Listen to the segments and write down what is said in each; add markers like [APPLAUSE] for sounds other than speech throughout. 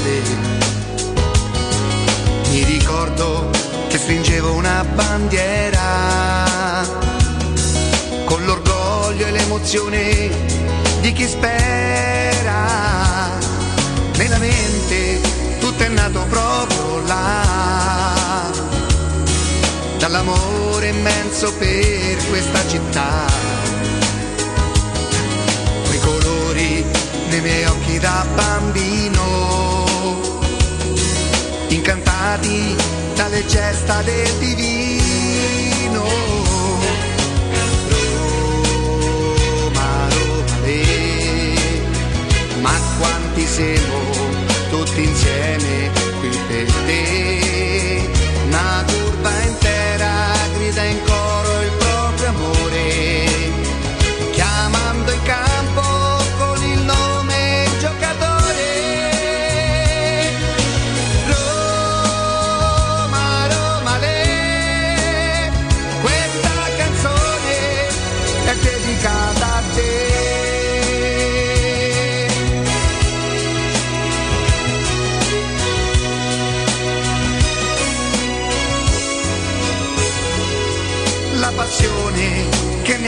viale. Mi ricordo che stringevo una bandiera con l'orgoglio e l'emozione di chi spera. Nella mente tutto è nato proprio là, dall'amore immenso per questa città. Nei miei occhi da bambino, incantati dalle gesta del divino. Roma, Roma, le, ma quanti siamo tutti insieme qui per te. Una curva intera grida in coro il proprio amore,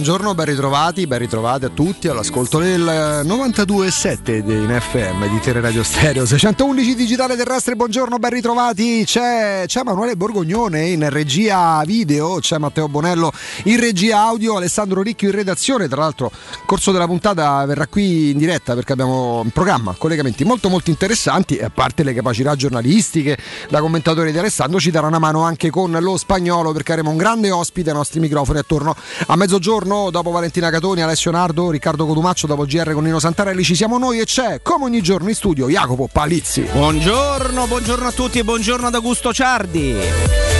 Buongiorno, buongiorno, ben ritrovati, ben ritrovati a tutti all'ascolto del 92.7 in FM di Tele Radio Stereo 611 digitale terrestre, buongiorno, ben ritrovati, c'è, c'è Emanuele Borgognone in regia video, c'è Matteo Bonello in regia audio, Alessandro Ricchio in redazione, tra l'altro corso della puntata verrà qui in diretta perché abbiamo un programma, collegamenti molto molto interessanti. E a parte le capacità giornalistiche da commentatore di Alessandro ci darà una mano anche con lo spagnolo perché avremo un grande ospite ai nostri microfoni attorno a mezzogiorno dopo Valentina Catoni, Alessio Nardo, Riccardo Codumaccio, dopo GR con Nino Santarelli ci siamo noi e c'è come ogni giorno in studio Jacopo Palizzi. Buongiorno, buongiorno a tutti e buongiorno ad Augusto Ciardi.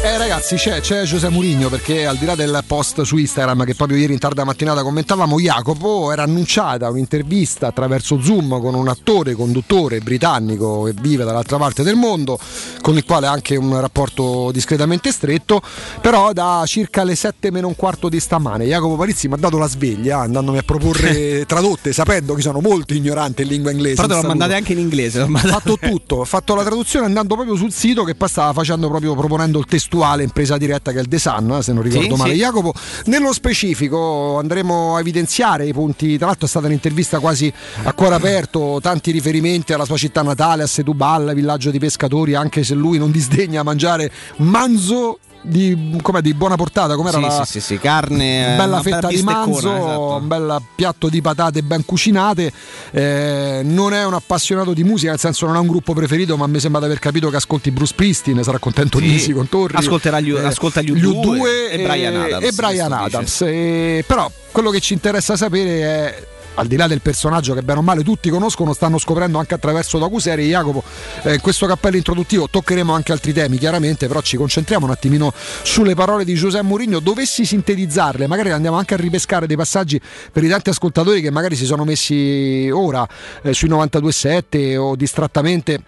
Eh ragazzi c'è, c'è Giuseppe Murigno perché al di là del post su Instagram che proprio ieri in tarda mattinata commentavamo Jacopo era annunciata un'intervista attraverso Zoom con un attore conduttore britannico che vive dall'altra parte del mondo con il quale ha anche un rapporto discretamente stretto però da circa le 7 meno un quarto di stamane Jacopo Palizzi mi ha dato la sveglia andandomi a proporre [LAUGHS] tradotte sapendo che sono molto ignorante in lingua inglese Però te l'ho mandate anche in inglese. Ho fatto tutto, ho fatto la traduzione andando proprio sul sito che poi stava facendo proprio proponendo il testo testuale in presa diretta che è il Sun, eh, se non ricordo Sì, male sì. Jacopo. Nello specifico andremo a evidenziare i punti, tra l'altro è stata un'intervista quasi a cuore aperto, tanti riferimenti alla sua città natale, a Setubal, villaggio di pescatori, anche se lui non disdegna mangiare manzo di, di buona portata, com'era Sì, la, sì, sì, sì, carne, eh, bella fetta di manzo, esatto. un bel piatto di patate ben cucinate. Eh, non è un appassionato di musica, nel senso non ha un gruppo preferito, ma mi sembra di aver capito che ascolti Bruce Springsteen, sarà contento Sì. Nisi con Torri. Ascolterà gli- ascolta gli U2 e Bryan Adams, E questo Adams. Eh, però quello che ci interessa sapere è al di là del personaggio che bene o male tutti conoscono, stanno scoprendo anche attraverso docuserie. Jacopo, eh, in questo cappello introduttivo toccheremo anche altri temi, chiaramente, però ci concentriamo un attimino sulle parole di Giuseppe Mourinho. Dovessi sintetizzarle, magari andiamo anche a ripescare dei passaggi per i tanti ascoltatori che magari si sono messi ora eh, sui 92.7 o distrattamente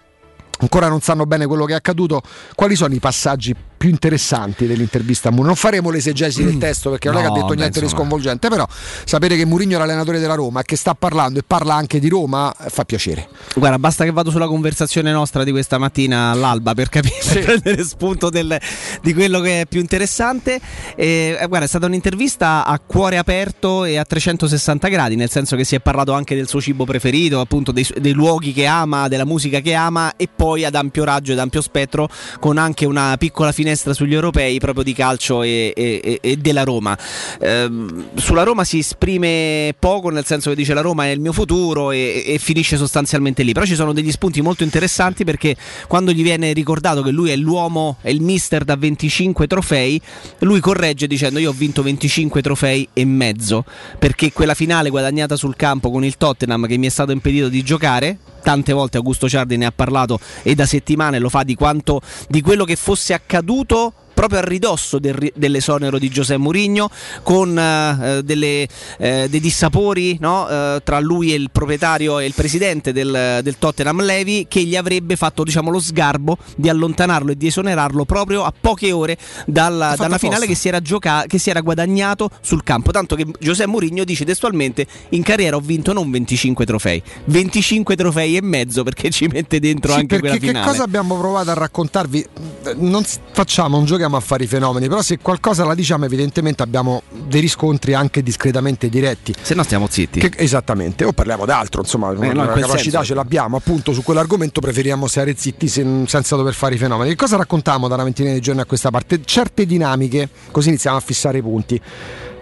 ancora non sanno bene quello che è accaduto, quali sono i passaggi più interessanti dell'intervista a Mourinho? Non faremo l'esegesi del testo perché non è che ha No, detto niente di sconvolgente, però sapere che Mourinho è l'allenatore della Roma e che sta parlando e parla anche di Roma fa piacere. Guarda, basta che vado sulla conversazione nostra di questa mattina all'alba per capire, per [LAUGHS] prendere spunto del- di quello che è più interessante. E, eh, guarda, è stata un'intervista a cuore aperto e a 360 gradi, nel senso che si è parlato anche del suo cibo preferito, appunto dei, dei luoghi che ama, della musica che ama e poi ad ampio raggio ed ampio spettro con anche una piccola finestra sugli europei proprio di calcio e- e- e della Roma. Ehm, sulla Roma si esprime poco, nel senso che dice la Roma è il mio futuro e, e finisce sostanzialmente lì. Però ci sono degli spunti molto interessanti perché quando gli viene ricordato che lui è l'uomo, è il mister da 25 trofei, lui corregge dicendo io ho vinto 25 trofei e mezzo perché quella finale guadagnata sul campo con il Tottenham che mi è stato impedito di giocare tante volte Augusto Ciardi ne ha parlato e da settimane lo fa di quanto di quello che fosse accaduto proprio a ridosso del dell'esonero di Giuseppe Mourinho con eh, delle, eh, dei dissapori no? Eh, tra lui e il proprietario e il presidente del, del Tottenham Levi che gli avrebbe fatto diciamo, lo sgarbo di allontanarlo e di esonerarlo proprio a poche ore dalla, dalla finale che si, era gioca- che si era guadagnato sul campo tanto che Giuseppe Mourinho dice testualmente in carriera ho vinto non 25 trofei 25 trofei e mezzo perché ci mette dentro Sì, anche quella che finale cosa abbiamo provato a raccontarvi? Non facciamo, non giochiamo a fare i fenomeni, però se qualcosa la diciamo evidentemente abbiamo dei riscontri anche discretamente diretti. se no stiamo zitti Che- esattamente, o parliamo d'altro, insomma, no, in la quel capacità senso. ce l'abbiamo, appunto su quell'argomento preferiamo stare zitti sen- senza dover fare i fenomeni. Che cosa raccontiamo da una ventina di giorni a questa parte? Certe dinamiche, così iniziamo a fissare i punti.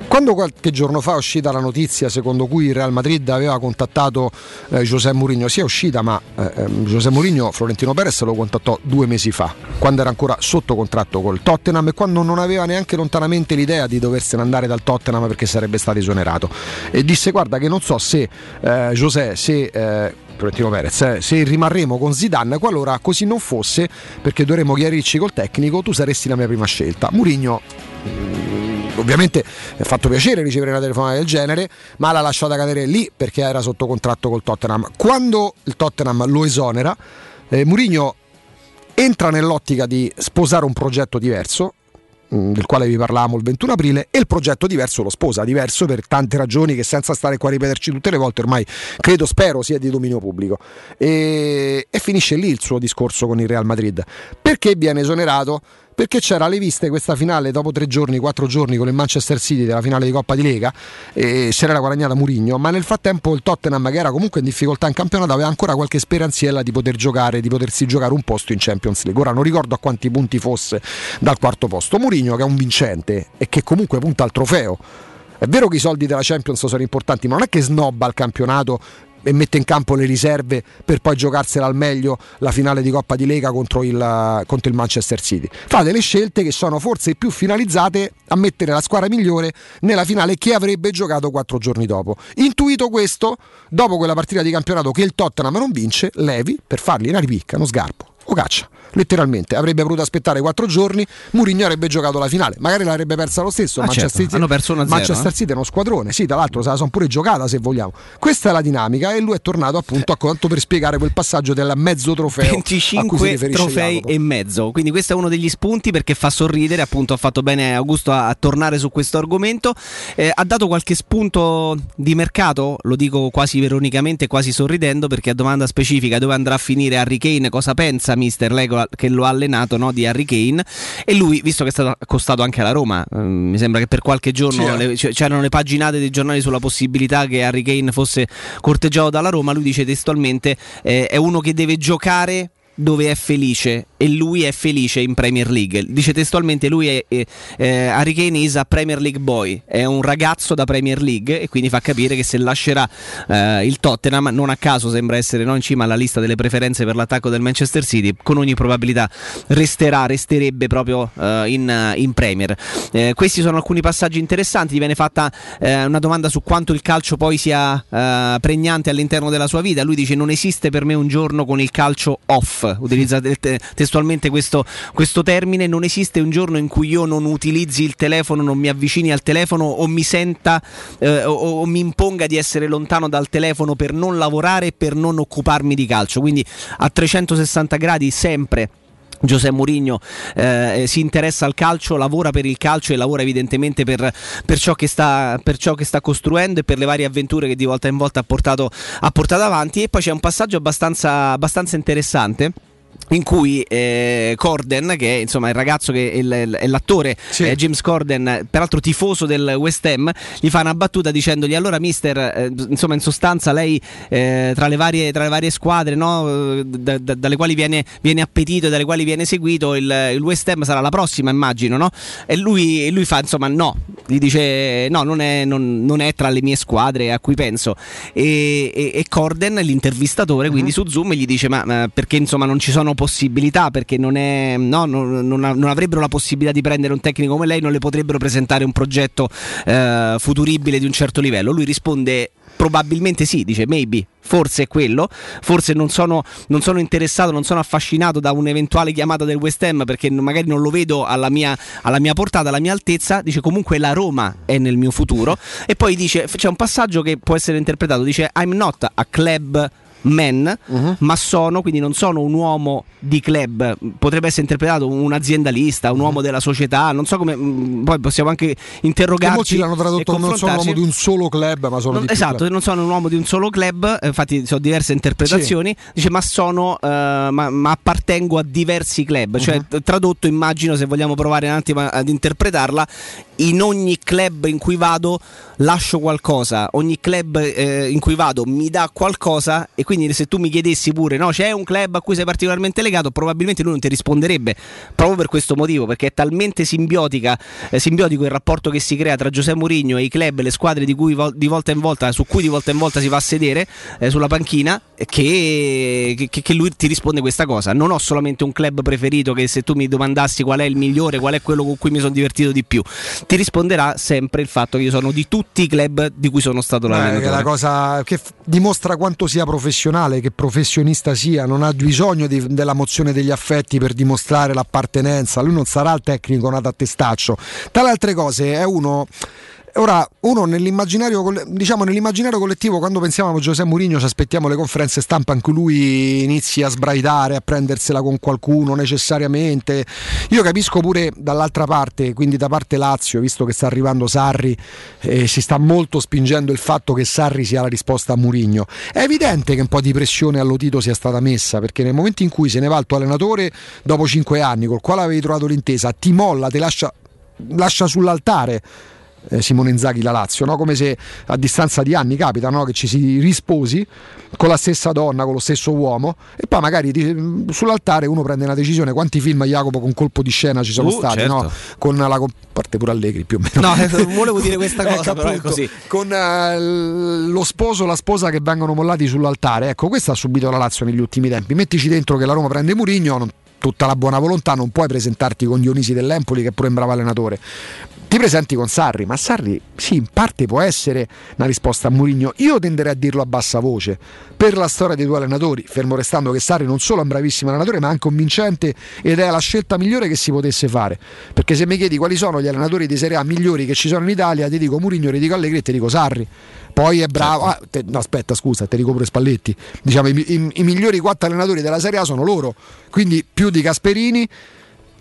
Quando qualche giorno fa è uscita la notizia secondo cui il Real Madrid aveva contattato eh, José Mourinho, sì è uscita ma eh, ehm, José Mourinho Florentino Perez lo contattò due mesi fa, quando era ancora sotto contratto col Tottenham e quando non aveva neanche lontanamente l'idea di doversene andare dal Tottenham perché sarebbe stato esonerato. E disse guarda che non so se eh, José, se... Eh, Florentino Perez, eh, se rimarremo con Zidane, qualora così non fosse, perché dovremmo chiarirci col tecnico, tu saresti la mia prima scelta. Mourinho mm, ovviamente è fatto piacere ricevere una telefonata del genere, ma l'ha lasciata cadere lì perché era sotto contratto col Tottenham. Quando il Tottenham lo esonera, eh, Mourinho entra nell'ottica di sposare un progetto diverso mh, del quale vi parlavamo il 21 aprile e il progetto diverso lo sposa, diverso per tante ragioni che senza stare qua a ripeterci tutte le volte ormai credo, spero sia di dominio pubblico e, e finisce lì il suo discorso con il Real Madrid perché viene esonerato? Perché c'era alle viste questa finale dopo tre giorni, quattro giorni con il Manchester City della finale di Coppa di Lega e se l'era guadagnata Murigno, ma nel frattempo il Tottenham che era comunque in difficoltà in campionato aveva ancora qualche speranziella di poter giocare, di potersi giocare un posto in Champions League. Ora non ricordo a quanti punti fosse dal quarto posto. Murigno che è un vincente e che comunque punta al trofeo. È vero che i soldi della Champions sono importanti, ma non è che snobba il campionato e mette in campo le riserve per poi giocarsela al meglio la finale di Coppa di Lega contro il, contro il Manchester City. Fa delle scelte che sono forse più finalizzate a mettere la squadra migliore nella finale che avrebbe giocato quattro giorni dopo. Intuito questo, dopo quella partita di campionato che il Tottenham non vince, Levi per fargli una ripicca, uno sgarpo, o caccia. Letteralmente avrebbe voluto aspettare quattro giorni, Mourinho avrebbe giocato la finale, magari l'avrebbe persa lo stesso. Ah, Manchester certo, City, hanno perso 1-0, Manchester eh. City è uno squadrone, sì, tra l'altro se la sono pure giocata se vogliamo. Questa è la dinamica e lui è tornato appunto a conto per spiegare quel passaggio del mezzo trofeo. a cui si 25 riferisce trofei Jacopo. e mezzo. Quindi questo è uno degli spunti perché fa sorridere, appunto ha fatto bene Augusto a, a tornare su questo argomento. Eh, ha dato qualche spunto di mercato, lo dico quasi ironicamente, quasi sorridendo perché a domanda specifica dove andrà a finire Harry Kane, cosa pensa mister lei lo ha, che lo ha allenato no, di Harry Kane e lui, visto che è stato accostato anche alla Roma, eh, mi sembra che per qualche giorno eh. le- c- c'erano le paginate dei giornali sulla possibilità che Harry Kane fosse corteggiato dalla Roma, lui dice testualmente eh, è uno che deve giocare dove è felice e lui è felice in Premier League. Dice testualmente lui è eh, eh, Harry Kane is a Premier League boy, è un ragazzo da Premier League e quindi fa capire che se lascerà eh, il Tottenham, non a caso sembra essere non in cima alla lista delle preferenze per l'attacco del Manchester City, con ogni probabilità resterà, resterebbe proprio eh, in, in Premier. Eh, questi sono alcuni passaggi interessanti, gli viene fatta eh, una domanda su quanto il calcio poi sia eh, pregnante all'interno della sua vita, lui dice non esiste per me un giorno con il calcio off, utilizza te- te- testualmente questo, questo termine, non esiste un giorno in cui io non utilizzi il telefono, non mi avvicini al telefono o mi senta eh, o, o mi imponga di essere lontano dal telefono per non lavorare e per non occuparmi di calcio, quindi a 360 gradi sempre. Giuseppe Mourinho eh, si interessa al calcio, lavora per il calcio e lavora evidentemente per, per ciò che sta, per ciò che sta costruendo e per le varie avventure che di volta in volta ha portato, ha portato avanti. E poi c'è un passaggio abbastanza, abbastanza interessante. In cui eh, Corden, che è insomma il ragazzo che è, l'attore Sì. eh, James Corden, peraltro tifoso del West Ham, gli fa una battuta dicendogli: Allora, mister, eh, insomma, in sostanza, lei eh, tra, le varie, tra le varie squadre no, da- da- dalle quali viene, viene appetito e dalle quali viene seguito, il, il West Ham sarà la prossima, immagino, no? E lui, lui fa: Insomma, no, gli dice: No, non è, non- non è tra le mie squadre a cui penso. E, e- e Corden, l'intervistatore, quindi su Zoom, gli dice: Ma, ma perché insomma non ci sono possibilità? Perché non, è, no, non, non non avrebbero la possibilità di prendere un tecnico come lei, non le potrebbero presentare un progetto eh, futuribile di un certo livello. Lui risponde. Probabilmente sì, dice maybe, forse è quello, forse non sono, non sono interessato, non sono affascinato da un'eventuale chiamata del West Ham perché magari non lo vedo alla mia, alla mia portata, alla mia altezza, dice comunque la Roma è nel mio futuro e poi dice, c'è un passaggio che può essere interpretato, dice I'm not a club man, ma sono, quindi non sono un uomo di club, potrebbe essere interpretato un aziendalista, un uomo della società, non so come, mh, poi possiamo anche Che interrogarci. molti l'hanno e tradotto non sono confrontarci. l'uomo di un solo club, ma sono Non- esatto, club. non sono un uomo di un solo club, infatti sono diverse interpretazioni, dice ma sono, eh, ma, ma appartengo a diversi club, cioè Mhm. t- tradotto immagino se vogliamo provare un attimo ad interpretarla, in ogni club in cui vado lascio qualcosa, ogni club eh, in cui vado mi dà qualcosa e quindi se tu mi chiedessi pure no c'è un club a cui sei particolarmente legato, probabilmente lui non ti risponderebbe proprio per questo motivo, perché è talmente simbiotica, eh, simbiotico il rapporto che si crea tra Giuseppe Mourinho e i club, le squadre di cui vol- di volta in volta, su cui di volta in volta si va a sedere eh, sulla panchina, che, che- che lui ti risponde questa cosa. Non ho solamente un club preferito che se tu mi domandassi qual è il migliore, qual è quello con cui mi sono divertito di più, ti risponderà sempre il fatto che io sono di tutti i club di cui sono stato Eh, che è l'allenatore. la cosa che f- dimostra quanto sia professionale, che professionista sia, non ha bisogno di- della mozione degli affetti per dimostrare l'appartenenza, lui non sarà il tecnico nato a testaccio. Tra le altre cose è uno Ora, uno nell'immaginario, diciamo, nell'immaginario collettivo, quando pensiamo a Giuseppe Mourinho, ci aspettiamo le conferenze stampa in cui lui inizi a sbraitare, a prendersela con qualcuno necessariamente. Io capisco pure dall'altra parte, quindi da parte Lazio, visto che sta arrivando Sarri, eh, si sta molto spingendo il fatto che Sarri sia la risposta a Mourinho. È evidente che un po' di pressione all'Otito sia stata messa, perché nel momento in cui se ne va il tuo allenatore dopo cinque anni, col quale avevi trovato l'intesa, ti molla, ti lascia, lascia sull'altare eh, Simone Inzaghi la Lazio, no? come se a distanza di anni capita no? che ci si risposi con la stessa donna, con lo stesso uomo e poi magari ti- sull'altare uno prende una decisione. Quanti film Jacopo con colpo di scena ci sono Uh, stati? certo. no? Con la parte pure Allegri più o meno. No, eh, volevo dire questa [LAUGHS] cosa, Ecco, però è appunto, così. Con eh, lo sposo la sposa che vengono mollati sull'altare. Ecco, questo ha subito la Lazio negli ultimi tempi. Mettici dentro che la Roma prende Murigno, non- tutta la buona volontà, non puoi presentarti con Dionisi dell'Empoli, che è pure un bravo allenatore. Ti presenti con Sarri, ma Sarri sì, in parte può essere una risposta a Murigno. Io tenderei a dirlo a bassa voce. Per la storia dei due allenatori, fermo restando che Sarri non solo è un bravissimo allenatore, ma anche un vincente ed è la scelta migliore che si potesse fare. Perché se mi chiedi quali sono gli allenatori di Serie A migliori che ci sono in Italia, ti dico Murigno, ti dico Allegri e ti dico Sarri. Poi è bravo. ah, te- no, aspetta, scusa, te ricopro Spalletti. Diciamo, i, i- i migliori quattro allenatori della Serie A sono loro. Quindi più di Gasperini,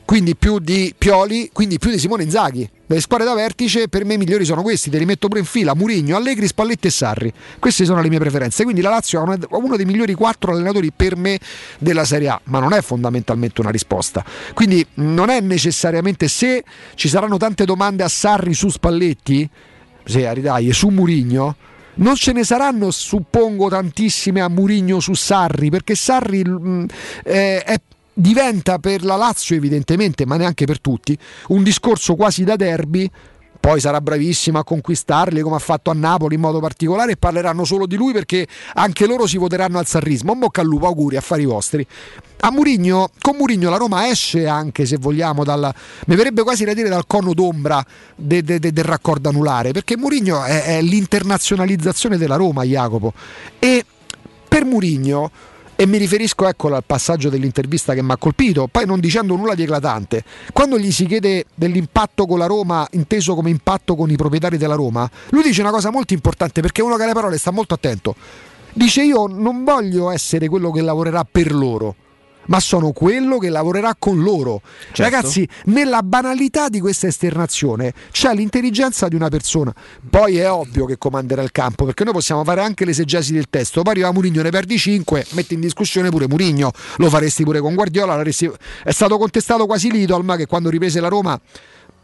quindi più di Pioli, quindi più di Simone Inzaghi. Delle squadre da vertice per me i migliori sono questi, te li metto pure in fila, Murigno, Allegri, Spalletti e Sarri. Queste sono le mie preferenze, quindi la Lazio ha uno dei migliori quattro allenatori per me della Serie A, ma non è fondamentalmente una risposta. Quindi non è necessariamente se ci saranno tante domande a Sarri su Spalletti, se Aridai, su Murigno, non ce ne saranno, suppongo, tantissime a Murigno su Sarri, perché Sarri mh, mm, eh, è diventa per la Lazio evidentemente, ma neanche per tutti, un discorso quasi da derby. Poi sarà bravissimo a conquistarli come ha fatto a Napoli in modo particolare e parleranno solo di lui perché anche loro si voteranno al sarrismo. Un bocca al lupo, auguri, affari vostri. A Murigno, con Murigno la Roma esce anche se vogliamo dal mi verrebbe quasi da dire dal cono d'ombra de, de, de, del raccordo anulare perché Murigno è, è l'internazionalizzazione della Roma, Jacopo. E per Murigno e mi riferisco ecco, al passaggio dell'intervista che mi ha colpito, poi non dicendo nulla di eclatante. Quando gli si chiede dell'impatto con la Roma, inteso come impatto con i proprietari della Roma, lui dice una cosa molto importante perché uno che alle parole sta molto attento. Dice io non voglio essere quello che lavorerà per loro ma sono quello che lavorerà con loro. Certo. Ragazzi, nella banalità di questa esternazione c'è l'intelligenza di una persona. Poi è ovvio che comanderà il campo, perché noi possiamo fare anche l'esegesi del testo. Poi arriva Murigno, ne perdi 5, metti in discussione pure Murigno, lo faresti pure con Guardiola. È stato contestato quasi Lidl, che quando riprese la Roma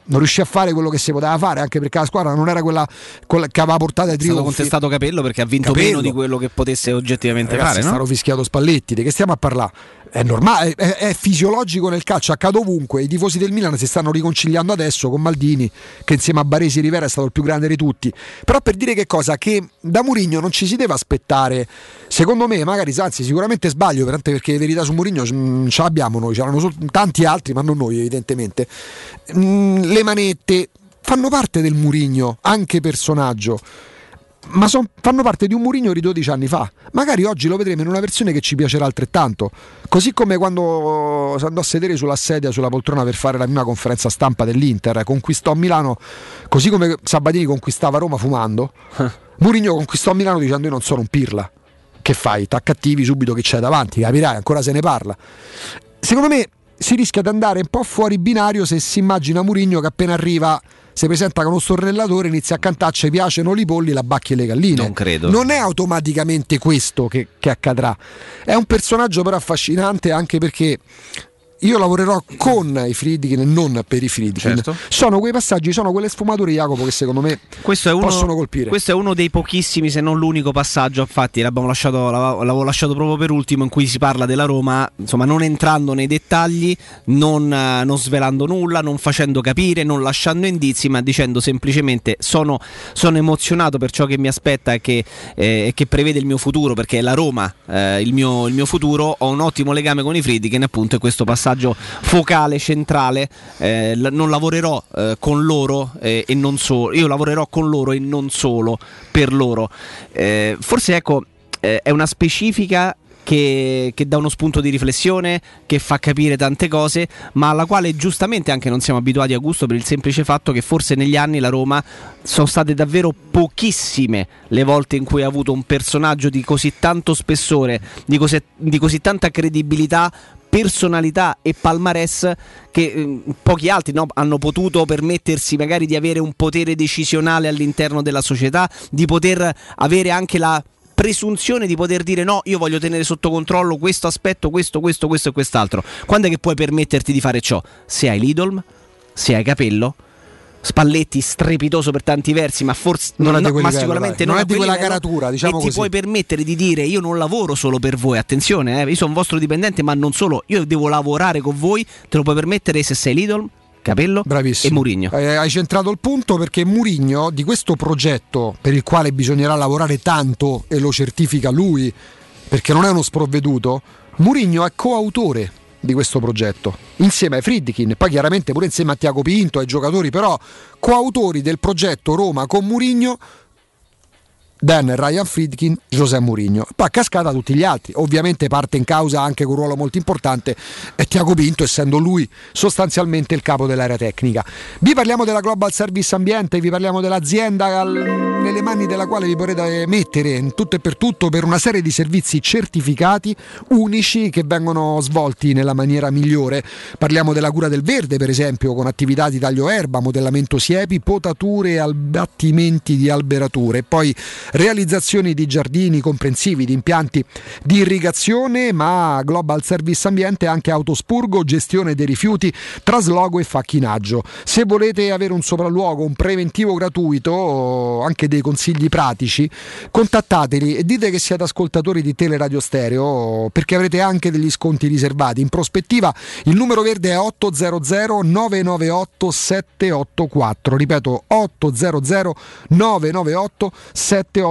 non riuscì a fare quello che si poteva fare, anche perché la squadra non era quella, quella che aveva portato ai trionfi. È stato contestato Capello perché ha vinto Capello. meno di quello che potesse oggettivamente Ragazzi, fare. È stato fischiato Spalletti, di che stiamo a parlare? è normale, è, è, fisiologico nel calcio, accade ovunque. I tifosi del Milan si stanno riconciliando adesso con Maldini, che insieme a Baresi Rivera è stato il più grande di tutti. Però per dire che cosa? Che da Murigno non ci si deve aspettare, secondo me, magari anzi, sicuramente sbaglio, perché le verità su Murigno non ce l'abbiamo noi, c'erano tanti altri, ma non noi, evidentemente. Mm, le manette fanno parte del Murigno, anche personaggio ma son, fanno parte di un Murigno di 12 anni fa. Magari oggi lo vedremo in una versione che ci piacerà altrettanto. Così come quando andò a sedere sulla sedia, sulla poltrona per fare la prima conferenza stampa dell'Inter, conquistò Milano, così come Sabatini conquistava Roma fumando. [LAUGHS] Murigno conquistò Milano dicendo io non sono un pirla. Che fai? T'accattivi subito che c'è davanti, capirai, ancora se ne parla. Secondo me si rischia di andare un po' fuori binario se si immagina Murigno che appena arriva si presenta con uno stornellatore, inizia a cantare ci piacciono i polli, la bacchia e le galline. Non credo. Non è automaticamente questo che, che accadrà. È un personaggio però affascinante anche perché io lavorerò con i Friedkin e non per i Friedkin. Certo. Sono quei passaggi, sono quelle sfumature, Jacopo, che secondo me uno, possono colpire. Questo è uno dei pochissimi, se non l'unico passaggio. Infatti, l'abbiamo lasciato, l'avevo lasciato proprio per ultimo, in cui si parla della Roma, insomma, non entrando nei dettagli, non, non svelando nulla, non facendo capire, non lasciando indizi, ma dicendo semplicemente sono, sono emozionato per ciò che mi aspetta e che, eh, che, prevede il mio futuro, perché è la Roma eh, il, mio, il mio futuro. Ho un ottimo legame con i Friedkin, appunto, e questo passaggio passaggio focale, centrale. Eh, non lavorerò eh, con loro eh, e non solo, io lavorerò con loro e non solo per loro. Eh, forse ecco, eh, è una specifica che, che, dà uno spunto di riflessione, che fa capire tante cose, ma alla quale giustamente anche non siamo abituati a gusto per il semplice fatto che forse negli anni la Roma sono state davvero pochissime le volte in cui ha avuto un personaggio di così tanto spessore, di così, di così tanta credibilità personalità e palmarès che eh, pochi altri no, hanno potuto permettersi magari di avere un potere decisionale all'interno della società, di poter avere anche la presunzione di poter dire no, io voglio tenere sotto controllo questo aspetto, questo, questo, questo e quest'altro. Quando è che puoi permetterti di fare ciò? Se hai l'Idolm, se hai Capello, Spalletti strepitoso per tanti versi, ma forse non, non, ma livello, sicuramente non, non è di quella caratura, diciamo e così. ti puoi permettere di dire io non lavoro solo per voi, attenzione, eh, io sono vostro dipendente, ma non solo, io devo lavorare con voi, te lo puoi permettere se sei Lidl, Capello Bravissimo. e Murigno. Eh, hai centrato il punto perché Murigno di questo progetto per il quale bisognerà lavorare tanto e lo certifica lui, perché non è uno sprovveduto, Murigno è coautore di questo progetto, insieme ai Friedkin, poi chiaramente pure insieme a Tiago Pinto, ai giocatori, però coautori del progetto Roma con Murigno Dan Ryan Friedkin, José Mourinho. Poi a cascata tutti gli altri. Ovviamente parte in causa anche con un ruolo molto importante è Tiago Pinto, essendo lui sostanzialmente il capo dell'area tecnica. Vi parliamo della Global Service Ambiente, vi parliamo dell'azienda nelle mani della quale vi potrete mettere in tutto e per tutto per una serie di servizi certificati unici che vengono svolti nella maniera migliore. Parliamo della cura del verde, per esempio, con attività di taglio erba, modellamento siepi, potature e abbattimenti di alberature. Poi realizzazioni di giardini comprensivi, di impianti di irrigazione, ma Global Service Ambiente anche autospurgo, gestione dei rifiuti, trasloco e facchinaggio. Se volete avere un sopralluogo, un preventivo gratuito, anche dei consigli pratici, contattateli e dite che siete ascoltatori di Teleradio Stereo perché avrete anche degli sconti riservati. In prospettiva il numero verde è 800 998 784, ripeto 800 998 784,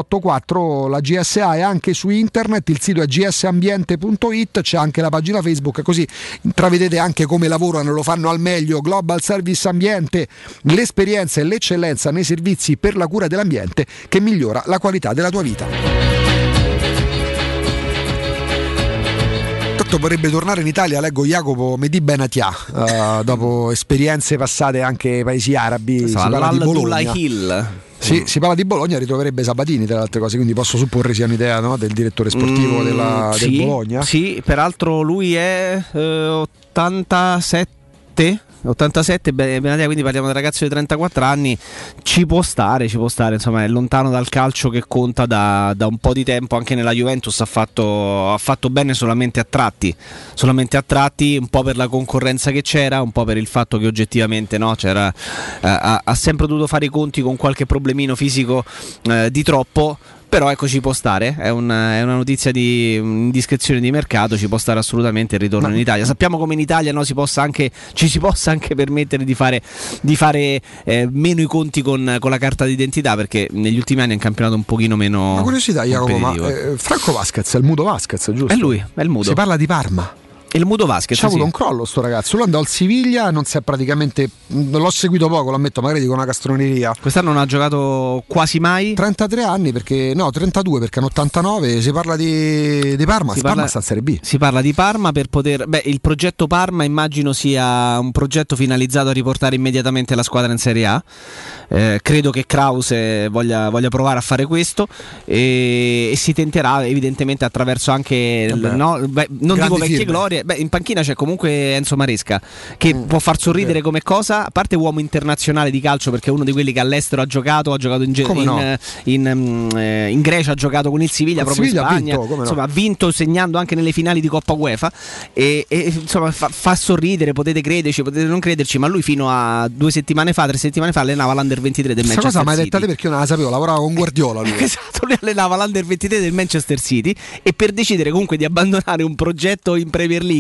la GSA è anche su internet, il sito è gsambiente.it, c'è anche la pagina Facebook, così intravedete anche come lavorano lo fanno al meglio Global Service Ambiente, l'esperienza e l'eccellenza nei servizi per la cura dell'ambiente che migliora la qualità della tua vita. vorrebbe tornare in Italia, leggo Jacopo Medi Benatia, uh, dopo esperienze passate anche ai paesi arabi. Si parla di Bologna. Hill. Sì, mm. si parla di Bologna, ritroverebbe Sabatini tra le altre cose, quindi posso supporre sia un'idea no, del direttore sportivo mm, della, sì, del Bologna. Sì, peraltro lui è eh, 87 87 Benatia, quindi parliamo del ragazzo di 34 anni, ci può stare, ci può stare, insomma è lontano dal calcio che conta da, da un po' di tempo, anche nella Juventus ha fatto, ha fatto, bene solamente a tratti, solamente a tratti, un po' per la concorrenza che c'era, un po' per il fatto che oggettivamente no, eh, ha, ha, sempre dovuto fare i conti con qualche problemino fisico eh, di troppo però ecco ci può stare, è una, è una notizia di indiscrezione di mercato, ci può stare assolutamente il ritorno Ma... in Italia. Sappiamo come in Italia no, si anche, ci si possa anche permettere di fare, di fare eh, meno i conti con, con, la carta d'identità perché negli ultimi anni è un campionato un pochino meno... Una curiosità Jacopo, ma eh, Franco Vasquez è il Mudo Vasquez, giusto? È lui, è il Mudo. Si parla di Parma il Mudo Vasquez. C'ha avuto un crollo sto ragazzo. Lui andò al Siviglia, non si è praticamente. L'ho seguito poco, lo ammetto, magari dico una castroneria. Quest'anno non ha giocato quasi mai. 33 anni perché. No, 32 perché hanno 89. Si parla di, di Parma. Si Parma parla, sta in Serie B. Si parla di Parma per poter. Beh, il progetto Parma immagino sia un progetto finalizzato a riportare immediatamente la squadra in Serie A. Eh, credo che Krause voglia, voglia, provare a fare questo e, e si tenterà evidentemente attraverso anche. Vabbè, no, beh, non dico vecchie firme. glorie beh, in panchina c'è comunque Enzo Maresca che mm, può far sorridere come cosa, a parte uomo internazionale di calcio perché è uno di quelli che all'estero ha giocato, ha giocato in, in, no? in, in, mm, eh, in Grecia, ha giocato con il Siviglia proprio Siviglia in Spagna, ha vinto, insomma no? ha vinto segnando anche nelle finali di Coppa UEFA e, e insomma fa, fa, sorridere, potete crederci, potete non crederci, ma lui fino a due settimane fa, tre settimane fa allenava l'Under 23 del Manchester cosa mai detta perché io non la sapevo, lavorava con Guardiola lui. [LAUGHS] esatto, lui allenava l'Under 23 del Manchester City e per decidere comunque di abbandonare un progetto in Premier League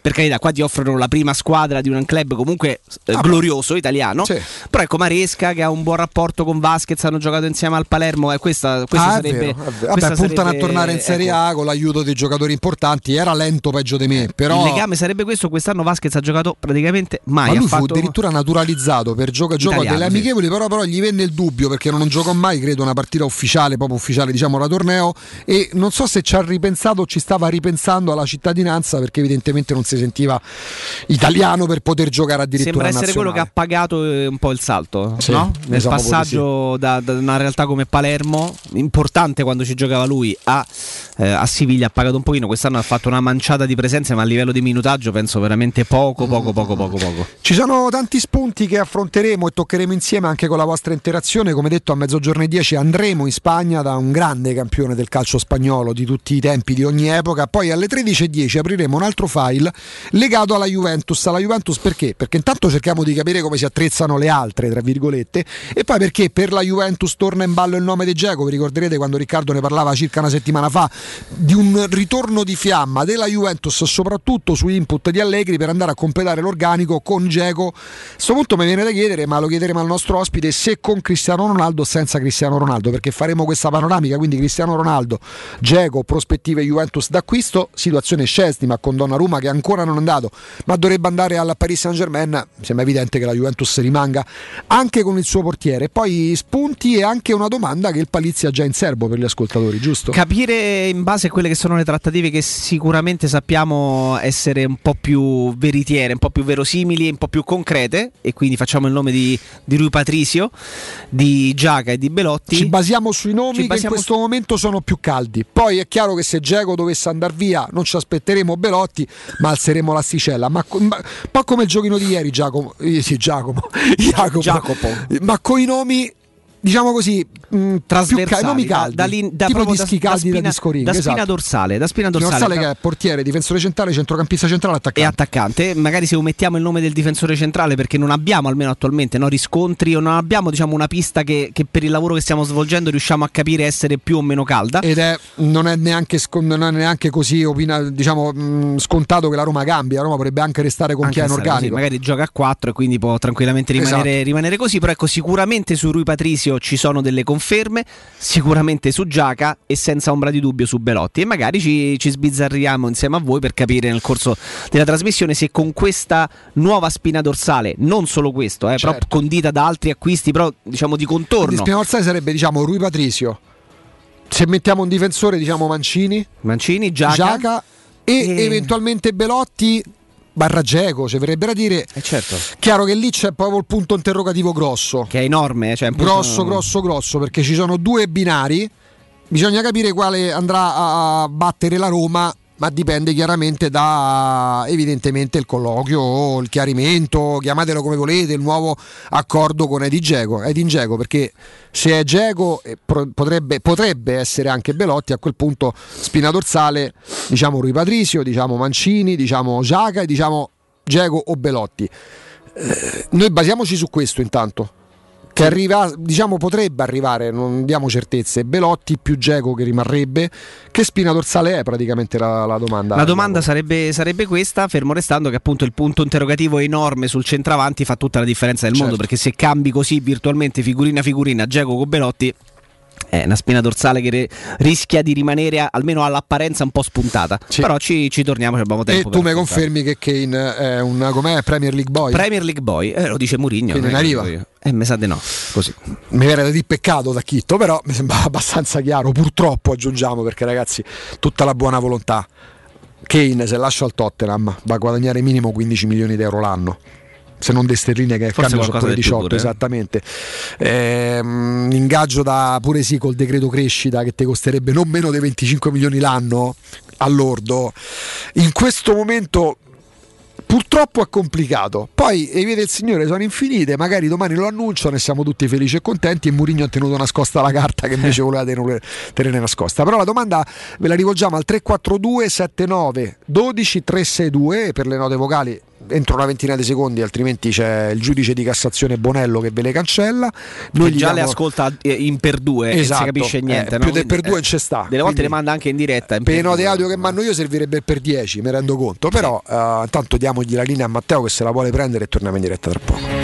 per carità, qua ti offrono la prima squadra di un club comunque eh, ah, glorioso italiano. Sì. Però ecco Maresca che ha un buon rapporto con Vasquez, hanno giocato insieme al Palermo e questa, questa ah, sarebbe. Vero, Vabbè, questa puntano sarebbe, a tornare in Serie ecco, A con l'aiuto dei giocatori importanti. Era lento peggio di me. Però... Il legame sarebbe questo: quest'anno Vasquez ha giocato praticamente mai. Ma lui fu addirittura naturalizzato per gioco a gioco delle amichevoli, sì. però, però gli venne il dubbio perché non giocò mai, credo, una partita ufficiale, proprio ufficiale, diciamo, da torneo. E non so se ci ha ripensato o ci stava ripensando alla cittadinanza perché evidentemente non si sentiva italiano per poter giocare addirittura Sembra essere quello che ha pagato eh, un po' il salto sì, no? nel diciamo passaggio sì. da, da, una realtà come Palermo, importante quando ci giocava lui, a, eh, a, Siviglia ha pagato un pochino. Quest'anno ha fatto una manciata di presenze, ma a livello di minutaggio penso veramente poco, poco, poco, poco, poco. Ci sono tanti spunti che affronteremo e toccheremo insieme anche con la vostra interazione. Come detto, a mezzogiorno e 10 andremo in Spagna da un grande campione del calcio spagnolo di tutti i tempi, di ogni epoca. Poi alle 13.10 apriremo un altro file legato alla Juventus. Alla Juventus perché? Perché intanto cerchiamo di capire come si attrezzano le altre, tra virgolette, e poi perché per la Juventus torna in ballo il nome di Geco. Vi ricorderete quando Riccardo ne parlava circa una settimana fa di un ritorno di fiamma della Juventus, soprattutto su input di Allegri per andare a completare l'organico con Geco. A questo punto mi viene da chiedere, ma lo chiederemo al nostro ospite, se con Cristiano Ronaldo o senza Cristiano Ronaldo, perché faremo questa panoramica, quindi Cristiano Ronaldo, Geco, prospettive Juventus d'acquisto, situazione Scesni, ma con con Donnarumma che ancora non è andato, ma dovrebbe andare al Paris Saint Germain, sembra evidente che la Juventus rimanga anche con il suo portiere. Poi spunti e anche una domanda che il Palizzi ha già in serbo per gli ascoltatori, giusto? Capire in base a quelle che sono le trattative che sicuramente sappiamo essere un po' più veritiere, un po' più verosimili, un po' più concrete e quindi facciamo il nome di, di Rui Patricio, di Giaca e di Belotti. Ci basiamo sui nomi Ci che in questo su... momento sono più caldi. Poi è chiaro che se Geco dovesse andare via non ci aspetteremo Belotti, ma alzeremo l'asticella. Ma, ma, un po' come il giochino di ieri, Giacomo. Eh, sì, Giacomo. [LAUGHS] Jacopo. Jacopo. Ma con i nomi diciamo così, mh, trasversali, ca- nomi caldi, da, da, da tipo dischi da, caldi da, spina, disco ring, da spina esatto. dorsale, da spina dorsale, dorsale che è portiere, difensore centrale, centrocampista centrale, attaccante. E attaccante, magari se omettiamo il nome del difensore centrale perché non abbiamo almeno attualmente no, riscontri o non abbiamo diciamo una pista che, che, per il lavoro che stiamo svolgendo riusciamo a capire essere più o meno calda. Ed è non è neanche, non è neanche così opina, diciamo, mh, scontato che la Roma cambi, la Roma potrebbe anche restare con anche chi è in organico. Così, magari gioca a 4 e quindi può tranquillamente rimanere, esatto. rimanere così, però ecco sicuramente su Rui Patricio ci sono delle conferme, sicuramente su Giaca e senza ombra di dubbio su Belotti. E magari ci, ci sbizzarriamo insieme a voi per capire nel corso della trasmissione se con questa nuova spina dorsale, non solo questo, eh, certo. però condita da altri acquisti, però diciamo di contorno. La spina dorsale sarebbe diciamo Rui Patricio. Se mettiamo un difensore, diciamo Mancini, Mancini, Giaca, Giaca e, e eventualmente Belotti barra Geco, ci verrebbe da dire. Eh certo. Chiaro che lì c'è proprio il punto interrogativo grosso. Che è enorme, cioè punto... grosso, grosso, grosso, perché ci sono due binari. Bisogna capire quale andrà a battere la Roma ma dipende chiaramente da evidentemente il colloquio, il chiarimento, chiamatelo come volete, il nuovo accordo con Edin Dzeko. Edin Dzeko perché se è Dzeko potrebbe, potrebbe, essere anche Belotti, a quel punto spina dorsale, diciamo Rui Patricio, diciamo Mancini, diciamo Giaca e diciamo Dzeko o Belotti. Eh, noi basiamoci su questo intanto che arriva, diciamo potrebbe arrivare, non diamo certezze, Belotti più Geco che rimarrebbe, che spina dorsale è praticamente la, la domanda? La domanda sarebbe, sarebbe, questa, fermo restando che appunto il punto interrogativo enorme sul centravanti fa tutta la differenza del certo. mondo, perché se cambi così virtualmente figurina figurina Geco con Belotti è una spina dorsale che re- rischia di rimanere almeno all'apparenza un po' spuntata. Sì. Però ci, ci torniamo, abbiamo tempo. E tu mi confermi che Kane è un com'è, Premier League Boy? Premier League Boy, eh, lo dice Mourinho. Quindi non arriva. Eh, mi sa di no. Così. Mi da dire peccato da Chitto, però mi sembra [LAUGHS] abbastanza chiaro. Purtroppo aggiungiamo perché ragazzi, tutta la buona volontà. Kane se lascia al Tottenham va a guadagnare minimo 15 milioni di euro l'anno se non de sterline che Forse cambio sono 18 pure, esattamente eh, ingaggio da pure sì col decreto crescita che ti costerebbe non meno di 25 milioni l'anno all'ordo in questo momento Purtroppo è complicato. Poi le vie del Signore sono infinite, magari domani lo annunciano e siamo tutti felici e contenti e Murigno ha tenuto nascosta la carta che invece [LAUGHS] voleva tenere nascosta. Però la domanda ve la rivolgiamo al 342 79 12 362 per le note vocali entro una ventina di secondi, altrimenti c'è il giudice di Cassazione Bonello che ve le cancella. Noi già diamo... le ascolta eh, in per due esatto, non si esatto, capisce niente. Eh, no? Più del per due eh, c'è sta. Delle volte le manda anche in diretta. In per le note audio che mando io servirebbe per 10, mi rendo conto. Però uh, intanto diamogli la linea a Matteo che se la vuole prendere e torniamo in diretta tra poco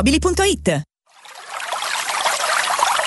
automobili.it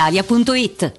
italia.it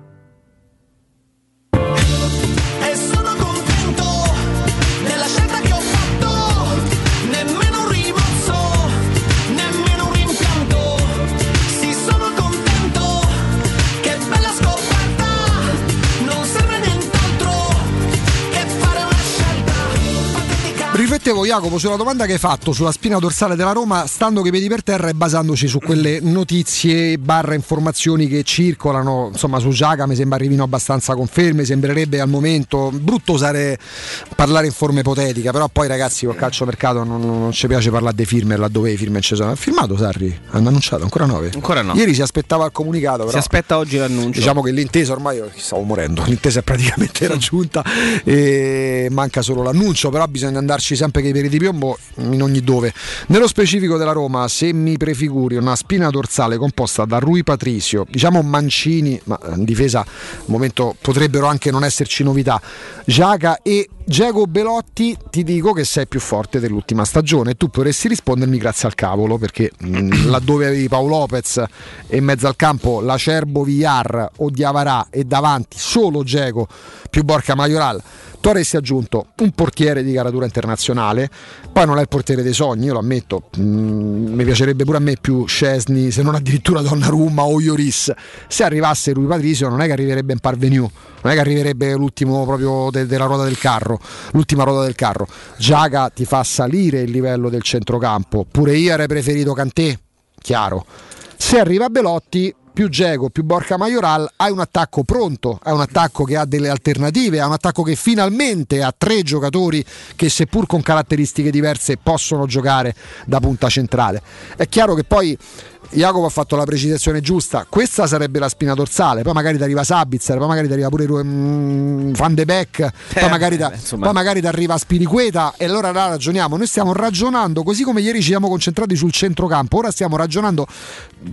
Riflettevo Jacopo sulla domanda che hai fatto sulla spina dorsale della Roma stando coi piedi per terra e basandoci su quelle notizie barra informazioni che circolano. Insomma su Giaca mi sembra arrivino abbastanza conferme sembrerebbe al momento brutto usare parlare in forma ipotetica però poi ragazzi col calcio mercato non, non ci piace parlare dei firme laddove i firme ci sono. Ha firmato Sarri? hanno annunciato ancora 9? ancora no. Ieri si aspettava il comunicato però si aspetta oggi l'annuncio. diciamo che l'intesa ormai io stavo morendo [LAUGHS] l'intesa è praticamente raggiunta e manca solo l'annuncio però bisogna andarci sempre che i peri di piombo in ogni dove. Nello specifico della Roma, se mi prefiguri una spina dorsale composta da Rui Patricio, diciamo Mancini, ma in difesa al momento potrebbero anche non esserci novità, Giaca e Diego Belotti, ti dico che sei più forte dell'ultima stagione. Tu potresti rispondermi grazie al cavolo, perché mh, [CLEARS THROAT] laddove avevi Paolo Lopez e in mezzo al campo l'Acerbo Villar o Diavarà e davanti solo Diego più Borca Majoral tu avresti aggiunto un portiere di caratura internazionale, poi non è il portiere dei sogni, io lo ammetto, mm, mi piacerebbe pure a me più Scesni, se non addirittura Donnarumma o Ioris. Se arrivasse Rui Patrizio non è che arriverebbe in parvenu, non è che arriverebbe l'ultimo proprio de- della ruota del carro, l'ultima ruota del carro. Giaga ti fa salire il livello del centrocampo, pure io avrei preferito Cantè, chiaro. Se arriva Belotti più Geco, più Borca Majoral, hai un attacco pronto, hai un attacco che ha delle alternative, hai un attacco che finalmente ha tre giocatori che seppur con caratteristiche diverse possono giocare da punta centrale. È chiaro che poi Jacopo ha fatto la precisazione giusta, questa sarebbe la spina dorsale, poi magari ti arriva Sabitzer, poi magari ti arriva pure um, Van de Beek, eh, poi, magari poi magari ti arriva Spiriqueta e allora là ragioniamo, noi stiamo ragionando così come ieri ci siamo concentrati sul centrocampo, ora stiamo ragionando,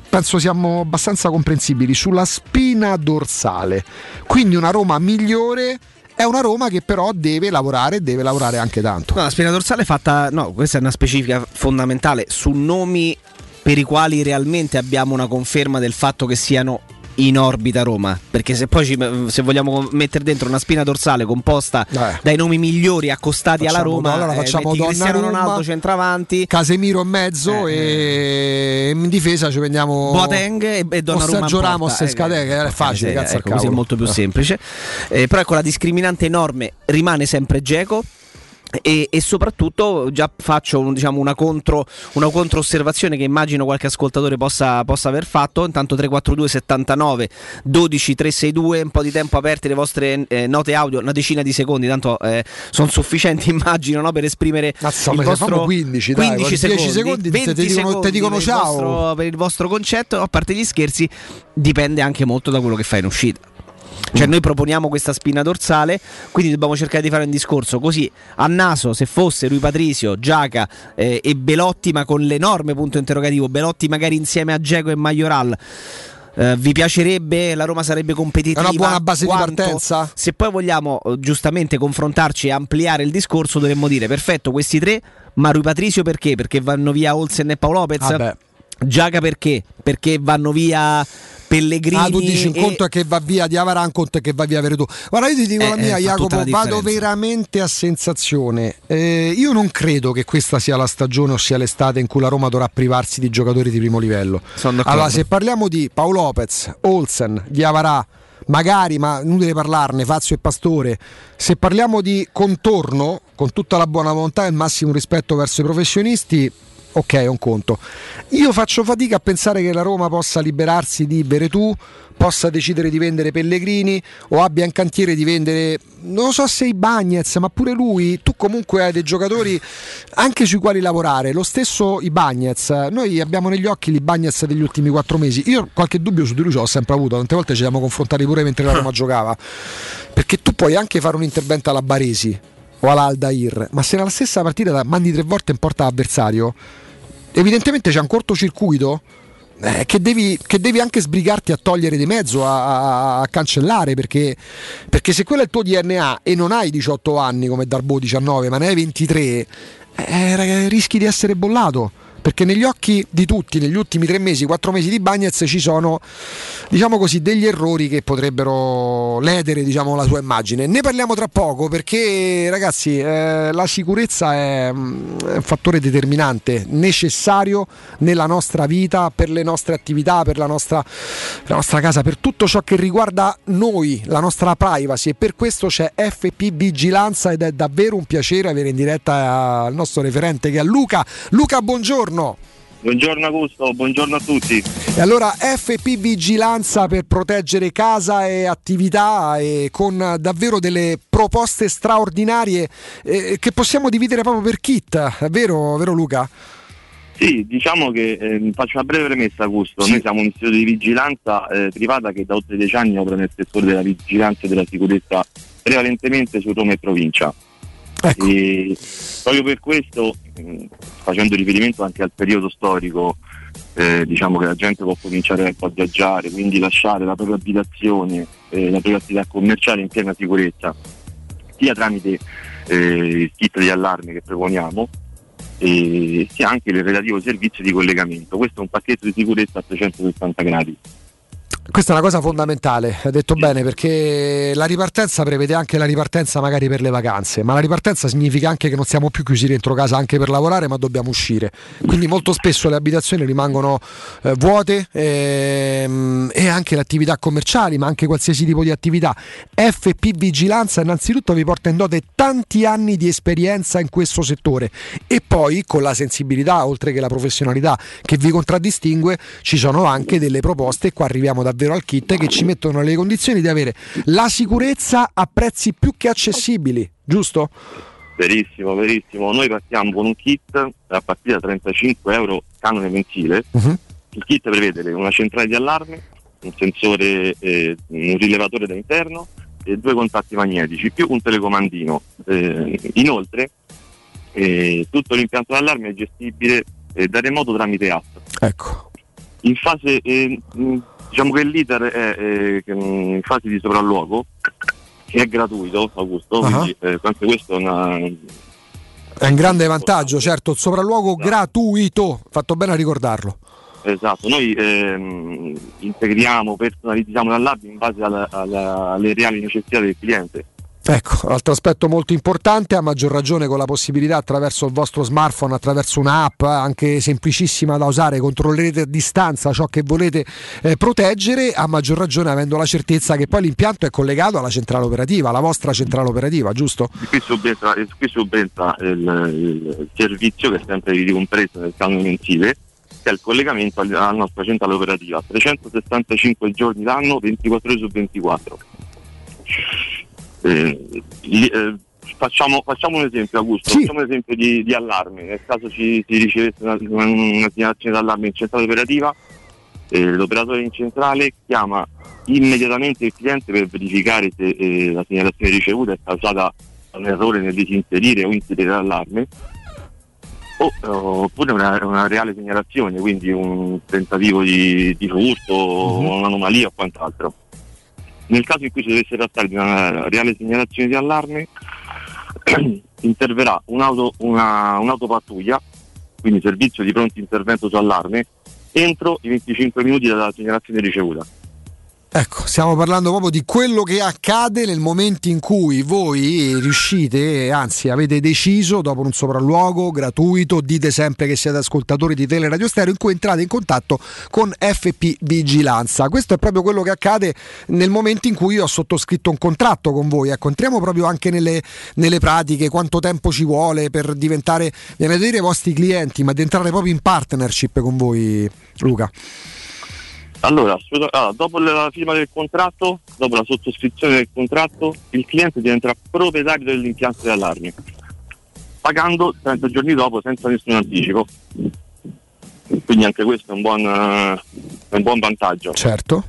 penso siamo abbastanza comprensibili, sulla spina dorsale, quindi una Roma migliore è una Roma che però deve lavorare e deve lavorare anche tanto. No, la spina dorsale è fatta, no, questa è una specifica fondamentale su nomi per i quali realmente abbiamo una conferma del fatto che siano in orbita Roma perché se poi ci, se vogliamo mettere dentro una spina dorsale composta Eh. dai nomi migliori accostati Facciamo- alla Roma allora eh, facciamo metti Cristiano Donnarumma, Ronaldo centravanti Casemiro in mezzo e in difesa ci prendiamo Boateng e, e Donnarumma Sergio. Ramos e Eh, Scadè che è facile cazzo ecco, così è molto più Eh. semplice Eh, però ecco la discriminante enorme rimane sempre Geco e, e soprattutto già faccio un- diciamo, una, contro, una contro osservazione che immagino qualche ascoltatore possa, possa aver fatto. Intanto 342 79 12 362 un po' di tempo aperti le vostre eh, note audio una decina di secondi tanto sono sufficienti [LAUGHS] immagino no, per esprimere Mazza, il vostro fanno 15, dai, 15 10 secondi, secondi te 20 dicono- te secondi dicono per il ciao. vostro- per il vostro concetto. A parte gli scherzi dipende anche molto da quello che fai in uscita cioè noi proponiamo questa spina dorsale, quindi dobbiamo cercare di fare un discorso così a naso se fosse Rui Patricio, Giaca eh, e Belotti, ma con l'enorme punto interrogativo, Belotti magari insieme a Geco e Majoral. eh, vi piacerebbe? La Roma sarebbe competitiva? È una buona base di Quanto? partenza? Se poi vogliamo eh, giustamente confrontarci e ampliare il discorso, dovremmo dire perfetto questi tre, ma Rui Patricio perché? Perché vanno via Olsen e Paolo Lopez? Vabbè. Giaca perché? Perché vanno via Pellegrini? Ah, tu dici un e- conto è che va via di Avara, un conto è che va via Veretù. Guarda, io ti dico Eh, la eh, mia, tutta Jacopo, la vado veramente a sensazione. Eh, io non credo che questa sia la stagione o sia l'estate in cui la Roma dovrà privarsi di giocatori di primo livello. Allora, se parliamo di Paolo Lopez, Olsen, Diavarà, magari, ma inutile parlarne, Fazio e Pastore, se parliamo di contorno, con tutta la buona volontà e il massimo rispetto verso i professionisti, ok, è un conto. Io faccio fatica a pensare che la Roma possa liberarsi di Beretù, possa decidere di vendere Pellegrini o abbia in cantiere di vendere, non so se i Bagnets, ma pure lui, tu comunque hai dei giocatori anche sui quali lavorare, lo stesso i Bagnets, noi abbiamo negli occhi i Bagnets degli ultimi quattro mesi, io qualche dubbio su di lui ce l'ho sempre avuto, tante volte ci siamo confrontati pure mentre la Roma giocava, perché tu puoi anche fare un intervento alla Baresi o all'Aldair, ma se nella stessa partita mandi tre volte in porta avversario, evidentemente c'è un cortocircuito eh, che, devi, che devi anche sbrigarti a togliere di mezzo, a, a- a cancellare, perché, perché se quello è il tuo DNA e non hai 18 anni come Darbo 19, ma ne hai 23, eh, rischi di essere bollato. Perché negli occhi di tutti, negli ultimi tre mesi, quattro mesi di Bagnets ci sono, diciamo così, degli errori che potrebbero ledere diciamo, la sua immagine. Ne parliamo tra poco perché, ragazzi, eh, la sicurezza è, mm, è un fattore determinante, necessario nella nostra vita, per le nostre attività, per la nostra, la nostra casa, per tutto ciò che riguarda noi, la nostra privacy. E per questo c'è FP Vigilanza ed è davvero un piacere avere in diretta il nostro referente che è Luca. Luca, buongiorno. Buongiorno Augusto, buongiorno a tutti. E allora FP Vigilanza per proteggere casa e attività e con davvero delle proposte straordinarie eh, che possiamo dividere proprio per kit, vero, vero Luca? Sì, diciamo che eh, faccio una breve premessa Augusto, Sì. noi siamo un istituto di vigilanza eh, privata che da oltre dieci anni opera nel settore della vigilanza e della sicurezza prevalentemente su Roma e provincia. Ecco. E proprio per questo, mh, facendo riferimento anche al periodo storico, eh, diciamo che la gente può cominciare a viaggiare, quindi lasciare la propria abitazione, eh, la propria attività commerciale in piena sicurezza, sia tramite eh, il kit di allarme che proponiamo, sia anche il relativo servizio di collegamento. Questo è un pacchetto di sicurezza a 360 gradi. Questa è una cosa fondamentale, hai detto bene, perché la ripartenza prevede anche la ripartenza magari per le vacanze, ma la ripartenza significa anche che non siamo più chiusi dentro casa anche per lavorare, ma dobbiamo uscire. Quindi molto spesso le abitazioni rimangono eh, vuote ehm, e anche le attività commerciali, ma anche qualsiasi tipo di attività. FP Vigilanza innanzitutto vi porta in dote tanti anni di esperienza in questo settore e poi con la sensibilità, oltre che la professionalità che vi contraddistingue, ci sono anche delle proposte, e qua arriviamo davvero al kit, che ci mettono nelle condizioni di avere la sicurezza a prezzi più che accessibili, giusto? Verissimo, verissimo. Noi partiamo con un kit a partire da 35 euro canone mensile. Mhm. Il kit prevede una centrale di allarme, un sensore, eh, un rilevatore da interno e due contatti magnetici più un telecomandino. Eh, inoltre eh, tutto l'impianto d'allarme è gestibile eh, da remoto tramite app. Ecco. In fase, eh, diciamo che l'iter è eh, in fase di sopralluogo che è gratuito, Augusto, Ah. quindi eh, anche questo è una, È un grande vantaggio, certo, il sopralluogo gratuito, fatto bene a ricordarlo. Esatto, noi ehm, integriamo, personalizziamo l'allarme in base alla- alla- alle reali necessità del cliente. Ecco, altro aspetto molto importante, a maggior ragione con la possibilità attraverso il vostro smartphone, attraverso un'app eh, anche semplicissima da usare, controllerete a distanza ciò che volete eh, proteggere, a maggior ragione avendo la certezza che poi l'impianto è collegato alla centrale operativa, alla vostra centrale operativa, giusto? Qui subentra, qui subentra il, il servizio che è sempre ricompreso nel canone mensile, che è il collegamento al- alla nostra centrale operativa, 365 giorni l'anno, 24 ore su 24. Eh, eh, facciamo, facciamo un esempio, Augusto, facciamo un esempio di, di allarme. Nel caso ci, si ricevesse una, una, segnalazione d'allarme in centrale operativa, eh, l'operatore in centrale chiama immediatamente il cliente per verificare se eh, la segnalazione ricevuta è causata da un errore nel disinserire o inserire l'allarme o, eh, oppure una, una reale segnalazione, quindi un tentativo di, di furto, o un'anomalia o quant'altro. Nel caso in cui si dovesse trattare di una reale segnalazione di allarme, [CLEARS THROAT] interverrà un'auto, una, un'autopattuglia, quindi servizio di pronto intervento su allarme, entro i 25 minuti dalla segnalazione ricevuta. Ecco, stiamo parlando proprio di quello che accade nel momento in cui voi riuscite, anzi avete deciso dopo un sopralluogo gratuito, dite sempre che siete ascoltatori di Teleradio Stereo, in cui entrate in contatto con FP Vigilanza. Questo è proprio quello che accade nel momento in cui io ho sottoscritto un contratto con voi. Ecco, entriamo proprio anche nelle, nelle pratiche, quanto tempo ci vuole per diventare, viene a dire i vostri clienti, ma di entrare proprio in partnership con voi, Luca. Allora, allora, dopo la firma del contratto, dopo la sottoscrizione del contratto, il cliente diventerà proprietario dell'impianto di allarmi, pagando 30 giorni dopo senza nessun anticipo. Quindi anche questo è un buon, eh, è un buon vantaggio. Certo.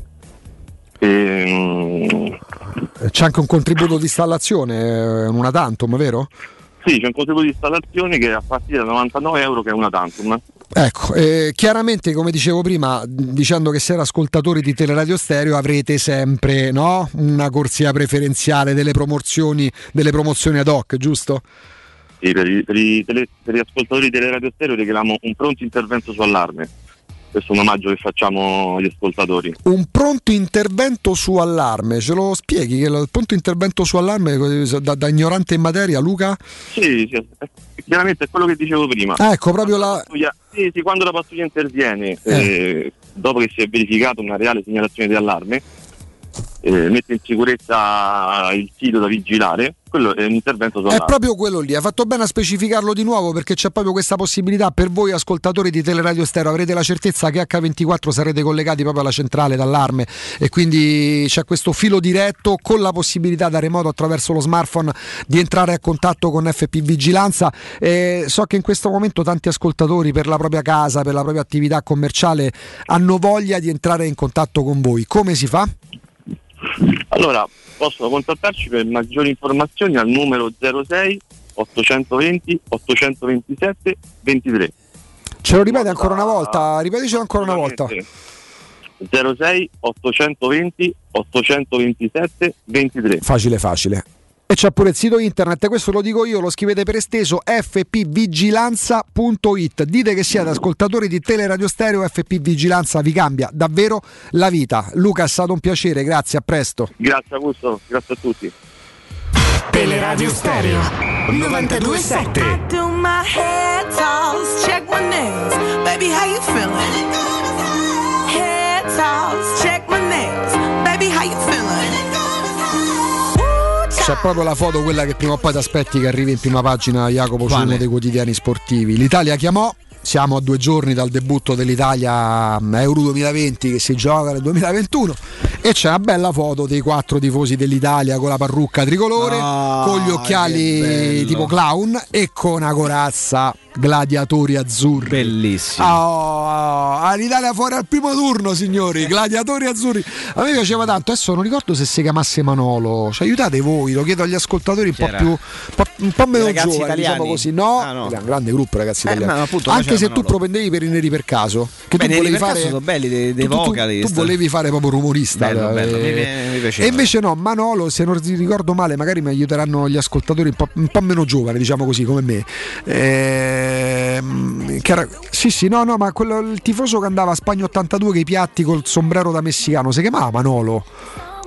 Ehm, C'è anche un contributo di installazione, eh, un una tantum, vero? sì, c'è un contributo di installazione che è a partire da 99 euro che è una tantum. Ecco, eh, chiaramente come dicevo prima, dicendo che siete ascoltatori di Teleradio Stereo avrete sempre no? una corsia preferenziale delle promozioni, delle promozioni ad hoc, giusto? Sì, per, i- per i tele- per gli ascoltatori delle radio stereo regaliamo un pronto intervento su allarme. Questo è un omaggio che facciamo agli ascoltatori. Un pronto intervento su allarme, ce lo spieghi? Che il pronto intervento su allarme eh, da, da ignorante in materia, Luca? Sì, sì, chiaramente è quello che dicevo prima. Ah, ecco, proprio la... pattuglia- sì, sì, quando la pattuglia interviene, eh, dopo che si è verificata una reale segnalazione di allarme, eh, mette in sicurezza il sito da vigilare, quello è un intervento su È proprio quello lì, hai fatto bene a specificarlo di nuovo perché c'è proprio questa possibilità per voi ascoltatori di Teleradio Stereo, avrete la certezza che H24 sarete collegati proprio alla centrale d'allarme e quindi c'è questo filo diretto con la possibilità da remoto attraverso lo smartphone di entrare a contatto con FP Vigilanza. Eh, so che in questo momento tanti ascoltatori per la propria casa, per la propria attività commerciale hanno voglia di entrare in contatto con voi. Come si fa? Allora, possono contattarci per maggiori informazioni al numero 06 820 827 23. Ce lo ripete ancora una volta? Ripetecelo ancora una volta. 06 820 827 23. Facile facile. E c'è pure il sito internet, questo lo dico io, lo scrivete per esteso fpvigilanza.it. Dite che siete ascoltatori di Teleradio Stereo, FP Vigilanza vi cambia davvero la vita. Luca è stato un piacere, grazie, a presto. Grazie Augusto, grazie a tutti. Teleradio Stereo 927. Do my head toss, check my nails. C'è proprio la foto, quella che prima o poi ti aspetti che arrivi in prima pagina Jacopo su Quale? uno dei quotidiani sportivi. L'Italia chiamò, siamo a due giorni dal debutto dell'Italia a Euro 2020 che si gioca nel 2021 e c'è una bella foto dei quattro tifosi dell'Italia con la parrucca tricolore, Ah, con gli occhiali tipo clown e con una corazza gladiatori azzurri. Bellissimo. Oh, all'Italia fuori al primo turno, signori, gladiatori azzurri. A me piaceva tanto, adesso non ricordo se si chiamasse Manolo. Ci aiutate voi, lo chiedo agli ascoltatori un po' Chi era? più un po', po' meno ragazzi giovani, diciamo italiani? così. No, Ah, no. è un grande gruppo, ragazzi Eh, italiani. appunto, Anche se tu Manolo. propendevi per i neri per caso, che Beh, tu volevi fare sono belli, dei- dei tu- tu- vocali, Tu, volevi fare proprio rumorista. Bello, eh, bello, mi- mi- mi piaceva. E invece no, Manolo, se non ti ricordo male, magari mi aiuteranno gli ascoltatori un po', un po' meno giovani, diciamo così, come me. Ehm, era- sì, sì, no, no, ma quello, il tifoso che andava a Spagna 82 che i piatti col sombrero da messicano, si chiamava Manolo.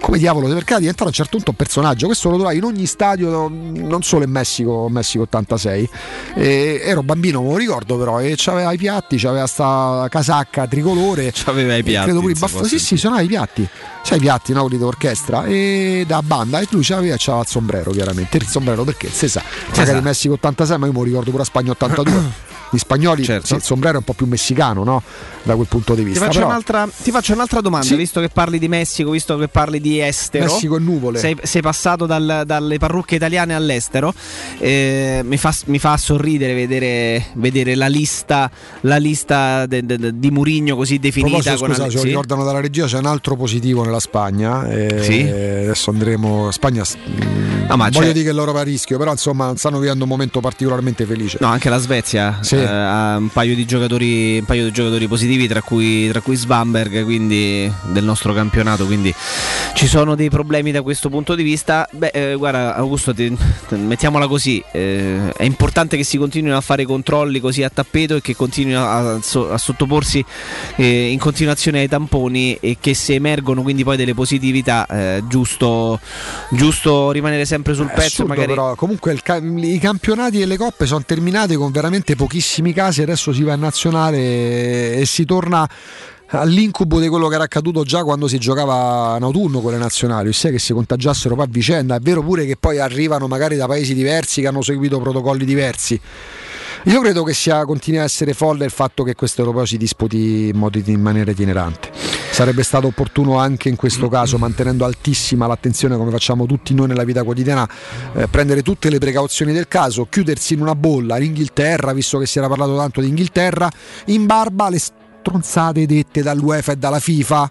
Come diavolo, perché diventare a un certo punto un personaggio. Questo lo trovai in ogni stadio, non solo in Messico, Messico 86. E ero bambino, me lo ricordo però, e c'aveva i piatti, c'aveva sta casacca tricolore. [LAUGHS] C'aveva i piatti, Credo pure i baffoni. Sì, sì. suonava i piatti. C'hai i piatti, no, quelli d'orchestra e da banda. E lui c'aveva, c'aveva il sombrero, chiaramente. Il sombrero perché? Si sa. Magari. Messico 86, ma io me lo ricordo pure a Spagna 82. [CLEARS THROAT] Gli spagnoli, Certo. sì, il sombrero è un po' più messicano, no? Da quel punto di Ti vista. faccio, Però, un'altra, ti faccio un'altra domanda, Sì. visto che parli di Messico, visto che parli di estero. Messico e nuvole. Sei, sei passato dal- dalle parrucche italiane all'estero. eh, mi, fa, mi fa sorridere vedere, vedere la lista, la lista de- de- de- di Murigno così definita. scusa, ce lo sì? ricordano dalla regia, c'è un altro positivo nella Spagna. e Sì? Adesso andremo. Spagna. ma voglio dire che l'Europa a rischio, però insomma stanno vivendo un momento particolarmente felice. No, anche la Svezia Sì. Eh, ha un paio di giocatori, un paio di giocatori positivi, tra cui, tra cui Svamberg, quindi del nostro campionato. Quindi ci sono dei problemi da questo punto di vista. Beh, eh, guarda, Augusto, ti- ti- mettiamola così: eh, è importante che si continuino a fare controlli così a tappeto e che continuino a, a sottoporsi eh, in continuazione ai tamponi e che se emergono quindi poi delle positività, eh, giusto, giusto rimanere sempre sul pezzo. assurdo, magari però comunque ca- i campionati e le coppe sono terminati con veramente pochissimi casi adesso si va in nazionale e si torna all'incubo di quello che era accaduto già quando si giocava in autunno con le nazionali, ossia che si contagiassero poi a vicenda. È vero pure che poi arrivano magari da paesi diversi che hanno seguito protocolli diversi. Io credo che sia, continui a essere folle il fatto che questo europeo si disputi in, modo- in maniera itinerante. Sarebbe stato opportuno anche in questo caso, mantenendo altissima l'attenzione come facciamo tutti noi nella vita quotidiana, eh, prendere tutte le precauzioni del caso, chiudersi in una bolla in Inghilterra, visto che si era parlato tanto di Inghilterra, in barba alle stronzate dette dall'UEFA e dalla FIFA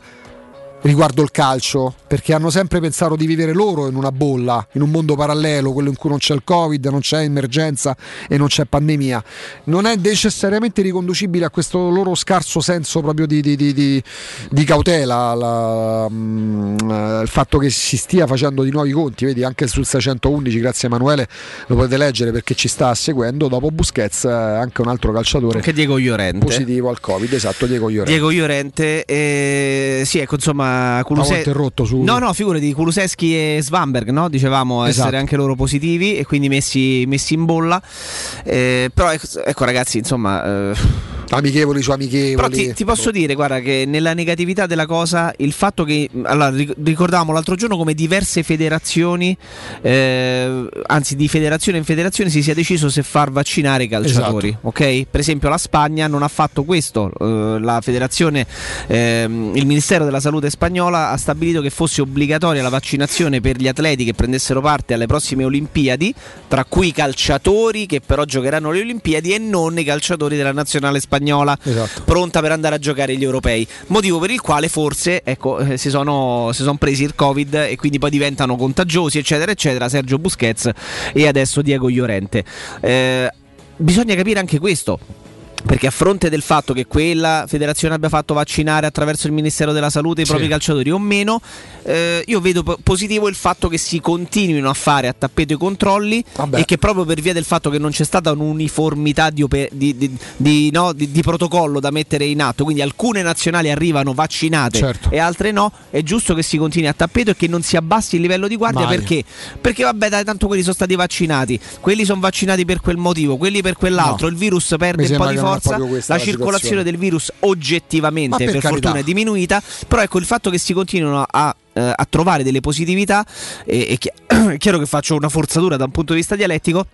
riguardo il calcio, perché hanno sempre pensato di vivere loro in una bolla, in un mondo parallelo, quello in cui non c'è il Covid, non c'è emergenza e non c'è pandemia. Non è necessariamente riconducibile a questo loro scarso senso proprio di, di- di- di- cautela, la- mm, eh, il fatto che si stia facendo di nuovi conti, vedi anche sul 611, grazie Emanuele, lo potete leggere perché ci sta seguendo, dopo Busquets eh, anche un altro calciatore Anche Diego positivo al Covid, esatto, Diego Llorente. Diego Llorente, eh, sì, ecco insomma, Kuluse- interrotto su- No, no, figurati, Kuluseschi e Svamberg, no? Dicevamo Esatto. essere anche loro positivi e quindi messi, messi in bolla. Eh, però ecco, ecco, ragazzi, insomma. eh, amichevoli su amichevoli. però ti, ti posso dire, guarda, che nella negatività della cosa, il fatto che. Allora, ric- ricordavamo l'altro giorno come diverse federazioni, eh, anzi, di federazione in federazione, si sia deciso se far vaccinare i calciatori. Esatto. Ok? Per esempio, la Spagna non ha fatto questo. eh, la federazione, ehm, il Ministero della Salute spagnola ha stabilito che fosse obbligatoria la vaccinazione per gli atleti che prendessero parte alle prossime Olimpiadi, tra cui i calciatori che però giocheranno le Olimpiadi e non i calciatori della nazionale spagnola Esatto. pronta per andare a giocare gli europei. Motivo per il quale forse ecco, eh, si, sono, si sono presi il Covid e quindi poi diventano contagiosi, eccetera, eccetera. Sergio Busquets e adesso Diego Llorente. Eh, bisogna capire anche questo. Perché a fronte del fatto che quella federazione abbia fatto vaccinare attraverso il Ministero della Salute i propri Sì. calciatori o meno, eh, io vedo po- positivo il fatto che si continuino a fare a tappeto i controlli e che proprio per via del fatto che non c'è stata un'uniformità di, ope- di- di- no, di- protocollo da mettere in atto, quindi alcune nazionali arrivano vaccinate Certo. e altre no, è giusto che si continui a tappeto e che non si abbassi il livello di guardia Mai. perché? Perché vabbè dai, tanto quelli sono stati vaccinati, quelli sono vaccinati per quel motivo, quelli per quell'altro, No. il virus perde Mi un po' di è forza, la la circolazione del virus oggettivamente per, per fortuna è diminuita, però ecco il fatto che si continuino a, eh, a trovare delle positività, e, [COUGHS] è chiaro che faccio una forzatura da un punto di vista dialettico,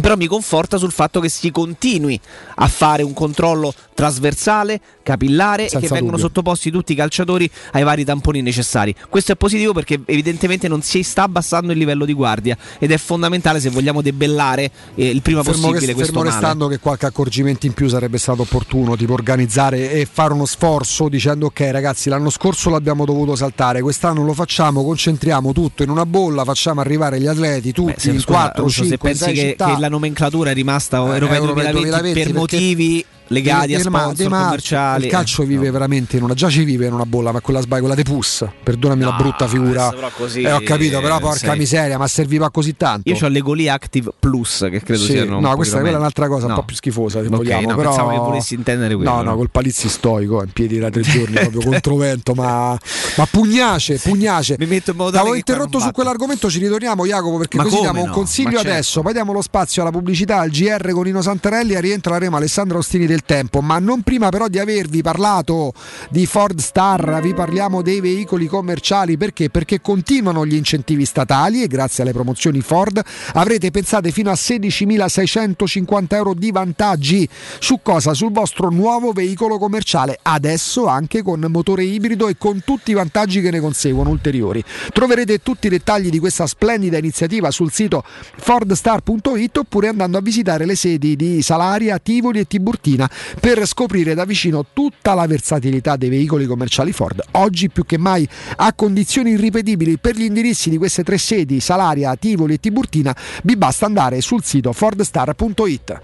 però mi conforta sul fatto che si continui a fare un controllo trasversale, capillare e Senza che vengono dubbio. sottoposti tutti i calciatori ai vari tamponi necessari. Questo è positivo perché evidentemente non si sta abbassando il livello di guardia ed è fondamentale se vogliamo debellare eh, il prima Fermo, possibile che- questo fermo male. restando che qualche accorgimento in più sarebbe stato opportuno, tipo organizzare e fare uno sforzo dicendo ok ragazzi l'anno scorso l'abbiamo dovuto saltare, quest'anno lo facciamo, concentriamo tutto in una bolla, facciamo arrivare gli atleti tutti Se, in scusa, 4, Russo, 5, se pensi 6 che, città. che la nomenclatura è rimasta Europeo Euro 2020, 2020 per motivi legati a dei ma- sponsor marchi. commerciali Il calcio eh, vive no. veramente in una già ci vive in una bolla, ma quella sbaglia, quella de Pus. Perdonami la brutta figura. così, eh, ho capito, però porca sei- miseria, ma serviva così tanto. Io ho le Goli Active Plus che credo Sì, siano un no, questa è un'altra cosa un No. po' più schifosa se Ok, vogliamo. no, però... pensavo che volessi intendere quello, No, no, no. col palizzi stoico, in piedi da tre giorni, [LAUGHS] proprio controvento, ma, ma pugnace, pugnace. Mi metto in modo tale L'avevo interrotto su quell'argomento, ci ritorniamo Jacopo perché Ma così diamo un no? consiglio Ma certo. adesso, poi diamo lo spazio alla pubblicità, al GR con Nino Santarelli e rientra la Rema Alessandro Ostini del Tempo, ma non prima però di avervi parlato di Ford Star, vi parliamo dei veicoli commerciali, perché? Perché continuano gli incentivi statali e grazie alle promozioni Ford avrete pensate fino a 16.650 euro di vantaggi su cosa? Sul vostro nuovo veicolo commerciale, adesso anche con motore ibrido e con tutti i vantaggi che ne conseguono ulteriori. Troverete tutti i dettagli di questa splendida iniziativa sul sito fordstar.it oppure andando a visitare le sedi di Salaria, Tivoli e Tiburtina per scoprire da vicino tutta la versatilità dei veicoli commerciali Ford. Oggi più che mai a condizioni irripetibili per gli indirizzi di queste tre sedi, Salaria, Tivoli e Tiburtina, vi basta andare sul sito fordstar.it.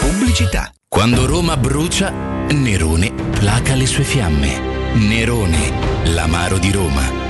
Pubblicità. Quando Roma brucia, Nerone placa le sue fiamme. Nerone, l'amaro di Roma.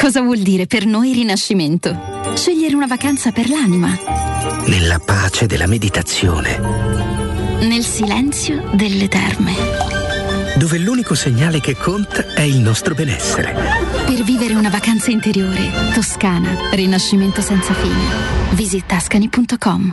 Cosa vuol dire per noi rinascimento? Scegliere una vacanza per l'anima, Nella pace della meditazione, nel silenzio delle terme. dove l'unico segnale che conta è il nostro benessere. Per vivere una vacanza interiore, Toscana, rinascimento senza fine. Visita ascani.com.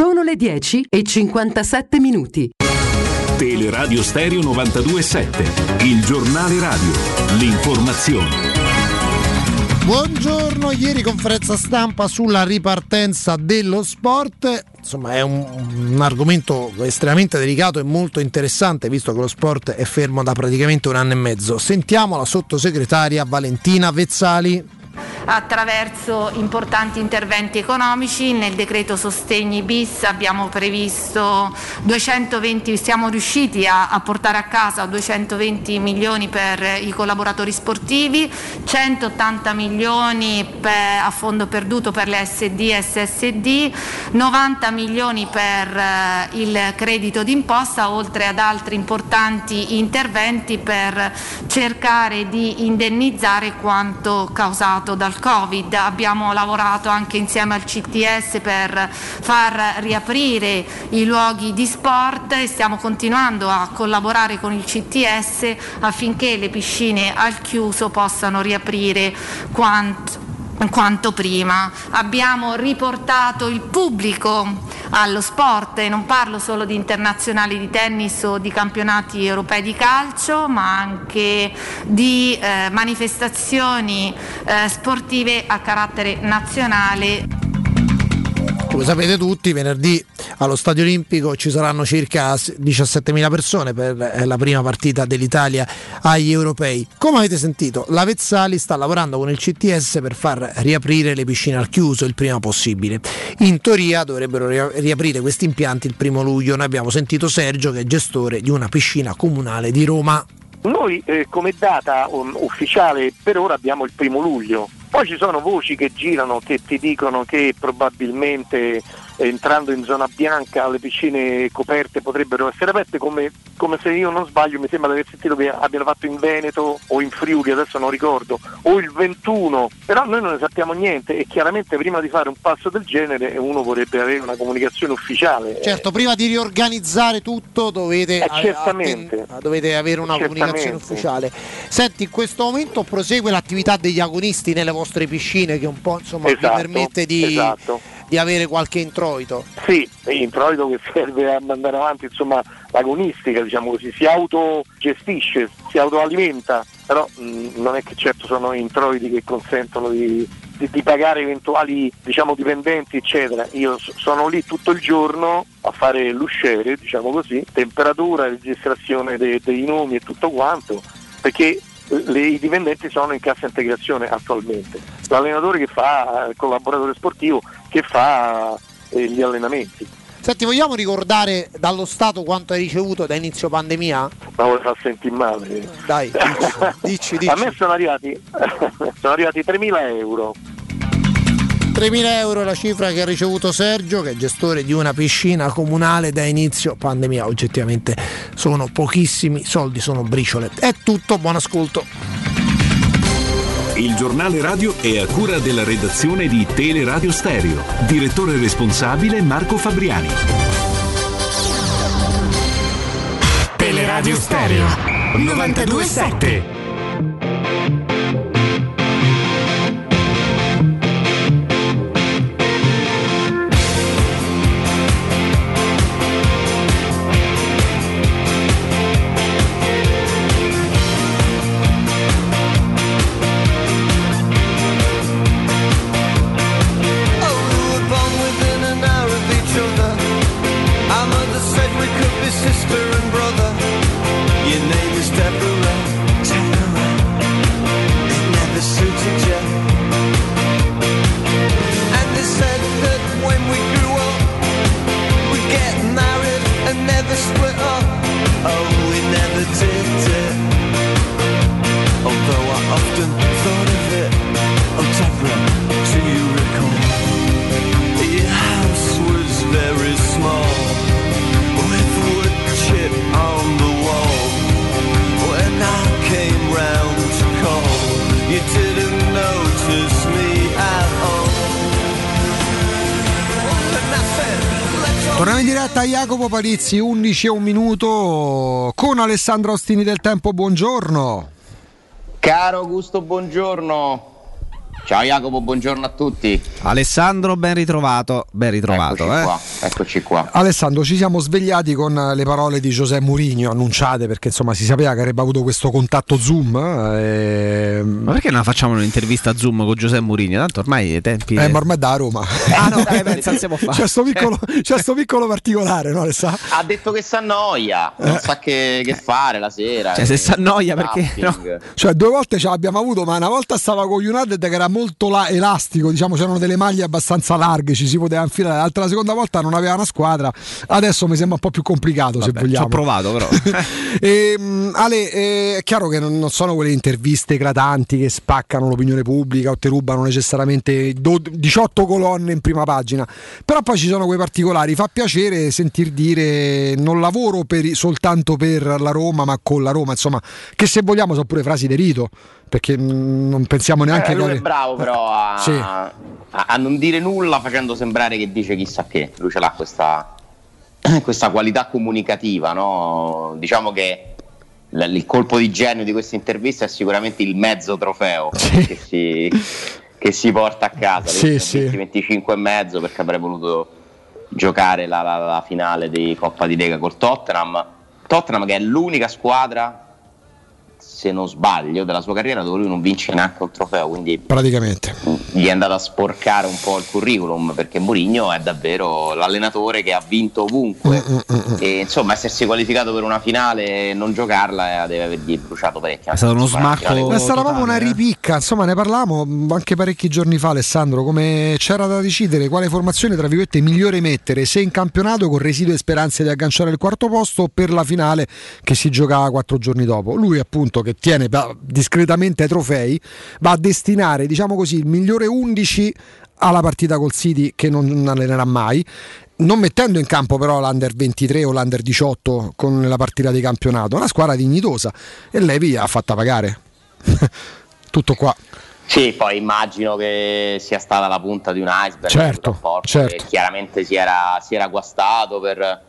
Sono le 10 e 57 minuti. Teleradio Stereo 927, il giornale radio, l'informazione. Buongiorno, ieri conferenza stampa sulla ripartenza dello sport. Insomma, è un, un argomento estremamente delicato e molto interessante, visto che lo sport è fermo da praticamente un anno e mezzo. Sentiamo la sottosegretaria Valentina Vezzali. Attraverso importanti interventi economici. Nel decreto sostegni bis abbiamo previsto 220, siamo riusciti a, a portare a casa 220 milioni per i collaboratori sportivi, 180 milioni per- a fondo perduto per le SD e SSD, 90 milioni per eh, il credito d'imposta, oltre ad altri importanti interventi per cercare di indennizzare quanto causato dal Covid. Abbiamo lavorato anche insieme al CTS per far riaprire i luoghi di sport e stiamo continuando a collaborare con il CTS affinché le piscine al chiuso possano riaprire quanto quanto prima. Abbiamo riportato il pubblico allo sport e non parlo solo di internazionali di tennis o di campionati europei di calcio, ma anche di eh, manifestazioni eh, sportive a carattere nazionale. Lo sapete tutti, venerdì allo Stadio Olimpico ci saranno circa 17.000 persone per eh, la prima partita dell'Italia agli europei. Come avete sentito, la Vezzali sta lavorando con il CTS per far riaprire le piscine al chiuso il prima possibile. In teoria dovrebbero ria- riaprire questi impianti il primo luglio. Noi abbiamo sentito Sergio che è gestore di una piscina comunale di Roma. Noi eh, come data um, ufficiale per ora abbiamo il primo luglio, poi ci sono voci che girano che ti dicono che probabilmente entrando in zona bianca le piscine coperte potrebbero essere aperte come, come se io non sbaglio mi sembra di aver sentito che abbiano fatto in Veneto o in Friuli, adesso non ricordo, o il 21, però noi non ne sappiamo niente e chiaramente prima di fare un passo del genere uno vorrebbe avere una comunicazione ufficiale. Certo, prima di riorganizzare tutto dovete, Eh, atten- dovete avere una Certamente. comunicazione ufficiale. Senti, in questo momento prosegue l'attività degli agonisti nelle vostre piscine che un po' insomma, vi Esatto, permette di, esatto. Di avere qualche introito. Sì, introito che serve a mandare avanti insomma, l'agonistica, diciamo così, si autogestisce, si autoalimenta, però mh, non è che certo sono introiti che consentono di, di- di pagare eventuali diciamo, dipendenti, eccetera. Io s- sono lì tutto il giorno a fare l'usciere, diciamo così, temperatura, registrazione de- dei nomi e tutto quanto, perché le- i dipendenti sono in cassa integrazione attualmente. L'allenatore che fa, il collaboratore sportivo che fa eh, gli allenamenti. Senti, vogliamo ricordare dallo Stato quanto hai ricevuto da inizio pandemia? Ma vuoi far sentire male? Dai, dici, dici. [LAUGHS] A me sono arrivati, [LAUGHS] sono arrivati 3.000 euro. 3.000 euro è la cifra che ha ricevuto Sergio, che è gestore di una piscina comunale da inizio pandemia. Oggettivamente sono pochissimi soldi, sono briciole. È tutto, buon ascolto. Il giornale radio è a cura della redazione di Teleradio Stereo. Direttore responsabile Marco Fabriani. Teleradio Stereo 927. Parizzi, 11 e un minuto con Alessandro Ostini del Tempo, buongiorno. Caro Augusto, buongiorno. Ciao Jacopo, buongiorno a tutti. Alessandro, ben ritrovato. Ben ritrovato, Eccoci eh. qua, eccoci qua. Alessandro, ci siamo svegliati con le parole di Giuseppe Mourinho annunciate perché insomma si sapeva che avrebbe avuto questo contatto Zoom. eh, Ma perché non facciamo un'intervista a Zoom con Giuseppe Mourinho? Tanto ormai i tempi. Eh, ma ormai è da Roma. Ah no, eh, pensa, siamo [LAUGHS] fare. C'è sto piccolo, [LAUGHS] c'è sto piccolo particolare, no Alessandro? Ha detto che si annoia, non sa che, che fare la sera. Eh. Cioè, se eh, si annoia perché zapping. Cioè, due volte ce l'abbiamo avuto, ma una volta stava con United che era molto la- elastico, diciamo, c'erano delle maglie abbastanza larghe, ci si poteva infilare. L'altra la seconda volta non aveva una squadra. Adesso mi sembra un po' più complicato, se Vabbè, vogliamo. ci ho provato, però. [LAUGHS] E, mh, Ale, eh, è chiaro che non, non sono quelle interviste eclatanti che spaccano l'opinione pubblica o ti rubano necessariamente do- 18 colonne in prima pagina, però poi ci sono quei particolari. Fa piacere sentir dire non lavoro per soltanto per la Roma, ma con la Roma, insomma, che se vogliamo sono pure frasi di rito, perché non pensiamo neanche Eh, lui che. è bravo però a, Sì. a- a non dire nulla facendo sembrare che dice chissà che. Lui ce l'ha questa, [CLEARS THROAT] questa qualità comunicativa, no? Diciamo che l- il colpo di genio di questa intervista è sicuramente il mezzo trofeo [LAUGHS] che, si, che si porta a casa. Sì, sì. 25 e mezzo perché avrei voluto giocare la, la- la finale di Coppa di Lega col Tottenham. Tottenham che è l'unica squadra, se non sbaglio, della sua carriera dove lui non vince neanche un trofeo, quindi Praticamente. gli è andato a sporcare un po' il curriculum perché Mourinho è davvero l'allenatore che ha vinto ovunque Mm, e insomma essersi qualificato per una finale e non giocarla eh, deve avergli bruciato parecchio. È stato uno smacco È stata proprio una eh. ripicca, insomma ne parlavamo anche parecchi giorni fa Alessandro, come c'era da decidere quale formazione tra virgolette migliore mettere, se in campionato con residue speranze di agganciare il quarto posto o per la finale che si giocava quattro giorni dopo. Lui appunto che tiene pa- discretamente ai trofei va a destinare diciamo così il migliore 11 alla partita col City che non allenerà mai non mettendo in campo però l'under 23 o l'under 18 con la partita di campionato, una squadra dignitosa e Levi ha fatta pagare. [LAUGHS] Tutto qua. Sì, poi immagino che sia stata la punta di un iceberg. Certo, certo. che chiaramente si era, si era guastato per,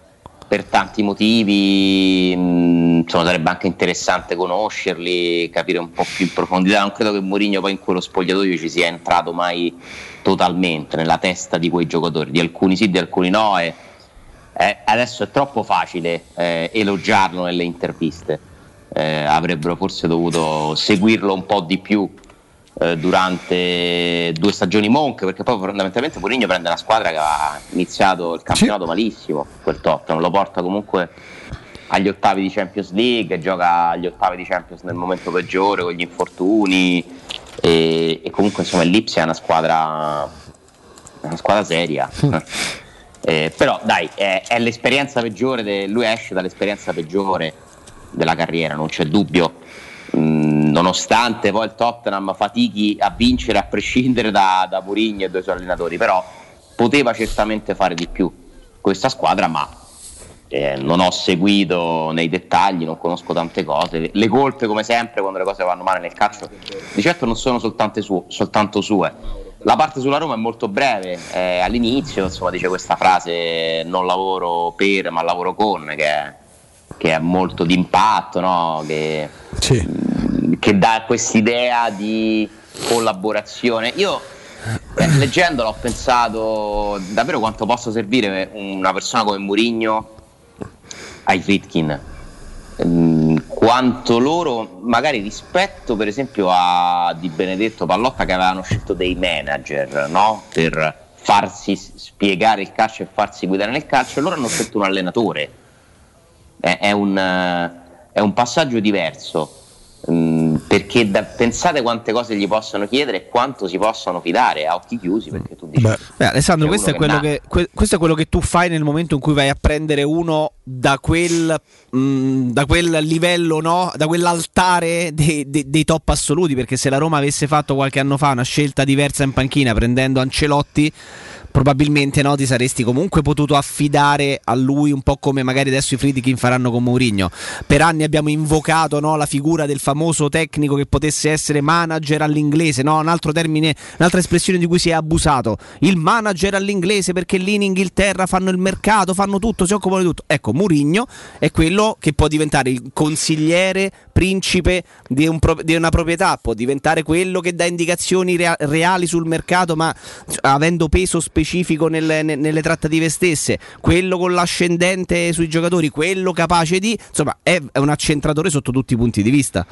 per tanti motivi. mh, Insomma, sarebbe anche interessante conoscerli, capire un po' più in profondità. Non credo che Mourinho poi in quello spogliatoio ci sia entrato mai totalmente nella testa di quei giocatori. Di alcuni sì, di alcuni no. E, eh, adesso è troppo facile eh, elogiarlo nelle interviste. Eh, avrebbero forse dovuto seguirlo un po' di più eh, durante due stagioni monche perché poi fondamentalmente Mourinho prende una squadra che ha iniziato il campionato malissimo quel Tottenham lo porta comunque agli ottavi di Champions League gioca agli ottavi di Champions nel momento peggiore con gli infortuni e, e comunque insomma il Lipsia è una squadra una squadra seria. [LAUGHS] Eh, però dai, è, è l'esperienza peggiore, de- lui esce dall'esperienza peggiore della carriera, non c'è dubbio. Mm, nonostante poi il Tottenham fatichi a vincere a prescindere da, da Mourinho e dai suoi allenatori, però poteva certamente fare di più questa squadra, ma eh, non ho seguito nei dettagli, non conosco tante cose. Le colpe, come sempre, quando le cose vanno male nel calcio, di certo non sono soltanto, su- soltanto sue. La parte sulla Roma è molto breve, eh, all'inizio insomma, dice questa frase non lavoro per ma lavoro con, che è, che è molto d'impatto, no? che, mh, che dà quest'idea di collaborazione. Io eh, leggendolo ho pensato davvero quanto possa servire una persona come Mourinho ai Fritkin. Mm, quanto loro, magari rispetto per esempio a Di Benedetto Pallotta che avevano scelto dei manager no? per farsi spiegare il calcio e farsi guidare nel calcio, loro hanno scelto un allenatore. È, è un, eh, è un passaggio diverso. mm, perché da- pensate quante cose gli possono chiedere e quanto si possono fidare a occhi chiusi perché tu dici Beh, Alessandro, questo è, che che, que- questo è quello che tu fai nel momento in cui vai a prendere uno da quel, mh, da quel livello, no? da quell'altare dei, dei- dei top assoluti. Perché se la Roma avesse fatto qualche anno fa una scelta diversa in panchina prendendo Ancelotti, probabilmente no, ti saresti comunque potuto affidare a lui un po' come magari adesso i Friedkin faranno con Mourinho. Per anni abbiamo invocato no, la figura del famoso tecnico che potesse essere manager all'inglese, no? un altro termine, un'altra espressione di cui si è abusato. Il manager all'inglese perché lì in Inghilterra fanno il mercato, fanno tutto, si occupano di tutto. Ecco, Mourinho è quello che può diventare il consigliere principe di, un pro- di una proprietà, può diventare quello che dà indicazioni rea- reali sul mercato, ma avendo peso specifico nelle, ne- nelle trattative stesse, quello con l'ascendente sui giocatori, quello capace di, insomma, è, è un accentratore sotto tutti i punti di vista.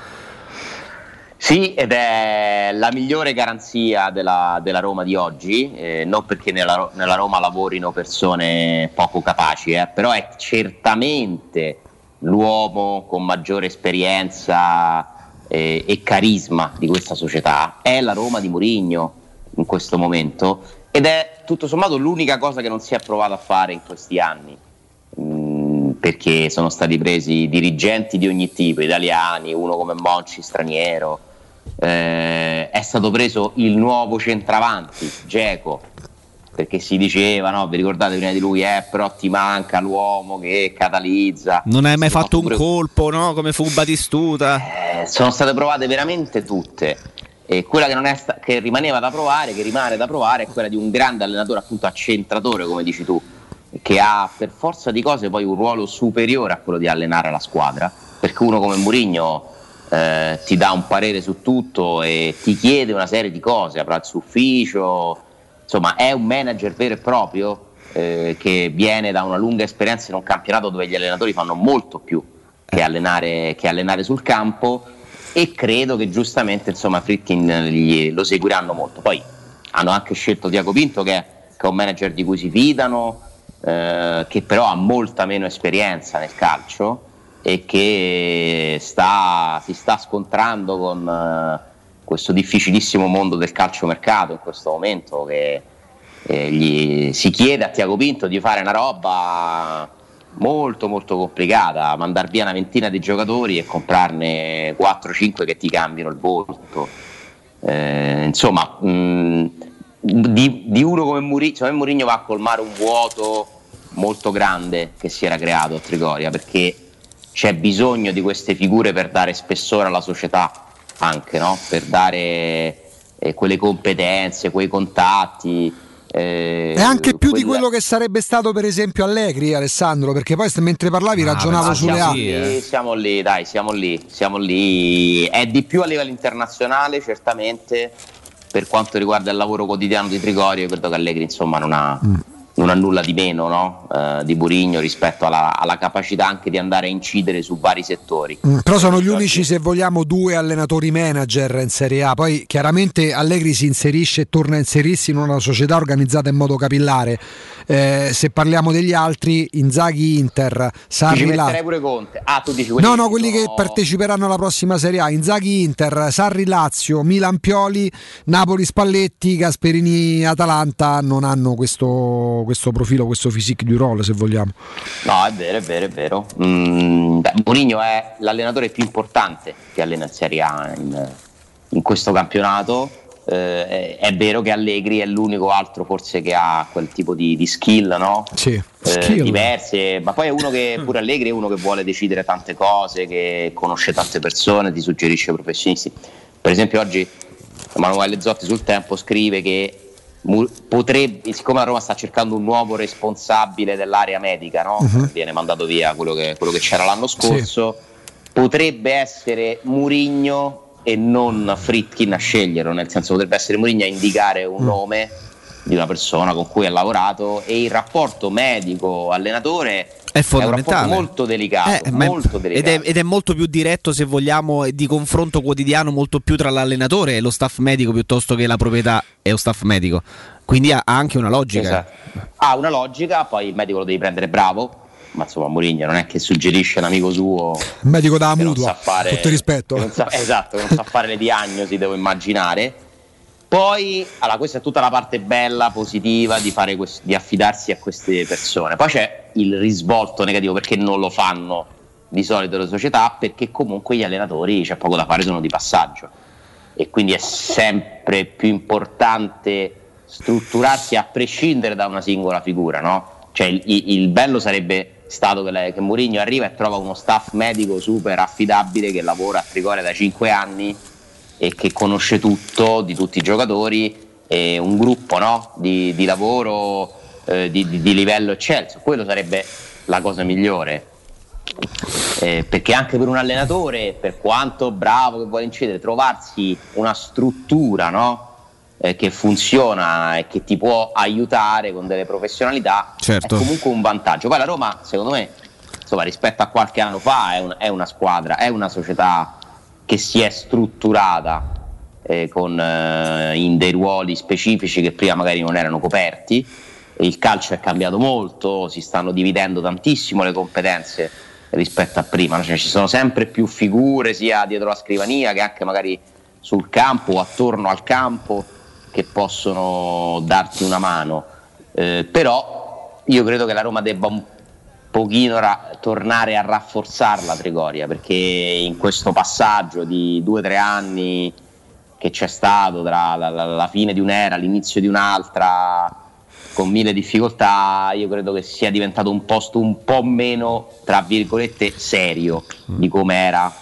Sì, ed è la migliore garanzia della, della Roma di oggi, eh, non perché nella, nella Roma lavorino persone poco capaci, eh, però è certamente l'uomo con maggiore esperienza eh, e carisma di questa società, è la Roma di Mourinho in questo momento ed è tutto sommato l'unica cosa che non si è provato a fare in questi anni. Mm, perché sono stati presi dirigenti di ogni tipo, italiani, uno come Monci, straniero, eh, è stato preso il nuovo centravanti, Geco, perché si diceva, no, vi ricordate prima di lui, eh, però ti manca l'uomo che catalizza. Non hai mai Sono fatto un pure- colpo, no? Come fu Batistuta. eh, sono state provate veramente tutte. E quella che, è sta- che rimaneva da provare, che rimane da provare, è quella di un grande allenatore, appunto accentratore, come dici tu, che ha per forza di cose poi un ruolo superiore a quello di allenare la squadra. Perché uno come Mourinho eh, ti dà un parere su tutto e ti chiede una serie di cose, avrà il suo ufficio, insomma, è un manager vero e proprio eh, che viene da una lunga esperienza in un campionato dove gli allenatori fanno molto più che allenare, che allenare sul campo e credo che giustamente insomma Fritkin lo seguiranno molto. Poi hanno anche scelto Diaco Pinto che, che è un manager di cui si fidano, eh, che però ha molta meno esperienza nel calcio e che sta- si sta scontrando con eh, questo difficilissimo mondo del calciomercato in questo momento che eh, gli si chiede a Tiago Pinto di fare una roba molto molto complicata, mandare via una ventina di giocatori e comprarne 4-5 che ti cambiano il volto. Eh, insomma, mh, di, di uno come Mourinho, secondo me Mourinho va a colmare un vuoto molto grande che si era creato a Trigoria perché c'è bisogno di queste figure per dare spessore alla società anche, no? per dare eh, quelle competenze, quei contatti. Eh, È anche più di quella- quello che sarebbe stato per esempio Allegri, Alessandro, perché poi mentre parlavi ragionavo Ah, sulle siamo altre. lì, siamo lì, dai, siamo lì, siamo lì. È di più a livello internazionale, certamente, per quanto riguarda il lavoro quotidiano di Trigorio, io credo che Allegri insomma non ha, non ha nulla di meno no? Eh, di Burigno rispetto alla, alla capacità anche di andare a incidere su vari settori. Mm, Però sono gli unici, se vogliamo, due allenatori manager in Serie A. Poi chiaramente Allegri si inserisce e torna a inserirsi in una società organizzata in modo capillare. Eh, se parliamo degli altri, Inzaghi Inter, Sarri Lazio. pure Conte. Ah, tu dici quelli No, no, ci quelli che sono- parteciperanno alla prossima Serie A, Inzaghi Inter, Sarri Lazio, Milan Pioli, Napoli Spalletti, Gasperini Atalanta non hanno questo, questo profilo, questo physique du role se vogliamo. No, è vero, è vero, è vero. Mm, beh, Mourinho è l'allenatore più importante che allena in Serie A in, in questo campionato. Eh, è, è vero che Allegri è l'unico altro forse che ha quel tipo di, di skill, no? Sì, Eh, skill. diverse, ma poi è uno che pure Allegri è uno che vuole decidere tante cose, che conosce tante persone, ti suggerisce professionisti. Per esempio oggi Emanuele Zotti sul tempo scrive che potrebbe, siccome la Roma sta cercando un nuovo responsabile dell'area medica, no? Mhm. viene mandato via quello che, quello che c'era l'anno scorso, potrebbe essere Murigno e non Fritkin a sceglierlo, nel senso potrebbe essere Murigno a indicare un nome di una persona con cui ha lavorato e il rapporto medico-allenatore È un fondamentale. rapporto molto delicato, Eh, ma è- molto ed, delicato. è, ed è molto più diretto se vogliamo e di confronto quotidiano molto più tra l'allenatore e lo staff medico piuttosto che la proprietà e lo staff medico quindi ha, ha anche una logica Esatto. Ha una logica, poi il medico lo devi prendere bravo, ma insomma Mourinho non è che suggerisce un amico suo Il medico da mutua, sa fare, tutto il rispetto. sa- esatto, non sa fare le diagnosi, devo immaginare. Poi, allora, questa è tutta la parte bella, positiva di, quest- di affidarsi a queste persone. Poi c'è il risvolto negativo perché non lo fanno di solito le società, perché comunque gli allenatori c'è poco da fare, sono di passaggio. E quindi è sempre più importante strutturarsi a prescindere da una singola figura, no? Cioè il, il bello sarebbe stato che, lei- che Mourinho arriva e trova uno staff medico super affidabile che lavora a Trigoria da 5 anni e che conosce tutto di tutti i giocatori e un gruppo no? di, di lavoro eh, di, di- di livello eccelso. Quello sarebbe la cosa migliore. Eh, perché anche per un allenatore, per quanto bravo che vuole incedere, trovarsi una struttura no? Eh, che funziona e che ti può aiutare con delle professionalità Certo. è comunque un vantaggio. Poi la Roma, secondo me, insomma, rispetto a qualche anno fa, è, un- è una squadra, è una società che si è strutturata eh, con, eh, in dei ruoli specifici che prima magari non erano coperti. Il calcio è cambiato molto, si stanno dividendo tantissimo le competenze rispetto a prima? Cioè, ci sono sempre più figure sia dietro la scrivania che anche magari sul campo o attorno al campo che possono darti una mano. Eh, però io credo che la Roma debba un pochino ra- tornare a rafforzare la Trigoria perché in questo passaggio di due o tre anni che c'è stato tra la, la- la fine di un'era, l'inizio di un'altra, con mille difficoltà, io credo che sia diventato un posto un po' meno, tra virgolette, serio di come era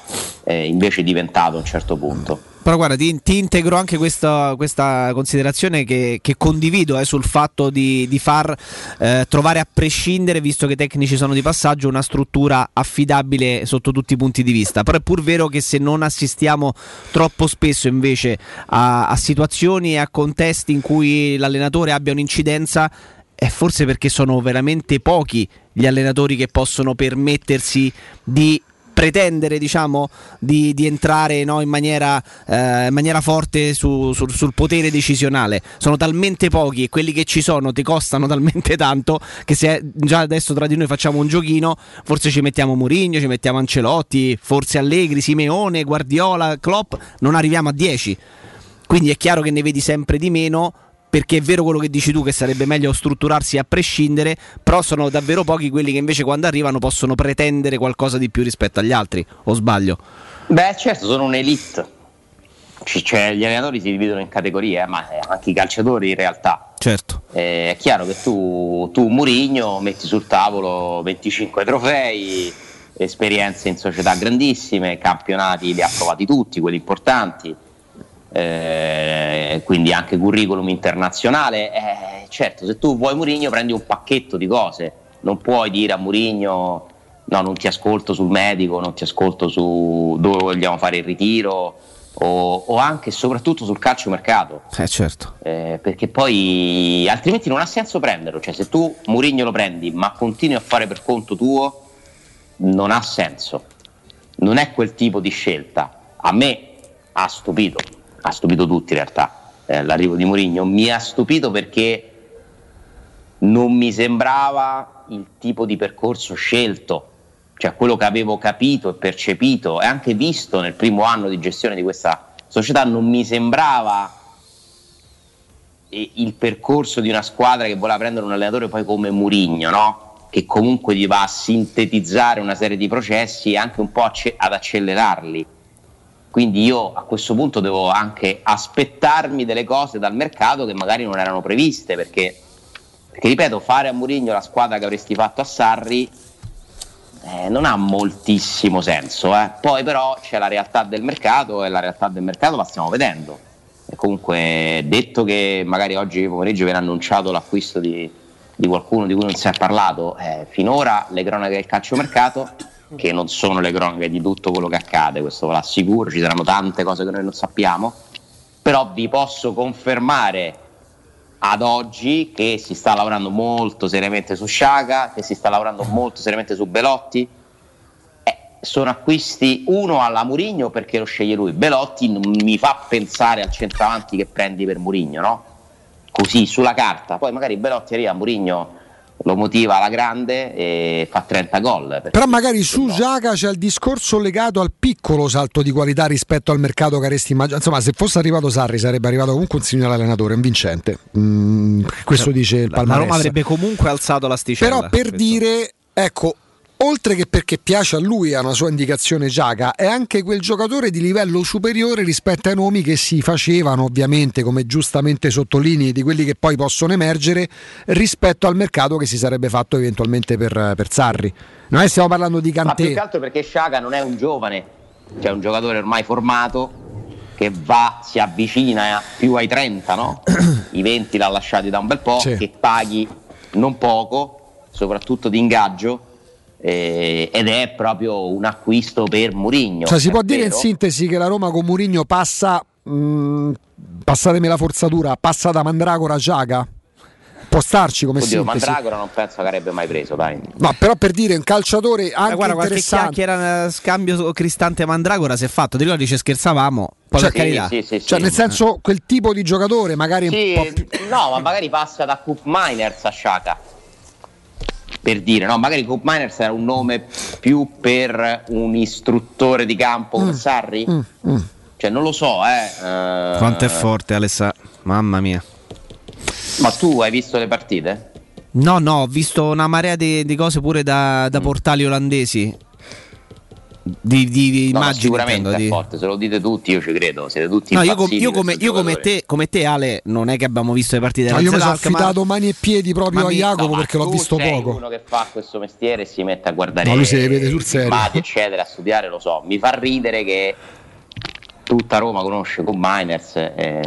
eh, invece diventato a un certo punto. Però guarda, ti, ti integro anche questa, questa considerazione che, che condivido eh, sul fatto di, di far eh, trovare a prescindere, visto che i tecnici sono di passaggio, una struttura affidabile sotto tutti i punti di vista. Però è pur vero che se non assistiamo troppo spesso invece a, a situazioni e a contesti in cui l'allenatore abbia un'incidenza, è forse perché sono veramente pochi gli allenatori che possono permettersi di pretendere diciamo di, di entrare no, in, maniera, eh, in maniera forte su- sul- sul potere decisionale. Sono talmente pochi e quelli che ci sono ti costano [LAUGHS] talmente tanto che se già adesso tra di noi facciamo un giochino forse ci mettiamo Mourinho ci mettiamo Ancelotti forse Allegri, Simeone, Guardiola, Klopp non arriviamo a 10 quindi è chiaro che ne vedi sempre di meno perché è vero quello che dici tu che sarebbe meglio strutturarsi a prescindere, però sono davvero pochi quelli che invece quando arrivano possono pretendere qualcosa di più rispetto agli altri, o sbaglio? Beh, certo, sono un'elite. Cioè, gli allenatori si dividono in categorie, eh, ma eh, anche i calciatori in realtà. Certo. Eh, è chiaro che tu, tu Murigno, metti sul tavolo 25 trofei, esperienze in società grandissime, campionati li ha provati tutti, quelli importanti, eh, quindi anche curriculum internazionale. Eh, certo, se tu vuoi Murigno prendi un pacchetto di cose, non puoi dire a Murigno no, non ti ascolto sul medico, non ti ascolto su dove vogliamo fare il ritiro o, o anche e soprattutto sul calcio mercato. Eh certo. Eh, perché poi altrimenti non ha senso prenderlo. Cioè, se tu Murigno lo prendi ma continui a fare per conto tuo, non ha senso. Non è quel tipo di scelta. A me ha stupito, ha stupito tutti in realtà. eh, l'arrivo di Murigno mi ha stupito perché non mi sembrava il tipo di percorso scelto, cioè quello che avevo capito e percepito e anche visto nel primo anno di gestione di questa società non mi sembrava eh, il percorso di una squadra che voleva prendere un allenatore poi come Murigno, no? che comunque gli va a sintetizzare una serie di processi e anche un po' ad accelerarli. Quindi io a questo punto devo anche aspettarmi delle cose dal mercato che magari non erano previste, perché, perché ripeto, fare a Murigno la squadra che avresti fatto a Sarri eh, non ha moltissimo senso. eh. Poi però c'è la realtà del mercato e la realtà del mercato la stiamo vedendo. E comunque detto che magari oggi pomeriggio viene annunciato l'acquisto di, di qualcuno di cui non si è parlato, eh, finora le cronache del calciomercato, che non sono le cronache di tutto quello che accade, questo ve l'assicuro, ci saranno tante cose che noi non sappiamo, però vi posso confermare ad oggi che si sta lavorando molto seriamente su Sciaga, che si sta lavorando molto seriamente su Belotti. Eh, sono acquisti uno alla Murigno perché lo sceglie lui. Belotti non mi fa pensare al centravanti che prendi per Murigno, no? Così sulla carta. Poi magari Belotti arriva a Murigno lo motiva alla grande e fa 30 gol. Però magari su Giaca c'è il discorso legato al piccolo salto di qualità rispetto al mercato che avresti immaginato. Insomma, se fosse arrivato Sarri sarebbe arrivato comunque un signore allenatore, un vincente. Mm, questo dice il La Palmarès. Roma avrebbe comunque alzato l'asticella. Però per dire, ecco, oltre che perché piace a lui, ha una sua indicazione Giaca, è anche quel giocatore di livello superiore rispetto ai nomi che si facevano, ovviamente, come giustamente sottolinei, di quelli che poi possono emergere rispetto al mercato che si sarebbe fatto eventualmente per, per Sarri. Che stiamo parlando di Ma più Cantè. che altro perché Sciaga non è un giovane, cioè un giocatore ormai formato che va, si avvicina più ai 30, no? [CLEARS THROAT] I 20 l'ha lasciati da un bel po', Sì. che paghi non poco, soprattutto di ingaggio, eh, ed è proprio un acquisto per Murigno. Cioè, si può dire in vero? sintesi che la Roma con Murigno passa, mh, passatemi la forzatura, passa da Mandragora a Giaga? Può starci come Oddio, sintesi. Mandragora non penso che avrebbe mai preso, dai. No, però per dire un calciatore anche Eh, guarda, qualche interessante. chiacchiera eh, scambio Cristante Mandragora si è fatto. Ti ricordi ci scherzavamo? Poi Cioè, carità. sì, sì, Cioè, sì. nel senso, quel tipo di giocatore, magari Sì, un po' più. no, ma magari passa da Coop Miners a Sciaca. Per dire, no, magari Coop Miners era un nome più per un istruttore di campo come Sarri. Mm, Cioè, non lo so, eh. eh, Quanto è forte Alessa. Mamma mia. Ma tu hai visto le partite? No, no, ho visto una marea di, di cose pure da, Mm. da portali olandesi. Di, di, di No, ma immagini. sicuramente intendo, è di- forte, se lo dite tutti, io ci credo. Siete tutti No, io, com- io come, io come te, come te, Ale, non è che abbiamo visto le partite No, della io mi sono affidato mani e piedi proprio Ma a mi- Jacopo No, ma perché l'ho visto poco. uno che fa questo mestiere e si mette a guardare No, lui le vede sul serio. eccetera, a studiare, lo so. Mi fa ridere che tutta Roma conosce con Miners. eh,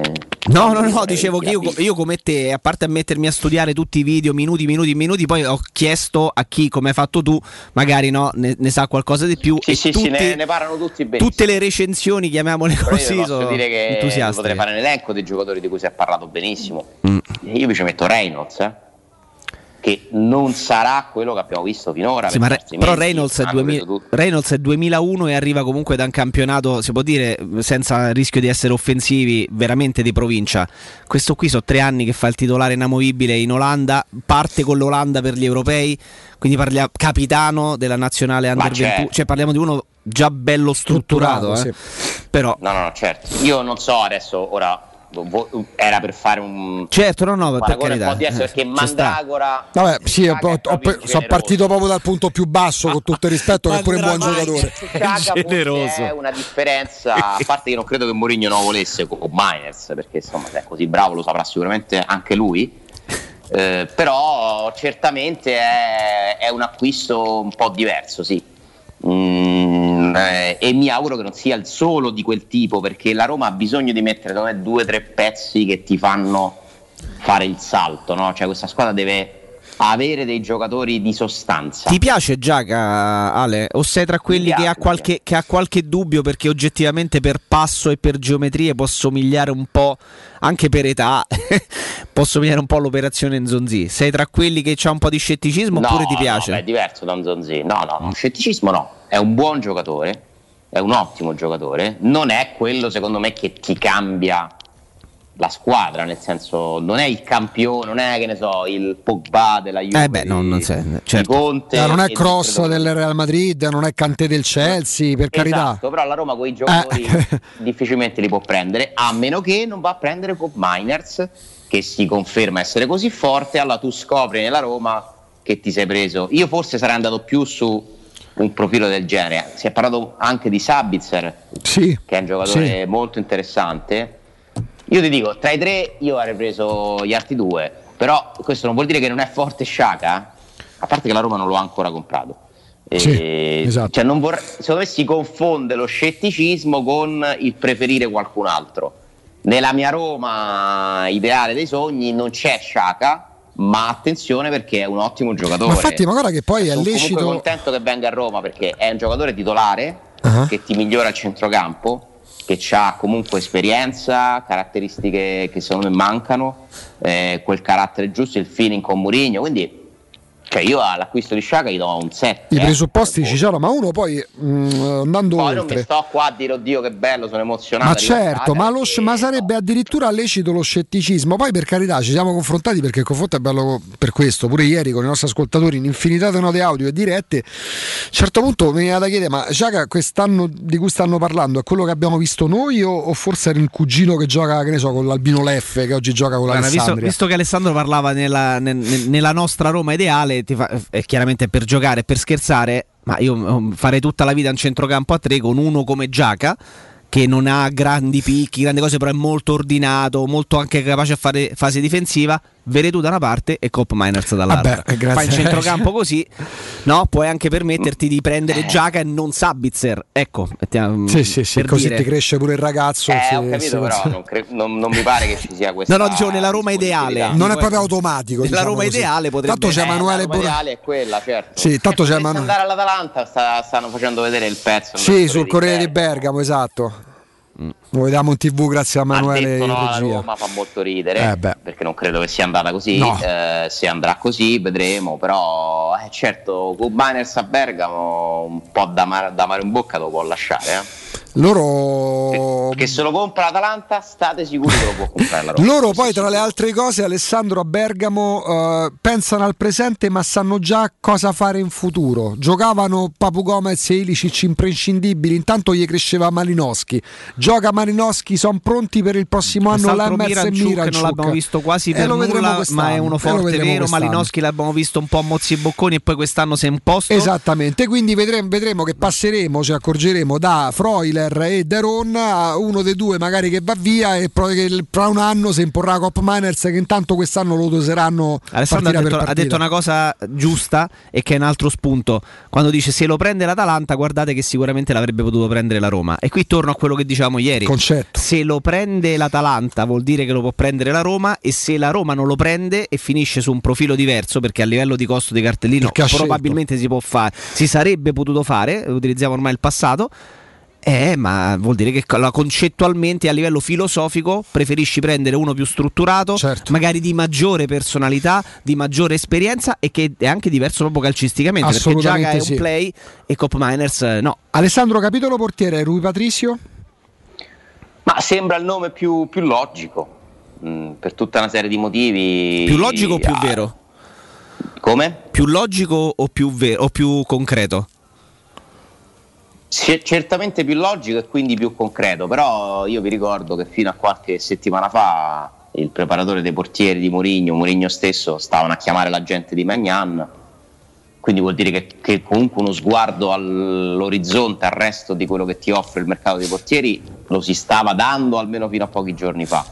No, no, no, vorrei dicevo che io, io come te, a parte mettermi a studiare tutti i video, minuti, minuti, minuti, poi ho chiesto a chi, come hai fatto tu, magari no, ne, ne sa qualcosa di più. Sì, sì, tutti- sì, ne, ne parlano tutti benissimo. tutte le recensioni, chiamiamole Però così, posso sono dire che entusiaste. potrei fare un elenco dei giocatori di cui si è parlato benissimo. Mm. Io vi ci metto Reynolds, eh, che non sarà quello che abbiamo visto finora. Sì, Re- però Reynolds è, hanno 2000 preso tutti. Reynolds è 2001 e arriva comunque da un campionato, si può dire, senza rischio di essere offensivi, veramente di provincia. Questo qui sono tre anni che fa il titolare inamovibile in Olanda, parte con l'Olanda per gli europei, quindi parliamo capitano della nazionale Under certo. 21, cioè parliamo di uno già bello strutturato, Strutturato, eh. però No, no, no, certo. Io non so adesso, ora era per fare un certo no no per carità po' diverso eh, perché. Mandragora Vabbè, sì, ho- ho- ho- sono partito proprio dal punto più basso, con tutto il rispetto, che è pure un buon giocatore. [LAUGHS] Generoso. è una differenza, a parte che non credo che Mourinho non volesse con Miners, perché insomma se è così bravo lo saprà sicuramente anche lui. Eh, però certamente è, è un acquisto un po' diverso, sì. Mm, eh, e mi auguro che non sia il solo di quel tipo perché la Roma ha bisogno di mettere me, due o tre pezzi che ti fanno fare il salto, no? cioè questa squadra deve avere dei giocatori di sostanza. Ti piace Giaca, Ale? O sei tra quelli piace, che, ha qualche, che ha qualche dubbio perché oggettivamente per passo e per geometrie può somigliare un po', anche per età, [LAUGHS] può somigliare un po' all'operazione Nzonzi? Sei tra quelli che c'ha un po' di scetticismo No, oppure ti no, piace? beh, è diverso da Nzonzi. No, no, no, scetticismo no. È un buon giocatore, è un ottimo giocatore. Non è quello, secondo me, che ti cambia la squadra, nel senso, non è il campione, non è che ne so, il Pogba della Juve. eh beh, no, non sei, di certo. Conte. Eh, non è cross credo- del Real Madrid, non è Cantè del Chelsea, per carità. Esatto, però la Roma quei giocatori Eh. [LAUGHS] difficilmente li può prendere, a meno che non va a prendere Cop Miners che si conferma essere così forte, allora tu scopri nella Roma che ti sei preso. Io forse sarei andato più su un profilo del genere. Si è parlato anche di Sabitzer, Sì, che è un giocatore sì. molto interessante. Io ti dico, tra i tre io avrei preso gli altri due, però questo non vuol dire che non è forte Sciacca, a parte che la Roma non lo ha ancora comprato. Sì, esatto. cioè non vorrei- secondo me si confonde lo scetticismo con il preferire qualcun altro. Nella mia Roma ideale dei sogni non c'è Sciacca, ma attenzione perché è un ottimo giocatore. Ma infatti, ma guarda che poi è Sono lecito. comunque contento che venga a Roma perché è un giocatore titolare Ah. che ti migliora il centrocampo, che ha comunque esperienza, caratteristiche che secondo me mancano, eh, quel carattere giusto, il feeling con Mourinho, quindi cioè io all'acquisto di Sciaga gli do un 7. I presupposti ci sono, ma uno poi mh, andando Poi non mi oltre. sto qua a dire oddio che bello, sono emozionato. Ma certo, ma, lo sc- ma sarebbe addirittura lecito lo scetticismo. Poi per carità ci siamo confrontati perché il confronto è bello per questo. Pure ieri con i nostri ascoltatori in infinità di note audio e dirette. A un certo punto mi veniva da chiedere: ma Giaca quest'anno di cui stanno parlando è quello che abbiamo visto noi o, o forse era il cugino che gioca, che ne so, con l'Albino Leffe che oggi gioca con Guarda, visto, l'Alessandria? visto che Alessandro parlava nella, nel- nel- nella nostra Roma ideale, ti fa- è chiaramente per giocare per scherzare, ma io mm, farei tutta la vita un centrocampo a tre con uno come Giaca. Che non ha grandi picchi, grandi cose, però è molto ordinato, molto anche capace a fare fase difensiva. Veretù da una parte e Cop Miners dall'altra. Vabbè, eh. Fai il centrocampo così, [LAUGHS] no? Puoi anche permetterti di prendere Giaca e non Sabitzer. Ecco, mettiamo- Sì, sì, sì, per così dire. ti cresce pure il ragazzo. Eh, si- ho capito, però non, cre- non- non mi pare che ci sia questa. No, no, dicevo nella Roma ideale. Non è proprio automatico. Nella diciamo Roma così. ideale potrebbe Tanto c'è Eh, Emanuele la Roma Bora- ideale è quella, certo. Sì, tanto c'è Emanuele. andare all'Atalanta sta- stanno facendo vedere il pezzo. Sì, sul Corriere di Bergamo, esatto. Lo vediamo in tv grazie a in no, la. Roma fa molto ridere Eh, perché non credo che sia andata così. No. Eh, se andrà così vedremo. Però, eh, certo, Miners a Bergamo un po' da mare, da mare in bocca lo può lasciare. Eh. Loro Che se lo compra l'Atalanta, state sicuri che lo può comprare la Roma. Loro poi tra le altre cose Alessandro a Bergamo eh, pensano al presente ma sanno già cosa fare in futuro. Giocavano Papu Gomez e Ilicic imprescindibili, intanto gli cresceva Malinowski. Gioca Malinowski, sono pronti per il prossimo anno e Miranchuk Miranchuk. che non l'abbiamo visto quasi E per nulla, ma è uno e lo forte vero. quest'anno. Malinowski l'abbiamo visto un po' a mozzi e bocconi e poi quest'anno si è imposto. Esattamente, quindi vedremo, vedremo che passeremo, ci accorgeremo da Freuler e Deron a uno dei due magari che va via e fra un anno si imporrà Cop Miners che intanto quest'anno lo doseranno Alessandro ha detto, ha detto una cosa giusta e che è un altro spunto. Quando dice se lo prende l'Atalanta, guardate che sicuramente l'avrebbe potuto prendere la Roma. E qui torno a quello che dicevamo ieri. Concetto. Se lo prende l'Atalanta vuol dire che lo può prendere la Roma e se la Roma non lo prende e finisce su un profilo diverso perché a livello di costo di cartellino scelto. probabilmente si può fare, si sarebbe potuto fare, utilizziamo ormai il passato. Eh, ma vuol dire che la- concettualmente a livello filosofico preferisci prendere uno più strutturato, Certo. magari di maggiore personalità, di maggiore esperienza e che è anche diverso proprio calcisticamente. Perché Assolutamente Giaga è un sì. play e Cop Miners eh, no. Alessandro capitolo portiere Rui Patricio Ma sembra il nome più, più logico. mm, per tutta una serie di motivi. Più logico o più Ah, vero? Come? Più logico o più, vero, o più concreto? C- certamente più logico e quindi più concreto, però io vi ricordo che fino a qualche settimana fa il preparatore dei portieri di Mourinho, Mourinho stesso, stavano a chiamare la gente di Magnan, quindi vuol dire che, che comunque uno sguardo all'orizzonte, al resto di quello che ti offre il mercato dei portieri, lo si stava dando almeno fino a pochi giorni fa.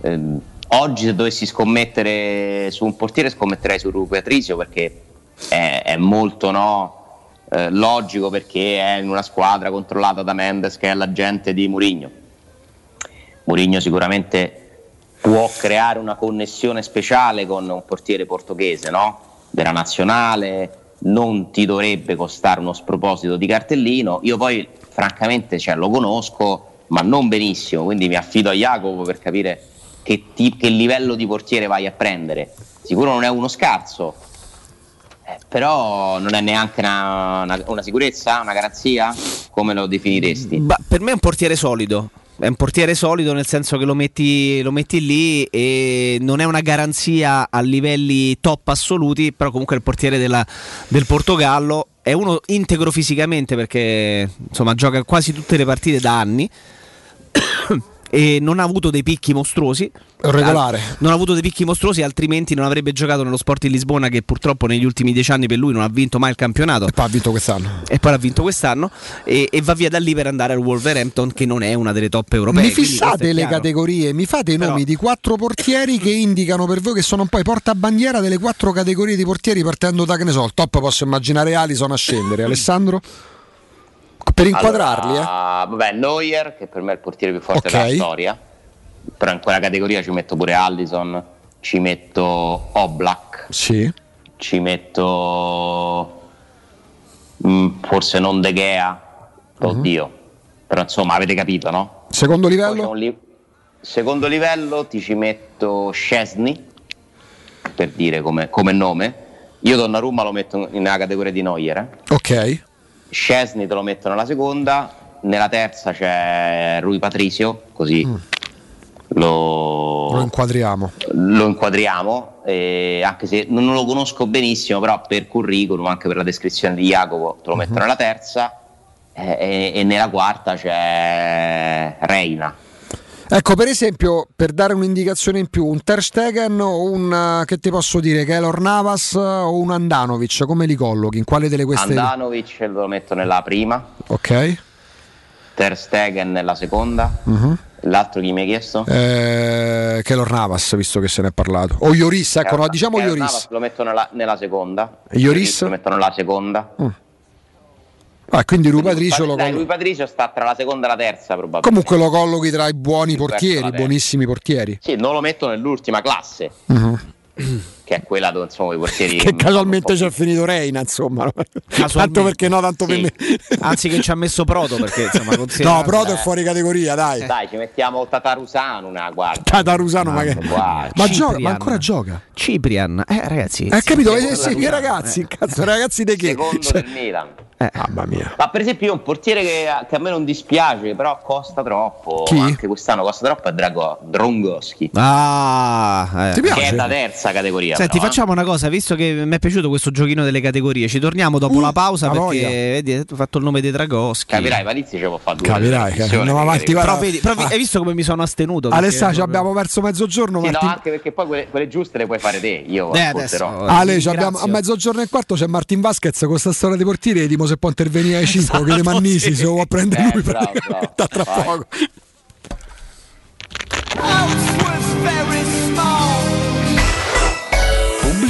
Ehm, oggi se dovessi scommettere su un portiere scommetterei su Rui Patricio perché è, è molto no, eh, logico perché è in una squadra controllata da Mendes che è l'agente di Mourinho. Mourinho sicuramente può creare una connessione speciale con un portiere portoghese, no? Della nazionale, non ti dovrebbe costare uno sproposito di cartellino. Io poi francamente cioè, lo conosco, ma non benissimo, quindi mi affido a Jacopo per capire che, ti- che livello di portiere vai a prendere. Sicuro non è uno scarso, eh, però non è neanche una, una- una sicurezza, una garanzia? Come lo definiresti? Ba- per me è un portiere solido. È un portiere solido nel senso che lo metti, lo metti lì e non è una garanzia a livelli top assoluti, però comunque è il portiere della- del Portogallo. È uno integro fisicamente perché insomma gioca quasi tutte le partite da anni. E non ha avuto dei picchi mostruosi. Regolare. Non ha avuto dei picchi mostruosi, altrimenti non avrebbe giocato nello Sport di Lisbona che purtroppo negli ultimi dieci anni per lui non ha vinto mai il campionato. E poi ha vinto quest'anno. E poi l'ha vinto quest'anno e, e va via da lì per andare al Wolverhampton che non è una delle top europee. Mi fissate le categorie, mi fate i Però- nomi di quattro portieri che indicano per voi che sono un po' i portabandiera delle quattro categorie di portieri partendo da che ne so, il top posso immaginare Alison a scendere. [LAUGHS] Alessandro? Per inquadrarli, eh? Allora, Vabbè, Neuer, che per me è il portiere più forte Ok. della storia. Però in quella categoria ci metto pure Allison, ci metto Oblak, Sì. ci metto mm, forse non De Gea, oddio. Però insomma avete capito, no? Secondo livello? li- secondo livello ti ci metto Scesni, per dire come, come nome. Io Donnarumma lo metto nella categoria di Neuer. eh. Ok. Scesni te lo metto nella seconda, nella terza c'è Rui Patricio, così lo, Lo inquadriamo. lo inquadriamo, eh, anche se non lo conosco benissimo, però per curriculum, anche per la descrizione di Jacopo, te lo metto nella terza eh, e, e nella quarta c'è Reina. Ecco, per esempio, per dare un'indicazione in più, un Ter Stegen o un, eh, che ti posso dire, Keylor Navas o un Andanovic, come li collochi? In quale delle queste? Andanovic lo metto nella prima, Ok. Ter Stegen nella seconda, Mhm. l'altro chi mi hai chiesto? Eh, Keylor Navas, visto che se ne è parlato. O Ioris, ecco, no, diciamo Ioris. Navas lo metto nella, nella seconda. Ioris? Lo metto nella seconda. Ah, quindi Rui Patricio lo Dai, Patricio sta tra la seconda e la terza probabilmente. Comunque lo collochi tra i buoni Verso portieri, buonissimi portieri. Sì, non lo metto nell'ultima classe, Mhm. [CLEARS THROAT] che è quella dove insomma i portieri Che casualmente c'è finito Reina, insomma. Tanto perché no, tanto per me. [LAUGHS] Anzi, che ci ha messo Proto perché insomma, [LAUGHS] considera- No, Proto è fuori categoria, dai. Dai, ci mettiamo Tatarusano una guarda. Tatarusano, ma. Guarda. Ma, gioca, ma ancora gioca? Ciprian, eh ragazzi. Hai capito? Eh, sì, ragazzi, cazzo, ragazzi di che? Secondo Cioè, del Milan. Mamma mia. Ma per esempio io un portiere che, che a me non dispiace, però costa troppo. Chi? Anche quest'anno costa troppo è Drago, Drongoschi. Ah, eh. Che è da terza categoria. Senti, però, eh. facciamo una cosa, visto che mi è piaciuto questo giochino delle categorie, ci torniamo dopo la pausa la perché vedi, hai fatto il nome dei Dragoschi. Capirai, Valizzi ci può fare due Capirai, andiamo avanti, capirai. guarda. Però, vedi, però Ah. hai visto come mi sono astenuto? Alessà, ci abbiamo verso mezzogiorno. Sì, no, Martin- anche perché poi quelle, quelle giuste le puoi fare te. Io Eh, adesso, Ale, ti a mezzogiorno e quarto c'è Martin Vasquez con questa storia dei portieri. Vediamo se può intervenire ai 5 che le mannisi se lo vuoi prendere Eh, lui. bravo, [LAUGHS] bravo. tra Vai. poco.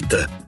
gratuita.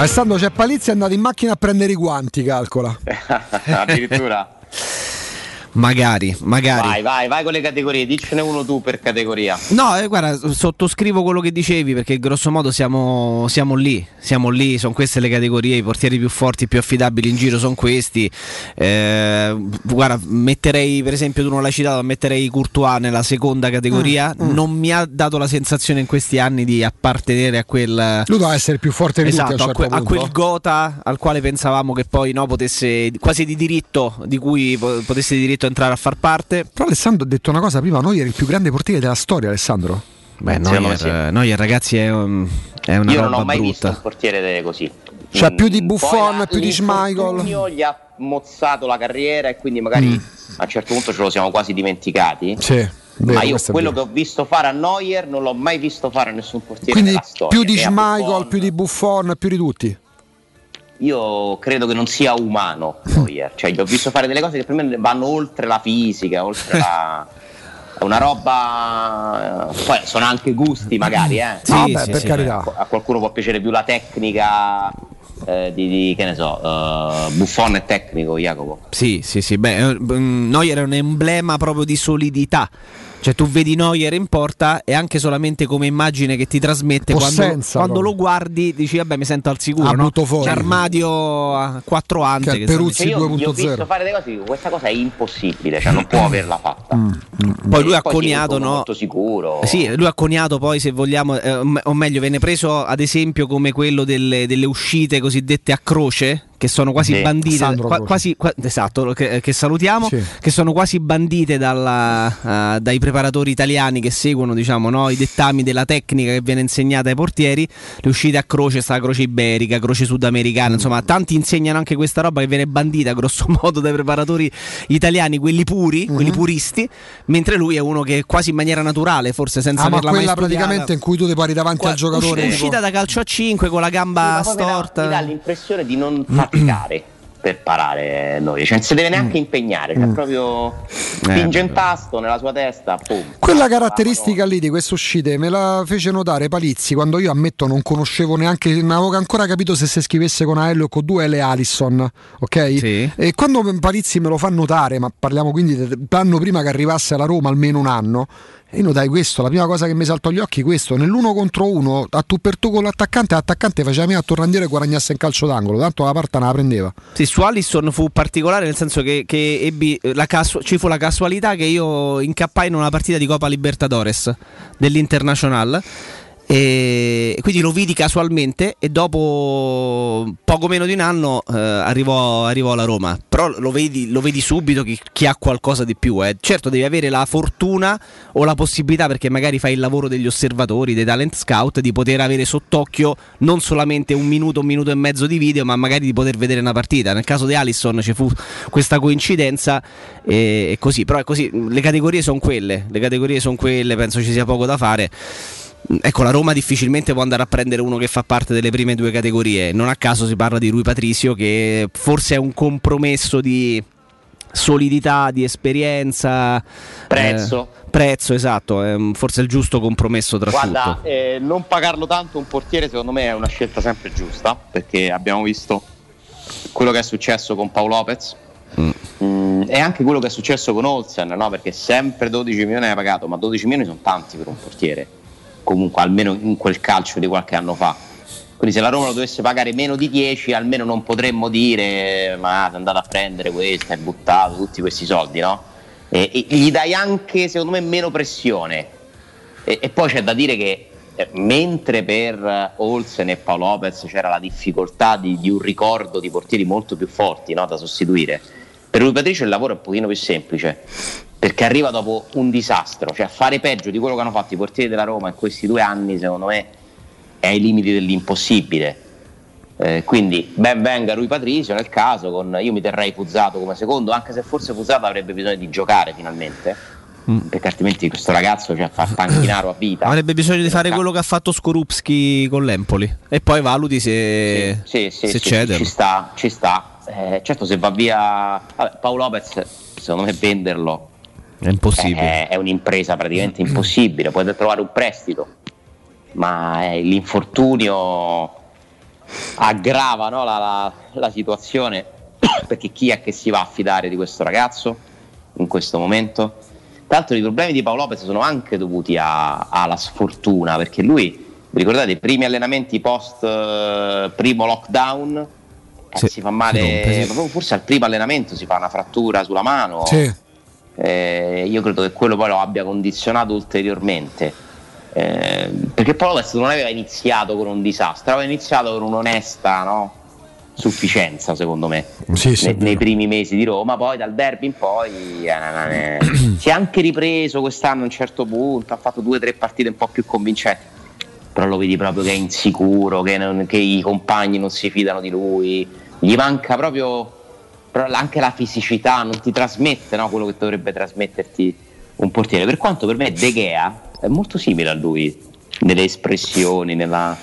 Alessandro c'è Palizzi è andato in macchina a prendere i guanti, calcola. [LAUGHS] Addirittura. [LAUGHS] Magari, magari. Vai, vai, vai con le categorie, diccene uno tu per categoria. No, eh, guarda, sottoscrivo quello che dicevi perché grosso modo siamo, siamo lì, siamo lì, sono queste le categorie, i portieri più forti, più affidabili in giro sono questi. Eh, guarda, metterei per esempio, tu non l'hai citato, metterei Courtois nella seconda categoria, Mm, mm. non mi ha dato la sensazione in questi anni di appartenere a quel... Lui doveva essere più forte di Esatto, tutti a un a, que- certo a quel Gota al quale pensavamo che poi no, potesse quasi di diritto, di cui po- potesse di diritto entrare a far parte. Però Alessandro ha detto una cosa prima, noi era il più grande portiere della storia, Alessandro. Beh, Neuer, sì. Neuer, ragazzi è, un- è una Io roba non ho mai visto brutta. un portiere così. Cioè, più di Buffon, la- più di Schmeichel. gli ha mozzato la carriera e quindi magari Mm. a un certo punto ce lo siamo quasi dimenticati. Sì, vero, Ma io è quello che ho visto fare a Neuer non l'ho mai visto fare a nessun portiere Quindi più di a Schmeichel, più di Buffon, più di tutti. Io credo che non sia umano Neuer, [LAUGHS] cioè gli ho visto fare delle cose che per me vanno oltre la fisica, oltre la... È [LAUGHS] una roba. Poi sono anche gusti, magari, eh. Sì, No, beh, sì, per sì, carità. A qualcuno può piacere più la tecnica eh, di, di- che ne so, eh, Buffon è tecnico, Jacopo. Sì, sì, sì. Beh, eh, Neuer è un emblema proprio di solidità. Cioè, tu vedi Neuer in porta e anche solamente come immagine che ti trasmette quando, Possenza, quando lo guardi, dici, vabbè, mi sento al sicuro. Ah, no? butto fuori. L'armadio a quattro ante. che stanno- Cioè, io gli ho visto fare delle cose, dico, questa cosa è impossibile, cioè non può averla fatta. Mm, Poi lui ha Poi coniato, no? molto sicuro. Sì, lui ha coniato poi, se vogliamo, eh, o me- o meglio, viene preso ad esempio come quello delle, delle uscite cosiddette a croce, che sono quasi Sì, bandite, qua- quasi, qua- esatto, che, che salutiamo, Sì. che sono quasi bandite dalla, eh, dai preparatori italiani che seguono diciamo, no, i dettami della tecnica che viene insegnata ai portieri. Le uscite a croce, sta la croce iberica, croce sudamericana, insomma, tanti insegnano anche questa roba che viene bandita grosso [LAUGHS] modo dai preparatori italiani, quelli puri, Mhm. quelli puristi, mentre lui è uno che quasi in maniera naturale, forse senza Ah, ma quella praticamente in cui tu ti pari davanti al giocatore. Usci- uscita da calcio a 5 con la gamba dà- storta. Mi dà l'impressione di non faticare per parare noi, cioè non si deve neanche impegnare, cioè Mm. proprio spinge in tasto nella sua testa, boom. Quella caratteristica lì di queste uscite me la fece notare Palizzi quando io ammetto non conoscevo neanche, non avevo ancora capito se si scrivesse con AL o con 2 L Allison, ok? E quando Palizzi me lo fa notare, ma parliamo quindi dell'anno prima che arrivasse alla Roma, almeno un anno, E notai questo, la prima cosa che mi saltò agli occhi è questo, nell'uno contro uno, a tu per tu con l'attaccante, l'attaccante faceva mia a torrandiere e guadagnasse in calcio d'angolo, tanto la parta non la prendeva. Sì, su Alisson fu particolare nel senso che, che ebbi la casu- ci fu la casualità che io incappai in una partita di Copa Libertadores dell'Internacional e quindi lo vidi casualmente e dopo poco meno di un anno eh, arrivò, arrivò alla Roma. Però lo vedi, lo vedi subito chi, chi ha qualcosa di più. eh. Certo devi avere la fortuna o la possibilità, perché magari fai il lavoro degli osservatori, dei talent scout, di poter avere sott'occhio non solamente un minuto, un minuto e mezzo di video, ma magari di poter vedere una partita. Nel caso di Alisson ci fu questa coincidenza e, e così. Però è così, le categorie sono quelle, le categorie sono quelle, penso ci sia poco da fare. Ecco, la Roma difficilmente può andare a prendere uno che fa parte delle prime due categorie. Non a caso si parla di Rui Patricio, che forse è un compromesso di solidità, di esperienza. Prezzo. eh, prezzo, esatto. È forse il giusto compromesso tra Guarda, tutto. eh, non pagarlo tanto un portiere secondo me è una scelta sempre giusta perché abbiamo visto quello che è successo con Paolo Lopez mm, e anche quello che è successo con Olsen, no? perché sempre 12 milioni hai pagato, ma 12 milioni sono tanti per un portiere, comunque almeno in quel calcio di qualche anno fa. Quindi se la Roma lo dovesse pagare meno di 10 almeno non potremmo dire ma è andato a prendere questo, hai buttato tutti questi soldi, no? E, e gli dai anche secondo me meno pressione. E, e poi c'è da dire che eh, mentre per Olsen e Paolo Lopez c'era la difficoltà di, di un ricordo di portieri molto più forti no, da sostituire, per lui Patricio il lavoro è un pochino più semplice perché arriva dopo un disastro, cioè fare peggio di quello che hanno fatto i portieri della Roma in questi due anni secondo me è ai limiti dell'impossibile. Eh, quindi ben venga Rui Patricio nel caso, con, io mi terrei Puzzato come secondo, anche se forse Puzzato avrebbe bisogno di giocare finalmente, perché altrimenti questo ragazzo cioè, fa panchinaro a vita. Avrebbe bisogno di fare quello che ha fatto Skorupski con l'Empoli e poi valuti se, Sì, sì, se sì, cede. ci sta, ci sta. Eh, certo se va via vabbè, Paolo Lopez, secondo me venderlo È impossibile. è, è un'impresa praticamente impossibile, puoi trovare un prestito, ma eh, l'infortunio aggrava no, la, la- la situazione [COUGHS] perché chi è che si va a fidare di questo ragazzo in questo momento? Tra l'altro i problemi di Paolo Lopez sono anche dovuti a- alla sfortuna perché lui, vi ricordate, i primi allenamenti post eh, primo lockdown eh, si fa male, sì. forse al primo allenamento si fa una frattura sulla mano. Sì. Eh, io credo che quello poi lo abbia condizionato ulteriormente. Eh, perché Paolo Lopez non aveva iniziato con un disastro, aveva iniziato con un'onesta no? sufficienza, secondo me, Sì, sì, vero. nei primi mesi di Roma. Poi dal derby in poi eh, si è anche ripreso quest'anno a un certo punto, ha fatto due o tre partite un po' più convincenti. Però lo vedi proprio che è insicuro, che, non- che i compagni non si fidano di lui, gli manca proprio però anche la fisicità, non ti trasmette no, quello che dovrebbe trasmetterti un portiere. Per quanto per me De Gea è molto simile a lui nelle espressioni, nella,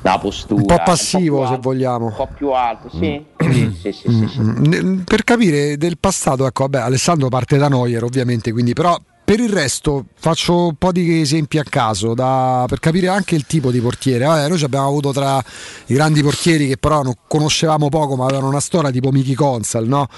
nella postura. Un po' passivo più se alto, vogliamo. Un po' più alto, sì. sì, sì, sì, sì, sì. Mm, Per capire del passato, ecco, vabbè, Alessandro parte da Neuer ovviamente, quindi però per il resto faccio un po' di esempi a caso da- per capire anche il tipo di portiere. Vabbè, noi abbiamo avuto tra i grandi portieri che però non conoscevamo poco ma avevano una storia tipo Miki Consal, no?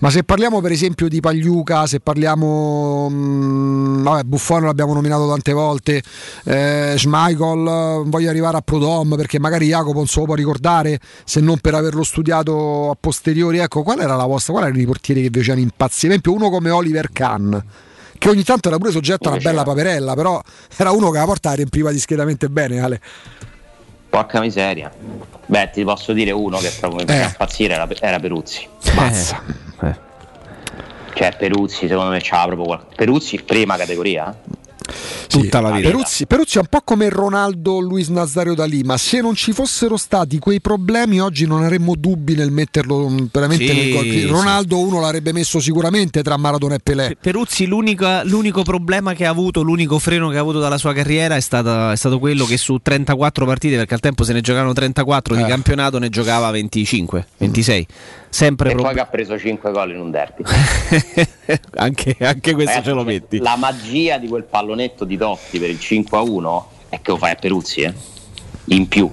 Ma se parliamo per esempio di Pagliuca, se parliamo, mm, vabbè, Buffon l'abbiamo nominato tante volte, eh, Schmeichel, voglio arrivare a Prodom perché magari Jacopo non se lo può ricordare se non per averlo studiato a posteriori. Ecco, qual era la vostra? Qual erano i portieri che vi facevano impazzire? Per esempio uno come Oliver Kahn. Che ogni tanto era pure soggetto a una bella paperella, però era uno che la porta la riempiva discretamente bene, Ale. Porca miseria. Beh, ti posso dire uno che proprio mi Eh. impazzire era, era Peruzzi. Mazza. Cioè Peruzzi secondo me c'ha proprio qualcosa. Peruzzi prima categoria? eh? Tutta la vita. Peruzzi, Peruzzi è un po' come Ronaldo Luis Nazario da Lima. Se non ci fossero stati quei problemi, oggi non avremmo dubbi nel metterlo mm, veramente Sì, nel gol. sì. Ronaldo uno l'avrebbe messo sicuramente tra Maradona e Pelé. Peruzzi l'unico problema che ha avuto, l'unico freno che ha avuto dalla sua carriera è, stata- è stato quello che su 34 partite, perché al tempo se ne giocavano 34 di Eh. campionato, ne giocava 25, 26. Sempre E pro- poi che ha preso 5 gol in un derby. [LAUGHS] anche, anche questo Ragazzi, ce lo metti. La magia di quel pallonetto di Totti per il 5 a 1 è che lo fai a Peruzzi, eh? in più.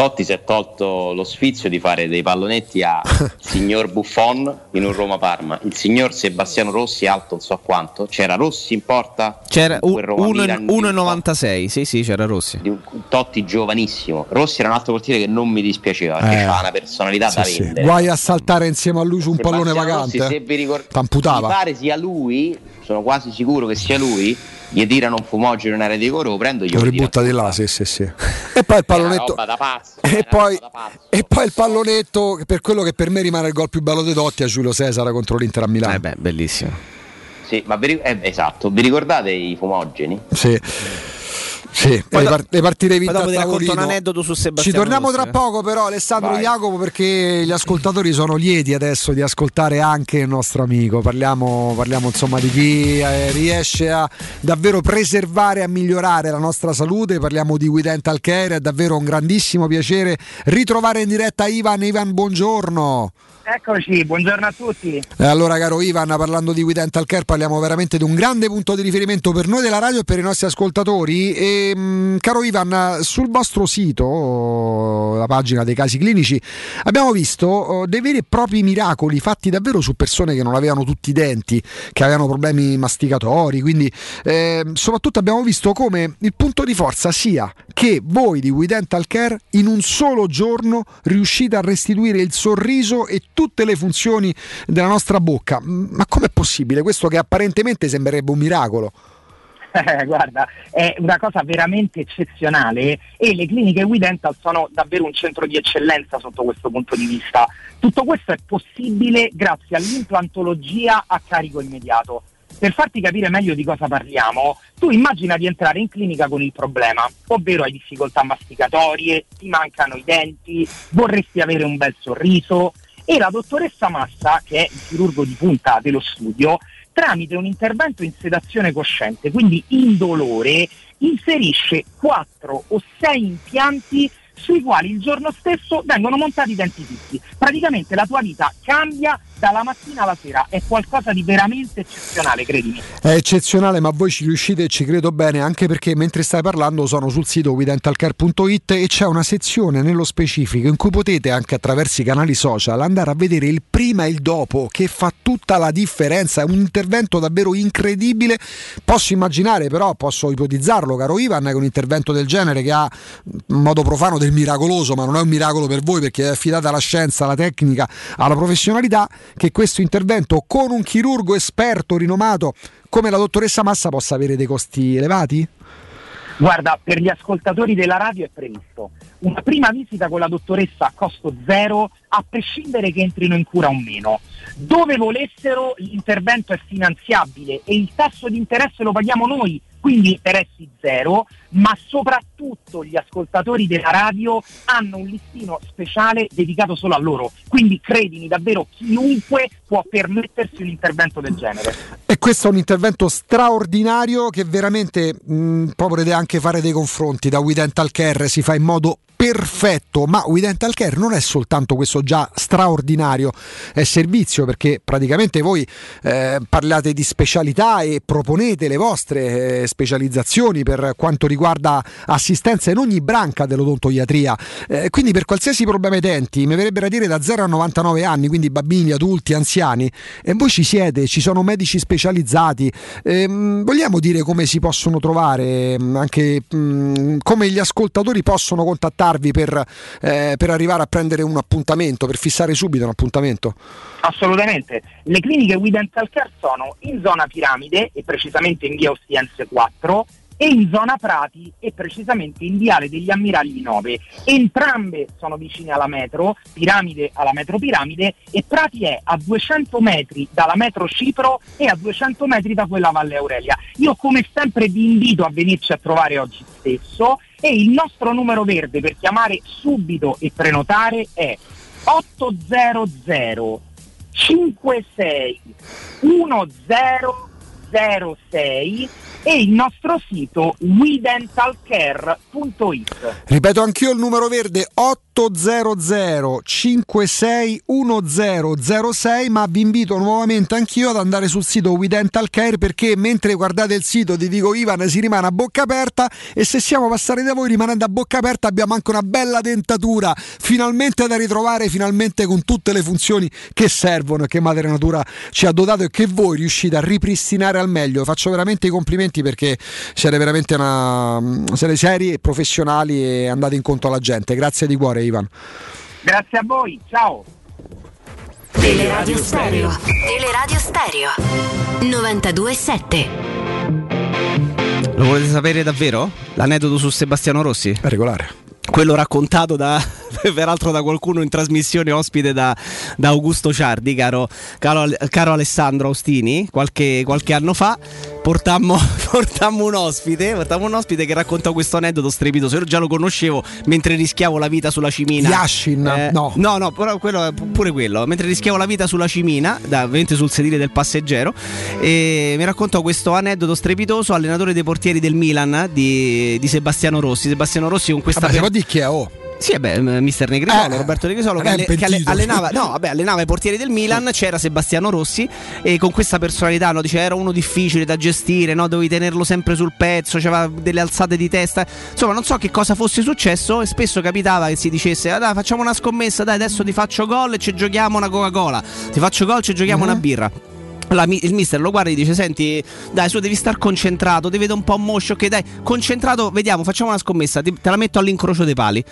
Totti si è tolto lo sfizio di fare dei pallonetti a [LAUGHS] signor Buffon in un Roma-Parma, il signor Sebastiano Rossi alto non so quanto, c'era Rossi in porta, C'era in quel Roma Milan, 1,96, sì sì c'era Rossi. un Totti giovanissimo. Rossi era un altro portiere che non mi dispiaceva, perché Eh. aveva una personalità Sì, da sì. vendere. Guai a saltare insieme a lui su un Sebastiano pallone Rossi, vagante. se vi ricordate, mi pare sia lui, sono quasi sicuro che sia lui, gli tirano un fumogeno in area di lo prendo e glielo Lo ributta di là, sì, sì, sì. E poi il pallonetto. roba da pazzo, E poi, e poi il pallonetto, che per quello che per me rimane il gol più bello dei Dotti, a Giulio Cesare contro l'Inter a Milano. Eh beh, bellissimo. Sì, ma vi, eh, esatto, vi ricordate i fumogeni? Sì. Sì, Poi par- le partite vinte poi dopo a ti racconto tavolino. un aneddoto su Ci Sebastiano torniamo Rossi, tra eh. poco però Alessandro Vai. Jacopo perché gli ascoltatori sono lieti adesso di ascoltare anche il nostro amico. Parliamo, parliamo insomma di chi eh, riesce a davvero preservare e a migliorare la nostra salute. Parliamo di We Dental Care, è davvero un grandissimo piacere ritrovare in diretta Ivan. Ivan, buongiorno. Eccoci, buongiorno a tutti. E allora, caro Ivan, parlando di We Dental Care, parliamo veramente di un grande punto di riferimento per noi della radio e per i nostri ascoltatori. E, mh, caro Ivan, sul vostro sito, la pagina dei casi clinici, abbiamo visto oh, dei veri e propri miracoli fatti davvero su persone che non avevano tutti i denti, che avevano problemi masticatori. Quindi, eh, soprattutto, abbiamo visto come il punto di forza sia che voi di We Dental Care in un solo giorno riuscite a restituire il sorriso e tutte le funzioni della nostra bocca. Ma com'è possibile questo che apparentemente sembrerebbe un miracolo? [LAUGHS] Guarda, è una cosa veramente eccezionale e le cliniche We Dental sono davvero un centro di eccellenza sotto questo punto di vista. Tutto questo è possibile grazie all'implantologia a carico immediato. Per farti capire meglio di cosa parliamo, tu immagina di entrare in clinica con il problema, ovvero hai difficoltà masticatorie, ti mancano i denti, vorresti avere un bel sorriso e la dottoressa Massa, che è il chirurgo di punta dello studio, tramite un intervento in sedazione cosciente, quindi indolore, inserisce 4 o 6 impianti sui quali il giorno stesso vengono montati i denti fissi. Praticamente la tua vita cambia dalla mattina alla sera, è qualcosa di veramente eccezionale, credimi. È eccezionale, ma voi ci riuscite e ci credo bene, anche perché mentre stai parlando sono sul sito widentalcare.it e c'è una sezione nello specifico in cui potete anche attraverso i canali social andare a vedere il prima e il dopo che fa tutta la differenza, è un intervento davvero incredibile. Posso immaginare però, posso ipotizzarlo, caro Ivan, che un intervento del genere che ha in modo profano del miracoloso, ma non è un miracolo per voi perché è affidata alla scienza, alla tecnica, alla professionalità, che questo intervento con un chirurgo esperto, rinomato come la dottoressa Massa possa avere dei costi elevati? Guarda, per gli ascoltatori della radio è previsto una prima visita con la dottoressa a costo zero, a prescindere che entrino in cura o meno. Dove volessero l'intervento è finanziabile e il tasso di interesse lo paghiamo noi, quindi interessi zero, ma soprattutto gli ascoltatori della radio hanno un listino speciale dedicato solo a loro. Quindi credimi, davvero chiunque può permettersi un intervento del genere. E questo è un intervento straordinario che veramente mh, poi potete anche fare dei confronti da We Dental Care, si fa in modo perfetto, ma We Dental Care non è soltanto questo già straordinario è servizio perché praticamente voi eh, parlate di specialità e proponete le vostre eh, specializzazioni per quanto riguarda assistenza in ogni branca dell'odontoiatria. Eh, quindi per qualsiasi problema ai denti, mi verrebbe da dire da 0 a 99 anni, quindi bambini, adulti, anziani, e voi ci siete, ci sono medici specializzati. Ehm, vogliamo dire come si possono trovare, mh, anche mh, come gli ascoltatori possono contattarvi per, eh, per arrivare a prendere un appuntamento, per fissare subito un appuntamento? Assolutamente. Le cliniche We Dental Care sono in zona Piramide e precisamente in via Ostiense 4 e in zona Prati e precisamente in viale degli Ammiragli 9. Entrambe sono vicine alla metro, Piramide alla metro Piramide e Prati è a 200 metri dalla metro Cipro e a 200 metri da quella Valle Aurelia. Io come sempre vi invito a venirci a trovare oggi stesso e il nostro numero verde per chiamare subito e prenotare è 800 56 1006 e il nostro sito wedentalcare.it. Ripeto anch'io il numero verde 800 561006 ma vi invito nuovamente anch'io ad andare sul sito We Dental Care perché mentre guardate il sito di Dico Ivan si rimane a bocca aperta e se siamo passati da voi rimanendo a bocca aperta abbiamo anche una bella dentatura finalmente da ritrovare finalmente con tutte le funzioni che servono e che Madre Natura ci ha dotato e che voi riuscite a ripristinare al meglio faccio veramente i complimenti perché siete veramente una, siete seri e professionali e andate incontro alla gente grazie di cuore Ivan Grazie a voi, ciao! Teleradio Stereo. Teleradio Stereo. 92.7. Lo volete sapere davvero? L'aneddoto su Sebastiano Rossi? regolare. Quello raccontato da, [LAUGHS] peraltro da qualcuno in trasmissione ospite da, da Augusto Ciardi, caro, caro, caro Alessandro Austini, qualche, qualche anno fa. Portammo, [LAUGHS] portammo, un ospite, portammo un ospite che racconta questo aneddoto strepitoso. Io già lo conoscevo mentre rischiavo la vita sulla cimina. Yashin, Eh, no. No, no, però quello, pure quello. Mentre rischiavo la vita sulla cimina, da, ovviamente sul sedile del passeggero, e mi raccontò questo aneddoto strepitoso, allenatore dei portieri del Milan di, di Sebastiano Rossi. Sebastiano Rossi con questa... Vabbè, per- dire chi è oh sì, m- mister Negrisolo, Eh, Roberto Negrisolo, non che, alle- che allenava, [LAUGHS] no, vabbè, allenava i portieri del Milan, c'era Sebastiano Rossi e con questa personalità, no, dice, era uno difficile da gestire, no, dovevi tenerlo sempre sul pezzo, c'aveva delle alzate di testa, insomma non so che cosa fosse successo e spesso capitava che si dicesse, ah, dai, facciamo una scommessa, dai, adesso ti faccio gol e ci giochiamo una Coca-Cola, ti faccio gol, ci giochiamo una birra. La mi- il mister lo guarda e dice: Senti, dai, su devi star concentrato, ti vedo un po' moscio. Ok, dai, concentrato, vediamo, facciamo una scommessa. te la metto all'incrocio dei pali.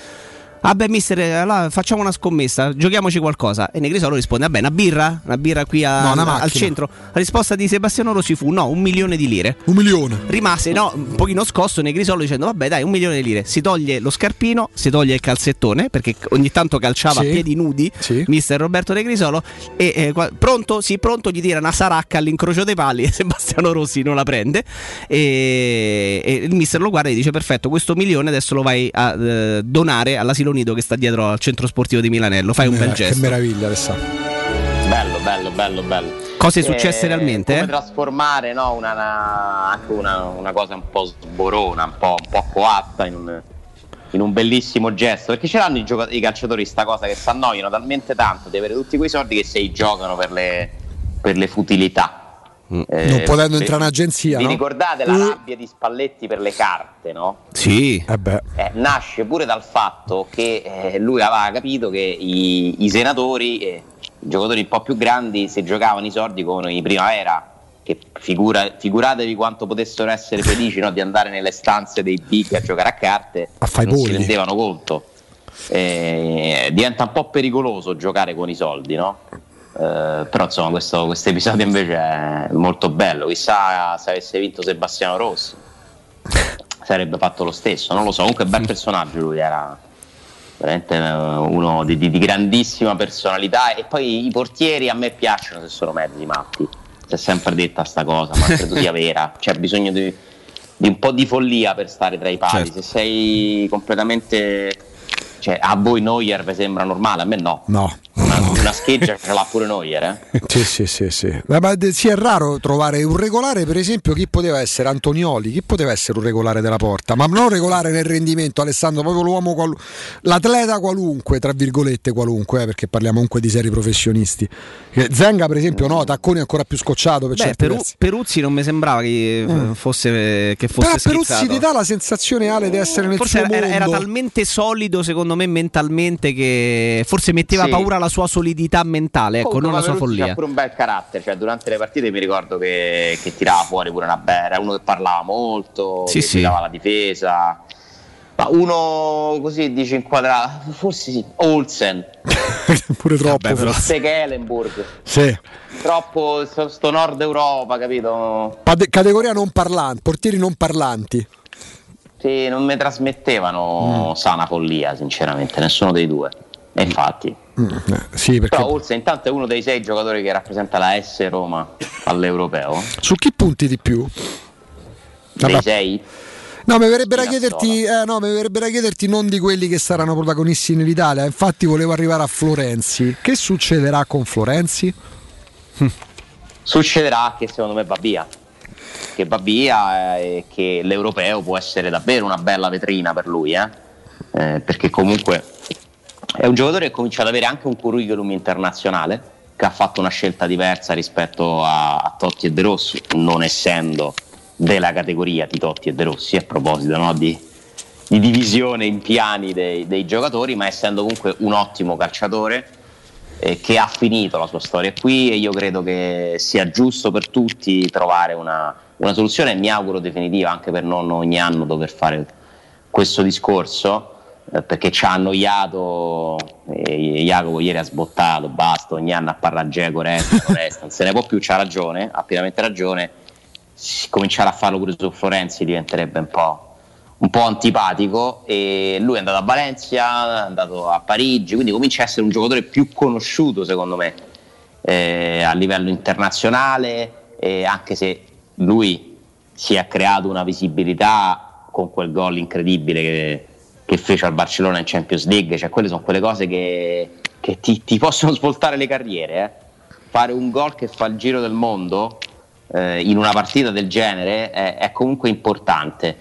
Vabbè, mister, eh, allora facciamo una scommessa, giochiamoci qualcosa. E Negrisolo risponde: Vabbè, una birra? Una birra qui a- No, una al centro. La risposta di Sebastiano Rossi fu: No, un milione di lire. un milione Rimase no, un pochino scosso Negrisolo dicendo vabbè dai un milione di lire si toglie lo scarpino si toglie il calzettone perché ogni tanto calciava Sì. a piedi nudi Sì. mister Roberto Negrisolo e eh, qua- pronto sì pronto gli tira una saracca all'incrocio dei pali [LAUGHS] e Sebastiano Rossi non la prende e, e il mister lo guarda e dice perfetto questo milione adesso lo vai a eh, donare all'asilo nido che sta dietro al centro sportivo di Milanello fai un bel Eh, che gesto meraviglia Alessandro Bello, bello, bello, bello. Cose successe realmente, Come eh? trasformare no, una, una- anche una, una cosa un po' sborona, un po', un po' coatta in un, in un bellissimo gesto. Perché ce l'hanno i, gioca- i calciatori sta cosa che si annoiano talmente tanto di avere tutti quei soldi che se li giocano per le, per le futilità. Mm. Eh, non potendo vi- entrare in agenzia Vi no? ricordate la Mm. rabbia di Spalletti per le carte, no? sì Eh beh. Eh, nasce pure dal fatto che eh, lui aveva capito che i, i senatori, eh, i giocatori un po' più grandi, se giocavano i soldi con i primavera, che figura- figuratevi quanto potessero essere felici no, di andare nelle stanze dei big a giocare a carte, A fai non si polli. rendevano conto. Eh, diventa un po' pericoloso giocare con i soldi, no? Eh, però insomma questo episodio invece è molto bello chissà se avesse vinto Sebastiano Rossi sarebbe fatto lo stesso, non lo so. Comunque, bel personaggio lui era veramente eh, uno di, di- di grandissima personalità. E poi i portieri a me piacciono se sono mezzi matti. Si è sempre detta sta cosa, ma credo sia vera. C'è bisogno di, di un po' di follia per stare tra i pali. Certo. Se sei completamente. Cioè, a voi Neuer vi sembra normale, a me no. no Una, una scheggia ce l'ha pure Neuer, eh. [LAUGHS] Sì, sì, sì, sì. Ma, sì, è raro trovare un regolare, per esempio, chi poteva essere Antonioli, chi poteva essere un regolare della porta, ma non regolare nel rendimento, Alessandro, proprio l'uomo qual- l'atleta qualunque, tra virgolette qualunque, eh, perché parliamo comunque di seri professionisti. Che Zenga, per esempio, no, Tacconi è ancora più scocciato per Beh, Peru-. Peruzzi non mi sembrava che eh, fosse, che fosse Però Peruzzi ti dà la sensazione Ale di essere nel Forse suo era, era- era mondo. talmente solido, secondo me, mentalmente, che forse metteva Sì. paura la sua solidità mentale, ecco, Comunque, non la sua follia. Ha pure un bel carattere, cioè durante le partite mi ricordo che, che tirava fuori pure una bella, era uno che parlava molto, Sì, che sì. tirava la difesa. Ma uno così dice inquadrato, forse sì, Olsen, [LAUGHS] pure troppo. però. Stekelenburg, Sì. troppo sto, sto nord Europa, capito? Pade- categoria non parlanti, portieri non parlanti. Sì, non mi Mm. trasmettevano sana follia, sinceramente, nessuno dei due. E infatti. Mm, eh, sì, perché Però Olsen intanto è uno dei sei giocatori che rappresenta la S Roma all'europeo. su chi punti di più? Dei Vabbè. sei? No, mi verrebbe da chiederti, eh, no, mi verrebbe da chiederti non di quelli che saranno protagonisti nell'Italia. Infatti, volevo arrivare a Florenzi. Che succederà con Florenzi? Succederà che secondo me va via. Che va via eh, e che l'europeo può essere davvero una bella vetrina per lui, eh? Eh, perché comunque è un giocatore che comincia ad avere anche un curriculum internazionale, che ha fatto una scelta diversa rispetto a, a Totti e De Rossi, non essendo della categoria di Totti e De Rossi, a proposito no, di, di divisione in piani dei, dei giocatori, ma essendo comunque un ottimo calciatore eh, che ha finito la sua storia qui e io credo che sia giusto per tutti trovare una, una soluzione mi auguro definitiva anche per non ogni anno dover fare questo discorso eh, perché ci ha annoiato e Jacopo ieri ha sbottato basta ogni anno a parlare Geco resta, resta non se ne può più c'ha ragione ha pienamente ragione cominciare a farlo pure su Florenzi diventerebbe un po' un po' antipatico e lui è andato a Valencia, è andato a Parigi, quindi comincia a essere un giocatore più conosciuto secondo me eh, a livello internazionale, e anche se lui si è creato una visibilità con quel gol incredibile che, che fece al Barcellona in Champions League, cioè quelle sono quelle cose che, che ti, ti possono svoltare le carriere. eh. Fare un gol che fa il giro del mondo eh, in una partita del genere è, è comunque importante.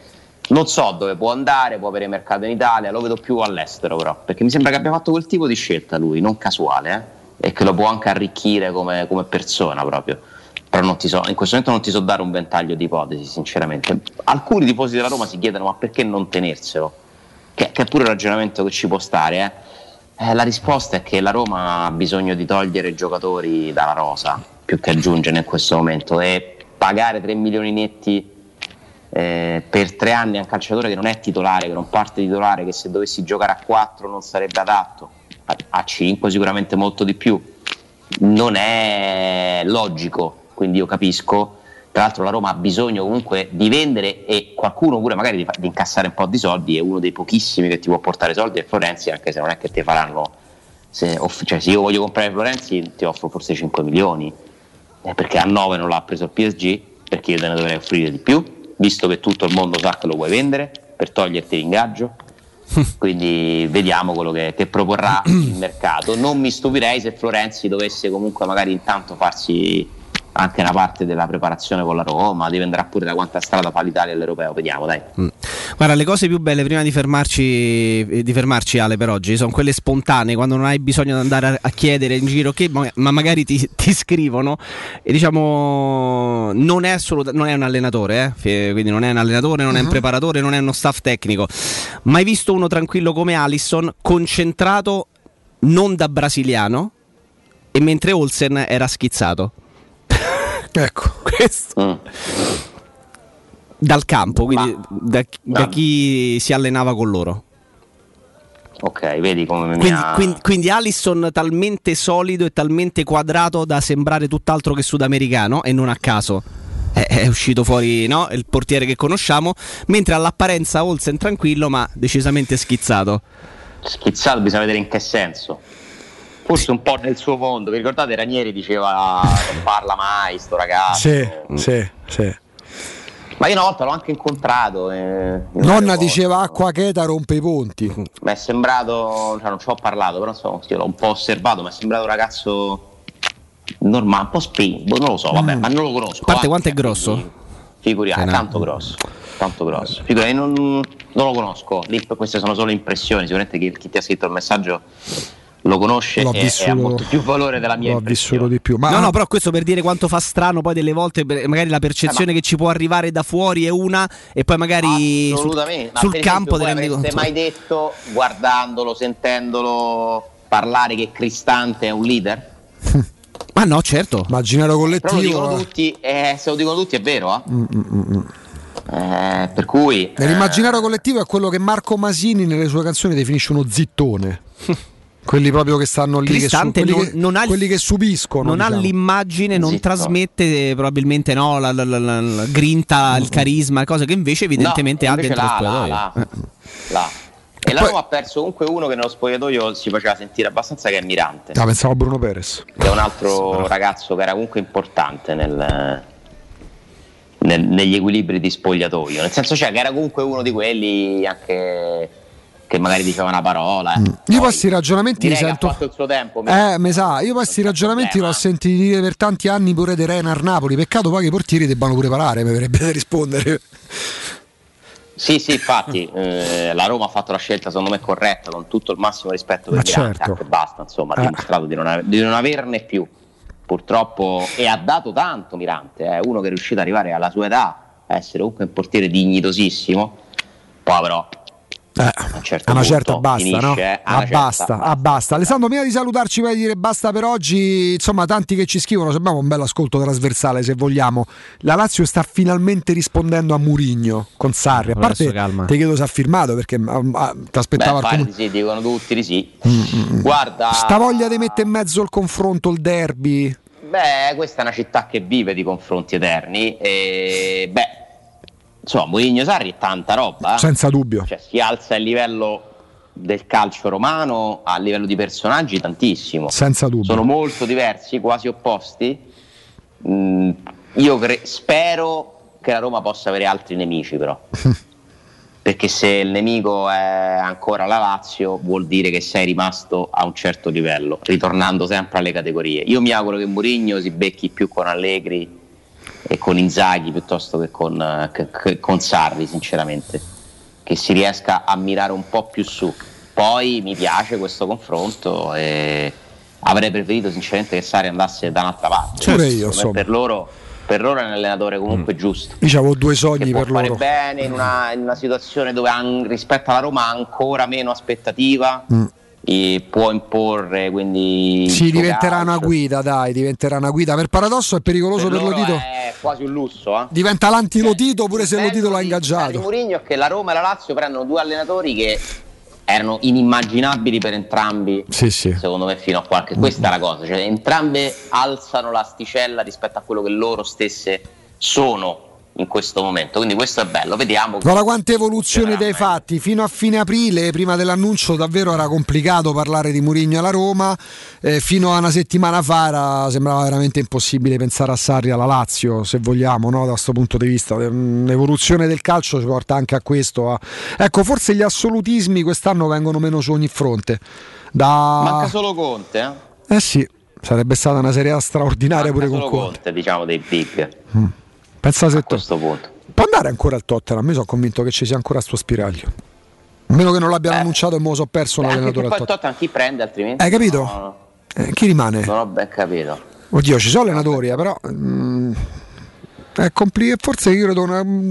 Non so dove può andare, può avere mercato in Italia, lo vedo più all'estero però, perché mi sembra che abbia fatto quel tipo di scelta lui, non casuale, eh, e che lo può anche arricchire come, come persona proprio. Però so, in questo momento non ti so dare un ventaglio di ipotesi, sinceramente. Alcuni tifosi della Roma si chiedono ma perché non tenerselo? Che, che è pure un ragionamento che ci può stare, eh. Eh, la risposta è che la Roma ha bisogno di togliere giocatori dalla rosa più che aggiungere in questo momento e pagare 3 milioni netti eh, per tre anni a un calciatore che non è titolare, che non parte titolare, che se dovessi giocare a 4 non sarebbe adatto, a, a 5 sicuramente molto di più, non è logico, quindi io capisco. Tra l'altro la Roma ha bisogno comunque di vendere e qualcuno pure magari di, di incassare un po' di soldi, è uno dei pochissimi che ti può portare soldi è Florenzi, anche se non è che ti faranno, se, off- cioè se io voglio comprare Florenzi ti offro forse 5 milioni, eh, perché a 9 non l'ha preso il PSG, perché io te ne dovrei offrire di più, visto che tutto il mondo sa che lo vuoi vendere per toglierti l'ingaggio. [LAUGHS] Quindi vediamo quello che, che proporrà il mercato. Non mi stupirei se Florenzi dovesse comunque magari intanto farsi anche una parte della preparazione con la Roma, dipenderà pure da quanta strada fa l'Italia all'Europeo, vediamo dai. Mm. Guarda, le cose più belle prima di fermarci, eh, di fermarci Ale per oggi sono quelle spontanee, quando non hai bisogno di andare a, chiedere in giro che, ma, ma magari ti, [LAUGHS] ti scrivono e diciamo non è, assoluta- non è un allenatore, eh? Quindi non è un allenatore, non è un Mhm. preparatore, non è uno staff tecnico. Mai visto uno tranquillo come Alisson, concentrato non da brasiliano e mentre Olsen era schizzato. Ecco, [LAUGHS] questo dal campo, quindi da, da chi si allenava con loro. Ok, vedi come mi Quindi, ha... quindi, quindi Alisson talmente solido e talmente quadrato da sembrare tutt'altro che sudamericano e non a caso. È, è uscito fuori no? il portiere che conosciamo, mentre all'apparenza Olsen tranquillo ma decisamente schizzato. Schizzato bisogna vedere in che senso. Forse un po' nel suo mondo. Vi ricordate Ranieri diceva non parla mai sto ragazzo. Sì, sì, sì. Ma io una volta l'ho anche incontrato. eh, Nonna diceva acqua cheta rompe i ponti. Mi è sembrato, cioè non ci ho parlato, però insomma, sì, l'ho un po' osservato, mi è sembrato un ragazzo normale, un po' spinto, non lo so, vabbè, ma non lo conosco. A parte eh, quanto è grosso? Figuriamo, Una- tanto grosso, tanto grosso. Figurati, non, non lo conosco, queste sono solo impressioni, sicuramente chi, chi ti ha scritto il messaggio lo conosce L'ho e, e ha vissuto- molto più valore della mia L'ho vissuto di più. Ma no, no, però questo per dire quanto fa strano poi delle volte magari la percezione Eh, ma- che ci può arrivare da fuori è una e poi magari sul, Assolutamente, ma sul per campo te avreste conto. mai detto, guardandolo, sentendolo parlare, che Cristante è un leader? [LAUGHS] Ma no, certo. Immaginario Però lo collettivo. dicono eh. tutti, eh, se lo dicono tutti è vero, eh? Mm, mm, mm. Eh, per cui eh, Nell'immaginario collettivo è quello che Marco Masini nelle sue canzoni definisce uno zittone. [LAUGHS] quelli proprio che stanno lì, che, su- quelli, non- che, non ha il- quelli che subiscono. non ha diciamo. l'immagine, non Zitto. trasmette eh, probabilmente no, la, la- la- la- la grinta, il carisma, cose che invece evidentemente No, ha invece dentro lo là, spogliatoio. là, là, là. E la Roma ha perso comunque uno che nello spogliatoio si faceva sentire abbastanza che è Mirante, Ah, pensavo a Bruno Perez. che è un altro ragazzo che era comunque importante nel- nel- negli equilibri di spogliatoio. Nel senso cioè che era comunque uno di quelli anche che magari diceva una parola. eh. Io questi ragionamenti li sento. il suo tempo. Eh, mi sa, io questi ragionamenti l'ho sentiti dire per tanti anni pure di Renar Napoli. Peccato poi che i portieri debbano pure parare, mi verrebbe da rispondere. Sì, sì, infatti eh, la Roma ha fatto la scelta secondo me corretta, con tutto il massimo rispetto per Ma Mirante, certo. basta, insomma, ha Eh. dimostrato di non, di non averne più, purtroppo, e ha dato tanto Mirante, è uno che è riuscito ad arrivare alla sua età, a essere comunque un portiere dignitosissimo, poi però Eh, a un certo a una punto certa basta, finisce, no? a Ah, una certa basta, ah, basta. Alessandro, prima di salutarci, vai a dire basta per oggi. Insomma, tanti che ci scrivono, abbiamo un bel ascolto trasversale, se vogliamo. La Lazio sta finalmente rispondendo a Murigno con Sarri. A parte, ti chiedo se ha firmato perché ah, ti aspettavo Beh, alcun- sì, dicono tutti di sì. Mm, Guarda, Sta voglia di mettere in mezzo il confronto, il derby. Beh, questa è una città che vive di confronti eterni. E beh, insomma, Mourinho Sarri è tanta roba. eh. Senza dubbio. Cioè, si alza il livello del calcio romano a livello di personaggi tantissimo. Senza dubbio. Sono molto diversi, quasi opposti. Mm, io cre- spero che la Roma possa avere altri nemici, però. [LAUGHS] Perché se il nemico è ancora la Lazio, vuol dire che sei rimasto a un certo livello, ritornando sempre alle categorie. Io mi auguro che Mourinho si becchi più con Allegri e con Inzaghi piuttosto che con, eh, che- che con Sarri, sinceramente. Che si riesca a mirare un po' più su. Poi mi piace questo confronto e avrei preferito sinceramente che Sarri andasse da un'altra parte. Pure io. Per loro, per loro è un allenatore comunque giusto Io avevo due sogni può per fare loro. bene in una, in una situazione dove han- rispetto alla Roma ha ancora meno aspettativa Mm. Può imporre quindi il Sì, diventerà calcio. una guida, dai, diventerà una guida. Per paradosso è pericoloso per, loro Lotito. è quasi un lusso eh. Diventa l'antilotito pure se il Lotito l'ha ingaggiato. Mourinho è che la Roma e la Lazio prendono due allenatori che erano inimmaginabili per entrambi Sì, sì. secondo me fino a qualche questa è la cosa cioè entrambe alzano l'asticella rispetto a quello che loro stesse sono in questo momento quindi questo è bello vediamo Guarda quante evoluzioni dei fatti, fino a fine aprile, prima dell'annuncio davvero era complicato parlare di Murigno alla Roma, eh, fino a una settimana fa era- sembrava veramente impossibile pensare a Sarri alla Lazio, se vogliamo, no? da questo punto di vista. Mm, L'evoluzione del calcio ci porta anche a questo. a- Ecco, forse gli assolutismi quest'anno vengono meno su ogni fronte. Da... manca solo Conte eh? Eh sì, sarebbe stata una serie straordinaria manca pure con Conte. Conte diciamo dei big Pensa se a questo punto Può andare ancora al Tottenham, io sono convinto che ci sia ancora sto spiraglio. A meno che non l'abbiano annunciato e me lo so perso un Beh, anche allenatore al poi Tottenham. Chi prende altrimenti Hai capito? no, no, Eh, chi rimane? non ho ben capito Oddio, ci sono allenatori, eh, però mm, è complicato. Forse io credo una- mm,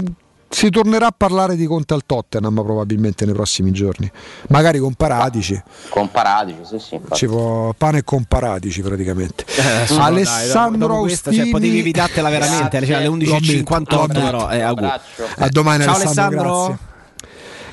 si tornerà a parlare di Conte al Tottenham probabilmente nei prossimi giorni. Magari con Paratici. con Paratici sì sì infatti. Ci può- pane con Paratici praticamente. Eh, Alessandro dai, dopo questa, Austini. cioè, potevi evitartela veramente cioè, alle L'ho vinto, 11.58 l'ho vinto. però eh. A domani ciao Alessandro, Alessandro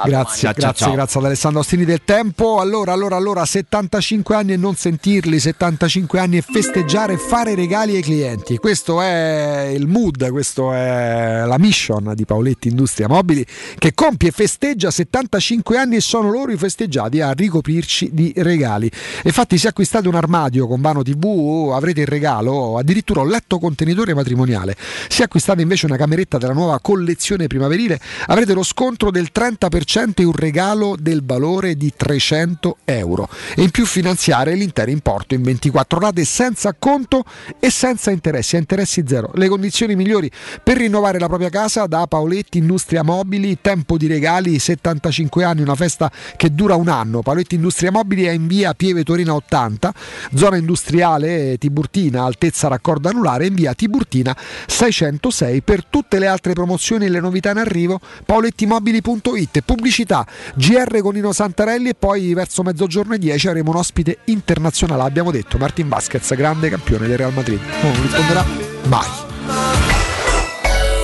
grazie. Grazie, Ciao, ciao, grazie, ciao. grazie ad Alessandro Ostini del Tempo. Allora, allora, allora, 75 anni e non sentirli, 75 anni e festeggiare e fare regali ai clienti. Questo è il mood, questo è la mission di Paoletti Industria Mobili che compie e festeggia 75 anni e sono loro i festeggiati a ricoprirci di regali. Infatti, se acquistate un armadio con vano TV avrete il regalo, addirittura un letto contenitore matrimoniale. Se acquistate invece una cameretta della nuova collezione primaverile avrete lo scontro del 30% e un regalo del valore di 300 euro. E in più finanziare l'intero importo in 24 rate senza acconto e senza interessi, a interessi zero. Le condizioni migliori per rinnovare la propria casa da Paoletti Industria Mobili, tempo di regali, 75 anni, una festa che dura un anno. Paoletti Industria Mobili è in via Pieve Torina 80, zona industriale Tiburtina, altezza raccordo anulare, in via Tiburtina 606. Per tutte le altre promozioni e le novità in arrivo, paolettimobili.it. Pubblicità GR con Nino Santarelli e poi verso mezzogiorno e 10 avremo un ospite internazionale. Abbiamo detto Martin Vasquez, grande campione del Real Madrid. Non risponderà mai.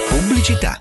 Pubblicità.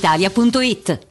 brispalitalia.it.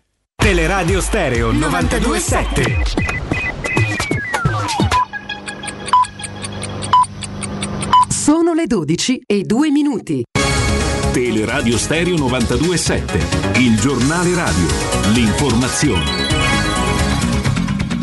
Teleradio Stereo 927. Sono le 12 e 2 minuti. Teleradio Stereo 927, il giornale radio, l'informazione.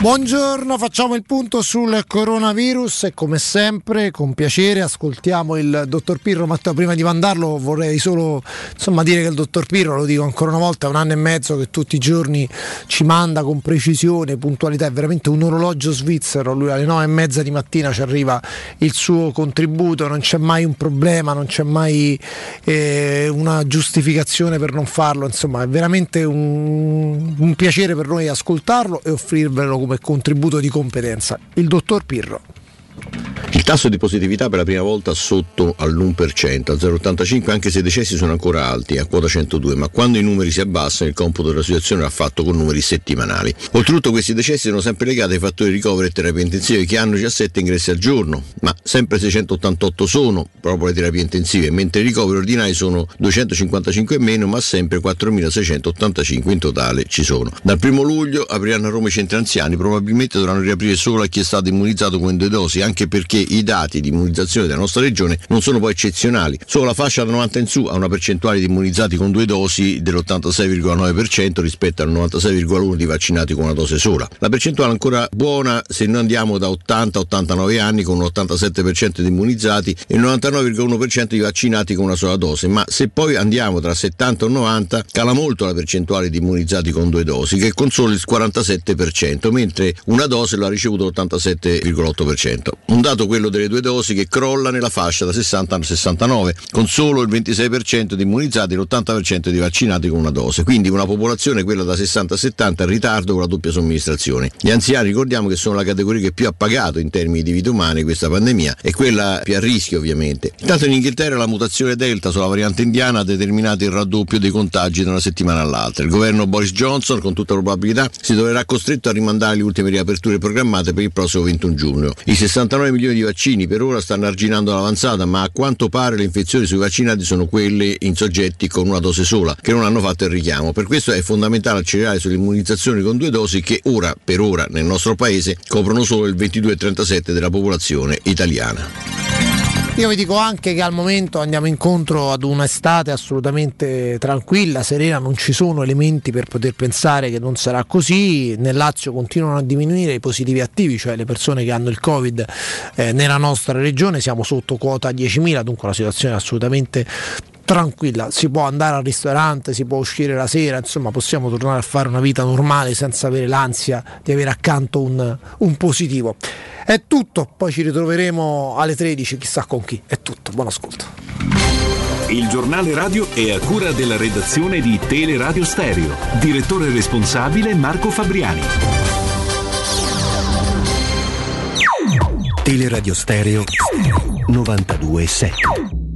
Buongiorno, facciamo il punto sul coronavirus e come sempre con piacere ascoltiamo il dottor Pirro Matteo. Prima di mandarlo vorrei solo insomma, dire che il dottor Pirro, lo dico ancora una volta, è un anno e mezzo che tutti i giorni ci manda con precisione, puntualità, è veramente un orologio svizzero, lui alle nove e mezza di mattina ci arriva il suo contributo, non c'è mai un problema, non c'è mai eh, una giustificazione per non farlo, insomma è veramente un, un piacere per noi ascoltarlo e offrirvelo come contributo di competenza. Il dottor Pirro. Il tasso di positività per la prima volta sotto all'1%, al 0,85, anche se i decessi sono ancora alti, a quota 102, ma quando i numeri si abbassano il computo della situazione va fatto con numeri settimanali. Oltretutto questi decessi sono sempre legati ai fattori di ricovero e terapia intensiva che hanno 17 ingressi al giorno, ma sempre 688 sono proprio le terapie intensive, mentre i ricoveri ordinari sono 255 in meno, ma sempre 4.685 in totale ci sono. Dal primo luglio apriranno a Roma i centri anziani, probabilmente dovranno riaprire solo a chi è stato immunizzato con due dosi, anche perché i dati di immunizzazione della nostra regione non sono poi eccezionali. Solo la fascia da 90 in su ha una percentuale di immunizzati con due dosi dell'86,9% rispetto al 96,1% di vaccinati con una dose sola. La percentuale è ancora buona se noi andiamo da 80-89 anni con un 87% di immunizzati e un 99,1% di vaccinati con una sola dose, ma se poi andiamo tra 70 e 90 cala molto la percentuale di immunizzati con due dosi che è con solo il 47%, mentre una dose l'ha ricevuto l'87,8%. Un dato quello delle due dosi che crolla nella fascia da 60 a 69, con solo il 26% di immunizzati e l'80% di vaccinati con una dose. Quindi una popolazione, quella da 60 a 70, in ritardo con la doppia somministrazione. Gli anziani ricordiamo che sono la categoria che più ha pagato in termini di vite umane questa pandemia e quella più a rischio ovviamente. Intanto in Inghilterra la mutazione Delta sulla variante indiana ha determinato il raddoppio dei contagi da una settimana all'altra. Il governo Boris Johnson con tutta probabilità si troverà costretto a rimandare le ultime riaperture programmate per il prossimo 21 giugno. I 69 milioni di vaccini per ora stanno arginando l'avanzata, ma a quanto pare le infezioni sui vaccinati sono quelle in soggetti con una dose sola, che non hanno fatto il richiamo. Per questo è fondamentale accelerare sulle immunizzazioni con due dosi che ora, per ora, nel nostro paese coprono solo il 22,37 della popolazione italiana. Io vi dico anche che al momento andiamo incontro ad un'estate assolutamente tranquilla, serena, non ci sono elementi per poter pensare che non sarà così. Nel Lazio continuano a diminuire i positivi attivi, cioè le persone che hanno il Covid eh, nella nostra regione, siamo sotto quota 10.000, dunque la situazione è assolutamente tranquilla, si può andare al ristorante, si può uscire la sera, insomma possiamo tornare a fare una vita normale senza avere l'ansia di avere accanto un, un positivo. È tutto, poi ci ritroveremo alle 13, chissà con chi. È tutto, buon ascolto. Il giornale radio è a cura della redazione di Teleradio Stereo. Direttore responsabile Marco Fabriani. Teleradio Stereo 92.7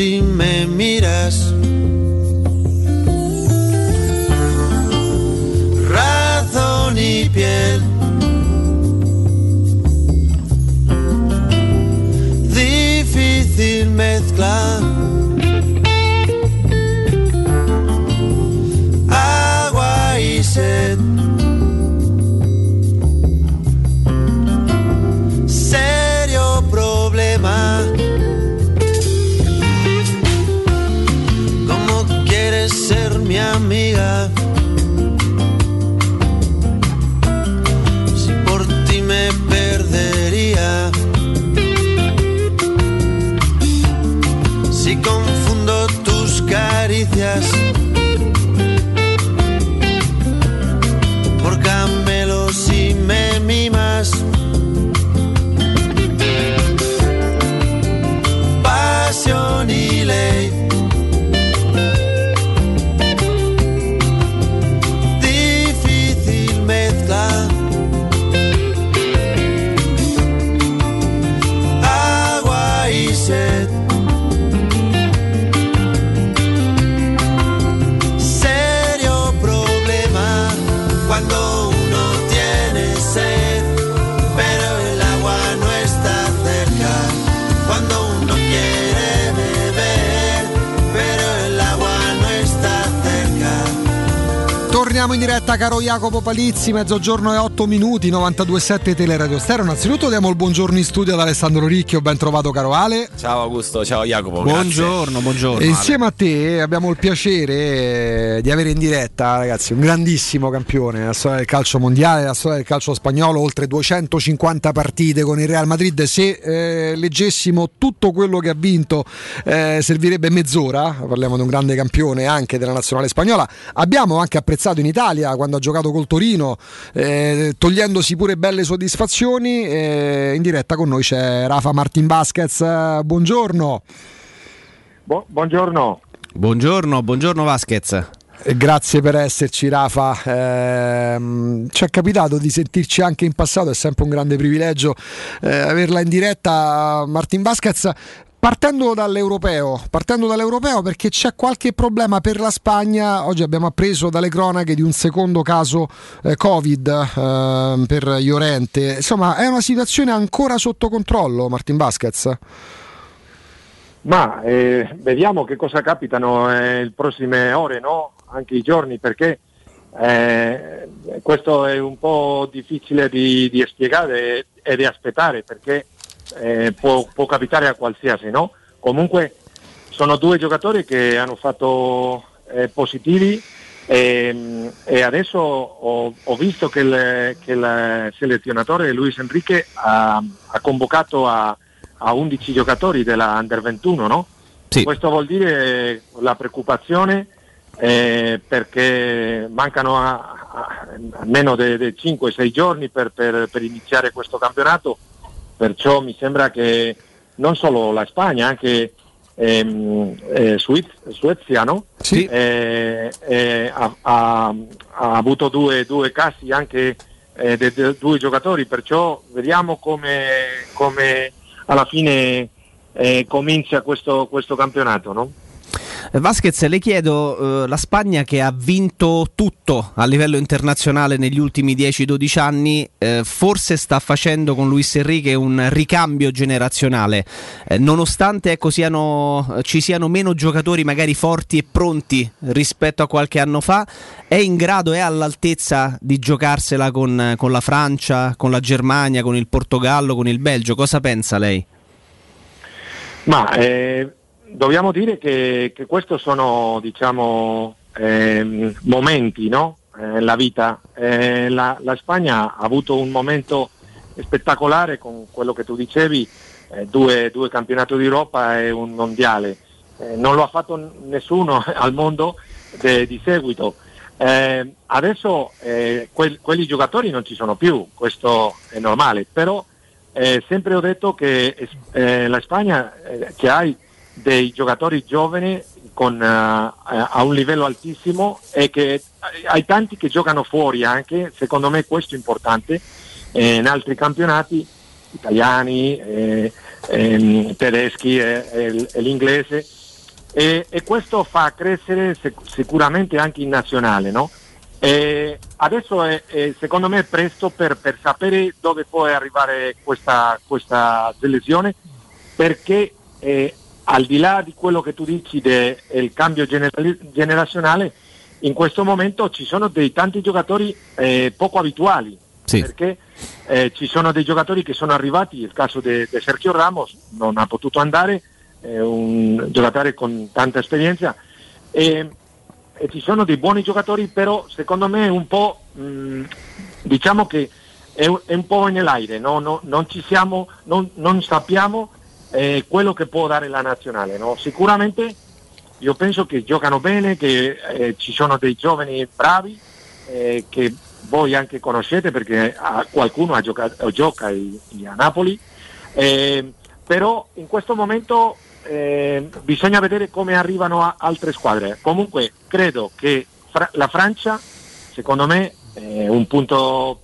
see Torniamo in diretta caro Jacopo Palizzi, mezzogiorno e 8 minuti, 92.7 Teleradio Stereo. Innanzitutto diamo il buongiorno in studio ad Alessandro Ricchio, ben trovato caro Ale. Ciao Augusto, ciao Jacopo. Buongiorno, buongiorno. E insieme a te abbiamo il piacere eh, di avere in diretta, ragazzi, un grandissimo campione nella storia del calcio mondiale, nella storia del calcio spagnolo, oltre 250 partite con il Real Madrid. Se eh, leggessimo tutto quello che ha vinto eh, servirebbe mezz'ora, parliamo di un grande campione anche della nazionale spagnola. Abbiamo anche apprezzato in Italia quando ha giocato col Torino, eh, togliendosi pure belle soddisfazioni. eh, in diretta con noi c'è Rafa Martin Vasquez, eh, buongiorno. buongiorno. Buongiorno, buongiorno Vasquez. Eh, Grazie per esserci Rafa, Ehm, ci è capitato di sentirci anche in passato, è sempre un grande privilegio eh, averla in diretta. Martin Vasquez, Partendo dall'europeo, partendo dall'europeo perché c'è qualche problema per la Spagna, oggi abbiamo appreso dalle cronache di un secondo caso eh, Covid eh, per Llorente, insomma è una situazione ancora sotto controllo Martin Vasquez? Ma eh, vediamo che cosa capitano nelle prossime ore, no? anche i giorni, perché eh, questo è un po' difficile di, di spiegare e di aspettare, perché eh, può, può, capitare a qualsiasi, no? Comunque sono due giocatori che hanno fatto eh, positivi e, e adesso ho, ho, visto che il, che il, selezionatore Luis Enrique ha, ha convocato a, a, 11 giocatori della Under 21, no? Sì. Questo vuol dire la preoccupazione eh, perché mancano a, a, a meno di 5-6 giorni per, per, per iniziare questo campionato perciò mi sembra che non solo la Spagna, anche ehm, eh, Svezia no? sì. eh, eh, ha, ha, ha, avuto due, due casi anche eh, di due giocatori, perciò vediamo come, come alla fine eh, comincia questo, questo campionato. No? Vasquez, le chiedo, eh, la Spagna che ha vinto tutto a livello internazionale negli ultimi 10-12 anni, eh, forse sta facendo con Luis Enrique un ricambio generazionale, eh, nonostante ecco, siano, ci siano meno giocatori magari forti e pronti rispetto a qualche anno fa, è in grado, è all'altezza di giocarsela con, con la Francia, con la Germania, con il Portogallo, con il Belgio, cosa pensa lei? Ma eh, dobbiamo dire che, che questi sono diciamo, eh, momenti no? eh, nella vita. Eh, la, la, Spagna ha avuto un momento spettacolare con quello che tu dicevi, eh, due, due campionati d'Europa e un mondiale. Eh, non lo ha fatto nessuno [LAUGHS] al mondo de, di seguito. Eh, adesso que, quelli giocatori non ci sono più, questo è normale, però sempre ho detto che la Spagna che hai dei giocatori giovani con, uh, a un livello altissimo e che hai tanti che giocano fuori anche, secondo me questo è importante, eh, in altri campionati italiani, eh, ehm, tedeschi e, l'inglese e, e, questo fa crescere sec- sicuramente anche in nazionale. No? adesso è, è, secondo me è presto per, per sapere dove può arrivare questa, questa lesione perché eh, al di là di quello che tu dici del cambio gener- generazionale, in questo momento ci sono dei tanti giocatori eh, poco abituali, sì. perché eh, ci sono dei giocatori che sono arrivati, il caso di Sergio Ramos non ha potuto andare, è un giocatore con tanta esperienza, e, e ci sono dei buoni giocatori, però secondo me un po' mh, diciamo che è, è, un po' nell'aire, no? No, non, ci siamo, non, non sappiamo eh, quello che può dare la nazionale. No? Sicuramente io penso che giocano bene, che eh, ci sono dei giovani bravi eh, che voi anche conoscete perché ah, qualcuno ha giocato, gioca a Napoli, eh, però in questo momento eh, bisogna vedere come arrivano altre squadre. Comunque credo che fra- la Francia, secondo me, è un punto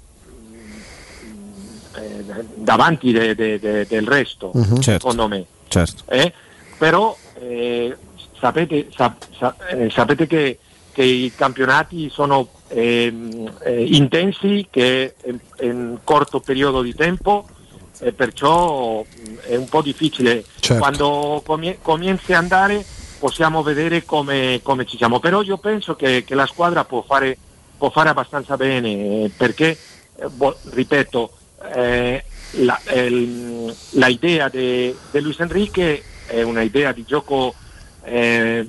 eh, davanti de, de, de, del resto, uh-huh. secondo me. Certo. Eh? Però eh, sapete, sa, sa, eh, sapete che, che, i campionati sono ehm, eh, intensi, che in, in corto periodo di tempo e perciò è un po' difficile. Certo. Quando comie- comienzi a andare possiamo vedere come, come, ci siamo, però io penso che, che la squadra può fare, può fare abbastanza bene eh, perché, bo- ripeto, la, eh, la, idea di Luis Enrique è una idea di gioco eh,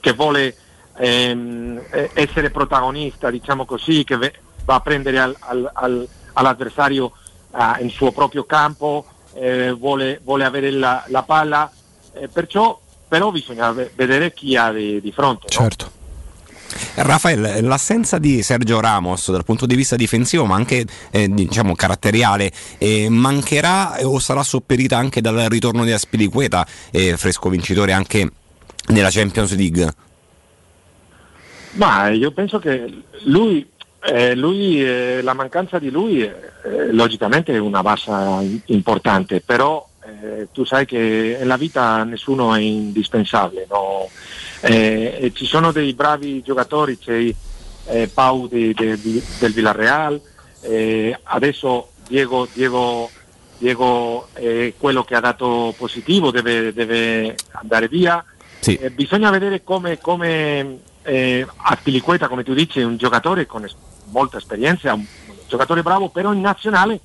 che vuole ehm, essere protagonista, diciamo così, che va a prendere al, al, al, all'avversario uh, in suo proprio campo, eh, vuole, vuole, avere la, la palla, eh, perciò però bisogna vedere chi ha di, di fronte. Certo. No? Raffaele, l'assenza di Sergio Ramos dal punto di vista difensivo, ma anche eh, diciamo caratteriale, eh, mancherà o sarà sopperita anche dal ritorno di Aspilicueta, eh, fresco vincitore anche nella Champions League? Ma io penso che lui, eh, lui eh, la mancanza di lui logicamente è una bassa importante, però tu sai che nella vita nessuno è indispensabile, no? Eh, ci sono dei bravi giocatori, c'è eh, Pau di- de- di- del Villarreal, eh, adesso Diego, Diego, Diego è quello che ha dato positivo, deve, deve andare via. Sì. Eh, bisogna vedere come, come eh, Aspilicueta, come tu dici, è un giocatore con es- molta esperienza, un giocatore bravo, però in nazionale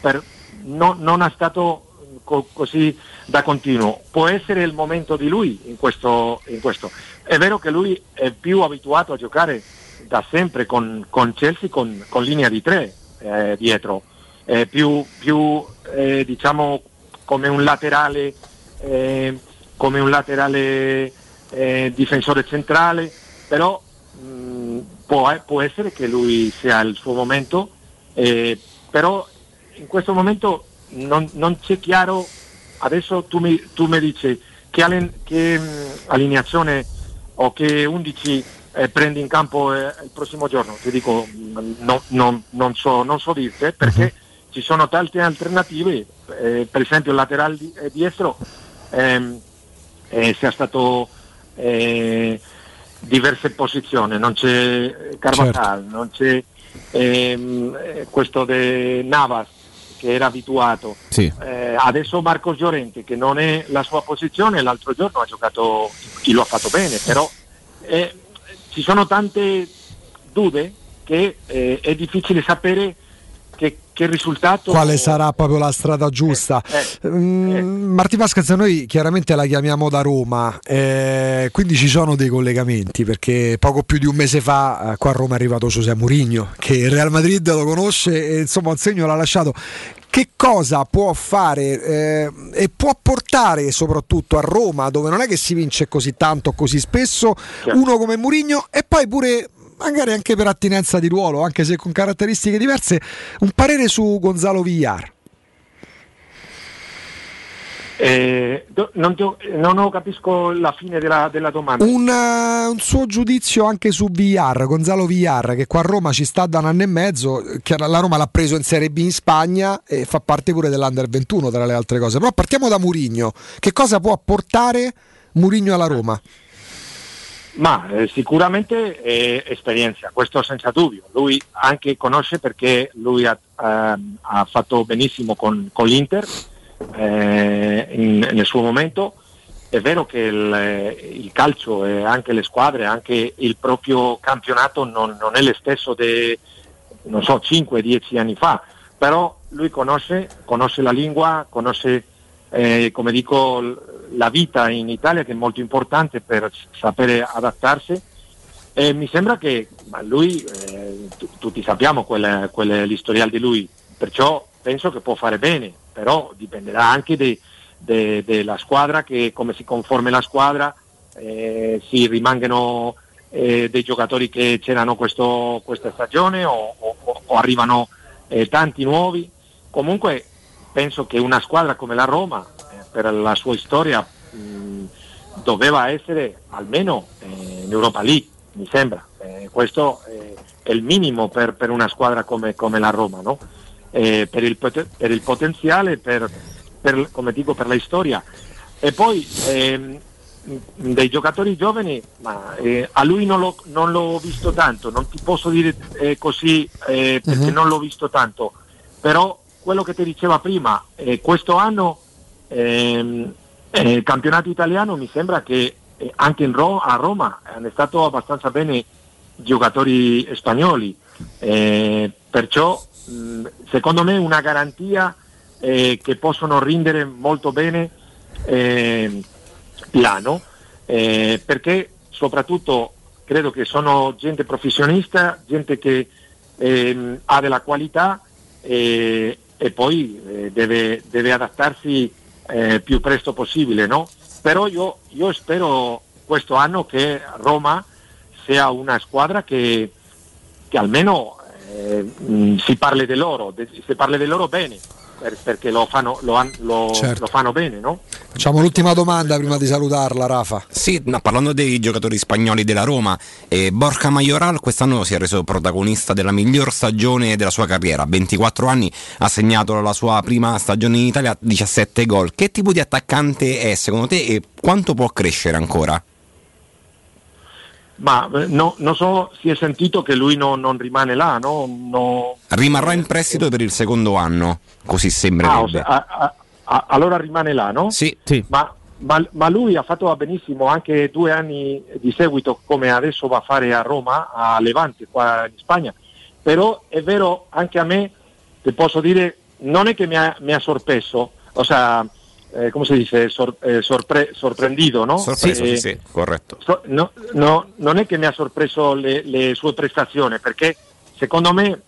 per- no- non è stato co- così da continuo. Può essere il momento di lui in questo, in questo. È vero che lui è più abituato a giocare da sempre con, con Chelsea con, con linea di tre eh, dietro, è più, più eh, diciamo come un laterale, eh, come un laterale eh, difensore centrale, però mh, può, può essere che lui sia il suo momento, eh, però in questo momento non, non c'è chiaro, adesso tu mi, tu mi dici che, allen- che mh, allineazione o che 11 eh, prendi in campo eh, il prossimo giorno, ti dico mh, no- non- non so, non so dirti perché ci sono tante alternative, eh, per esempio il laterale di- eh, diestro ehm, eh, sia stato eh, diverse posizioni, non c'è Carvajal, non c'è ehm, eh, questo di Navas che era abituato. Sì. Eh, adesso Marcos Llorente che non è la sua posizione, l'altro giorno ha giocato, chi lo ha fatto bene, però eh, ci sono tante dubbe che eh, è difficile sapere che, che risultato Quale sarà proprio la strada giusta? Mm, Marti Vasquez, noi chiaramente la chiamiamo da Roma, eh, quindi ci sono dei collegamenti perché poco più di un mese fa eh, qua a Roma è arrivato José Mourinho che il Real Madrid lo conosce e insomma un segno l'ha lasciato. Che cosa può fare eh, e può portare soprattutto a Roma, dove non è che si vince così tanto, così spesso, uno come Mourinho e poi pure magari anche per attinenza di ruolo, anche se con caratteristiche diverse, un parere su Gonzalo Villar. Eh, non, non capisco la fine della, della domanda. Un, eh, un suo giudizio anche su Villar, Gonzalo Villar, che qua a Roma ci sta da un anno e mezzo, che la Roma l'ha preso in Serie B in Spagna e fa parte pure dell'Under 21 tra le altre cose. Però partiamo da Murigno. Che cosa può apportare Murigno alla Roma? Ma eh, sicuramente è esperienza, questo senza dubbio. Lui anche conosce perché lui ha, ehm, ha fatto benissimo con, con l'Inter eh, in- nel suo momento. È vero che il, eh, il calcio e anche le squadre, anche il proprio campionato non, non è lo stesso di, non so, 5-10 anni fa, però lui conosce, conosce la lingua, conosce, eh, come dico, la vita in Italia che è molto importante per sapere adattarsi e mi sembra che lui, eh, tu- tutti sappiamo qual è l'historial di lui, perciò penso che può fare bene, però dipenderà anche della squadra, che come si conforma la squadra, eh, si rimangano eh, dei giocatori che c'erano questo- questa stagione o, o- o arrivano eh, tanti nuovi. Comunque penso che una squadra come la Roma, eh, per la sua storia, mh, doveva essere almeno eh, in Europa League, mi sembra. Eh, questo eh, è il minimo per, per una squadra come, come la Roma, no? Eh, per, il, per il potenziale, per, per- come dico, per la storia. E poi ehm, dei giocatori giovani, ma eh, a lui non, l'ho- non l'ho visto tanto, non ti posso dire eh, così eh, perché Mhm. non l'ho visto tanto, però quello che ti diceva prima, eh, questo anno ehm, eh, il campionato italiano mi sembra che eh, anche Ro- a Roma hanno stato abbastanza bene giocatori spagnoli, eh, perciò mh, secondo me una garantia eh, che possono rendere molto bene eh, l'anno, eh, perché soprattutto credo che sono gente professionista, gente che ehm, ha della qualità e, e poi eh, deve, deve adattarsi eh, più presto possibile, no? Però io, io spero questo anno che Roma sia una squadra che, che almeno eh, si parli di loro, si parli di loro bene, per- perché lo fanno, lo han- lo- Certo. lo fanno bene, no? Facciamo l'ultima domanda prima di salutarla, Rafa. Sì, no, parlando dei giocatori spagnoli della Roma, eh, Borja Majoral quest'anno si è reso protagonista della miglior stagione della sua carriera. 24 anni, ha segnato la sua prima stagione in Italia, 17 gol. Che tipo di attaccante è secondo te e quanto può crescere ancora? Ma eh, no- non so, si è sentito che lui non, non rimane là, no? No- Rimarrà in prestito per il secondo anno, così Ah, sembrerebbe. se- a- a- a- allora rimane là, no? Sì. Ma, ma- ma lui ha fatto benissimo anche due anni di seguito, come adesso va a fare a Roma, a Levante, qua in Spagna. Però è vero, anche a me, ti posso dire, non è che mi ha, mi ha sorpreso, o sea, eh, come si dice, Sor- eh, sorpre- sorprendido, no? Sorpreso, Eh, sì, sì, corretto. So- no, no, non è che mi ha sorpreso le, le sue prestazioni, perché secondo me,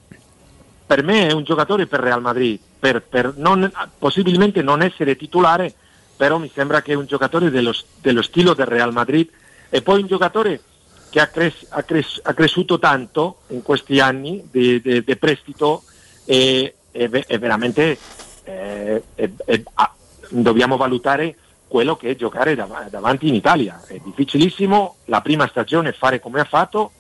per me è un giocatore per Real Madrid, per, per non- possibilmente non essere titolare, però mi sembra che è un giocatore dello, dello stile del Real Madrid e poi un giocatore che ha, cres- ha cres- ha cresciuto tanto in questi anni di, di- di prestito e, e e veramente eh, e- e- dobbiamo valutare quello che è giocare dav- davanti in Italia. È difficilissimo la prima stagione fare come ha fatto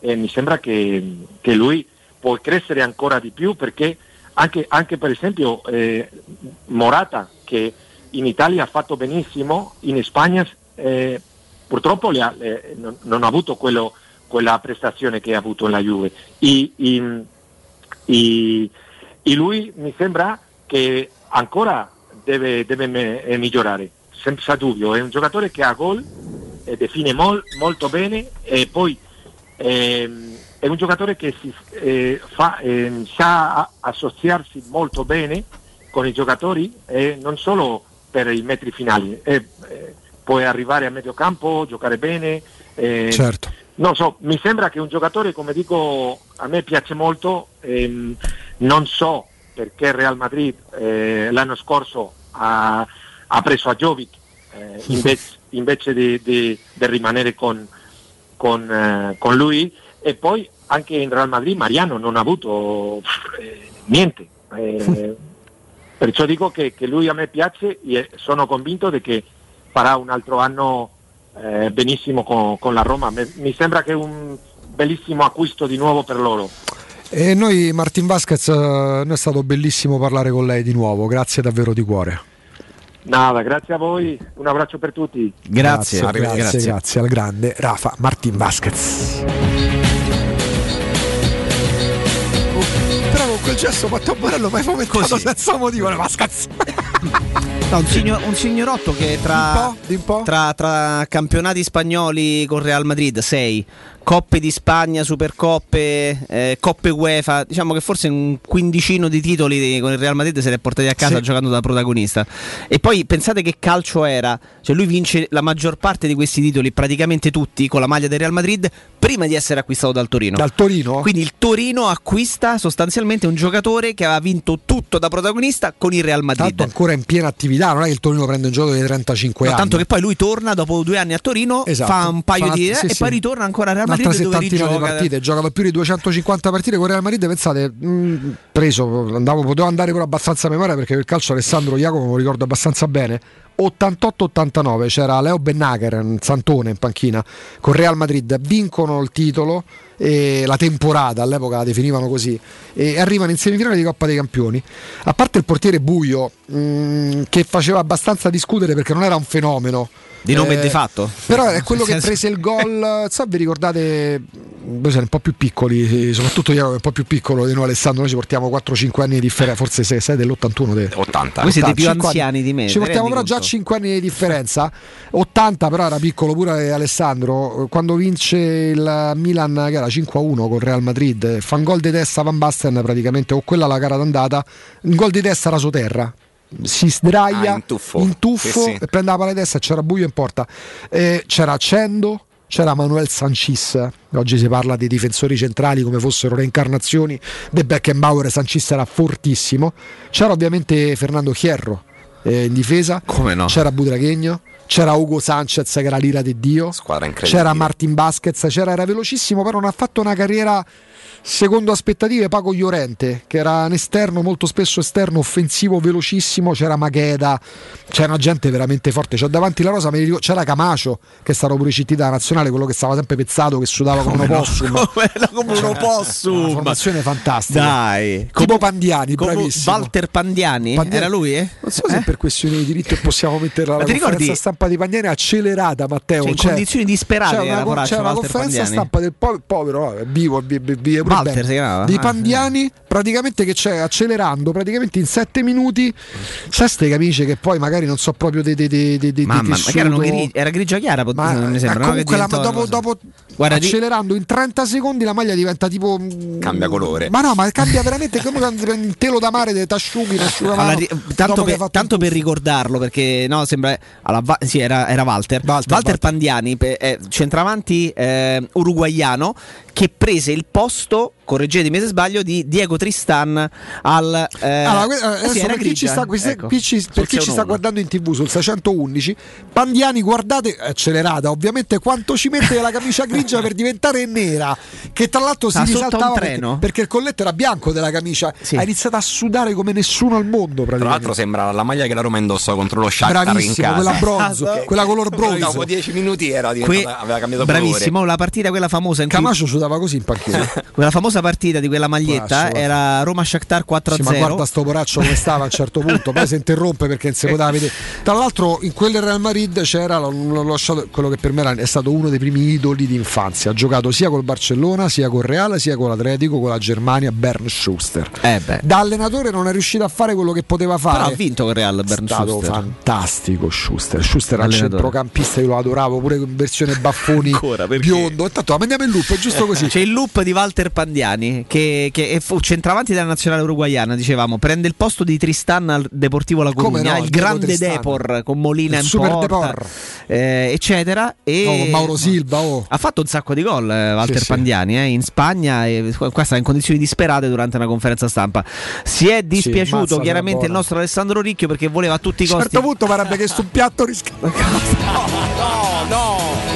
e mi sembra che, che lui può crescere ancora di più perché anche, anche per esempio eh, Morata che in Italia ha fatto benissimo, in Spagna eh, purtroppo ha- le- non, non ha avuto quello- quella prestazione che ha avuto nella Juve. E, e- e- e lui mi sembra che ancora deve, deve me- eh, migliorare, senza dubbio. È un giocatore che ha gol e define mol- molto bene e poi ehm, è un giocatore che si, eh, fa, ehm, sa associarsi molto bene con i giocatori e non solo per i metri finali, eh, eh, può arrivare a medio campo, giocare bene. eh, Certo. non so, mi sembra che un giocatore, come dico, a me piace molto, ehm, non so perché il Real Madrid eh, l'anno scorso ha, ha preso a Jovic eh, [LAUGHS] invece, invece di, di- di rimanere con, con, eh, con lui e poi anche in Real Madrid Mariano non ha avuto eh, niente. Eh, perciò dico che, che lui a me piace e sono convinto di che farà un altro anno eh, benissimo con, con la Roma. Me- mi sembra che è un bellissimo acquisto di nuovo per loro. E noi, Martin Vasquez, eh, noi è stato bellissimo parlare con lei di nuovo, grazie davvero di cuore. Nada, grazie a voi, un abbraccio per tutti. grazie, grazie, grazie al grande Rafa Martin Vasquez. Però con quel gesto Matteo Borello mi hai fomentato senza motivo, le Vasquez. No, un, signor- un signorotto che tra, tra, tra campionati spagnoli con Real Madrid 6, Coppe di Spagna, Supercoppe, eh, Coppe UEFA, diciamo che forse un quindicino di titoli con il Real Madrid se li è portati a casa Sì. giocando da protagonista. E poi pensate che calcio era, cioè lui vince la maggior parte di questi titoli, praticamente tutti, con la maglia del Real Madrid, prima di essere acquistato dal Torino. Dal Torino? Quindi il Torino acquista sostanzialmente un giocatore che aveva vinto tutto da protagonista con il Real Madrid. Ancora in piena attività, non è che il Torino prende un gioco di 35 No, anni. tanto che poi lui torna dopo due anni a Torino, Esatto. fa un paio Fa- di sì, e sì. poi ritorna ancora a Real Un'altra Madrid dove settantina di rigioca. partite, giocava più di 250 partite con Real Madrid, pensate, mh, preso, andavo, potevo andare pure abbastanza a memoria perché il calcio Alessandro Jacopo me lo ricordo abbastanza bene. 88-89 c'era Leo Bennacher, un santone in panchina con Real Madrid, vincono il titolo la temporata all'epoca la definivano così e arrivano in semifinale di Coppa dei Campioni. A parte il portiere Buio mh, che faceva abbastanza discutere perché non era un fenomeno Di nome e Eh, di fatto. Però è quello [LAUGHS] che prese il gol. So, vi ricordate? Voi siete un po' più piccoli, soprattutto io un po' più piccolo di noi, Alessandro. Noi ci portiamo 4-5 anni di differenza, forse 6, 6 dell'81. Te. 80. Voi siete più 5 anziani di me, Ci ti portiamo però già conto? 5 anni di differenza. [LAUGHS] 80 però era piccolo pure Alessandro. Quando vince il Milan, che era 5-1 con Real Madrid, fa un gol di testa Van Basten praticamente, o quella la gara d'andata. Un gol di testa rasoterra. Si sdraia Ah, in tuffo. in tuffo Sì, sì. e prende la palla di testa c'era buio in porta. Eh, c'era Accendo, c'era Manuel Sanchis. Oggi si parla di difensori centrali come fossero reincarnazioni di Beckenbauer. Sanchis era fortissimo. C'era ovviamente Fernando Hierro eh, in difesa. Come no? C'era Budraghegno. C'era Ugo Sanchez che era l'ira di Dio. Squadra incredibile. C'era Martin Basquez. C'era, era velocissimo, però non ha fatto una carriera Secondo aspettative Paco Llorente, che era un esterno molto spesso esterno, offensivo, velocissimo, c'era Magheda, c'era gente veramente forte. C'è davanti la rosa, ricordo- c'era Camacio, che è stato pure da nazionale, quello che stava sempre pezzato, che sudava come un opossum. come un opossum. [LAUGHS] Una formazione fantastica. Dai, Tipo Pandiani, come bravissimo. Walter Pandiani? Pandiani- Era lui? Eh? Non so se per questioni di diritto possiamo metterla alla conferenza ricordi- stampa di Pandiani accelerata, Matteo. Cioè, in condizioni disperate c'è era una, c'è una conferenza Pandiani. stampa del po- povero, vabbè, vivo, vi- Walter bene, Ah, Pandiani, praticamente che c'è accelerando praticamente in sette minuti. Sai ste camicie che poi magari non so proprio dei dei dei dei dei Mamma, ma che tessuto. grigi- era grigia chiara, pot- Ma, mi sembra. ma no? comunque Che la- dopo, dopo Guarda, accelerando in 30 secondi la maglia diventa tipo mm, Cambia colore. ma no ma cambia veramente come quando ti prendi il telo da mare t'asciughi Allora, ri- dopo tanto, per, tanto per ricordarlo, perché no, sembra. allora, Va- sì, era, era Walter. Walter, Pandiani, pe- eh, centravanti eh, uruguaiano, che prese il posto, correggetemi se sbaglio, di Diego Tristan al. eh, Allora, que- eh adesso sì, era per chi, ci sta, qui- ecco. qui ci- per chi ci sta 6-1. guardando in tv sul 611, Pandiani, guardate, accelerata ovviamente quanto ci mette la camicia grigia per diventare nera, che tra l'altro si risaltava treno? perché, perché il colletto era bianco della camicia, ha iniziato a sudare come nessuno al mondo Tra l'altro sembra la maglia che la Roma indossa contro lo Shakhtar in Bravissimo, casa. quella bronzo, [LAUGHS] Esatto. quella color bronzo. Dopo 10 minuti era Que- diventata, aveva cambiato bravissimo, la partita quella famosa in cui Camacho sudava così in panchina. [LAUGHS] quella famosa partita di quella maglietta guarda. era Roma Shakhtar 4-0. Sì, ma guarda sto poraccio come stava a un certo punto, poi si interrompe perché non si poteva vedere. Tra l'altro in quel Real Madrid c'era l'ho- l'ho lasciato- quello che per me è stato uno dei primi idoli di infanzia. Ha giocato sia col Barcellona, sia col Real, sia con l'Atletico, con la Germania, Bern Schuster. Eh. Da allenatore non è riuscito a fare quello che poteva fare. Però ha vinto con Real Bern È stato Schuster. fantastico Schuster. Schuster era Allenatore. centrocampista, io lo adoravo pure in versione [LAUGHS] baffoni Ancora, perché? biondo. Intanto andiamo in loop, è giusto [LAUGHS] così. C'è il loop di Walter Pandiani che, che è fu centravanti della nazionale uruguayana, dicevamo, prende il posto di Tristan al Deportivo La Coruña, no, il grande Tristan. Depor con Molina Il in super porta, Depor. eh, eccetera. E No, Mauro Silva, oh. Ha fatto un sacco di gol eh, Walter Sì, sì. Pandiani eh, in Spagna e qua sta in condizioni disperate durante una conferenza stampa. Si è dispiaciuto mazza, chiaramente il nostro Alessandro Ricchio perché voleva a tutti i A un costi certo punto parebbe che su un piatto riscaldato. [LAUGHS] No, no,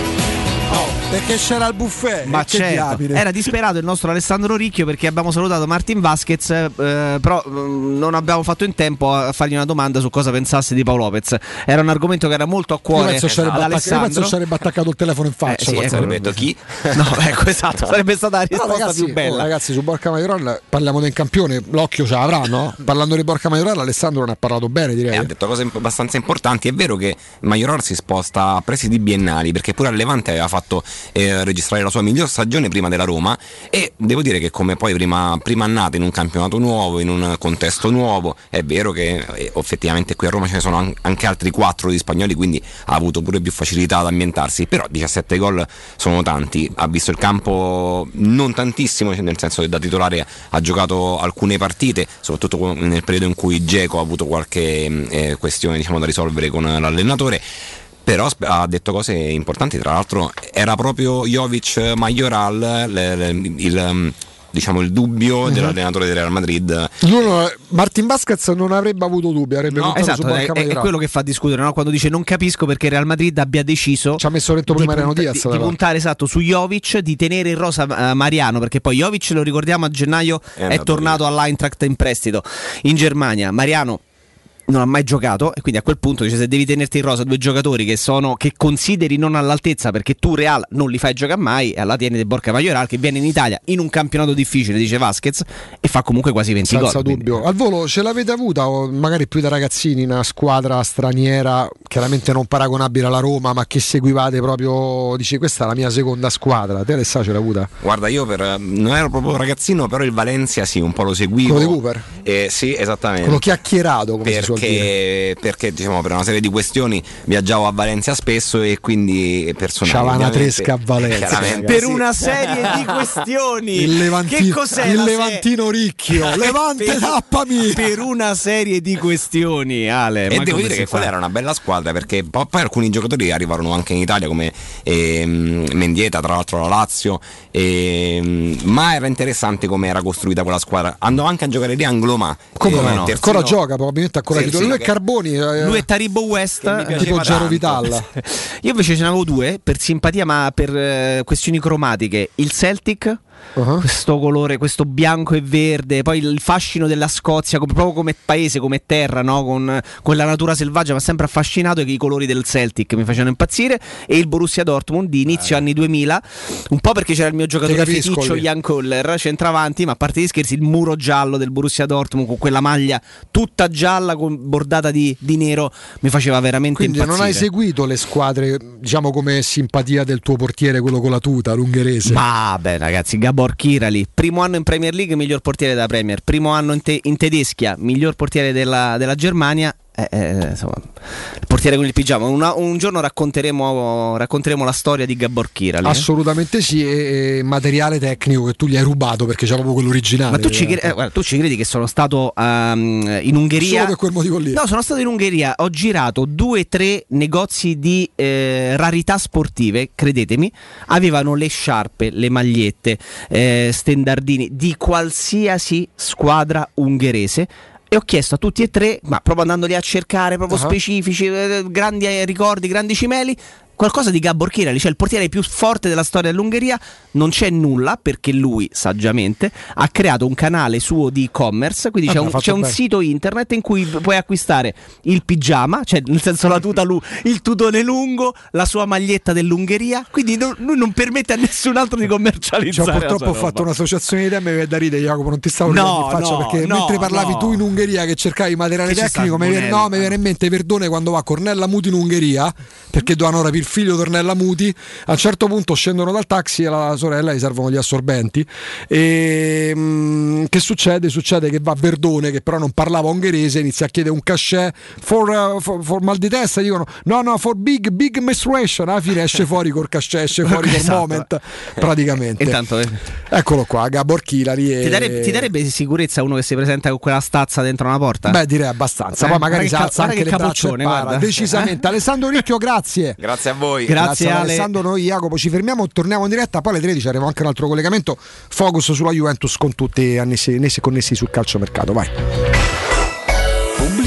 perché c'era il buffet. Ma e che certo, era disperato il nostro Alessandro Ricchio perché abbiamo salutato Martin Vasquez, eh, però mm, non abbiamo fatto in tempo a fargli una domanda su cosa pensasse di Paolo Lopez. Era un argomento che era molto a Io cuore penso, ci sarebbe ad attacca- io penso sarebbe attaccato il telefono in faccia. Eh, sì, ecco. sarebbe- detto chi? [LAUGHS] No, ecco, esatto, sarebbe stata la risposta ragazzi, più bella. oh, ragazzi, su Borca Majoral parliamo del campione, l'occhio ce l'avrà, no? [LAUGHS] Parlando di Borca Majoral, Alessandro ne ha parlato bene, direi. Eh, ha detto cose abbastanza importanti. È vero che Maioror si sposta a presidi biennali perché pure al Levante aveva fatto eh, registrare la sua miglior stagione prima della Roma. E devo dire che come poi prima, prima annata in un campionato nuovo, in un contesto nuovo, è vero che eh, effettivamente qui a Roma ce ne sono an- anche altri quattro di spagnoli, quindi ha avuto pure più facilità ad ambientarsi, però 17 gol sono tanti, ha visto il campo non tantissimo, cioè nel senso che da titolare ha giocato alcune partite, soprattutto nel periodo in cui Geco ha avuto qualche mh, eh, questione diciamo, da risolvere con l'allenatore. Però ha detto cose importanti, tra l'altro era proprio Jovic Majoral le- le- il, mh, diciamo, il dubbio Mhm. dell'allenatore del Real Madrid. Lui non- Martin Vasquez non avrebbe avuto dubbi, avrebbe No, esatto, è, è- è quello che fa discutere no? quando dice non capisco perché il Real Madrid abbia deciso Ci ha messo dentro di, prima Mariano punta- Diaz. di- di puntare esatto su Jovic, di tenere in rosa eh, Mariano perché poi Jovic lo ricordiamo a gennaio è, andato tornato all'Eintracht in prestito in Germania. Mariano non ha mai giocato e quindi a quel punto dice se devi tenerti in rosa due giocatori che sono che consideri non all'altezza perché tu Real non li fai giocare mai e allora tieni De Borca Majoral che viene in Italia in un campionato difficile dice Vasquez e fa comunque quasi 20 Senza gol quindi- dubbio. Al volo ce l'avete avuta, o magari più da ragazzini, una squadra straniera, chiaramente non paragonabile alla Roma, ma che seguivate proprio, dici questa è la mia seconda squadra. Te Alessà ce l'hai avuta? Guarda, io per, non ero proprio ragazzino, però il Valencia sì, un po' lo seguivo. Quello di Cooper? Eh, sì, esattamente. Quello chiacchierato, come si suol dire. Perché, perché diciamo, per una serie di questioni viaggiavo a Valencia spesso e quindi ovviamente, tresca a [LAUGHS] Valencia, per una serie di questioni Il, Levanti- che cos'è il la se- Levantino Ricchio, [LAUGHS] Levante per, tappami! per una serie di questioni Ale E ma devo dire che fa? quella era una bella squadra perché po- poi alcuni giocatori arrivarono anche in Italia come ehm, Mendieta, tra l'altro la Lazio, ehm, ma era interessante come era costruita quella squadra. Andò anche a giocare lì Angloma. Come eh, no? Ancora gioca, probabilmente ancora Sì, titolo. sì, Lui è Carboni. eh, lui è Taribo West tipo Gero tanto. Vitalla. [LAUGHS] io invece ce ne avevo due per simpatia ma per eh, questioni cromatiche il Celtic questo colore, questo bianco e verde, poi il fascino della Scozia, come- proprio come paese, come terra, no? con, con la natura selvaggia, mi ha sempre affascinato e che i colori del Celtic mi facevano impazzire e il Borussia Dortmund di inizio anni 2000, un po' perché c'era il mio giocatore feticcio. Jan Koller, centravanti, ma a parte gli scherzi il muro giallo del Borussia Dortmund con quella maglia tutta gialla con bordata di, di nero mi faceva veramente Quindi impazzire. non hai seguito le squadre, diciamo come simpatia del tuo portiere, quello con la tuta, l'ungherese. Ma beh, ragazzi, Gabor Kirali, primo anno in Premier League, miglior portiere della Premier, primo anno in, te- in Tedeschia, miglior portiere della, della Germania. Eh, eh, insomma, il portiere con il pigiama. Una- un giorno racconteremo, racconteremo la storia di Gabor Kirali. eh. Assolutamente sì, e, materiale tecnico che tu gli hai rubato perché c'era proprio quello originale. Ma tu ci, cre- eh, guarda, tu ci credi che sono stato ehm, in Ungheria? Solo per quel motivo lì. No, sono stato in Ungheria, ho girato due o tre negozi di eh, rarità sportive, credetemi, avevano le sciarpe, le magliette, stendardini di qualsiasi squadra ungherese. E ho chiesto a tutti e tre, ma proprio andandoli a cercare, proprio Ah. specifici, eh, grandi eh, ricordi, grandi cimeli, qualcosa di Gabor Kirali, cioè il portiere più forte della storia dell'Ungheria, non c'è nulla perché lui, saggiamente, ha creato un canale suo di e-commerce, quindi Ah, c'è un, c'è un sito internet in cui puoi acquistare il pigiama, cioè nel senso la tuta lu- il tutone lungo, la sua maglietta dell'Ungheria, quindi non- lui non permette a nessun altro di Cioè, commercializzare. la purtroppo ho fatto roba. un'associazione di temme che è da ridere, Jacopo. Non ti stavo No, in faccia no, perché no, mentre parlavi tu in Ungheria che cercavi materiale Che tecnico, mi viene, no, mi viene in mente Verdone quando va a Cornella Muti in Ungheria perché dovevano rapire figlio di Ornella Muti. A un certo punto scendono dal taxi e alla sorella gli servono gli assorbenti. E mm, che succede? Succede che va Verdone, che però non parlava ungherese, inizia a chiedere un cachet for, uh, for- for mal di testa. Dicono no, no, for big, big menstruation. Alla fine esce fuori col cachet, esce fuori col Esatto. moment. Praticamente. Intanto, eh, Eccolo qua, Gabor Kilari. E... ti, darebbe, ti darebbe sicurezza uno che si presenta con quella stazza dentro una porta? Beh, direi abbastanza. Poi Eh, magari si alza anche e capoccione. Decisamente. Alessandro Ricchio, grazie. Grazie a voi. Grazie, ad Ale. Alessandro, noi Jacopo ci fermiamo, torniamo in diretta, poi alle 13 arriva anche un altro collegamento, focus sulla Juventus con tutti annessi, annessi connessi sul calciomercato, vai.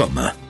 掌门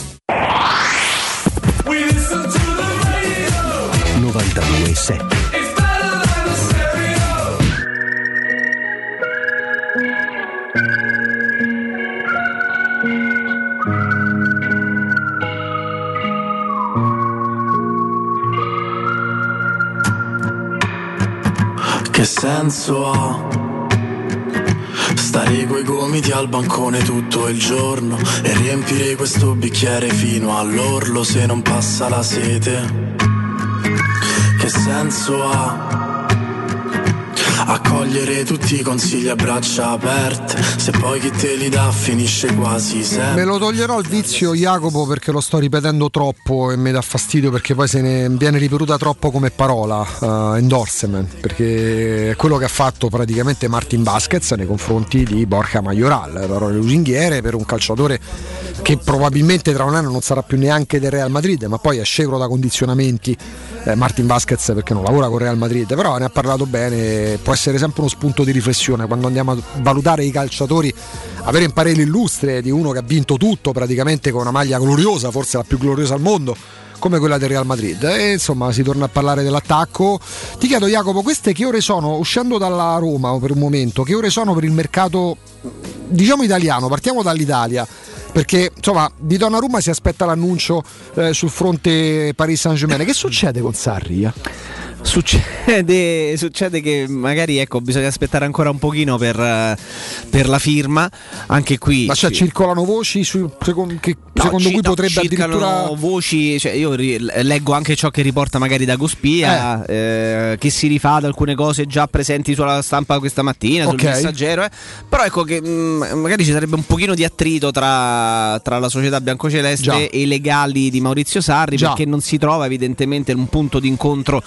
92.7 Che senso ha? Stare coi gomiti al bancone tutto il giorno e riempire questo bicchiere fino all'orlo se non passa la sete. Che senso ha? Accogliere tutti i consigli a braccia aperte, se poi chi te li dà finisce quasi sempre. Me lo toglierò il vizio Jacopo perché lo sto ripetendo troppo e mi dà fastidio perché poi se ne viene ripetuta troppo come parola, uh, endorsement, perché è quello che ha fatto praticamente Martin Vasquez nei confronti di Borja Majoral, parole lusinghiere per un calciatore che probabilmente tra un anno non sarà più neanche del Real Madrid, ma poi è scevro da condizionamenti eh, Martin Vasquez perché non lavora con Real Madrid, però ne ha parlato bene, può essere sempre uno spunto di riflessione quando andiamo a valutare i calciatori, avere un parere illustre di uno che ha vinto tutto praticamente con una maglia gloriosa, forse la più gloriosa al mondo come quella del Real Madrid. E insomma, si torna a parlare dell'attacco. Ti chiedo, Jacopo, queste che ore sono, uscendo dalla Roma per un momento, che ore sono per il mercato, diciamo italiano? Partiamo dall'Italia. Perché insomma di Donnarumma si aspetta l'annuncio eh, sul fronte Paris Saint Germain. Che succede con Sarri? eh? Succede, succede che magari ecco, bisogna aspettare ancora un pochino per, eh, per la firma. Anche qui. Ma cioè, ci- circolano voci su, secon- che No, secondo ci- cui no, potrebbe circolano addirittura. voci, cioè io ri- leggo anche ciò che riporta magari da Gospia, eh, che si rifà ad alcune cose già presenti sulla stampa questa mattina, Ok. sul messaggero. eh. Però ecco che mh, magari ci sarebbe un pochino di attrito tra, tra la società biancoceleste Già. e i legali di Maurizio Sarri, Già. perché non si trova evidentemente un punto di incontro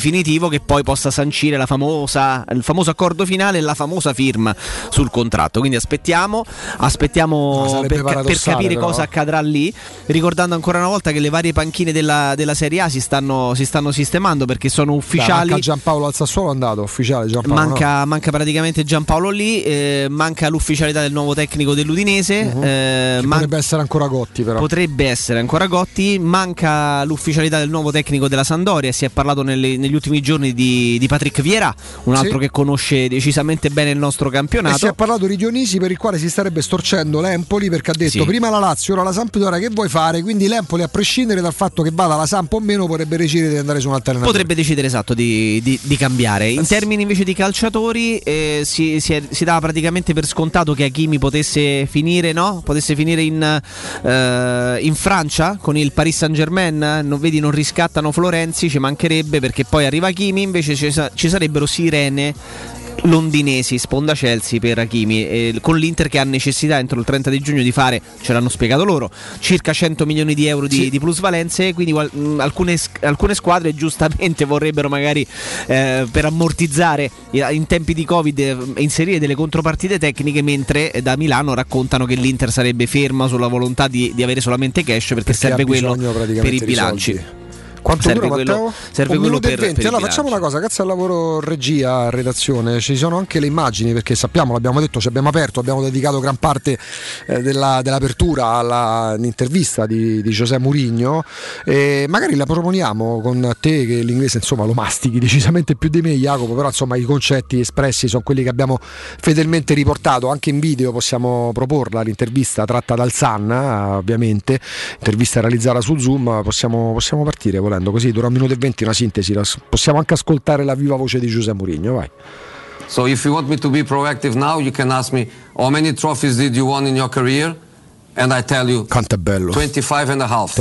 definitivo che poi possa sancire la famosa, il famoso accordo finale e la famosa firma sul contratto. Quindi aspettiamo, aspettiamo per, per capire però. cosa accadrà lì. Ricordando ancora una volta che le varie panchine della, della Serie A si stanno, si stanno sistemando perché sono ufficiali. manca Giampaolo al Sassuolo è andato, ufficiale Giampaolo. no? Manca, manca praticamente Giampaolo lì, eh, manca l'ufficialità del nuovo tecnico dell'Udinese. Mhm. eh, man- potrebbe essere ancora Gotti, però. Potrebbe essere ancora Gotti, manca l'ufficialità del nuovo tecnico della Sandoria, si è parlato nelle- negli ultimi giorni di, di Patrick Vieira, un altro Sì. che conosce decisamente bene il nostro E si campionato. è parlato di Dionisi per il quale si starebbe storcendo l'Empoli perché ha detto Sì. prima la Lazio, ora la Sampdoria, che vuoi fare? Quindi l'Empoli a prescindere dal fatto che vada la Samp o meno potrebbe decidere di andare su un altro allenatore. Potrebbe decidere esatto di, di- di cambiare. In termini invece di calciatori, eh, si, si è- si dava praticamente per scontato che Hakimi potesse finire, no? Potesse finire in, eh, in Francia con il Paris Saint Germain. Non, vedi, non riscattano Florenzi, ci mancherebbe perché poi arriva Hakimi. Invece ci, sa- ci sarebbero sirene londinesi, sponda Chelsea per Hakimi, eh, con l'Inter che ha necessità entro il 30 di giugno di fare, ce l'hanno spiegato loro, circa 100 milioni di euro di, di plusvalenze, quindi mh, alcune, s- alcune squadre giustamente vorrebbero magari eh, per ammortizzare in tempi di Covid eh, inserire delle contropartite tecniche, mentre eh, da Milano raccontano che l'Inter sarebbe ferma sulla volontà di, di avere solamente cash perché, Perché serve quello per i bilanci. soldi. Quanto serve dura quello, Matteo? serve Un quello minuto e per, venti. per allora facciamo una cosa, grazie al lavoro regia, redazione, ci sono anche le immagini perché sappiamo, l'abbiamo detto, ci abbiamo aperto, abbiamo dedicato gran parte eh, della- dell'apertura all'intervista di, di José Mourinho. E magari la proponiamo con te che l'inglese insomma lo mastichi [LAUGHS] decisamente più di me Jacopo, però insomma i concetti espressi sono quelli che abbiamo fedelmente riportato, anche in video possiamo proporla l'intervista tratta dal eh, ovviamente, intervista realizzata su Zoom, possiamo, possiamo partire volendo così dura un minuto e venti una sintesi, possiamo anche ascoltare la viva voce di Giuseppe Mourinho, vai. So if you want me to be proactive now, you can ask me, how many trophies did you won in your career? And I tell you, 25 and a half.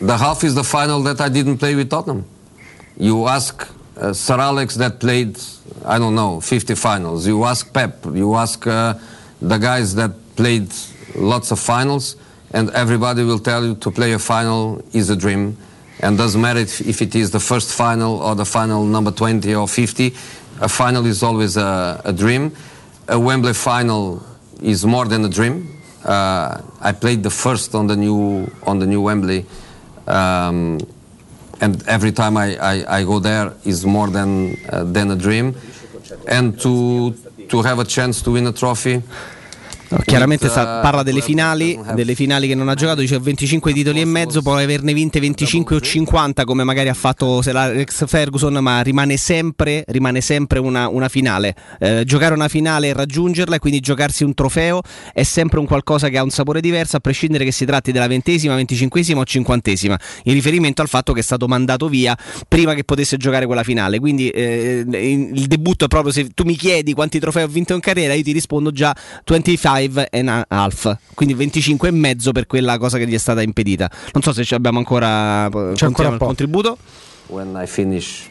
The half is the final that I didn't play with Tottenham. You ask uh, Sir Alex that played, I don't know, 50 finals. You ask Pep. You ask uh, the guys that played lots of finals, and everybody will tell you to play a final is a dream. And doesn't matter if, if it is the first final or the final number 20 or 50, a final is always a, a dream. A Wembley final is more than a dream. Uh, I played the first on the new on the new Wembley, um, and every time I, I, I go there is more than uh, than a dream. And to to have a chance to win a trophy. Chiaramente sta- uh, parla delle finali, delle finali che non ha giocato, dice 25 titoli e mezzo, può averne vinte 25 o 50 come magari ha fatto Alex Ferguson, ma rimane sempre, rimane sempre una, una finale. Eh, giocare una finale e raggiungerla e quindi giocarsi un trofeo è sempre un qualcosa che ha un sapore diverso a prescindere che si tratti della ventesima, venticinquesima o cinquantesima, in riferimento al fatto che è stato mandato via prima che potesse giocare quella finale. Quindi eh, il debutto è proprio se tu mi chiedi quanti trofei ho vinto in carriera, io ti rispondo già 25 and a half, quindi 25 e mezzo per quella cosa che gli è stata impedita. Non so se ci abbiamo ancora, C'è ancora un il po'. contributo. when I finish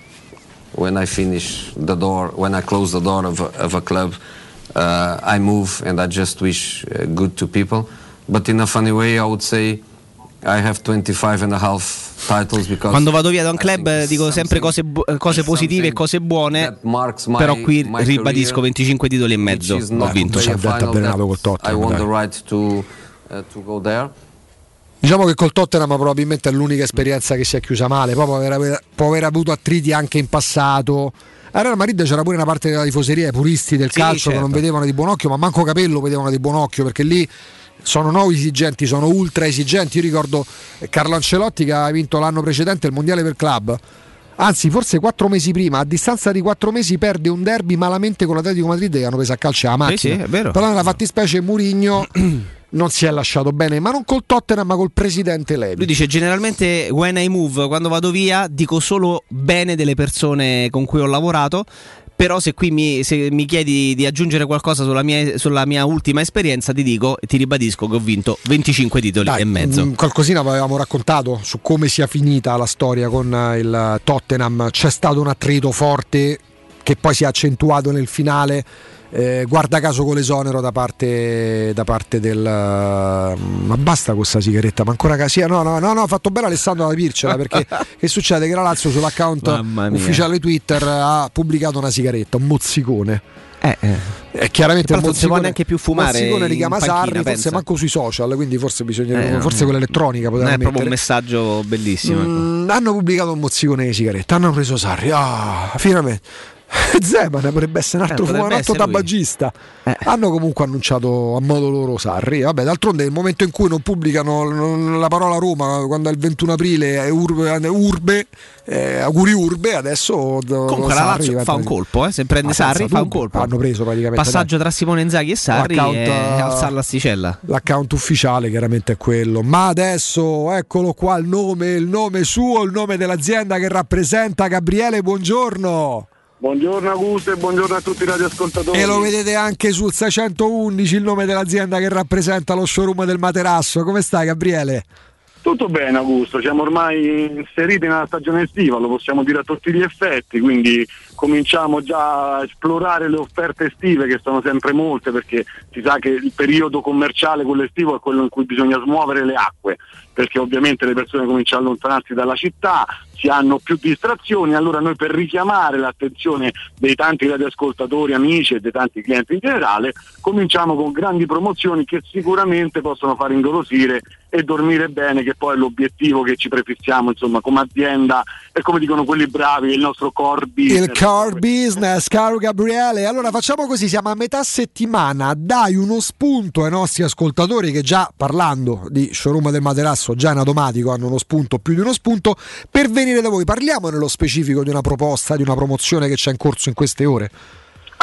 when I finish the door when I close the door of a, of a club uh, I move and I just wish uh, good to people but in a funny way I would say Quando vado via da un club dico sempre cose, bu- eh, cose positive e cose buone, però qui ribadisco career, 25 titoli e mezzo ho vinto. play a final that I won the right to, uh, to go there Diciamo che col Tottenham probabilmente è l'unica esperienza che si è chiusa male, poi può aver, può aver avuto attriti anche in passato. A Real Madrid c'era pure una parte della tifoseria, i puristi del Sì, calcio che certo. non vedevano di buon occhio, ma manco Capello vedevano di buon occhio perché lì sono no esigenti, sono ultra esigenti. Io ricordo Carlo Ancelotti che aveva vinto l'anno precedente il mondiale per club. Anzi, forse quattro mesi prima, a distanza di quattro mesi, perde un derby malamente con l'Atletico Madrid che hanno preso a calcio la macchina. sì, è vero. Però nella fattispecie Murigno [CLEARS THROAT] non si è lasciato bene, ma non col Tottenham, ma col presidente Levi. Lui dice generalmente when I move, quando vado via, dico solo bene delle persone con cui ho lavorato. Però se qui mi, se mi chiedi di aggiungere qualcosa sulla mia, sulla mia ultima esperienza, ti dico e ti ribadisco che ho vinto 25 titoli e mezzo. Mm, qualcosina avevamo raccontato su come sia finita la storia con eh, il Tottenham. C'è stato un attrito forte che poi si è accentuato nel finale. Eh, guarda caso con l'esonero da parte, da parte del ma basta questa sigaretta ma ancora casia no no no no ha fatto bene Alessandro ad aprircela perché [LAUGHS] che succede che la Lazio sull'account ufficiale Twitter ha pubblicato una sigaretta un mozzicone Eh, eh. è chiaramente non si può neanche più fumare mozzicone li chiama panchina, Sarri forse pensa. manco sui social quindi forse bisogna Eh, no. forse con l'elettronica Non potevano è proprio un messaggio bellissimo. ecco. Mm, hanno pubblicato un mozzicone di sigaretta, hanno preso Sarri. Ah, finalmente. [LAUGHS] Zeman potrebbe essere un altro, Eh, un altro tabagista. Hanno comunque annunciato a modo loro Sarri. Vabbè, d'altronde nel momento in cui non pubblicano la parola Roma, quando è il 21 aprile è urbe, urbe eh, auguri urbe, adesso Comunque la Sarri Lazio diventa- fa un colpo, eh, se prende Sarri fa un colpo. Hanno preso praticamente Passaggio tra Simone Inzaghi e Sarri e eh, alzare l'asticella. L'account ufficiale chiaramente è quello, ma adesso eccolo qua il nome, il nome suo, il nome dell'azienda che rappresenta Gabriele, buongiorno. Buongiorno Augusto e buongiorno a tutti i radioascoltatori. E lo vedete anche sul 611 il nome dell'azienda che rappresenta lo showroom del materasso. Come stai Gabriele? Tutto bene Augusto, siamo ormai inseriti nella stagione estiva, lo possiamo dire a tutti gli effetti, quindi cominciamo già a esplorare le offerte estive che sono sempre molte perché si sa che il periodo commerciale, quello estivo, è quello in cui bisogna smuovere le acque, perché ovviamente le persone cominciano a allontanarsi dalla città, si hanno più distrazioni, allora noi per richiamare l'attenzione dei tanti radioascoltatori, amici e dei tanti clienti in generale, cominciamo con grandi promozioni che sicuramente possono far ingolosire e dormire bene, che poi è l'obiettivo che ci prefissiamo insomma, come azienda e come dicono quelli bravi, il nostro core business. Il core business, caro Gabriele. Allora facciamo così, siamo a metà settimana, dai uno spunto ai nostri ascoltatori che già parlando di showroom del materasso, già in automatico hanno uno spunto, più di uno spunto, per venire da voi. Parliamo nello specifico di una proposta, di una promozione che c'è in corso in queste ore.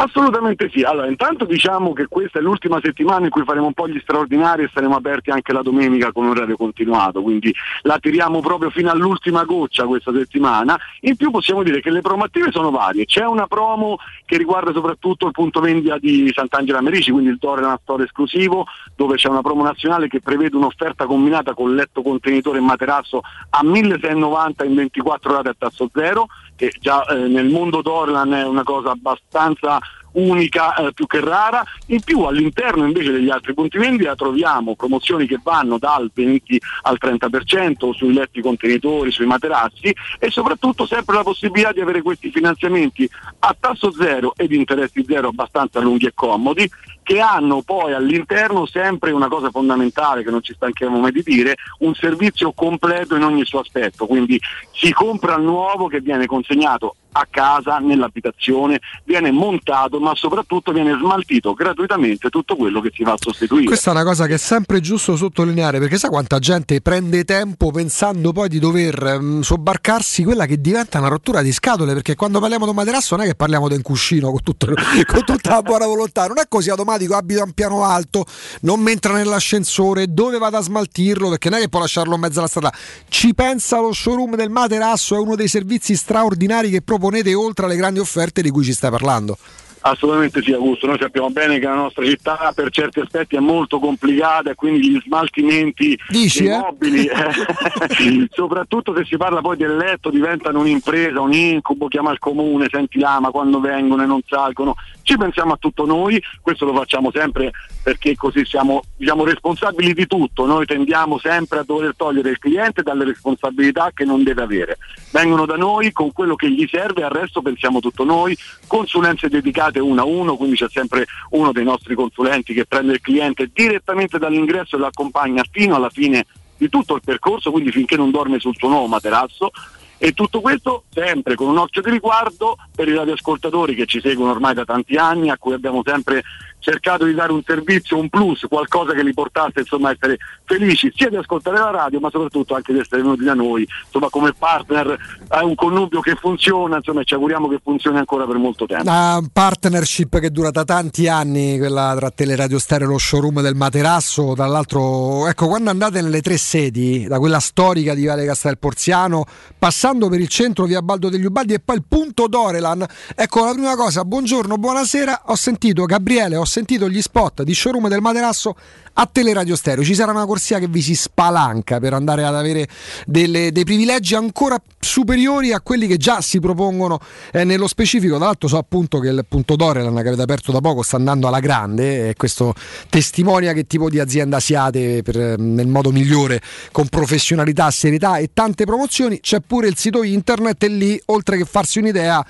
Assolutamente sì. Allora, intanto diciamo che questa è l'ultima settimana in cui faremo un po' gli straordinari e saremo aperti anche la domenica con orario continuato, quindi la tiriamo proprio fino all'ultima goccia questa settimana. In più possiamo dire che le promotive sono varie. C'è una promo che riguarda soprattutto il punto vendita di Sant'Angela Merici, quindi il Torre Store esclusivo, dove c'è una promo nazionale che prevede un'offerta combinata con letto contenitore e materasso a 1690 in 24 ore a tasso zero che già eh, nel mondo Dorlan è una cosa abbastanza unica eh, più che rara, in più all'interno invece degli altri punti vendita troviamo promozioni che vanno dal 20 al 30% sui letti contenitori, sui materassi e soprattutto sempre la possibilità di avere questi finanziamenti a tasso zero ed interessi zero abbastanza lunghi e comodi che hanno poi all'interno sempre una cosa fondamentale che non ci stanchiamo mai di dire, un servizio completo in ogni suo aspetto, quindi si compra il nuovo che viene consegnato a casa, nell'abitazione, viene montato ma soprattutto viene smaltito gratuitamente tutto quello che si va a sostituire. Questa è una cosa che è sempre giusto sottolineare perché sa quanta gente prende tempo pensando poi di dover mh, sobbarcarsi quella che diventa una rottura di scatole? Perché quando parliamo di un materasso non è che parliamo di un cuscino con, tutto, [LAUGHS] con tutta la buona volontà, non è così automatico, abito a un piano alto, non mi entra nell'ascensore, dove vado a smaltirlo? Perché non è che può lasciarlo in mezzo alla strada, ci pensa lo showroom del materasso, è uno dei servizi straordinari che propone proponete oltre alle grandi offerte di cui ci stai parlando. Assolutamente sì Augusto, noi sappiamo bene che la nostra città per certi aspetti è molto complicata e quindi gli smaltimenti Dici, dei eh? mobili, eh, [LAUGHS] soprattutto se si parla poi del letto, diventano un'impresa, un incubo, chiama il comune, senti l'ama quando vengono e non salgono, ci pensiamo a tutto noi, questo lo facciamo sempre perché così siamo diciamo, responsabili di tutto, noi tendiamo sempre a dover togliere il cliente dalle responsabilità che non deve avere. Vengono da noi con quello che gli serve, al resto pensiamo tutto noi, consulenze dedicate uno a uno, quindi c'è sempre uno dei nostri consulenti che prende il cliente direttamente dall'ingresso e lo accompagna fino alla fine di tutto il percorso, quindi finché non dorme sul suo nuovo materasso e tutto questo sempre con un occhio di riguardo per i radioascoltatori che ci seguono ormai da tanti anni, a cui abbiamo sempre cercato di dare un servizio, un plus, qualcosa che li portasse insomma, a essere felici sia di ascoltare la radio ma soprattutto anche di essere venuti da noi insomma, come partner è un connubio che funziona insomma, ci auguriamo che funzioni ancora per molto tempo. Una partnership che è durata tanti anni, quella tra Teleradio Stereo e lo showroom del Materasso, tra l'altro ecco quando andate nelle tre sedi, da quella storica di Viale Castel Porziano, passando per il centro via Baldo degli Ubaldi e poi il punto Dorelan, ecco la prima cosa, buongiorno, buonasera, ho sentito Gabriele, ho sentito gli spot di showroom del Materasso a Teleradio Stereo. Ci sarà una corsia che vi si spalanca per andare ad avere delle, dei privilegi ancora superiori a quelli che già si propongono eh, nello specifico. Tra l'altro, so appunto che il punto Dorelan che avete aperto da poco sta andando alla grande e questo testimonia che tipo di azienda siate per, nel modo migliore, con professionalità, serietà e tante promozioni. C'è pure il sito internet e lì, oltre che farsi un'idea,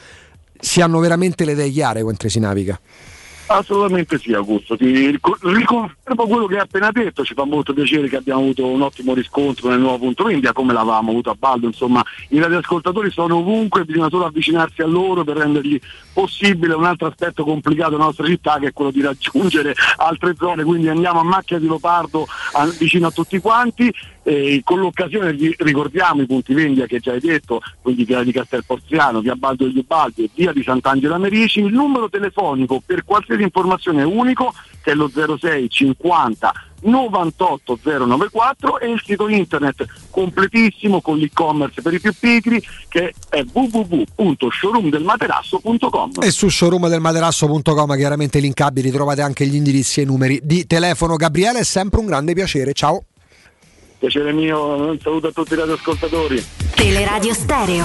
si hanno veramente le idee chiare mentre si naviga. Assolutamente sì Augusto, ti riconfermo quello che hai appena detto, ci fa molto piacere che abbiamo avuto un ottimo riscontro nel nuovo punto vendita come l'avevamo avuto a Baldo, insomma i radioascoltatori sono ovunque, bisogna solo avvicinarsi a loro per rendergli possibile un altro aspetto complicato della nostra città che è quello di raggiungere altre zone, quindi andiamo a macchia di leopardo vicino a tutti quanti eh, con l'occasione ricordiamo i punti vendita che già hai detto, quindi via di Castelporziano, via Baldo degli Ubaldi e via di Sant'Angela Merici, il numero telefonico per qualsiasi informazione è unico che è lo 06 50 98 094 e il sito internet completissimo con l'e-commerce per i più pigri che è www.showroomdelmaterasso.com e su showroomdelmaterasso.com chiaramente linkabili trovate anche gli indirizzi e i numeri di telefono. Gabriele è sempre un grande piacere. Ciao piacere mio un saluto a tutti i radioascoltatori. Teleradio Stereo.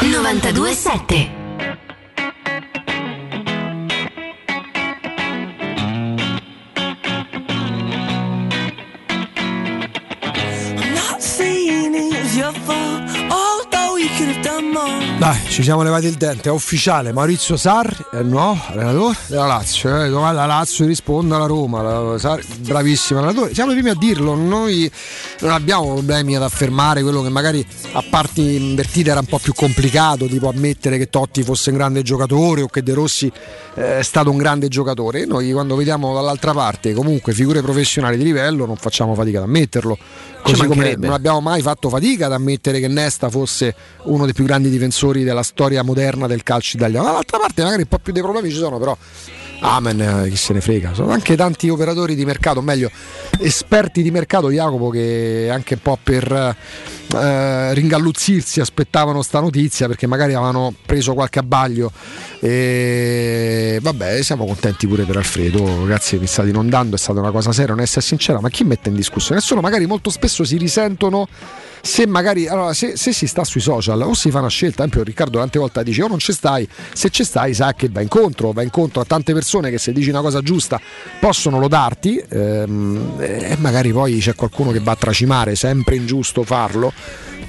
927 I'm not saying it's your fault. Dai, ci siamo levati il dente, è ufficiale. Maurizio Sarri è il nuovo allenatore della Lazio. Eh. La Lazio risponde alla Roma. La, Sarri, bravissimo allenatore. Siamo i primi a dirlo. Noi non abbiamo problemi ad affermare quello che magari a parti invertite era un po' più complicato, tipo ammettere che Totti fosse un grande giocatore o che De Rossi eh, è stato un grande giocatore. Noi quando vediamo dall'altra parte comunque figure professionali di livello non facciamo fatica ad ammetterlo. Così come non abbiamo mai fatto fatica ad ammettere che Nesta fosse uno dei più grandi difensori della storia moderna del calcio italiano. Dall'altra parte magari un po' più dei problemi ci sono, però Amen, eh, chi se ne frega. Sono anche tanti operatori di mercato, o meglio, esperti di mercato, Jacopo, che anche un po' per eh, ringalluzzirsi aspettavano sta notizia perché magari avevano preso qualche abbaglio. E vabbè, siamo contenti pure per Alfredo. Ragazzi, mi state inondando, è stata una cosa seria, non essere sincera, ma chi mette in discussione? Nessuno, magari molto spesso si risentono se magari allora, se, se, si sta sui social o si fa una scelta, ad esempio Riccardo tante volte dice o non ci stai, se ci stai sa che va incontro, va incontro a tante persone che se dici una cosa giusta possono lodarti ehm, e magari poi c'è qualcuno che va a tracimare, sempre ingiusto farlo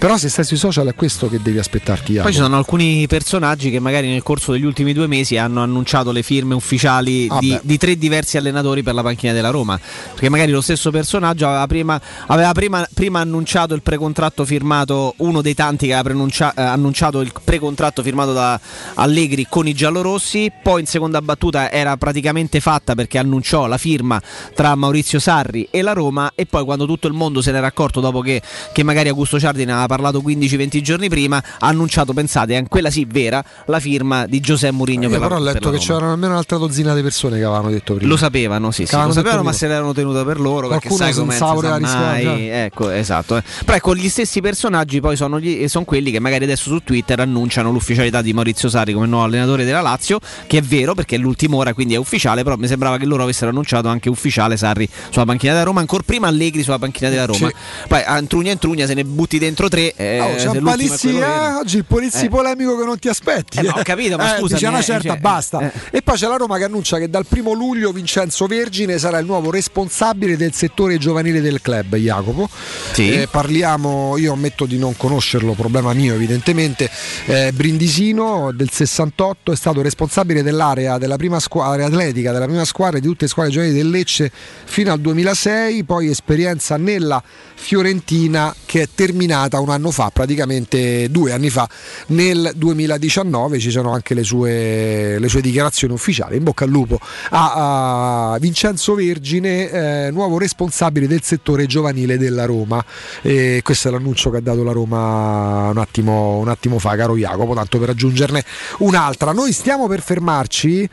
però se stai sui social è questo che devi aspettarti. Jacopo. Poi ci sono alcuni personaggi che magari nel corso degli ultimi due mesi hanno annunciato le firme ufficiali ah di, di, tre diversi allenatori per la panchina della Roma. Perché magari lo stesso personaggio aveva prima, aveva prima, prima annunciato il precontratto firmato, uno dei tanti che aveva eh, annunciato il precontratto firmato da Allegri con i giallorossi. Poi in seconda battuta era praticamente fatta perché annunciò la firma tra Maurizio Sarri e la Roma. E poi quando tutto il mondo se n'era accorto dopo che, che magari Augusto Ciardi ne aveva parlato 15-20 giorni prima, ha annunciato, pensate, è quella sì vera, la firma di Giuseppe Mourinho. Io però ho letto che c'erano almeno un'altra dozzina di persone che avevano detto prima. Lo sapevano, sì, sì lo sapevano, ma se l'erano tenuta per loro. Qualcuno perché sai come mai... Ecco, esatto. Eh. Però ecco, gli stessi personaggi poi sono, gli, sono quelli che magari adesso su Twitter annunciano l'ufficialità di Maurizio Sarri come nuovo allenatore della Lazio, che è vero perché è l'ultima ora, quindi è ufficiale, però mi sembrava che loro avessero annunciato anche ufficiale Sarri sulla panchina della Roma, ancora prima Allegri sulla panchina della Roma. Poi Antrugna Antrugna se ne butti dentro tre. Eh, oh, c'è un Palizzi, eh, oggi il Polizzi eh. polemico che non ti aspetti. Eh, ho capito, ma eh, scusa. C'è una eh, certa, basta. Eh. E poi c'è la Roma che annuncia che dal primo luglio Vincenzo Vergine sarà il nuovo responsabile del settore giovanile del club, Jacopo. Sì. parliamo, io ammetto di non conoscerlo, problema mio evidentemente. Brindisino del 68 è stato responsabile dell'area della prima squadra atletica, della prima squadra di tutte le squadre giovanili del Lecce fino al 2006, poi esperienza nella Fiorentina che è terminata un anno fa, praticamente due anni fa, nel 2019 ci sono anche le sue, le sue dichiarazioni ufficiali. In bocca al lupo a, a Vincenzo Vergine, eh, nuovo responsabile del settore giovanile della Roma. E questo è l'annuncio che ha dato la Roma un attimo, un attimo fa, caro Jacopo, tanto per aggiungerne un'altra. Noi stiamo per fermarci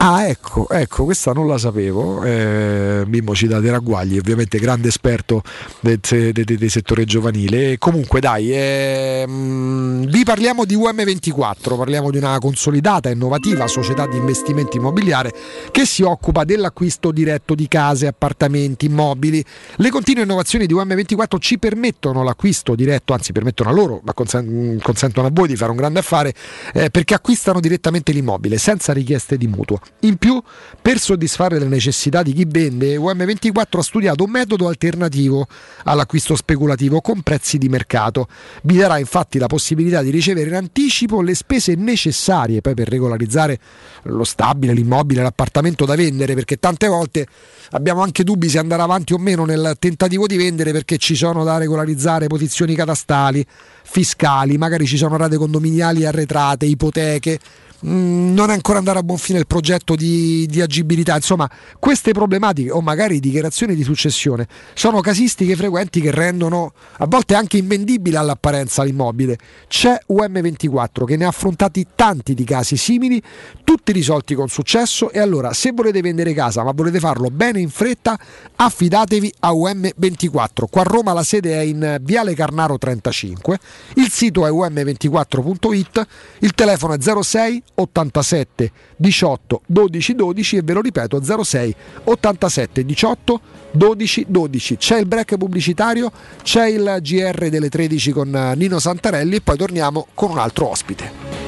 Ah, ecco, ecco, questa non la sapevo. Eh, Mimmo ci dà dei ragguagli, ovviamente grande esperto del, del, del settore giovanile. Comunque, dai, ehm, vi parliamo di UM24, parliamo di una consolidata e innovativa società di investimenti immobiliare che si occupa dell'acquisto diretto di case, appartamenti, immobili. Le continue innovazioni di UM24 ci permettono l'acquisto diretto, anzi permettono a loro, ma consentono a voi di fare un grande affare, eh, perché acquistano direttamente l'immobile senza richieste di mutuo. In più, per soddisfare le necessità di chi vende, UM24 ha studiato un metodo alternativo all'acquisto speculativo con prezzi di mercato. Vi darà infatti la possibilità di ricevere in anticipo le spese necessarie poi per regolarizzare lo stabile, l'immobile, l'appartamento da vendere, perché tante volte abbiamo anche dubbi se andare avanti o meno nel tentativo di vendere perché ci sono da regolarizzare posizioni catastali, fiscali, magari ci sono rate condominiali arretrate, ipoteche Mm, non è ancora andato a buon fine il progetto di, di, agibilità. Insomma, queste problematiche o magari dichiarazioni di successione sono casistiche frequenti che rendono a volte anche invendibile all'apparenza l'immobile. C'è UM24 che ne ha affrontati tanti di casi simili, tutti risolti con successo e allora se volete vendere casa ma volete farlo bene in fretta, affidatevi a UM24. Qua a Roma la sede è in Viale Carnaro 35, il sito è um24.it, il telefono è 06 87 18 12 12 e ve lo ripeto 06 87 18 12 12 c'è il break pubblicitario c'è il GR delle 13 con Nino Santarelli e poi torniamo con un altro ospite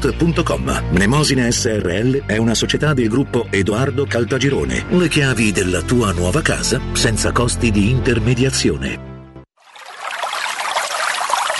www.kcult.com. Mnemosine SRL è una società del gruppo Edoardo Caltagirone. Le chiavi della tua nuova casa senza costi di intermediazione.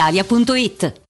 brispalitalia.it.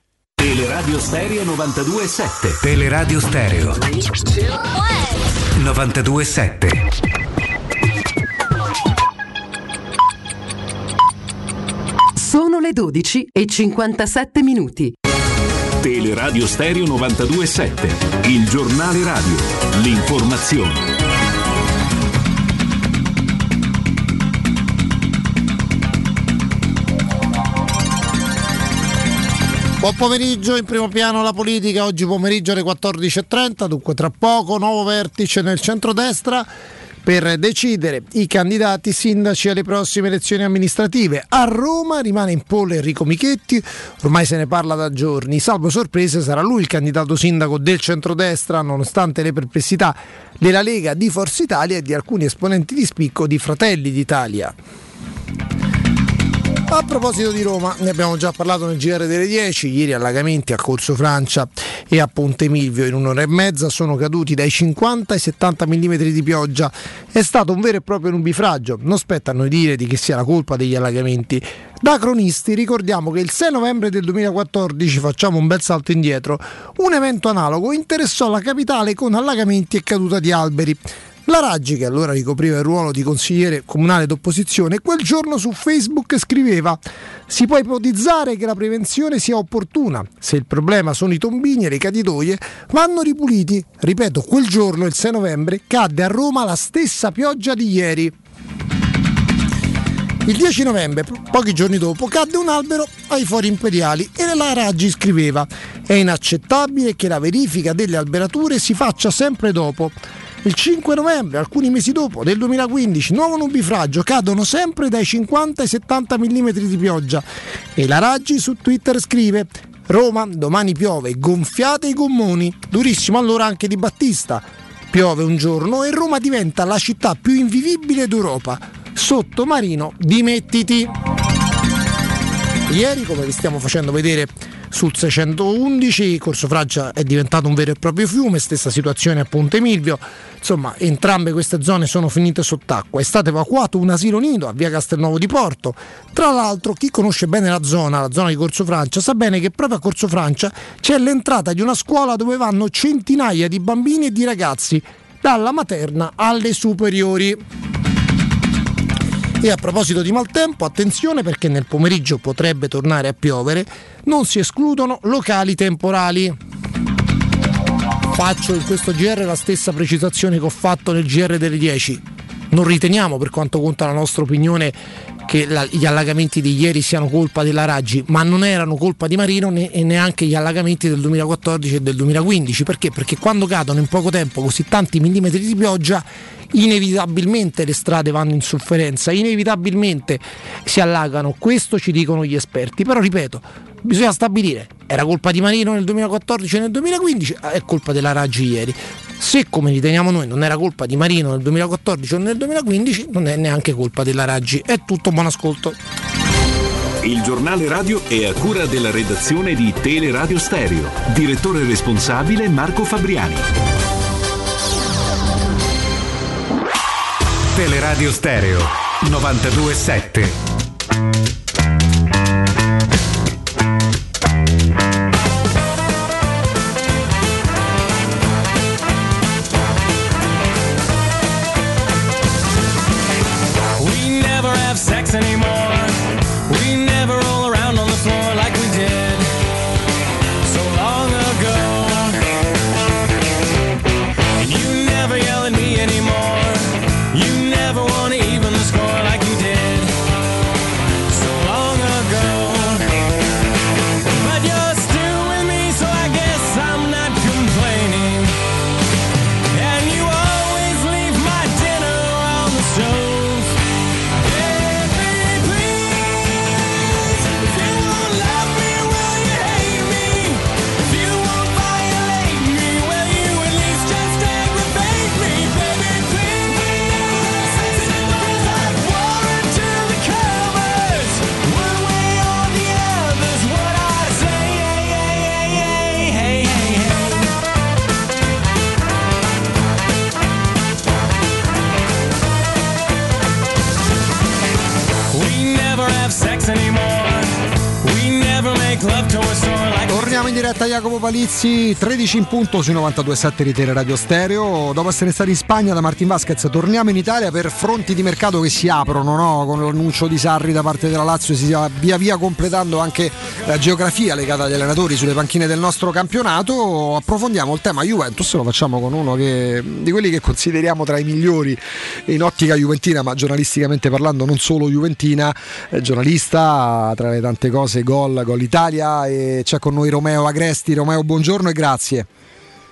Teleradio Stereo 92.7. Teleradio Stereo 92.7 Sono le 12 e 57 minuti. Teleradio Stereo 92.7, il giornale radio, l'informazione. Buon pomeriggio, in primo piano la politica, oggi pomeriggio alle 14.30, dunque tra poco nuovo vertice nel centrodestra per decidere i candidati sindaci alle prossime elezioni amministrative. A Roma rimane in pole Enrico Michetti, ormai se ne parla da giorni, salvo sorprese sarà lui il candidato sindaco del centrodestra nonostante le perplessità della Lega di Forza Italia e di alcuni esponenti di spicco di Fratelli d'Italia. A proposito di Roma, ne abbiamo già parlato nel GR delle 10, ieri allagamenti a Corso Francia e a Ponte Milvio in un'ora e mezza sono caduti dai 50 ai 70 mm di pioggia. È stato un vero e proprio nubifragio, non spetta a noi dire di che sia la colpa degli allagamenti. Da cronisti ricordiamo che il 6 novembre del 2014, facciamo un bel salto indietro, un evento analogo interessò la capitale con allagamenti e caduta di alberi. La Raggi, che allora ricopriva il ruolo di consigliere comunale d'opposizione, quel giorno su Facebook scriveva: Si può ipotizzare che la prevenzione sia opportuna. Se il problema sono i tombini e le caditoie, vanno ripuliti. Ripeto, quel giorno, il 6 novembre, cadde a Roma la stessa pioggia di ieri. Il 10 novembre, pochi giorni dopo, cadde un albero ai fori imperiali e la Raggi scriveva: È inaccettabile che la verifica delle alberature si faccia sempre dopo. Il 5 novembre, alcuni mesi dopo, del 2015, nuovo nubifragio, cadono sempre dai 50 ai 70 mm di pioggia. E la Raggi su Twitter scrive: Roma, domani piove, gonfiate i gommoni. Durissimo allora anche di Battista. Piove un giorno e Roma diventa la città più invivibile d'Europa. Sottomarino, dimettiti. Ieri, come vi stiamo facendo vedere sul 611, Corso Francia è diventato un vero e proprio fiume, stessa situazione a Ponte Milvio. Insomma, entrambe queste zone sono finite sott'acqua. È stato evacuato un asilo nido a via Castelnuovo di Porto. Tra l'altro, chi conosce bene la zona, la zona di Corso Francia, sa bene che proprio a Corso Francia c'è l'entrata di una scuola dove vanno centinaia di bambini e di ragazzi, dalla materna alle superiori. E a proposito di maltempo, attenzione perché nel pomeriggio potrebbe tornare a piovere, non si escludono locali temporali. Faccio in questo GR la stessa precisazione che ho fatto nel GR delle 10. Non riteniamo, per quanto conta la nostra opinione, che la, gli allagamenti di ieri siano colpa della Raggi, ma non erano colpa di Marino né, e neanche gli allagamenti del 2014 e del 2015. Perché? Perché quando cadono in poco tempo così tanti millimetri di pioggia, inevitabilmente le strade vanno in sofferenza, inevitabilmente si allagano. Questo ci dicono gli esperti. Però ripeto, bisogna stabilire, era colpa di Marino nel 2014 e nel 2015, è colpa della Raggi ieri. Se come riteniamo noi non era colpa di Marino nel 2014 o nel 2015, non è neanche colpa della Raggi. È tutto, buon ascolto. Il giornale radio è a cura della redazione di Teleradio Stereo. Direttore responsabile Marco Fabriani. Teleradio Stereo 927. In diretta Jacopo Palizzi, 13 in punto sui 92.7 di Radio Stereo. Dopo essere stati in Spagna da Martin Vasquez, torniamo in Italia per fronti di mercato che si aprono, no? con l'annuncio di Sarri da parte della Lazio si sta via via completando anche la geografia legata agli allenatori sulle panchine del nostro campionato. Approfondiamo il tema Juventus, lo facciamo con uno che, di quelli che consideriamo tra i migliori in ottica juventina, ma giornalisticamente parlando non solo juventina, eh, giornalista tra le tante cose, gol, gol Italia e c'è con noi Romeo Agresti. Romeo, buongiorno e grazie.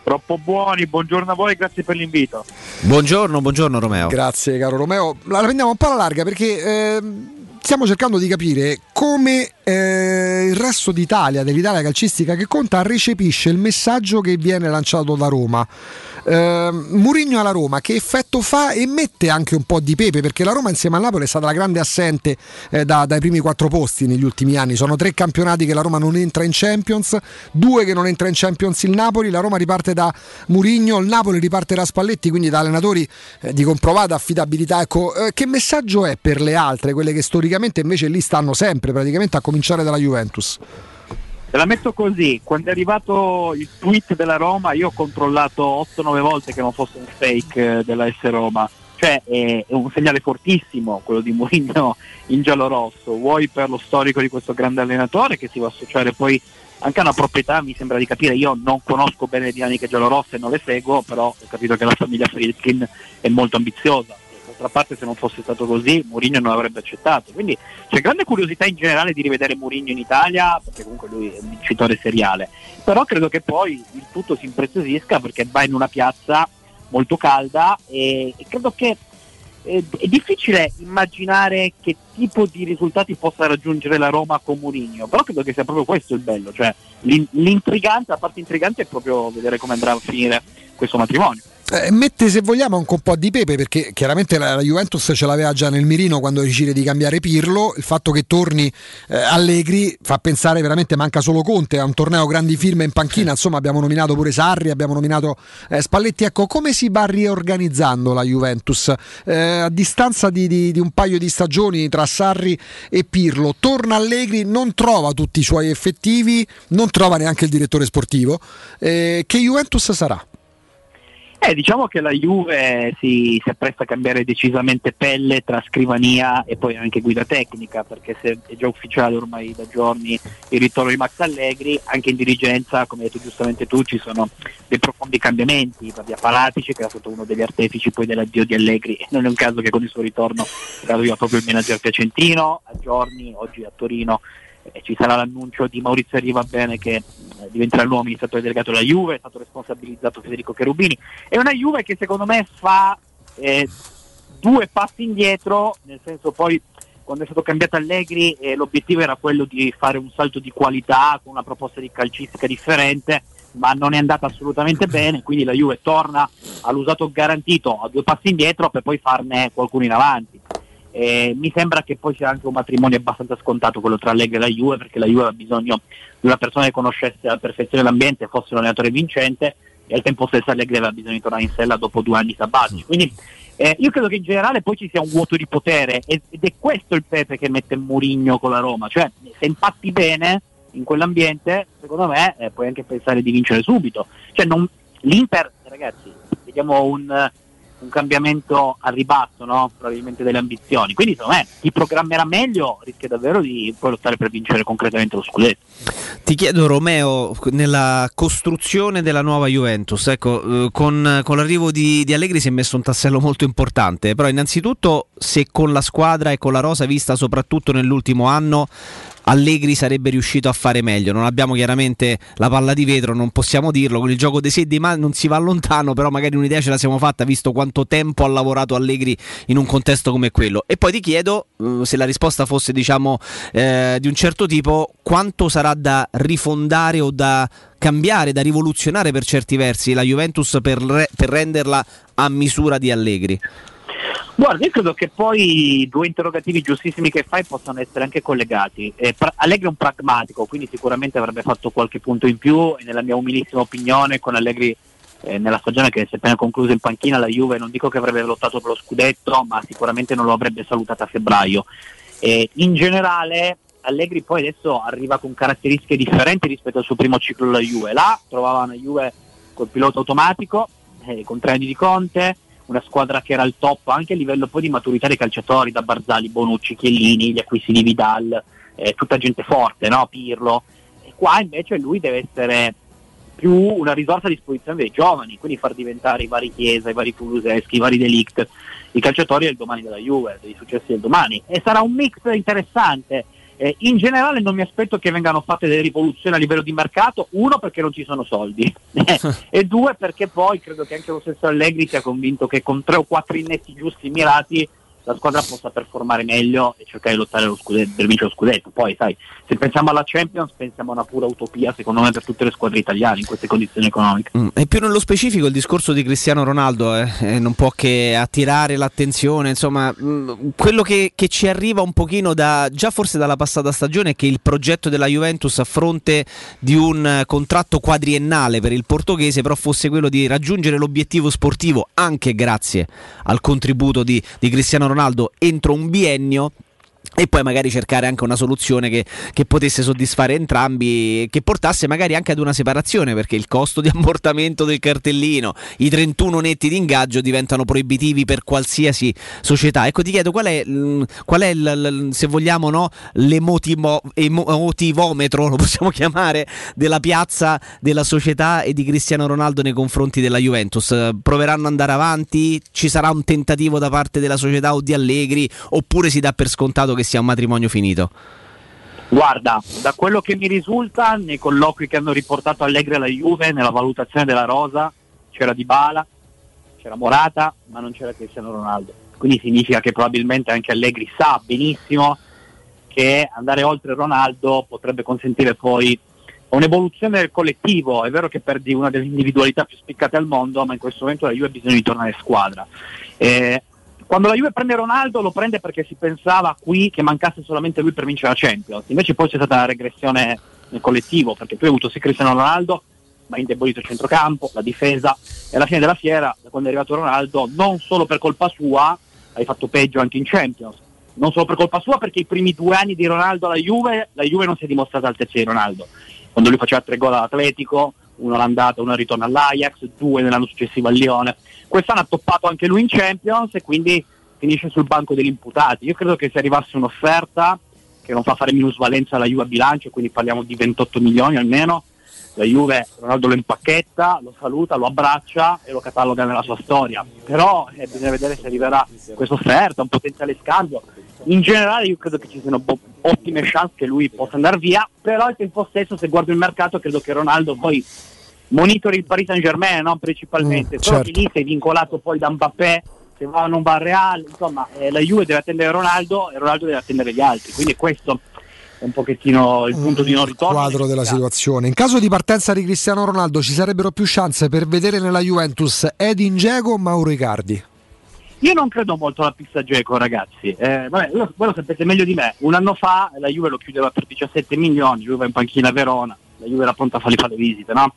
Troppo buoni, buongiorno a voi, grazie per l'invito. Buongiorno, buongiorno Romeo. Grazie caro Romeo. La la prendiamo un po' alla larga perché eh, stiamo cercando di capire come eh, il resto d'Italia, dell'Italia calcistica che conta, recepisce il messaggio che viene lanciato da Roma. Eh, Murigno alla Roma, che effetto fa e mette anche un po' di pepe perché la Roma insieme al Napoli è stata la grande assente eh, da- dai primi quattro posti negli ultimi anni. Sono tre campionati che la Roma non entra in Champions, due che non entra in Champions il Napoli. La Roma riparte da Murigno, il Napoli riparte da Spalletti, quindi da allenatori eh, di comprovata affidabilità. Ecco, eh, che messaggio è per le altre, quelle che storicamente invece lì stanno sempre, praticamente a cominciare dalla Juventus? Te la metto così, quando è arrivato il tweet della Roma io ho controllato 8-9 volte che non fosse un fake eh, della S Roma, cioè è, un segnale fortissimo quello di Mourinho [LAUGHS] in giallo-rosso, vuoi per lo storico di questo grande allenatore che si va a associare poi anche a una proprietà, mi sembra di capire, io non conosco bene le dinamiche giallorosse e non le seguo, però ho capito che la famiglia Friedkin è molto ambiziosa. D'altra parte se non fosse stato così Mourinho non avrebbe accettato. Quindi c'è grande curiosità in generale di rivedere Mourinho in Italia, perché comunque lui è un vincitore seriale. Però credo che poi il tutto si impreziosisca perché va in una piazza molto calda e, e credo che eh, è difficile immaginare che tipo di risultati possa raggiungere la Roma con Mourinho, però credo che sia proprio questo il bello, cioè l'in- l'intrigante, la parte intrigante è proprio vedere come andrà a finire questo matrimonio. Eh, mette se vogliamo anche un po' di pepe perché chiaramente la, la Juventus ce l'aveva già nel mirino quando decide di cambiare Pirlo. Il fatto che torni eh, Allegri fa pensare veramente manca solo Conte a un torneo grandi firme in panchina insomma abbiamo nominato pure Sarri abbiamo nominato eh, Spalletti. Ecco come si va riorganizzando la Juventus? Eh, a distanza di, di- di un paio di stagioni tra Sarri e Pirlo torna Allegri non trova tutti i suoi effettivi non trova neanche il direttore sportivo. Eh, che Juventus sarà? Eh, diciamo che la Juve si, si appresta a cambiare decisamente pelle tra scrivania e poi anche guida tecnica, perché se è già ufficiale ormai da giorni il ritorno di Max Allegri, anche in dirigenza, come hai detto giustamente tu, ci sono dei profondi cambiamenti, via Palatici che era stato uno degli artefici poi dell'addio di Allegri, [LAUGHS] non è un caso che con il suo ritorno arriva proprio il manager Piacentino, a giorni, oggi a Torino ci sarà l'annuncio di Maurizio Riva Bene che eh, diventerà il nuovo amministratore delegato della Juve, è stato responsabilizzato Federico Cherubini. È una Juve che secondo me fa eh, due passi indietro, nel senso poi quando è stato cambiato Allegri eh, l'obiettivo era quello di fare un salto di qualità con una proposta di calcistica differente, ma non è andata assolutamente bene, quindi la Juve torna all'usato garantito a due passi indietro per poi farne qualcuno in avanti. Eh, mi sembra che poi sia anche un matrimonio abbastanza scontato quello tra Allegri e la Juve, perché la Juve ha bisogno di una persona che conoscesse alla perfezione l'ambiente, fosse un allenatore vincente, e al tempo stesso Allegri aveva bisogno di tornare in sella dopo due anni sabbatici. Quindi eh, io credo che in generale poi ci sia un vuoto di potere ed è questo il pepe che mette Murigno con la Roma, cioè se impatti bene in quell'ambiente, secondo me eh, puoi anche pensare di vincere subito. Cioè, non- L'Inter, ragazzi, vediamo un, un cambiamento al ribasso, no? probabilmente delle ambizioni. Quindi secondo me chi programmerà meglio rischia davvero di poi lottare per vincere concretamente lo scudetto. Ti chiedo Romeo, nella costruzione della nuova Juventus, ecco, eh, con, con l'arrivo di, di Allegri si è messo un tassello molto importante, però innanzitutto se con la squadra e con la rosa vista soprattutto nell'ultimo anno Allegri sarebbe riuscito a fare meglio. Non abbiamo chiaramente la palla di vetro, non possiamo dirlo. Con il gioco dei sé dei ma non si va lontano, però magari un'idea ce la siamo fatta visto quanto tempo ha lavorato Allegri in un contesto come quello. E poi ti chiedo, eh, se la risposta fosse diciamo eh, di un certo tipo, quanto sarà da rifondare o da cambiare, da rivoluzionare per certi versi la Juventus per, re- per renderla a misura di Allegri? Guarda, io credo che poi i due interrogativi giustissimi che fai possano essere anche collegati. Eh, Allegri è un pragmatico, quindi sicuramente avrebbe fatto qualche punto in più e nella mia umilissima opinione con Allegri eh, nella stagione che si è appena conclusa in panchina la Juve non dico che avrebbe lottato per lo scudetto, ma sicuramente non lo avrebbe salutato a febbraio. Eh, in generale Allegri poi adesso arriva con caratteristiche differenti rispetto al suo primo ciclo alla Juve. Là trovava una Juve col pilota automatico, eh, con tre anni di Conte, una squadra che era al top anche a livello poi di maturità dei calciatori, da Barzali, Bonucci, Chiellini, gli acquisti di Vidal, eh, tutta gente forte, no? Pirlo. E qua invece lui deve essere più una risorsa a disposizione dei giovani, quindi far diventare i vari Chiesa, i vari Kuluseschi, i vari Delict, i calciatori del domani della Juve, dei successi del domani. E sarà un mix interessante. Eh, in generale non mi aspetto che vengano fatte delle rivoluzioni a livello di mercato, uno perché non ci sono soldi [LAUGHS] e due perché poi credo che anche lo stesso Allegri sia convinto che con tre o quattro innetti giusti mirati la squadra possa performare meglio e cercare di lottare lo scudetto, per vincere lo scudetto. Poi, sai, se pensiamo alla Champions, pensiamo a una pura utopia, secondo me, per tutte le squadre italiane in queste condizioni economiche. Mm, E più nello specifico il discorso di Cristiano Ronaldo eh, eh, non può che attirare l'attenzione, insomma, mm, quello che, che ci arriva un pochino da già forse dalla passata stagione è che il progetto della Juventus a fronte di un eh, contratto quadriennale per il portoghese però fosse quello di raggiungere l'obiettivo sportivo anche grazie al contributo di, di Cristiano Ronaldo entro un biennio e poi magari cercare anche una soluzione che, che potesse soddisfare entrambi, che portasse magari anche ad una separazione, perché il costo di ammortamento del cartellino, i 31 netti di ingaggio diventano proibitivi per qualsiasi società. Ecco, ti chiedo qual è, mm, qual è il- se vogliamo, no, l'emotivo- emo- emotivometro, lo possiamo chiamare, della piazza della società e di Cristiano Ronaldo nei confronti della Juventus. Proveranno ad andare avanti? Ci sarà un tentativo da parte della società o di Allegri? Oppure si dà per scontato che sia un matrimonio finito? Guarda, da quello che mi risulta, nei colloqui che hanno riportato Allegri alla Juve, nella valutazione della rosa, c'era Dybala, c'era Morata, ma non c'era Cristiano Ronaldo. Quindi significa che probabilmente anche Allegri sa benissimo che andare oltre Ronaldo potrebbe consentire poi un'evoluzione del collettivo. È vero che perdi una delle individualità più spiccate al mondo, ma in questo momento la Juve ha bisogno di tornare squadra. Eh, quando la Juve prende Ronaldo lo prende perché si pensava qui che mancasse solamente lui per vincere la Champions, invece poi c'è stata una regressione nel collettivo, perché tu hai avuto sì Cristiano Ronaldo, ma indebolito il centrocampo, la difesa, e alla fine della fiera, da quando è arrivato Ronaldo, non solo per colpa sua, hai fatto peggio anche in Champions, non solo per colpa sua, perché i primi due anni di Ronaldo alla Juve, la Juve non si è dimostrata altezza di Ronaldo. Quando lui faceva tre gol all'Atletico, uno all'andata, uno al ritorno all'Ajax, due nell'anno successivo al Lione. Quest'anno ha toppato anche lui in Champions e quindi finisce sul banco degli imputati. Io credo che se arrivasse un'offerta che non fa fare minusvalenza alla Juve a bilancio, quindi parliamo di 28 milioni almeno, la Juve Ronaldo lo impacchetta, lo saluta, lo abbraccia e lo cataloga nella sua storia. Però eh, bisogna vedere se arriverà questa offerta, un potenziale scambio. In generale io credo che ci siano bo- ottime chance che lui possa andare via, però al tempo stesso se guardo il mercato credo che Ronaldo poi monitori il Paris Saint Germain no? principalmente, Mm, certo. lì sei vincolato poi da Mbappé, se va o non va al Real, insomma eh, la Juve deve attendere Ronaldo e Ronaldo deve attendere gli altri, quindi questo è un pochettino il punto di non ritorno. quadro della situazione. In caso di partenza di Cristiano Ronaldo ci sarebbero più chance per vedere nella Juventus Edin Dzeko o Mauro Icardi? Io non credo molto alla pizza Geco, ragazzi. Eh, vabbè, lo- voi lo sapete meglio di me. Un anno fa la Juve lo chiudeva per 17 milioni, Juve in panchina a Verona, la Juve era pronta a fargli fare le visite, no?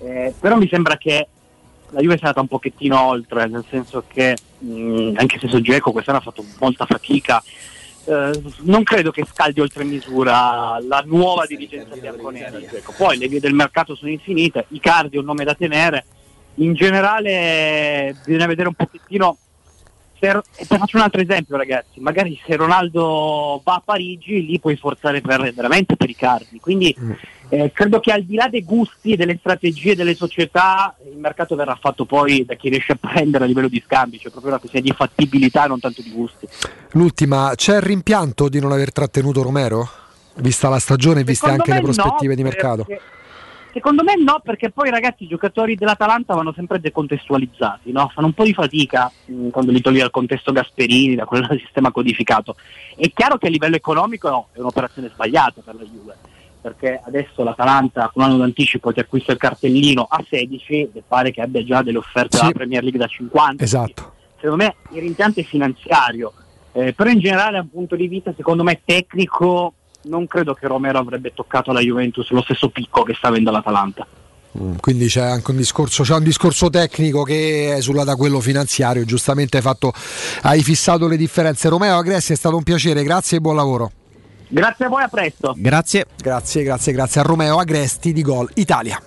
Eh, però mi sembra che la Juve sia andata un pochettino oltre, nel senso che mh, anche se su Geco quest'anno ha fatto molta fatica, eh, non credo che scaldi oltre misura la nuova dirigenza bianconera. Dzeko. Poi le vie del mercato sono infinite, Icardi è un nome da tenere, in generale bisogna vedere un pochettino se, e te faccio un altro esempio ragazzi, magari se Ronaldo va a Parigi lì puoi forzare per, veramente per Icardi, quindi eh, credo che al di là dei gusti e delle strategie delle società il mercato verrà fatto poi da chi riesce a prendere a livello di scambi, cioè proprio una questione di fattibilità non tanto di gusti. L'ultima, c'è il rimpianto di non aver trattenuto Romero? Vista la stagione e viste Secondo anche le prospettive no, di mercato. perché- Secondo me no, perché poi ragazzi i giocatori dell'Atalanta vanno sempre decontestualizzati, no? fanno un po' di fatica mh, quando li togli dal contesto Gasperini, da quel [LAUGHS] sistema codificato. È chiaro che a livello economico è un'operazione sbagliata per la Juve, perché adesso l'Atalanta con un anno d'anticipo ti acquista il cartellino a 16 e pare che abbia già delle offerte Sì. dalla Premier League da 50. Esatto. Secondo me il rimpianto è finanziario, eh, però in generale da un punto di vista secondo me tecnico non credo che Romero avrebbe toccato la Juventus lo stesso picco che sta avendo l'Atalanta. Mm, Quindi c'è anche un discorso, c'è un discorso tecnico che esula da quello finanziario. Giustamente hai, fatto, hai fissato le differenze. Romeo Agressi è stato un piacere, grazie e buon lavoro. Grazie a voi, a presto. Grazie. Grazie, grazie, grazie a Romeo Agresti di Gol Italia.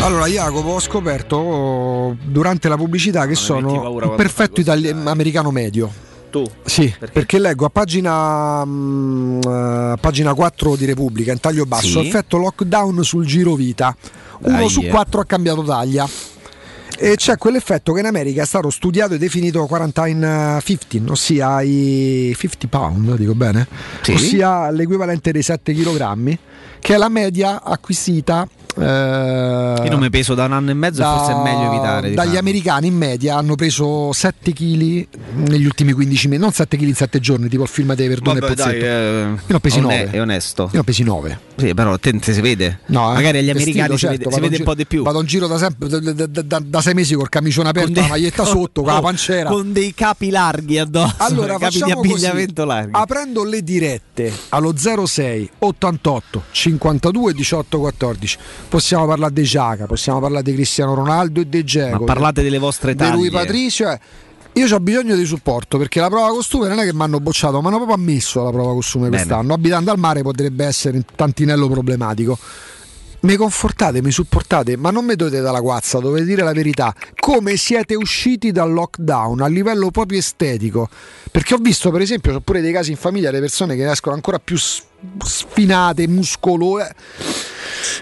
Allora, Jacopo, ho scoperto durante la pubblicità che metti sono un perfetto itali- americano medio. Tu? Sì, perché? leggo a pagina, mm, eh, pagina 4 di Repubblica, in taglio basso, Sì. effetto lockdown sul giro vita. Uno Dai, su eh. quattro ha cambiato taglia. E c'è quell'effetto che in America è stato studiato e definito quarantine 15, ossia i 50 pound, dico bene? Sì. Ossia l'equivalente dei 7 kg, che è la media acquisita Eh, Io non mi peso da un anno e mezzo, da- forse è meglio evitare. Dagli farlo. americani in media hanno preso 7 kg negli ultimi 15 mesi, non 7 kg in 7 giorni, tipo il film dei Verdone Vabbè, e Pozzetto. dai, eh, Io ne ho pesi one- 9. È onesto. Io ne ho pesi 9. Sì, però te, te si vede. No, eh. Magari agli americani si certo, vede, si vede un po' di più. Vado in giro da, sempre, da, da- da- da sei mesi col camicione aperto, dei- la maglietta sotto, con la oh, panciera. Con dei capi larghi addosso. [LAUGHS] Allora, capi di facciamo così. abbigliamento larghi. Aprendo le dirette allo 06 88 52 18 14 possiamo parlare di Giaca, possiamo parlare di Cristiano Ronaldo e di Ma Geco. parlate delle vostre di Lui taglie. Patricio. eh. Io ho bisogno di supporto perché la prova costume non è che mi hanno bocciato, ma hanno proprio ammesso la prova costume Bene. quest'anno. Abitando al mare potrebbe essere un tantinello problematico. Mi confortate, mi supportate, ma non mi dovete dalla guazza, dovete dire la verità. Come siete usciti dal lockdown a livello proprio estetico? Perché ho visto, per esempio, c'ho pure dei casi in famiglia, le persone che escono ancora più sfinate, muscolose.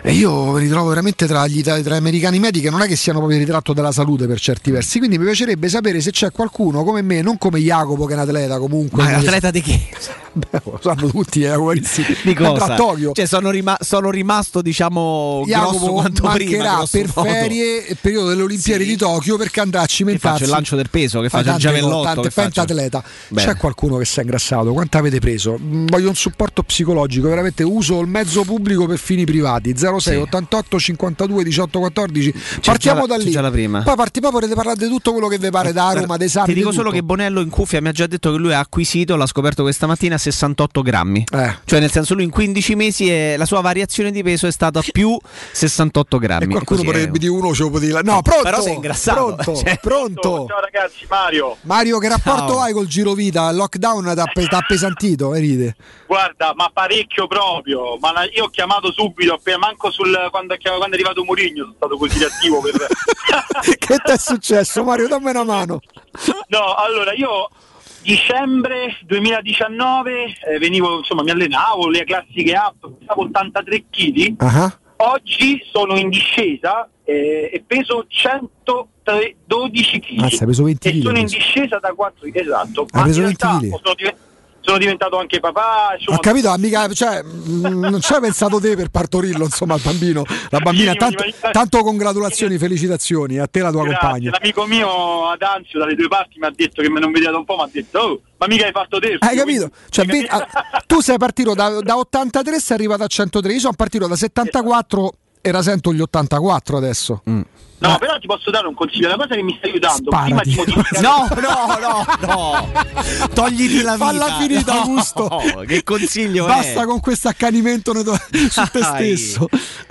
E io mi ritrovo veramente tra gli, tra, americani medi che non è che siano proprio il ritratto della salute per certi versi. Quindi mi piacerebbe sapere se c'è qualcuno come me, non come Jacopo che è un atleta comunque. Ma atleta di che? Beh, lo sanno tutti, eh. [LAUGHS] Di cosa? Cioè, sono, rima- sono rimasto, diciamo, grosso Jacopo quanto prima. grosso per modo. ferie il periodo delle Olimpiadi di Tokyo perché andrà a Che cimentarsi. faccio il lancio del peso, che Fa faccio il giavellotto. che pentatleta. Bene. C'è qualcuno che si è ingrassato? Quanto avete preso? Mm, Voglio un supporto psicologico, veramente uso il mezzo pubblico per fini privati. 06 Sì. 88 52 18 14. C'è Partiamo la- da lì. già la prima. Poi parti, poi potete parlare di tutto quello che vi pare da Roma, dei esami. Ti dico di solo che Bonello in cuffia mi ha già detto che lui ha acquisito, l'ha scoperto questa mattina, 68 grammi. Eh. Cioè, nel senso, lui in 15 mesi è- la sua variazione di peso è stata più 68 grammi. E qualcuno vorrebbe di uno ce lo può dire. No, pronto. Però sei ingrassato. Pronto, Cioè- pronto. Ciao ragazzi, Mario. Mario, che rapporto Ciao. hai col girovita? Il lockdown ti ha appesantito, eh, ride. Guarda, ma parecchio proprio. Ma la- io ho chiamato subito, appena manco sul, quando, quando è arrivato Mourinho, sono stato così reattivo per. [LAUGHS] che ti è successo, Mario? Dammi una mano. No, allora io dicembre 2019 eh, venivo, insomma, mi allenavo, le classiche app, pesavo 83 kg. Ah. Oggi sono in discesa eh, e peso 112 kg. Mazza, hai preso 20 e chili, sono in discesa da 4 esatto. Hai Ma in 20 realtà? Sono, diven- sono diventato anche papà. insomma, Ho capito, amica, cioè, mm, non ci hai pensato te per partorirlo, insomma, al bambino. La bambina, tanto, tanto congratulazioni, felicitazioni a te e alla tua Grazie. compagna. L'amico mio ad Anzio dalle due parti mi ha detto che me non vedeva da un po', mi ha detto "Oh, ma mica hai fatto te". Hai capito? Cioè, [LAUGHS] vedi- ah, tu sei partito da, da 83 sei arrivato a 103, io sono partito da 74 e rasento gli 84 adesso. No, però ti posso dare un consiglio, la cosa che mi sta aiutando Sparati. prima di modificare No, no, no, no. [LAUGHS] Togliti la vita. Falla finita, No, Augusto. [LAUGHS] che consiglio Basta è? con questo accanimento su te stesso.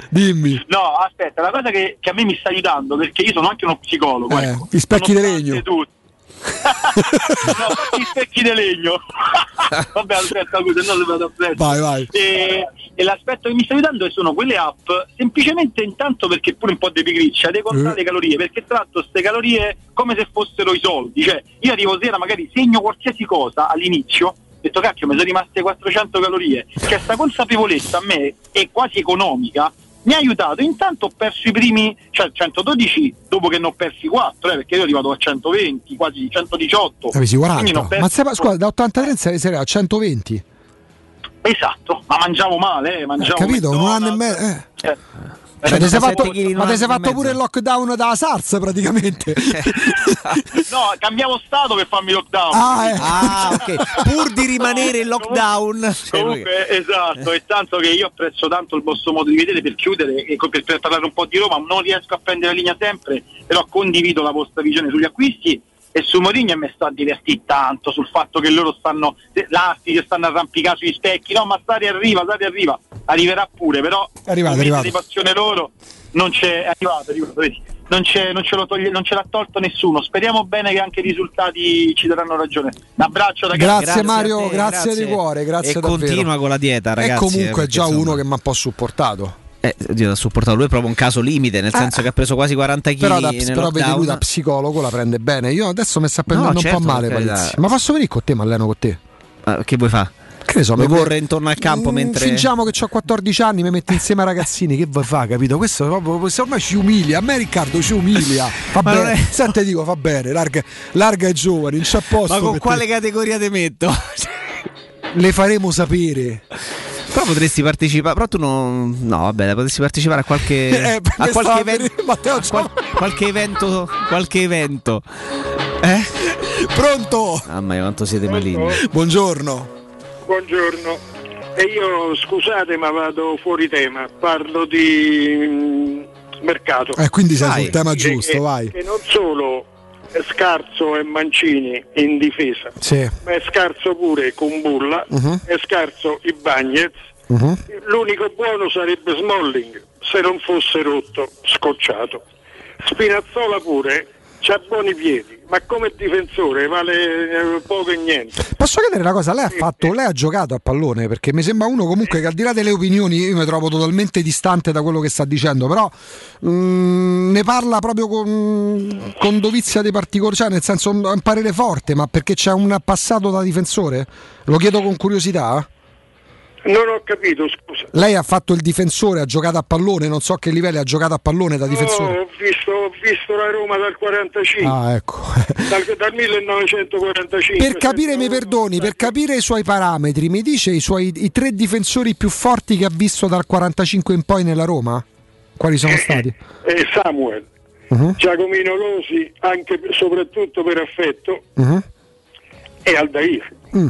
Dimmi. No, aspetta, la cosa che, che a me mi sta aiutando, perché io sono anche uno psicologo. Eh, ecco. gli specchi di legno. tutto. No, gli specchi di legno. [LAUGHS] Vabbè, aspetta, scusa, no, se vado appresso. Vai, vai. E, e l'aspetto che mi sta aiutando sono quelle app, semplicemente intanto perché pure un po' di pigrizia, devi contare Eh. le calorie, perché tratto queste calorie come se fossero i soldi. Cioè, io arrivo sera, magari segno qualsiasi cosa all'inizio, ho detto cacchio, mi sono rimaste 400 calorie. Cioè, questa consapevolezza a me è quasi economica. Mi ha aiutato, intanto ho perso i primi, cioè 112 dopo che ne ho persi 4, eh, perché io arrivato a 120, quasi 118. Avessi Quindi ne ho 40. persi Ma sei, scusa, da 83 sei a 120. Esatto, ma mangiavo male, eh, mangiavo capito? Un anno e mezzo. Eh. Eh, Cioè, ti sei fatto, 37 chili in un ma ti sei e fatto pure il lockdown da SARS praticamente. [LAUGHS] No, cambiavo stato per farmi lockdown. ah, eh. Ah, ok. Pur di rimanere in lockdown. Cioè, Comunque, esatto, è tanto che io apprezzo tanto il vostro modo di vedere per chiudere e per, per parlare un po' di Roma, non riesco a prendere la linea sempre, però condivido la vostra visione sugli acquisti e su Mourinho mi sto a divertire tanto sul fatto che loro stanno, l'Asti che stanno arrampicando sugli specchi, no ma Sari arriva, Sari arriva, arriverà pure, però È arrivato, è arrivato. di passione loro non c'è, è arrivato, è arrivato, vedi. Non, c'è, non, ce lo toglie- non ce l'ha tolto nessuno. Speriamo bene che anche i risultati ci daranno ragione. Un abbraccio, ragazzi. Grazie, Mario, a te, grazie, di cuore, grazie E davvero. continua con la dieta, ragazzi. e comunque eh, è perché, già insomma, uno che mi ha un po' supportato. Eh, Dio, l'ha supportato. Lui è proprio un caso limite, nel senso che ha preso quasi 40 kg. Però, da, però vedi lui da psicologo la prende bene. Io adesso mi sta prendendo No, certo, un po' male. carità. Palizzi. Ma posso venire con te? Mi alleno con te. Ah, che vuoi fare? Che ne so, mi- correre intorno al campo Mm, mentre. Fingiamo che ho 14 anni, mi metti insieme ai ragazzini. Che vuoi fare, capito? Questo proprio se ormai ci umilia. A me Riccardo ci umilia. [LAUGHS] Va bene. è- Senti, dico, va bene. Larga, larga ai giovani, non c'è posto. Ma con quale te. categoria ti metto? Le faremo sapere. Però potresti partecipare, però tu non. No, vabbè, potresti partecipare a qualche. [LAUGHS] Eh, a qualche, evento, Matteo, a qual- qualche evento. Qualche evento. Eh? Pronto? Mamma mia, quanto siete maligni. Buongiorno. Buongiorno. E io scusate ma vado fuori tema, parlo di mm, mercato. Eh, quindi sei Vai. sul tema giusto, che- vai. Che non solo scarso e Mancini in difesa, Sì. ma è scarso pure Kumbulla, Mhm. è scarso i Bagnets. Mhm. L'unico buono sarebbe Smalling, se non fosse rotto, scocciato. Spinazzola pure c'ha buoni piedi, ma come difensore vale eh, poco e niente. Posso chiedere una cosa? Lei ha, fatto, lei ha giocato a pallone perché mi sembra uno comunque che al di là delle opinioni io mi trovo totalmente distante da quello che sta dicendo, però mm, ne parla proprio con, con dovizia dei particolari, cioè nel senso un un parere forte, ma perché c'è un passato da difensore? Lo chiedo con curiosità. Non ho capito, scusa. Lei ha fatto il difensore, ha giocato a pallone, non so a che livello ha giocato a pallone da No, difensore. ho, visto, ho visto la Roma dal 45, Ah, ecco. [LAUGHS] dal, dal 1945. Per capire, mi perdoni, per capire i suoi parametri, mi dice i suoi i tre difensori più forti che ha visto dal 45 in poi nella Roma? Quali sono stati? E Samuel, Mhm, Giacomino Losi, anche soprattutto per affetto, mhm. e Aldair. Mm.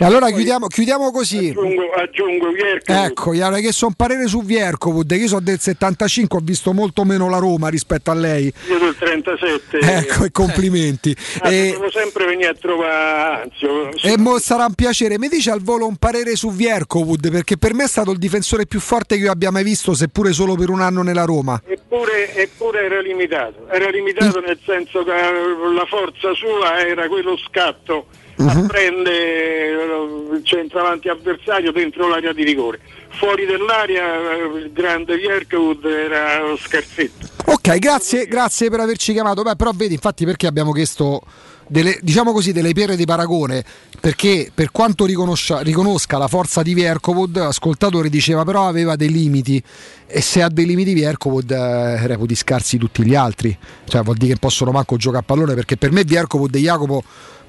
E allora chiudiamo, chiudiamo così. Aggiungo, aggiungo Vierco. Ecco, gli avrei chiesto un parere su Viercovud, io sono del 75, ho visto molto meno la Roma rispetto a lei. Io del 37. Ecco, e complimenti. Ah, E- devo sempre venire a trovare Anzio. E mo sarà un piacere. Mi dice al volo un parere su Vierkovud perché per me è stato il difensore più forte che io abbia mai visto, seppure solo per un anno nella Roma. Eppure, eppure era limitato, era limitato nel senso che eh, la forza sua era quello scatto a Mhm. prendere eh, centravanti avversario dentro l'area di rigore. Fuori dell'area eh, il grande Vierkwood era scherzetto. Ok, grazie, grazie per averci chiamato. Beh, però vedi, infatti, perché abbiamo chiesto delle, diciamo così, delle pere di paragone? Perché per quanto riconosca, la forza di Vierkovud, ascoltatore diceva però aveva dei limiti. E se ha dei limiti Vierkovud, eh, reputi scarsi tutti gli altri. Cioè, vuol dire che possono manco giocare a pallone. Perché per me Vierkovud e Jacopo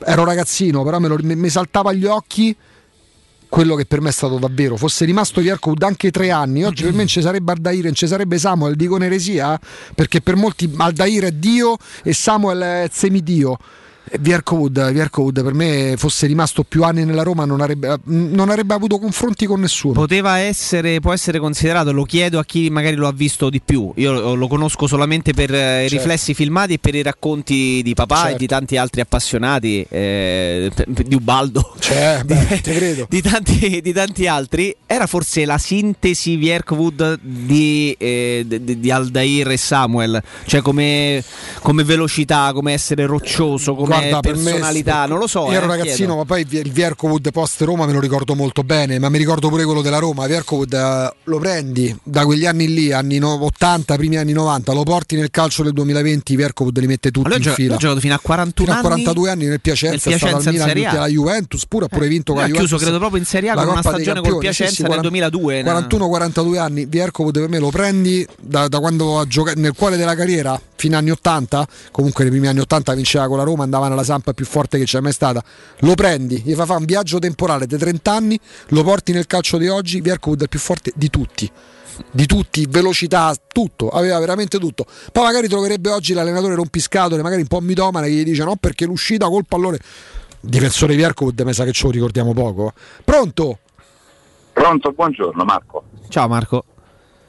ero ragazzino, però mi, saltava agli occhi quello che per me è stato davvero fosse rimasto Vierkovud anche tre anni oggi per me non ci sarebbe Aldair non ci sarebbe Samuel dico in eresia perché per molti Aldair è Dio e Samuel è semidio E Vierkovud, Vierkovud per me fosse rimasto più anni nella Roma non avrebbe, non avrebbe avuto confronti con nessuno Poteva essere, può essere considerato, lo chiedo a chi magari lo ha visto di più. Io lo, conosco solamente per eh, i Certo. riflessi filmati e per i racconti di papà e Certo. di tanti altri appassionati, eh, di Ubaldo. Cioè, [LAUGHS] beh, credo. di tanti, di tanti altri. Era forse la sintesi Vierkwood di, eh, di, di Aldair e Samuel, cioè come, come velocità, come essere roccioso, come Guarda, per me- personalità, non lo so. Io ero eh, ragazzino, chiedo. ma poi il Vierkovud post Roma me lo ricordo molto bene, ma mi ricordo pure quello della Roma. Vierkovud eh, lo prendi da quegli anni lì, anni no- 80, primi anni 90, lo porti nel calcio del 2020, Vierkovud li mette tutti in gio- fila. ha giocato fino a 41 Fino a anni 42 anni nel Piacenza, nel è stato al Piacenza Milan, Serie A. la Juventus, pure ha pure vinto con la ha chiuso, Juventus. credo, proprio in Serie A con una stagione col Piacenza sì, nel 2002, no? 41-42 anni, Vierkovud per me lo prendi da, da quando ha giocato nel cuore della carriera fino agli anni 80, comunque nei primi anni 80 vinceva con la Roma, andava nella Sampa più forte che c'è mai stata. Lo prendi, gli fa fare un viaggio temporale di 30 anni, lo porti nel calcio di oggi, Vierkovud è il più forte di tutti. Di tutti, velocità, tutto, aveva veramente tutto. Poi magari troverebbe oggi l'allenatore rompiscatole, magari un po' mitomane, che gli dice no perché l'uscita col pallone. Difensore Vierkovud, mi sa che ce lo ricordiamo poco. Pronto? Pronto, buongiorno Marco. Ciao Marco.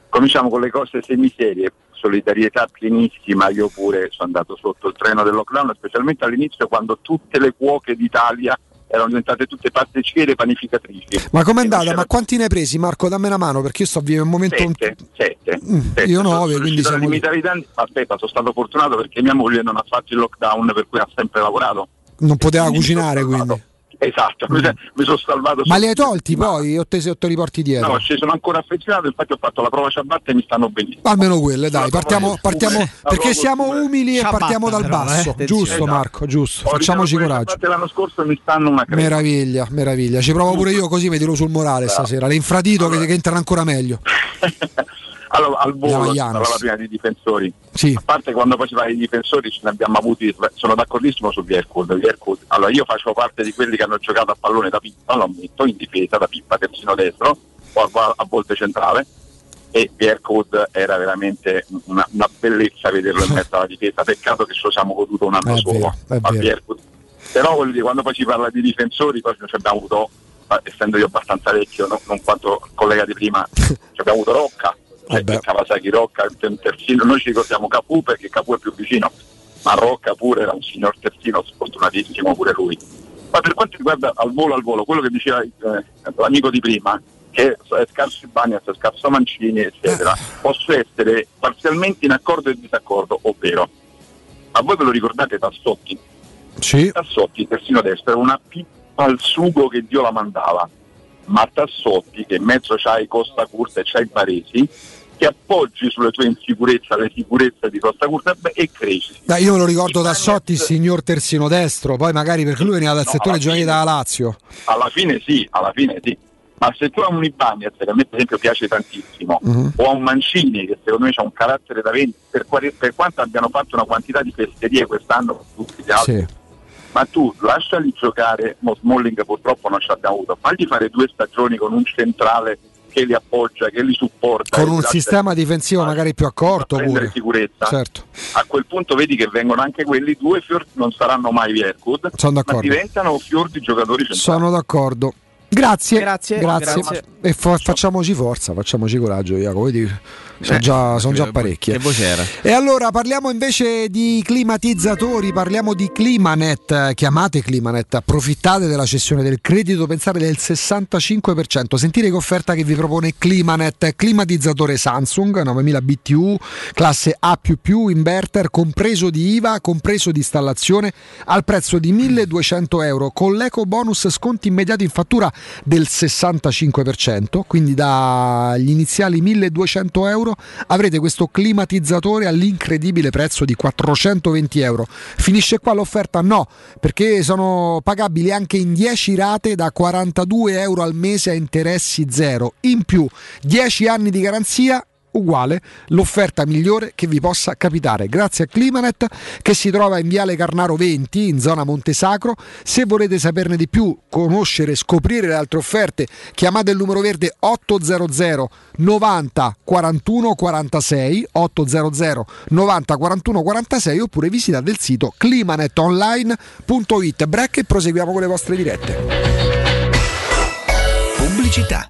Cominciamo con le cose semiserie. Solidarietà pienissima, io pure sono andato sotto il treno del lockdown, specialmente all'inizio quando tutte le cuoche d'Italia erano diventate tutte pasticcere e panificatrici. Ma com'è andata? Ma quanti ne hai presi Marco? Dammi una mano perché io sto vivendo un momento... Sette, sette. Mm, Sette. io nove, quindi siamo limitare danni. Aspetta, sono stato fortunato perché mia moglie non ha fatto il lockdown per cui ha sempre lavorato. Non poteva cucinare quindi. Esatto, mi, mi sono salvato. Ma li hai tolti poi o te, o te li porti dietro? No, ci sono ancora affezionato, infatti ho fatto la prova ciabatta e mi stanno benissimo. Almeno quelle, dai, partiamo, partiamo La perché siamo umili e Ciabatta partiamo dal però, eh, basso. attenzione. Giusto Esatto. Marco, giusto. Ho Facciamoci coraggio. l'anno scorso e mi stanno una crema. Meraviglia, meraviglia. Ci provo pure io così mi tiro sul morale stasera. Le infradito che, che entrano ancora meglio. [LAUGHS] Allora, al volo parlava prima di difensori. Sì. A parte quando poi si parla di difensori ce ne abbiamo avuti, sono d'accordissimo su. Vierkud. Allora io facevo parte di quelli che hanno giocato a pallone da pippa, lo ammetto, in difesa da pippa terzino destro. o a, a volte centrale e Piercode era veramente una, una bellezza vederlo in mezzo alla difesa, peccato che ce lo siamo goduto un anno È solo vero, a. Piercode. Però voglio dire, quando poi si parla di difensori, poi ci abbiamo avuto, essendo io abbastanza vecchio, no- non quanto collega di prima, [LAUGHS] ci abbiamo avuto Rocca, cioè Kawasaki Rocca, un terzino, noi ci ricordiamo Capu perché Capu è più vicino, ma Rocca pure era un signor terzino, sfortunatissimo pure lui. Ma per quanto riguarda al volo al volo, quello che diceva eh, l'amico di prima, che è scarso Ibanez, è scarso Mancini, eccetera, posso essere parzialmente in accordo e disaccordo, ovvero, ma voi ve lo ricordate Tassotti? Sì. Tassotti, terzino destro, era una pippa al sugo che Dio la mandava, ma Tassotti, che in mezzo c'hai Costa Curta e c'hai Baresi, ti appoggi sulle tue insicurezze, alle sicurezze di Costa Curta e cresci. Dai, io me lo ricordo da Sotti, il signor terzino destro, poi magari perché lui veniva dal No, settore giovanile della Lazio. Alla fine sì, alla fine sì. Ma se tu hai un Ibanez che a me per esempio piace tantissimo, Mhm. o a un Mancini che secondo me ha un carattere da 20, per, per quanto abbiano fatto una quantità di fesserie quest'anno con tutti gli altri, Sì. ma tu lasciali giocare, mo Smalling purtroppo non ce l'abbiamo avuto, fagli fare due stagioni con un centrale che li appoggia, che li supporta. Con un sistema difensivo magari più accorto prendere pure. sicurezza. Certo. A quel punto vedi che vengono anche quelli, due fior non saranno mai Vierkud, Sono ma d'accordo. diventano fior di giocatori centrali. Sono d'accordo. Grazie, Grazie, grazie. grazie. E fa- facciamoci forza, facciamoci coraggio, Jacopo. Vedi, sono Eh, già, sono già parecchie. E allora parliamo invece di climatizzatori, parliamo di Climanet. Chiamate Climanet, approfittate della cessione del credito, pensate del 65%. Sentire che offerta che vi propone Climanet, climatizzatore Samsung 9000 BTU, classe A++, inverter, compreso di IVA, compreso di installazione, al prezzo di 1200 euro, con l'eco bonus sconti immediati in fattura del 65%, quindi dagli iniziali 1200 euro avrete questo climatizzatore all'incredibile prezzo di 420 euro. Finisce qua l'offerta? No, perché sono pagabili anche in 10 rate da 42 euro al mese a interessi zero. In più, 10 anni di garanzia uguale l'offerta migliore che vi possa capitare. Grazie a Climanet che si trova in Viale Carnaro 20 in zona Montesacro se volete saperne di più conoscere scoprire le altre offerte chiamate il numero verde 800 90 41 46 800 90 41 46 oppure visitate il sito climanetonline.it break e proseguiamo con le vostre dirette. Pubblicità.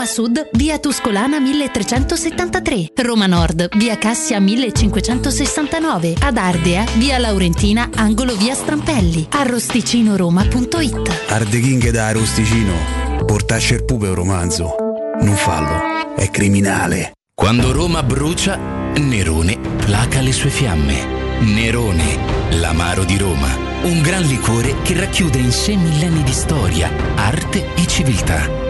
Roma Sud, via Tuscolana 1373. Roma Nord, via Cassia 1569. Ad Ardea, via Laurentina, angolo via Strampelli. Arrosticinoroma.it. Arde King da Rosticino. Portasce il pupe un romanzo. Non fallo, è criminale. Quando Roma brucia, Nerone placa le sue fiamme. Nerone, l'amaro di Roma. Un gran liquore che racchiude in sé millenni di storia, arte e civiltà.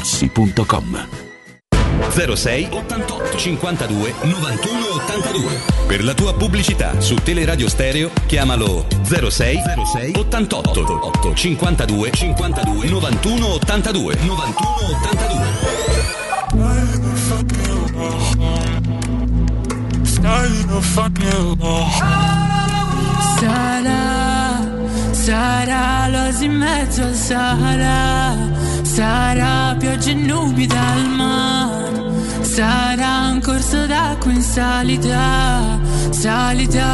artigianamaterassi.com 06 88 52 91 82 Per la tua pubblicità su Teleradio Stereo chiamalo 06 06 88 8 52 52 91 82 91 82 Sarà, sarà l'osi in mezzo al Sahara, sarà pioggia e nubi dal mare, sarà un corso d'acqua in salita, salita.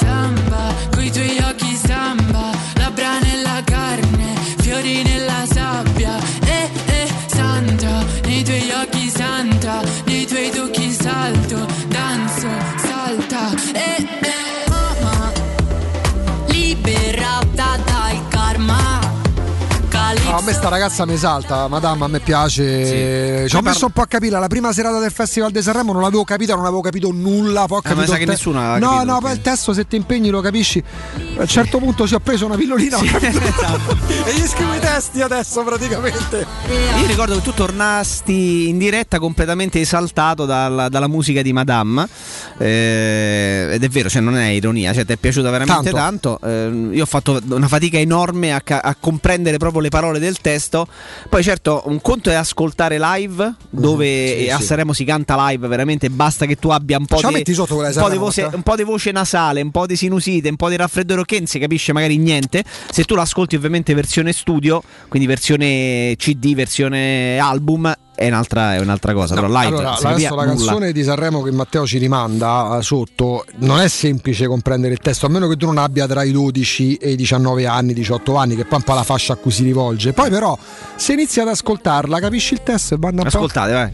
Samba, coi tuoi occhi samba, labbra nella carne, fiori nella sabbia, eh eh santa, nei tuoi occhi santa, nei tuoi tocchi a me sta ragazza mi salta, madame, a me piace. Ci ho Ma messo un po' a capire. La prima serata del Festival di Sanremo non l'avevo capito, non avevo capito nulla. Poi ho Eh, ma capito sa il che te- nessuno No, capito, no, poi il testo se ti impegni lo capisci. A un certo punto ci ho preso una pillolina. capito. [LAUGHS] Esatto. e gli scrivo i testi adesso praticamente. Io ricordo che tu tornasti in diretta completamente esaltato dalla, dalla musica di Madame. eh, ed è vero, cioè non è ironia, cioè ti è piaciuta veramente tanto. eh, io ho fatto una fatica enorme a, ca- a comprendere proprio le parole del testo. Poi, certo, un conto è ascoltare live, dove Mm, sì, a sì. Sanremo si canta live, veramente basta che tu abbia un po' la di. sotto un po' di voce, un po' di voce nasale, un po' di sinusite, un po' di raffreddore che non si capisce magari niente. Se tu l'ascolti ovviamente versione studio, quindi versione CD, versione album, è un'altra, è un'altra cosa. però live allora, adesso la nulla. canzone di Sanremo che Matteo ci rimanda eh, sotto non è semplice comprendere il testo, a meno che tu non abbia tra i 12 e i 19 anni, 18 anni, che poi un po' la fascia a cui si rivolge. Poi però, se inizi ad ascoltarla, capisci il testo e banda un po'. Ascoltate, vai.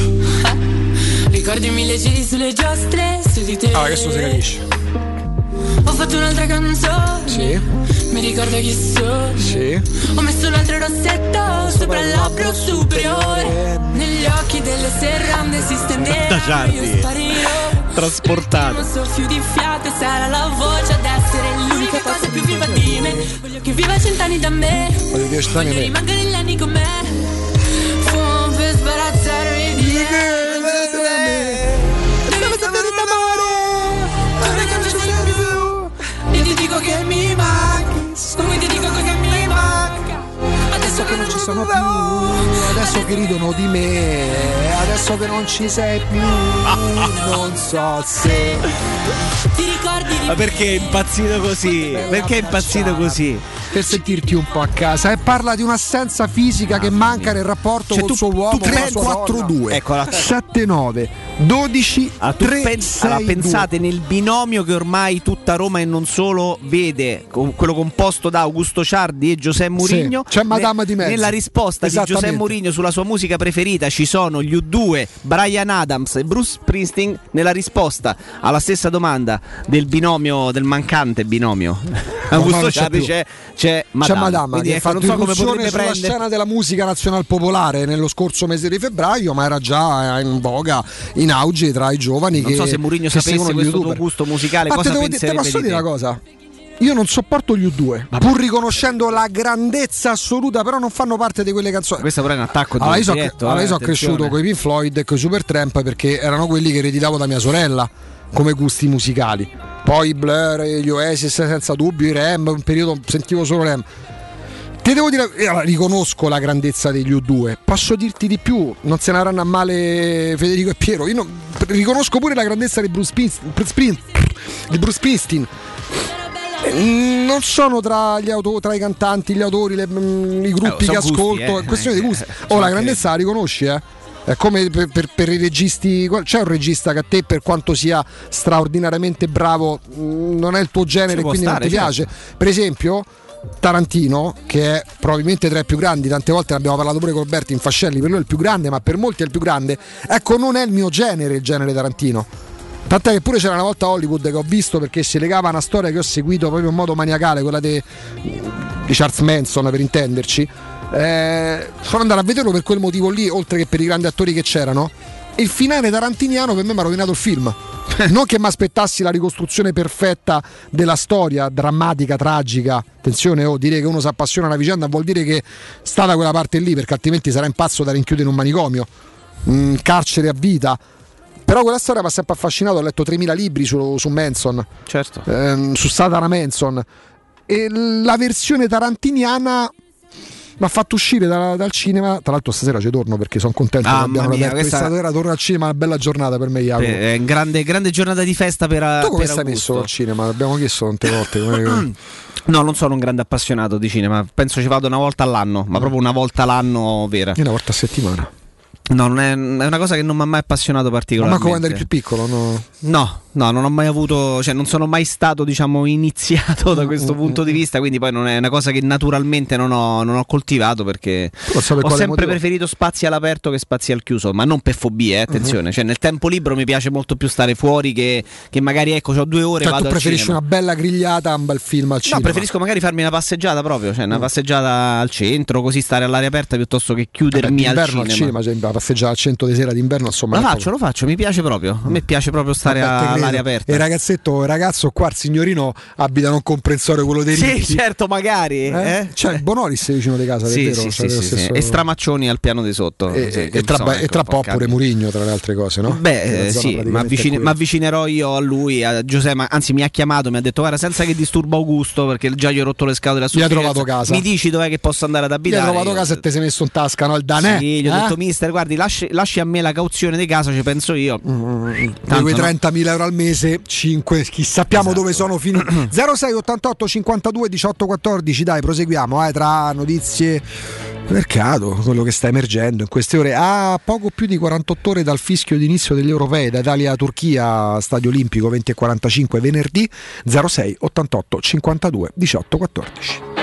[LAUGHS] Ricordi mille giri sulle giostre, su di te. Ah, questo si capisce. Ho fatto un'altra canzone. Sì. Mi ricordo chi sono. Sì. Ho messo un altro rossetto sopra il labbro superiore. Negli occhi delle serrande si stendeva. Io sparirò. Trasportato. Un soffio di fiato e sarà la voce ad essere l'unica cosa più viva di me. Voglio che viva cent'anni da me. Voglio dire, sta Voglio ne- rimanere gli anni con me. Adesso che non ci sono più. Adesso che ridono di me, adesso che non ci sei più, non so se. Ti ricordi di Ma perché è impazzito così? Perché è impazzito così? Per sentirti un po' a casa e parla di un'assenza fisica che manca nel rapporto Cioè, col tu- suo uomo, tu con la pensi- sua 4-2 Eccola. 7-9 12 Ah, tu 3 pen- allora, 6 pensate nel binomio che ormai tutta Roma e non solo vede, quello composto da Augusto Ciardi e Giuseppe Mourinho. c'è Madame di mezzo. Nella risposta di. Giuseppe Mourinho sulla sua musica preferita ci sono gli U2, Brian Adams e Bruce Springsteen. Nella risposta alla stessa domanda del binomio, del mancante binomio, [LAUGHS] Augusto non c'è Ciardi c'è, c'è Madama. C'è Madama Quindi, che ecco, fatto so irruzione sulla prendere. scena della musica nazional popolare nello scorso mese di febbraio, ma era già in voga, in auge tra i giovani Non che so se Mourinho che sapesse questo tuo youtuber. gusto musicale, Ma cosa te, devo dire- te posso di dire una cosa? Io non sopporto gli U2, pur riconoscendo la grandezza assoluta, però non fanno parte di quelle canzoni. Questo però è un attacco Allora, io, so, diretto, allora, eh, io so attenzione. cresciuto con i Pink Floyd e con i Supertramp perché erano quelli che ereditavo da mia sorella come gusti musicali. Poi i Blur, gli Oasis senza dubbio, i Rem, un periodo sentivo solo Rem. Ti devo dire, allora, riconosco la grandezza degli U2, posso dirti di più, non se ne avranno a male Federico e Piero, io non- riconosco pure la grandezza di Bruce, Spin- di Bruce Springsteen. Eh, Non sono tra, gli auto- tra i cantanti, gli autori, le- mm, i gruppi Eh, che gusti, ascolto, eh. è questione di gusti. [LAUGHS] Oh, la anche- grandezza la riconosci, eh? È come per, per- per i registi, c'è un regista che a te, per quanto sia straordinariamente bravo, mm, non è il tuo genere e quindi stare, non ti certo. piace. Per esempio, Tarantino, che è probabilmente tra i più grandi, tante volte ne abbiamo parlato pure con Alberti in Fascelli, per lui è il più grande, ma per molti è il più grande. Ecco, non è il mio genere, il genere Tarantino. Tant'è che pure c'era una volta a Hollywood che ho visto perché si legava a una storia che ho seguito proprio in modo maniacale, quella di, di Charles Manson per intenderci. Eh, sono andato a vederlo per quel motivo lì, oltre che per i grandi attori che c'erano. Il finale tarantiniano per me mi ha rovinato il film. [LAUGHS] non che mi aspettassi la ricostruzione perfetta della storia, drammatica, tragica. Attenzione, oh, dire che uno si appassiona alla vicenda vuol dire che sta da quella parte lì, perché altrimenti sarà impazzo da rinchiudere in un manicomio, Mm, carcere a vita. Però quella storia mi ha sempre affascinato, ho letto 3000 libri su, su Manson, Certo. ehm, su Satana Manson. E la versione tarantiniana mi ha fatto uscire da- dal cinema. Tra l'altro, stasera ci torno perché sono contento che Mamma abbiamo mia, aperto questa- stasera. Torno al cinema, una bella giornata per me, Jacopo. Eh, È una grande, grande giornata di festa per, tu come per stai Augusto. messo al cinema? L'abbiamo chiesto tante volte. [CLEARS THROAT] come- No, non sono un grande appassionato di cinema. Penso ci vado una volta all'anno, ma proprio una volta all'anno vera. Io una volta a settimana. No, non è, è una cosa che non mi ha mai appassionato Ma particolarmente. manco quando eri più piccolo, no? No, no, non ho mai avuto, cioè non sono mai stato, diciamo, [LAUGHS] iniziato da Mm, questo punto di vista, quindi poi non è una cosa che naturalmente non ho, non ho coltivato perché ho sempre motivo. preferito spazi all'aperto che spazi al chiuso, ma non per fobie, eh, attenzione, Mhm. cioè nel tempo libero mi piace molto più stare fuori che, che magari ecco, ho due ore Cioè, vado tu al preferisci una bella grigliata a un bel film al No, cinema? preferisco magari farmi una passeggiata proprio, cioè una Mm. passeggiata al centro, così stare all'aria aperta piuttosto che Vabbè, chiudermi al d'inverno cinema. al cinema, cioè, la passeggiata al centro di sera d'inverno, insomma. Lo faccio, lo faccio, mi piace proprio. A me piace proprio stare Vabbè, a-. all'aria aperta. E ragazzetto, ragazzo qua, il signorino, abita non comprensorio quello dei Sì, ricchi. certo, magari. Eh? eh? Il Bonolis vicino di casa, Sì, è vero? sì, C'è sì, sì, sì. stesso- E Stramaccioni al piano di sotto. E, sì, e tra, insomma, e ecco, tra un po' pure. Murigno, tra le altre cose, no? Beh, eh, sì, ma mi avvicinerò io a lui, a Giuseppe, anzi mi ha chiamato, mi ha detto guarda senza che disturba Augusto perché già gli ho rotto le scatole a Mi ha trovato casa. Mi dici dov'è che posso andare ad abitare? hai trovato Io- casa e ti sei messo in tasca, no? Il danè. Sì, gli ho eh? detto mister guardi lasci, a me la cauzione di casa, ci penso io. Di Tanto quei no. 30.000 euro al mese, 5, chi sappiamo Esatto. dove sono finiti. 06 88 52 18 14, dai, proseguiamo eh, tra notizie. Mercato, quello che sta emergendo in queste ore, a poco più di 48 ore dal fischio d'inizio degli europei da Italia-Turchia, Stadio Olimpico 20 e 45 venerdì 06 88 52 18 14.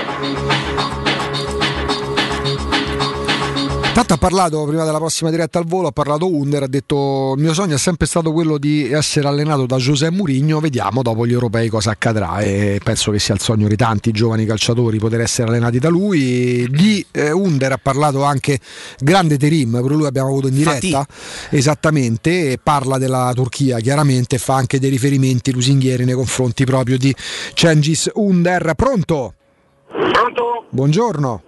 Tanto ha parlato prima della prossima diretta al volo, ha parlato Under, ha detto il mio sogno è sempre stato quello di essere allenato da José Mourinho, vediamo dopo gli europei cosa accadrà e penso che sia il sogno di tanti giovani calciatori poter essere allenati da lui. Di eh, Under ha parlato anche grande Terim, pure lui abbiamo avuto in diretta, esattamente, e parla della Turchia chiaramente fa anche dei riferimenti lusinghieri nei confronti proprio di Cengiz Under. Pronto? Pronto? Buongiorno.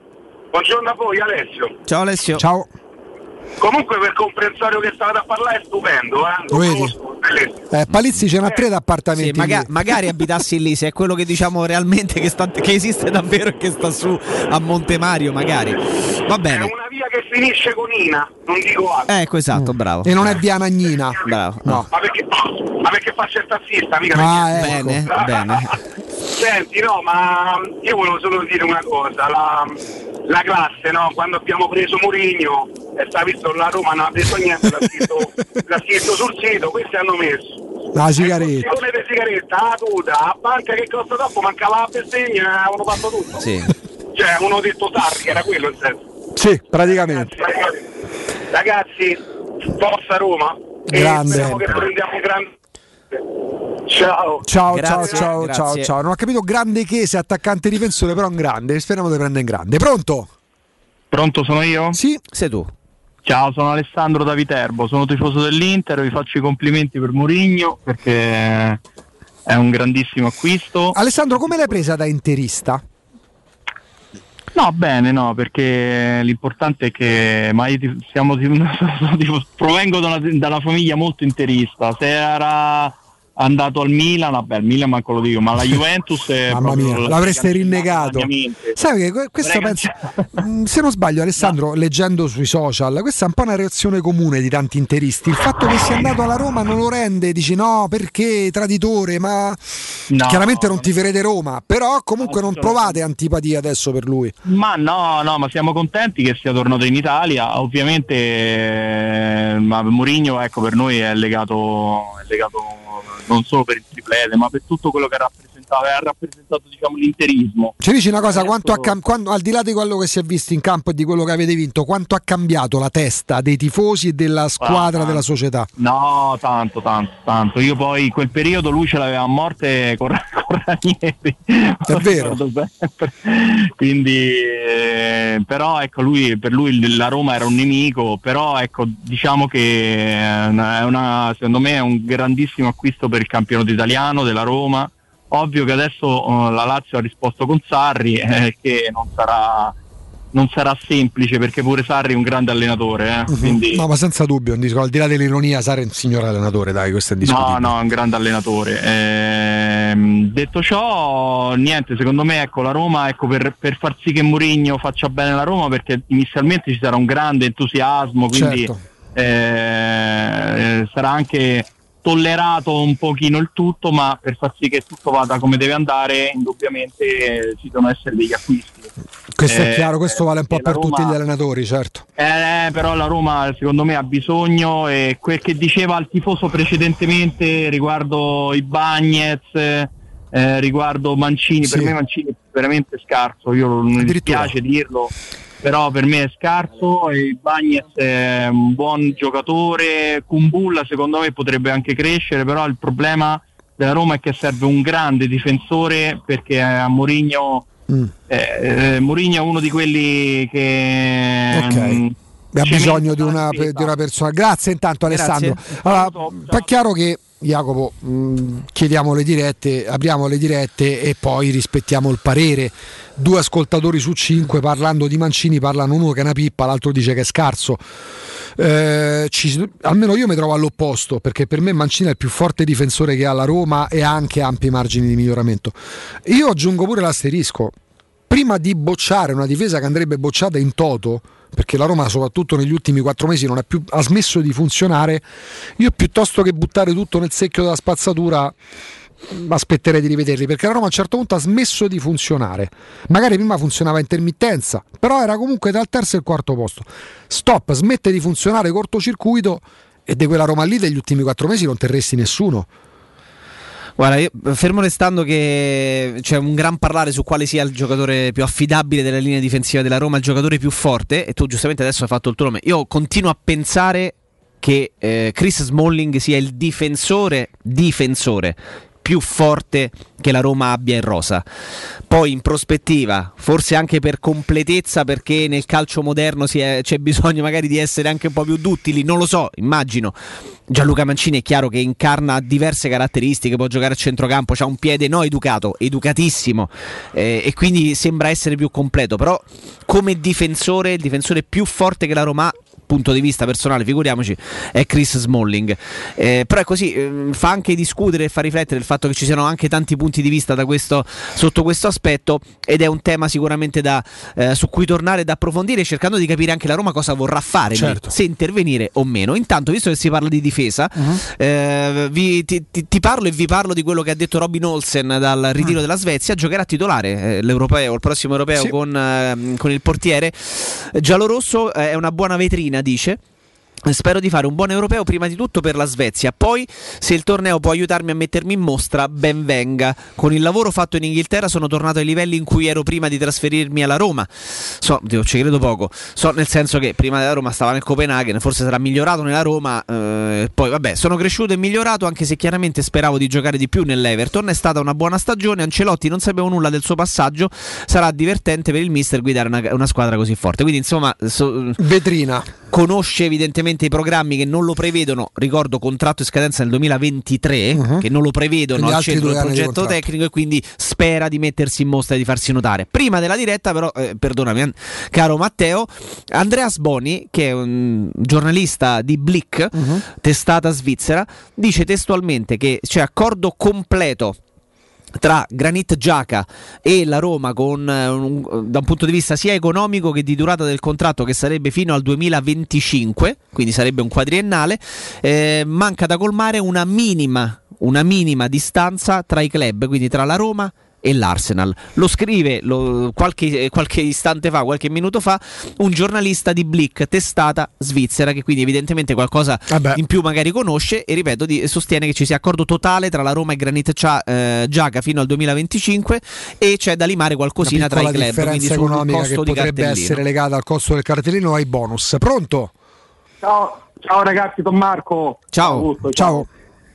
Buongiorno a voi Alessio. Ciao Alessio. Ciao. Comunque quel comprensorio che state a parlare è stupendo, eh? Lo vedi? Eh, Palizzi c'è una tre Sì, d'appartamenti. maga- lì. magari [LAUGHS] abitassi lì, se è quello che diciamo realmente che, sta- che esiste davvero e che sta su a Montemario, magari. Va È bene. una via che finisce con Ina, non dico altro. Ecco, esatto, bravo. E non è via Nagnina. Bravo. No. Ma perché, ma perché faccio il tassista, mica Ah, perché... ecco. Bene, bene. [LAUGHS] Senti, no, ma io volevo solo dire una cosa, la, la classe, no, quando abbiamo preso Mourinho, e sta visto la Roma non ha preso niente, l'ha scritto, l'ha scritto sul sito, questi hanno messo. La Il sigaretta. di sigaretta, la tuta, la banca che costa troppo, mancava la bestemmia, avevano fatto tutto. Sì. Cioè, uno detto Sarri, era quello il senso. Sì, praticamente. Ragazzi, forza Roma. E Grande. speriamo che prendiamo un grande... Ciao. Ciao, Grazie, ciao, ciao, grazie. ciao, ciao. Non ho capito grande che se attaccante difensore, però un grande. Speriamo di prendere in grande. Pronto? Pronto, sono io? Sì. Sei tu. Ciao, sono Alessandro da Viterbo, sono tifoso dell'Inter, vi faccio i complimenti per Mourinho perché è un grandissimo acquisto. Alessandro, come l'hai presa da interista? No, bene, no, perché l'importante è che ma io ti- siamo, ti- [LAUGHS] provengo da una, da una famiglia molto interista. Se era andato al Milan, vabbè, il Milan manco lo dico, ma la [LAUGHS] Juventus è Mamma mia, la- l'avreste rinnegato. Sai che que- questo penso, [LAUGHS] Mm, se non sbaglio, Alessandro, leggendo sui social, questa è un po' una reazione comune di tanti interisti. Il fatto che sia andato alla Roma non lo rende, dici no, perché traditore, ma No. chiaramente non ti farete Roma, però comunque non provate antipatia adesso per lui. Ma no, no, ma siamo contenti che sia tornato in Italia. Ovviamente eh, ma Mourinho ecco, per noi è legato, è legato non solo per il triplete, ma per tutto quello che ha rappresentato, ha rappresentato diciamo, l'interismo. Ci dici una cosa, quanto ha cam- quando- al di là di quello che si è visto in campo e di quello che avete vinto, quanto ha cambiato la testa dei tifosi e della squadra, Ah. della società? No, tanto, tanto, tanto. Io poi in quel periodo lui ce l'aveva a morte con, con Ranieri. [LAUGHS] È vero. Quindi, eh, però ecco, lui, per lui la Roma era un nemico, però ecco, diciamo che è una, è una- secondo me è un grandissimo acquisto per il campionato italiano della Roma. Ovvio che adesso eh, la Lazio ha risposto con Sarri, eh, che non sarà, non sarà semplice perché pure Sarri è un grande allenatore. eh, quindi... No, ma senza dubbio, un disco- al di là dell'ironia, Sara è un signor allenatore, dai, questo è No, indiscutibile. no, è un grande allenatore. Ehm, detto ciò, niente, secondo me ecco, la Roma, ecco, per, per far sì che Mourinho faccia bene la Roma, perché inizialmente ci sarà un grande entusiasmo, quindi Certo. eh, sarà anche tollerato un pochino il tutto, ma per far sì che tutto vada come deve andare, indubbiamente eh, ci devono essere degli acquisti. Questo è Eh, chiaro, questo vale un po' perché per la tutti Roma- gli allenatori, certo. eh, però la Roma secondo me ha bisogno e quel che diceva il tifoso precedentemente riguardo i Bagnez, eh, riguardo Mancini, per Sì. me Mancini è veramente scarso, io non mi dispiace dirlo, però per me è scarso e il Bagnez è un buon giocatore, Kumbulla secondo me potrebbe anche crescere, però il problema della Roma è che serve un grande difensore perché a Mourinho Mm. eh, eh, Mourinho è uno di quelli che mm, Ha bisogno di una, di una persona. Grazie intanto Grazie. Alessandro. Allora, è chiaro che Jacopo, mh, chiediamo le dirette, apriamo le dirette e poi rispettiamo il parere. Due ascoltatori su cinque parlando di Mancini parlano uno che è una pippa, l'altro dice che è scarso. Eh, ci- almeno io mi trovo all'opposto perché per me Mancini è il più forte difensore che ha la Roma e ha anche ampi margini di miglioramento. Io aggiungo pure l'asterisco. Prima di bocciare una difesa che andrebbe bocciata in toto, perché la Roma soprattutto negli ultimi quattro mesi non più, ha smesso di funzionare, io piuttosto che buttare tutto nel secchio della spazzatura aspetterei di rivederli perché la Roma a un certo punto ha smesso di funzionare. Magari prima funzionava a intermittenza però era comunque dal terzo al quarto posto. Stop, smette di funzionare cortocircuito e di quella Roma lì degli ultimi quattro mesi non terresti nessuno. Guarda, io, fermo restando che c'è un gran parlare su quale sia il giocatore più affidabile della linea difensiva della Roma, il giocatore più forte, e tu giustamente adesso hai fatto il tuo nome. Io continuo a pensare che eh, Chris Smalling sia il difensore, difensore più forte che la Roma abbia in rosa. Poi in prospettiva, forse anche per completezza, perché nel calcio moderno è- c'è bisogno magari di essere anche un po' più duttili, non lo so, immagino. Gianluca Mancini è chiaro che incarna diverse caratteristiche, può giocare a centrocampo, ha un piede no educato, educatissimo eh, e quindi sembra essere più completo, però come difensore, il difensore più forte che la Roma ha, punto di vista personale, figuriamoci, è Chris Smalling. Eh, però è così, ehm, fa anche discutere e fa riflettere il fatto che ci siano anche tanti punti di vista da questo, sotto questo aspetto ed è un tema sicuramente da, eh, su cui tornare ed approfondire cercando di capire anche la Roma cosa vorrà fare, lì, Certo. se intervenire o meno. Intanto, visto che si parla di difesa, eh, vi- ti, ti- ti parlo e vi parlo di quello che ha detto Robin Olsen dal ritiro della Svezia. Giocherà titolare eh, l'europeo, il prossimo europeo Sì. con, ehm, con il portiere. Giallorosso eh, è una buona vetrina, dice. Spero di fare un buon europeo prima di tutto per la Svezia, poi se il torneo può aiutarmi a mettermi in mostra, ben venga. Con il lavoro fatto in Inghilterra sono tornato ai livelli in cui ero prima di trasferirmi alla Roma. So, Dio, ci credo poco. So nel senso che prima della Roma stava nel Copenaghen, forse sarà migliorato nella Roma, eh, poi vabbè, sono cresciuto e migliorato anche se chiaramente speravo di giocare di più nell'Everton. È stata una buona stagione, Ancelotti non sapevo nulla del suo passaggio, sarà divertente per il mister guidare una, una squadra così forte. Quindi insomma, so, vetrina. Conosce evidentemente i programmi che non lo prevedono, ricordo contratto in scadenza nel 2023, uh-huh. che non lo prevedono Quindi al centro del progetto tecnico e quindi spera di mettersi in mostra e di farsi notare. Prima della diretta però, eh, perdonami an- caro Matteo, Andreas Boni, che è un giornalista di Blick, Uh-huh. testata svizzera, dice testualmente che c'è accordo completo tra Granit Giaca e la Roma con, eh, da un punto di vista sia economico che di durata del contratto che sarebbe fino al 2025 quindi sarebbe un quadriennale eh, manca da colmare una minima una minima distanza tra i club quindi tra la Roma e l'Arsenal. Lo scrive lo- qualche, qualche istante fa, qualche minuto fa, un giornalista di Blick, testata svizzera, che quindi evidentemente qualcosa in più magari conosce e ripeto, di- sostiene che ci sia accordo totale tra la Roma e Granit Cia- eh, Giaca fino al 2025 e c'è da limare qualcosina tra i club, quindi differenza sul economica che costo di potrebbe cartellino. essere legata al costo del cartellino ai bonus. Pronto? Ciao, ciao ragazzi, Don Marco. Ciao. Augusto, Ciao.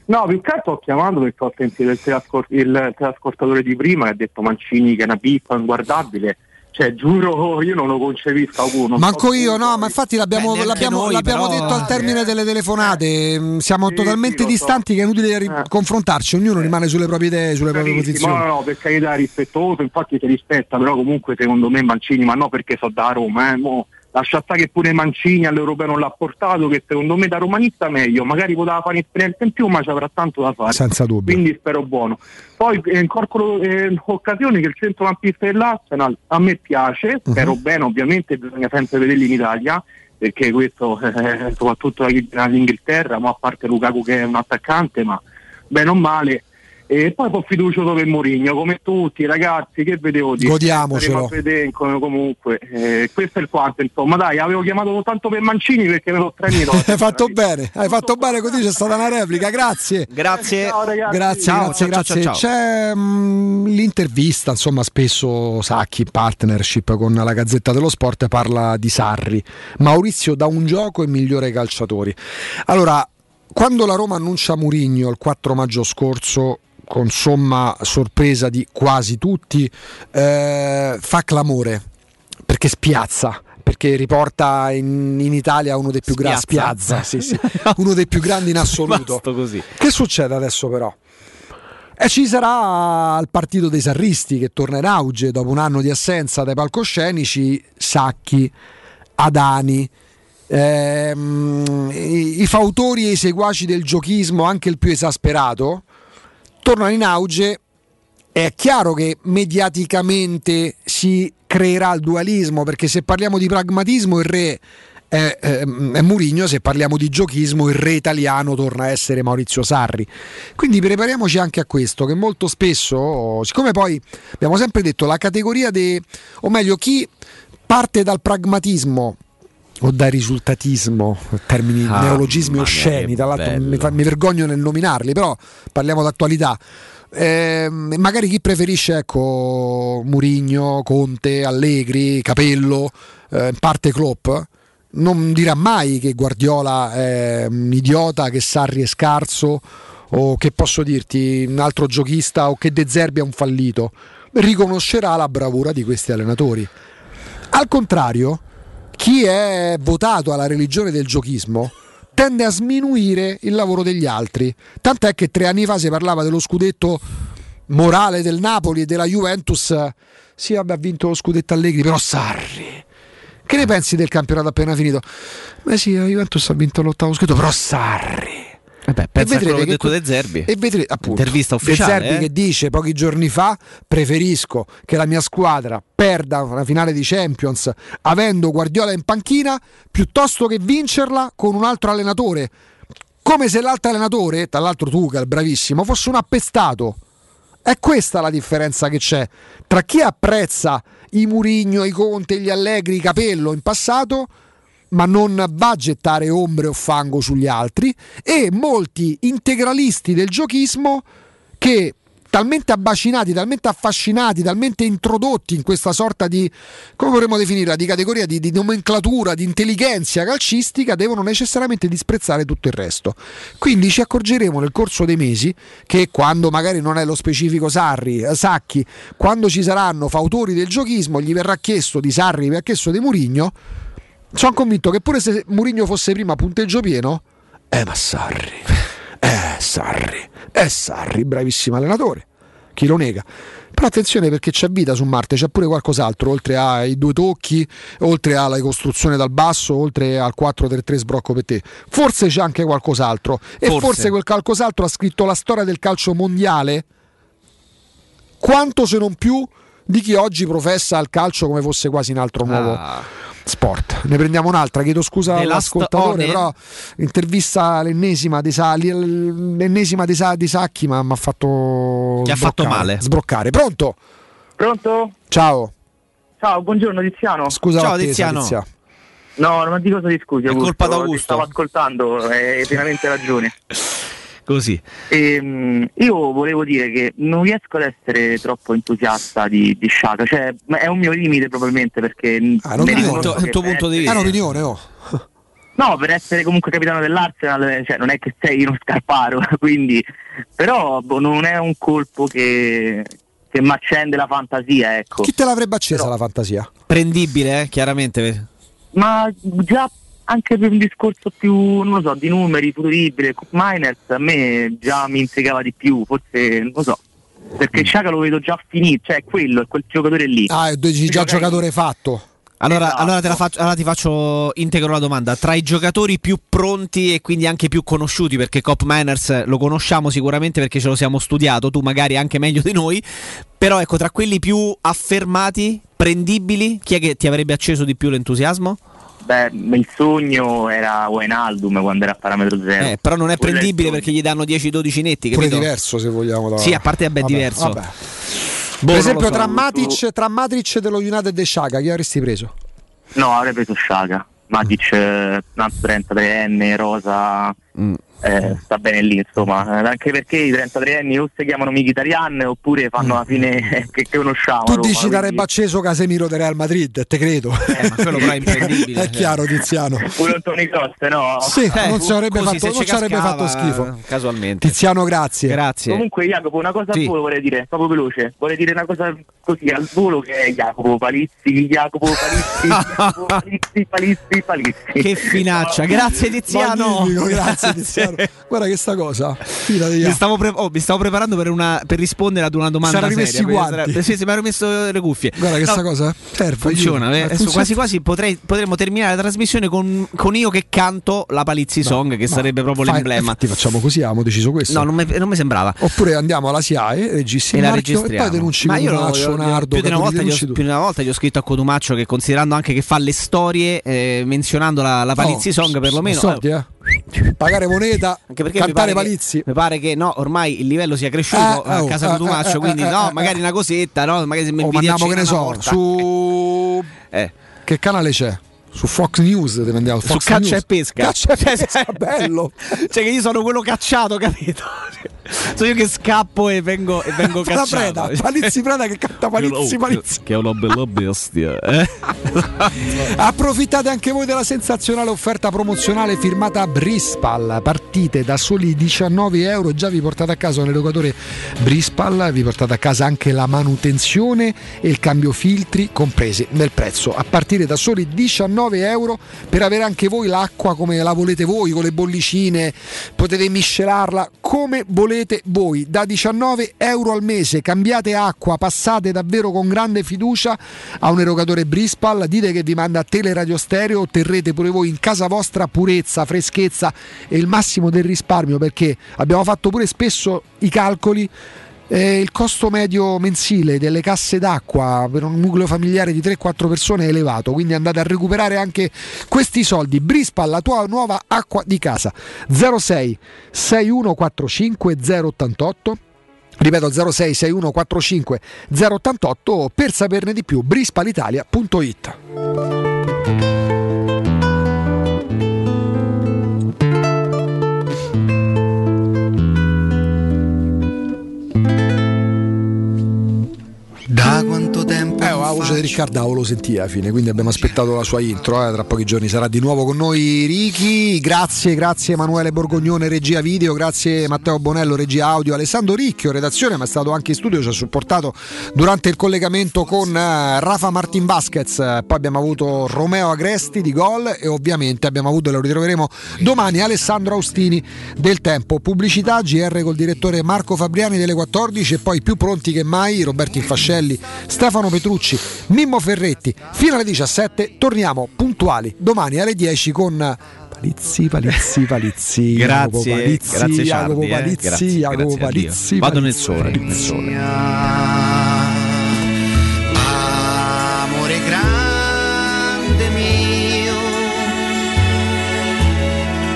No, più che altro ho chiamato perché ho sentito il, telascor- il telascortatore di prima che ha detto Mancini che è una pippa inguardabile. Cioè, giuro, io non lo concepisco. Non Manco so io, no, ma infatti l'abbiamo, Beh, l'abbiamo- noi, l'abbiamo però- detto al termine delle telefonate. mm, Siamo totalmente lo so. distanti che è inutile ri- confrontarci, ognuno rimane sulle proprie idee, sulle proprie Bravissimo, posizioni. No, no, per carità, rispettoso, infatti ti rispetta, però comunque secondo me Mancini, ma no perché so da Roma, eh, mo, lascia stare che pure Mancini all'Europeo non l'ha portato, che secondo me da romanista meglio, magari poteva fare un'esperienza in più, ma ci avrà tanto da fare. Senza dubbio. Quindi spero buono. Poi eh, incorporo eh, occasioni che il centrocampista dell'Arsenal a me piace, Mhm. spero bene, ovviamente bisogna sempre vederli in Italia. Perché questo, eh, soprattutto dall'Inghilterra, ma a parte Lukaku che è un attaccante, ma bene o male, e poi ho fiducioso per Mourinho, come tutti ragazzi, che vedevo dire. Godiamocelo. Vedere, comunque, eh, questo è il quanto, insomma, dai, avevo chiamato soltanto per Mancini perché me lo stranito. Hai fatto bene, hai fatto bene così c'è stata una replica, grazie. Grazie. Ciao ragazzi. Grazie, Ciao, grazie, ciao, grazie. ciao, ciao. C'è mm, l'intervista, insomma, spesso Sacchi in partnership con la Gazzetta dello Sport parla di Sarri. Maurizio da un gioco è migliore ai calciatori. Allora, quando la Roma annuncia Murigno il 4 maggio scorso con somma sorpresa di quasi tutti, eh, fa clamore perché spiazza. Perché riporta in, in Italia uno dei più grandi Spiazza? spiazza, sì, sì, [LAUGHS] uno dei più grandi in assoluto. Che succede adesso però? E ci sarà il partito dei sarristi che torna in auge dopo un anno di assenza dai palcoscenici, Sacchi, Adani, ehm, i, i fautori e i seguaci del giochismo, anche il più esasperato, tornano in auge. È chiaro che mediaticamente si creerà il dualismo, perché se parliamo di pragmatismo il re è, è, è Murigno, se parliamo di giochismo il re italiano torna a essere Maurizio Sarri. Quindi prepariamoci anche a questo, che molto spesso, siccome poi abbiamo sempre detto la categoria de, o meglio chi parte dal pragmatismo o dal risultatismo, termini Ah, neologismi osceni, tra l'altro mi, mi vergogno nel nominarli, però parliamo d'attualità. Ehm, magari chi preferisce ecco Murigno, Conte, Allegri, Capello, eh, in parte Klopp, non dirà mai che Guardiola è un idiota, che Sarri è scarso o che posso dirti un altro giochista o che De Zerbi è un fallito. Riconoscerà la bravura di questi allenatori. Al contrario, chi è votato alla religione del giochismo tende a sminuire il lavoro degli altri. Tant'è che tre anni fa si parlava dello scudetto morale del Napoli e della Juventus. Sì, vabbè, ha vinto lo scudetto Allegri, però Sarri. Che ne pensi del campionato appena finito? Beh sì, la Juventus ha vinto l'ottavo scudetto, però Sarri. Vabbè, a quello che ha che detto que- De Zerbi. E vedrete, appunto, Intervista De ufficiale. Zerbi eh? che dice pochi giorni fa preferisco che la mia squadra perda una finale di Champions avendo Guardiola in panchina piuttosto che vincerla con un altro allenatore. Come se l'altro allenatore, tra l'altro Tuchel, bravissimo, fosse un appestato. È questa la differenza che c'è tra chi apprezza i Murigno, i Conte, gli Allegri, i Capello in passato, ma non va a gettare ombre o fango sugli altri e molti integralisti del giochismo che talmente abbacinati, talmente affascinati, talmente introdotti in questa sorta di, come vorremmo definirla, di categoria di, di nomenclatura, di intelligenza calcistica, devono necessariamente disprezzare tutto il resto. Quindi ci accorgeremo nel corso dei mesi che quando magari non è lo specifico Sarri, eh, Sacchi, quando ci saranno fautori del giochismo, gli verrà chiesto di Sarri, gli verrà chiesto di Murigno, sono convinto che pure se Murigno fosse prima punteggio pieno, eh ma Sarri, eh Sarri, eh Sarri, bravissimo allenatore, chi lo nega? Però attenzione perché c'è vita su Marte, c'è pure qualcos'altro, oltre ai due tocchi, oltre alla ricostruzione dal basso, oltre al 4-3-3 sbrocco per te. Forse c'è anche qualcos'altro. E Forse. forse quel qualcos'altro ha scritto la storia del calcio mondiale quanto se non più di chi oggi professa il calcio come fosse quasi un altro nuovo Ah. Sport. Ne prendiamo un'altra, chiedo scusa The all'ascoltatore, però intervista l'ennesima di, Sa- l'ennesima di, Sa- di Sacchi ma mi ha fatto Ti ha fatto male. Sbroccare. Pronto? Pronto? Ciao. Ciao, buongiorno Tiziano. Scusa Ciao, l'attesa, Tiziano. Tizia. No, non di cosa ti scusi. È Augusto, colpa ti d'Augusto. Stavo ascoltando, hai pienamente ragione. [LAUGHS] Così. Ehm, io volevo dire che non riesco ad essere troppo entusiasta di, di Sciaca, cioè è un mio limite probabilmente perché Ah, non è il tuo punto di essere- È un'opinione, oh. [LAUGHS] No, per essere comunque capitano dell'Arsenal, cioè non è che sei uno scarparo, [LAUGHS] quindi però boh, non è un colpo che, che mi accende la fantasia, ecco. Chi te l'avrebbe accesa la fantasia? Prendibile, eh, chiaramente. Ma già anche per un discorso più, non lo so, di numeri, futuribile, Cup Miners a me già mi intrigava di più, forse, non lo so, perché Sciaca lo vedo già finito, cioè è quello, è quel giocatore lì. Ah, è già giocatore fatto. Allora, Esatto. allora faccio, allora ti faccio integro la domanda. Tra i giocatori più pronti e quindi anche più conosciuti, perché Cop Manners lo conosciamo sicuramente perché ce lo siamo studiato, tu magari anche meglio di noi, però ecco, tra quelli più affermati, prendibili, chi è che ti avrebbe acceso di più l'entusiasmo? Beh, il sogno era Wijnaldum quando era a parametro zero. Eh, però non è Quello il prendibile sogno. perché gli danno 10-12 netti, Pure capito? diverso se vogliamo. da- Sì, a parte vabbè, Vabbè, diverso. vabbè. Boh, per esempio, so. tra, Matic, tra Matic dello United e Sciaga, chi avresti preso? No, avrei preso Sciaga. Matic, eh, un altro 33enne, Rosa, Mm. Eh, sta bene lì, insomma. Eh, anche perché i 33enni o si chiamano Mkhitaryan oppure fanno la fine [LAUGHS] che, che conosciamo. Mm. Tu Roma, dici quindi- darebbe acceso Casemiro del Real Madrid, te credo. Eh, ma [LAUGHS] quello però è imprendibile. è chiaro, Tiziano. Pure un Tony Cross, no? Sì, Eh, non ci avrebbe, fatto, non avrebbe fatto schifo. Casualmente. Tiziano, grazie. Grazie. Comunque Jacopo, una cosa Sì. al volo vorrei dire, proprio veloce, vorrei dire una cosa così al volo che è Jacopo Palizzi, Jacopo Palizzi, [LAUGHS] Jacopo Palizzi, Palizzi, Palizzi. Che finaccia, grazie Tiziano. Magnifico, grazie Tiziano. Guarda che sta cosa. Mi stavo, pre- oh, mi stavo preparando per, una- per rispondere ad una domanda Sarà rimessi seria. i guanti. sarà- Sì, sì, mi ero messo le cuffie. Guarda che No, sta cosa serve. Funziona, eh. Adesso Funziona. quasi quasi potrei- potremmo terminare la trasmissione con, con io che canto la Palizzi Song, che sarebbe proprio Fai- l'emblema. Infatti facciamo così, abbiamo deciso questo. No, non mi, non mi sembrava. Oppure andiamo alla SIAE, registri E la marchio e registriamo. poi denunci Ma io lo- Cotumaccio, io- Nardo, più, di una volta gli ho, più di una volta gli ho scritto a Cotumaccio che considerando anche che fa le storie eh, menzionando la, la Palizzi Oh, Song perlomeno soldi, eh. Pagare moneta, Anche perché mi cantare pare, Palizzi. che, mi pare che no, ormai il livello sia cresciuto Eh, a oh, casa eh, Cotumaccio, eh, quindi no, magari una cosetta, no? Magari se mi O inviti a mandiamo che ne so, volta. su Eh. che canale c'è? Su Fox News te ne andiamo. Su Fox caccia News. e pesca. Caccia e pesca, [LAUGHS] bello. Cioè che io sono quello cacciato, capito? Sono io che scappo e vengo, e vengo Fa la cacciato. preda, [LAUGHS] Palizzi preda che canta Palizzi Palizzi. Che è una bella bestia. Eh? [LAUGHS] Approfittate anche voi della sensazionale offerta promozionale firmata a Brispal. Partite da soli 19 euro, già vi portate a casa un erogatore Brispal, vi portate a casa anche la manutenzione e il cambio filtri compresi nel prezzo. A partire da soli 19 euro per avere anche voi l'acqua come la volete voi, con le bollicine, potete miscelarla come volete voi. Da 19 euro al mese cambiate acqua, passate davvero con grande fiducia a un erogatore Brispal, dite che vi manda Teleradio Stereo, otterrete pure voi in casa vostra purezza, freschezza e il massimo del risparmio perché abbiamo fatto pure spesso i calcoli. Eh, il costo medio mensile delle casse d'acqua per un nucleo familiare di 3-4 persone è elevato, quindi andate a recuperare anche questi soldi. Brispal, la tua nuova acqua di casa. 06 6145 088 Ripeto 06 6145 088 per saperne di più brispalitalia.it Ricardao lo sentì alla fine, quindi abbiamo aspettato la sua intro, eh, tra pochi giorni sarà di nuovo con noi Ricky, grazie, grazie Emanuele Borgognone, regia video, grazie Matteo Bonello, regia audio, Alessandro Ricchio, redazione, ma è stato anche in studio, ci ha supportato durante il collegamento con eh, Rafa Martin Vasquez, poi abbiamo avuto Romeo Agresti di gol e ovviamente abbiamo avuto, e lo ritroveremo domani, Alessandro Austini del Tempo, pubblicità, GR col direttore Marco Fabriani delle 14 e poi più pronti che mai Roberto Infascelli, Stefano Petrucci, Mimmo Ferretti. Fino alle 17 torniamo puntuali domani alle 10 con Palizzi, Palizzi, Palizzi. [LAUGHS] Grazie, Jacopo Palizzi, grazie Jacopo eh. Palizzi, Grazie, Jacopo grazie Dio. Palizzi, Vado nel sole, nel sole. Amore grande mio,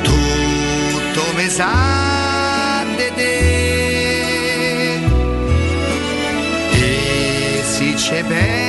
tutto mi sa di te e se ci penso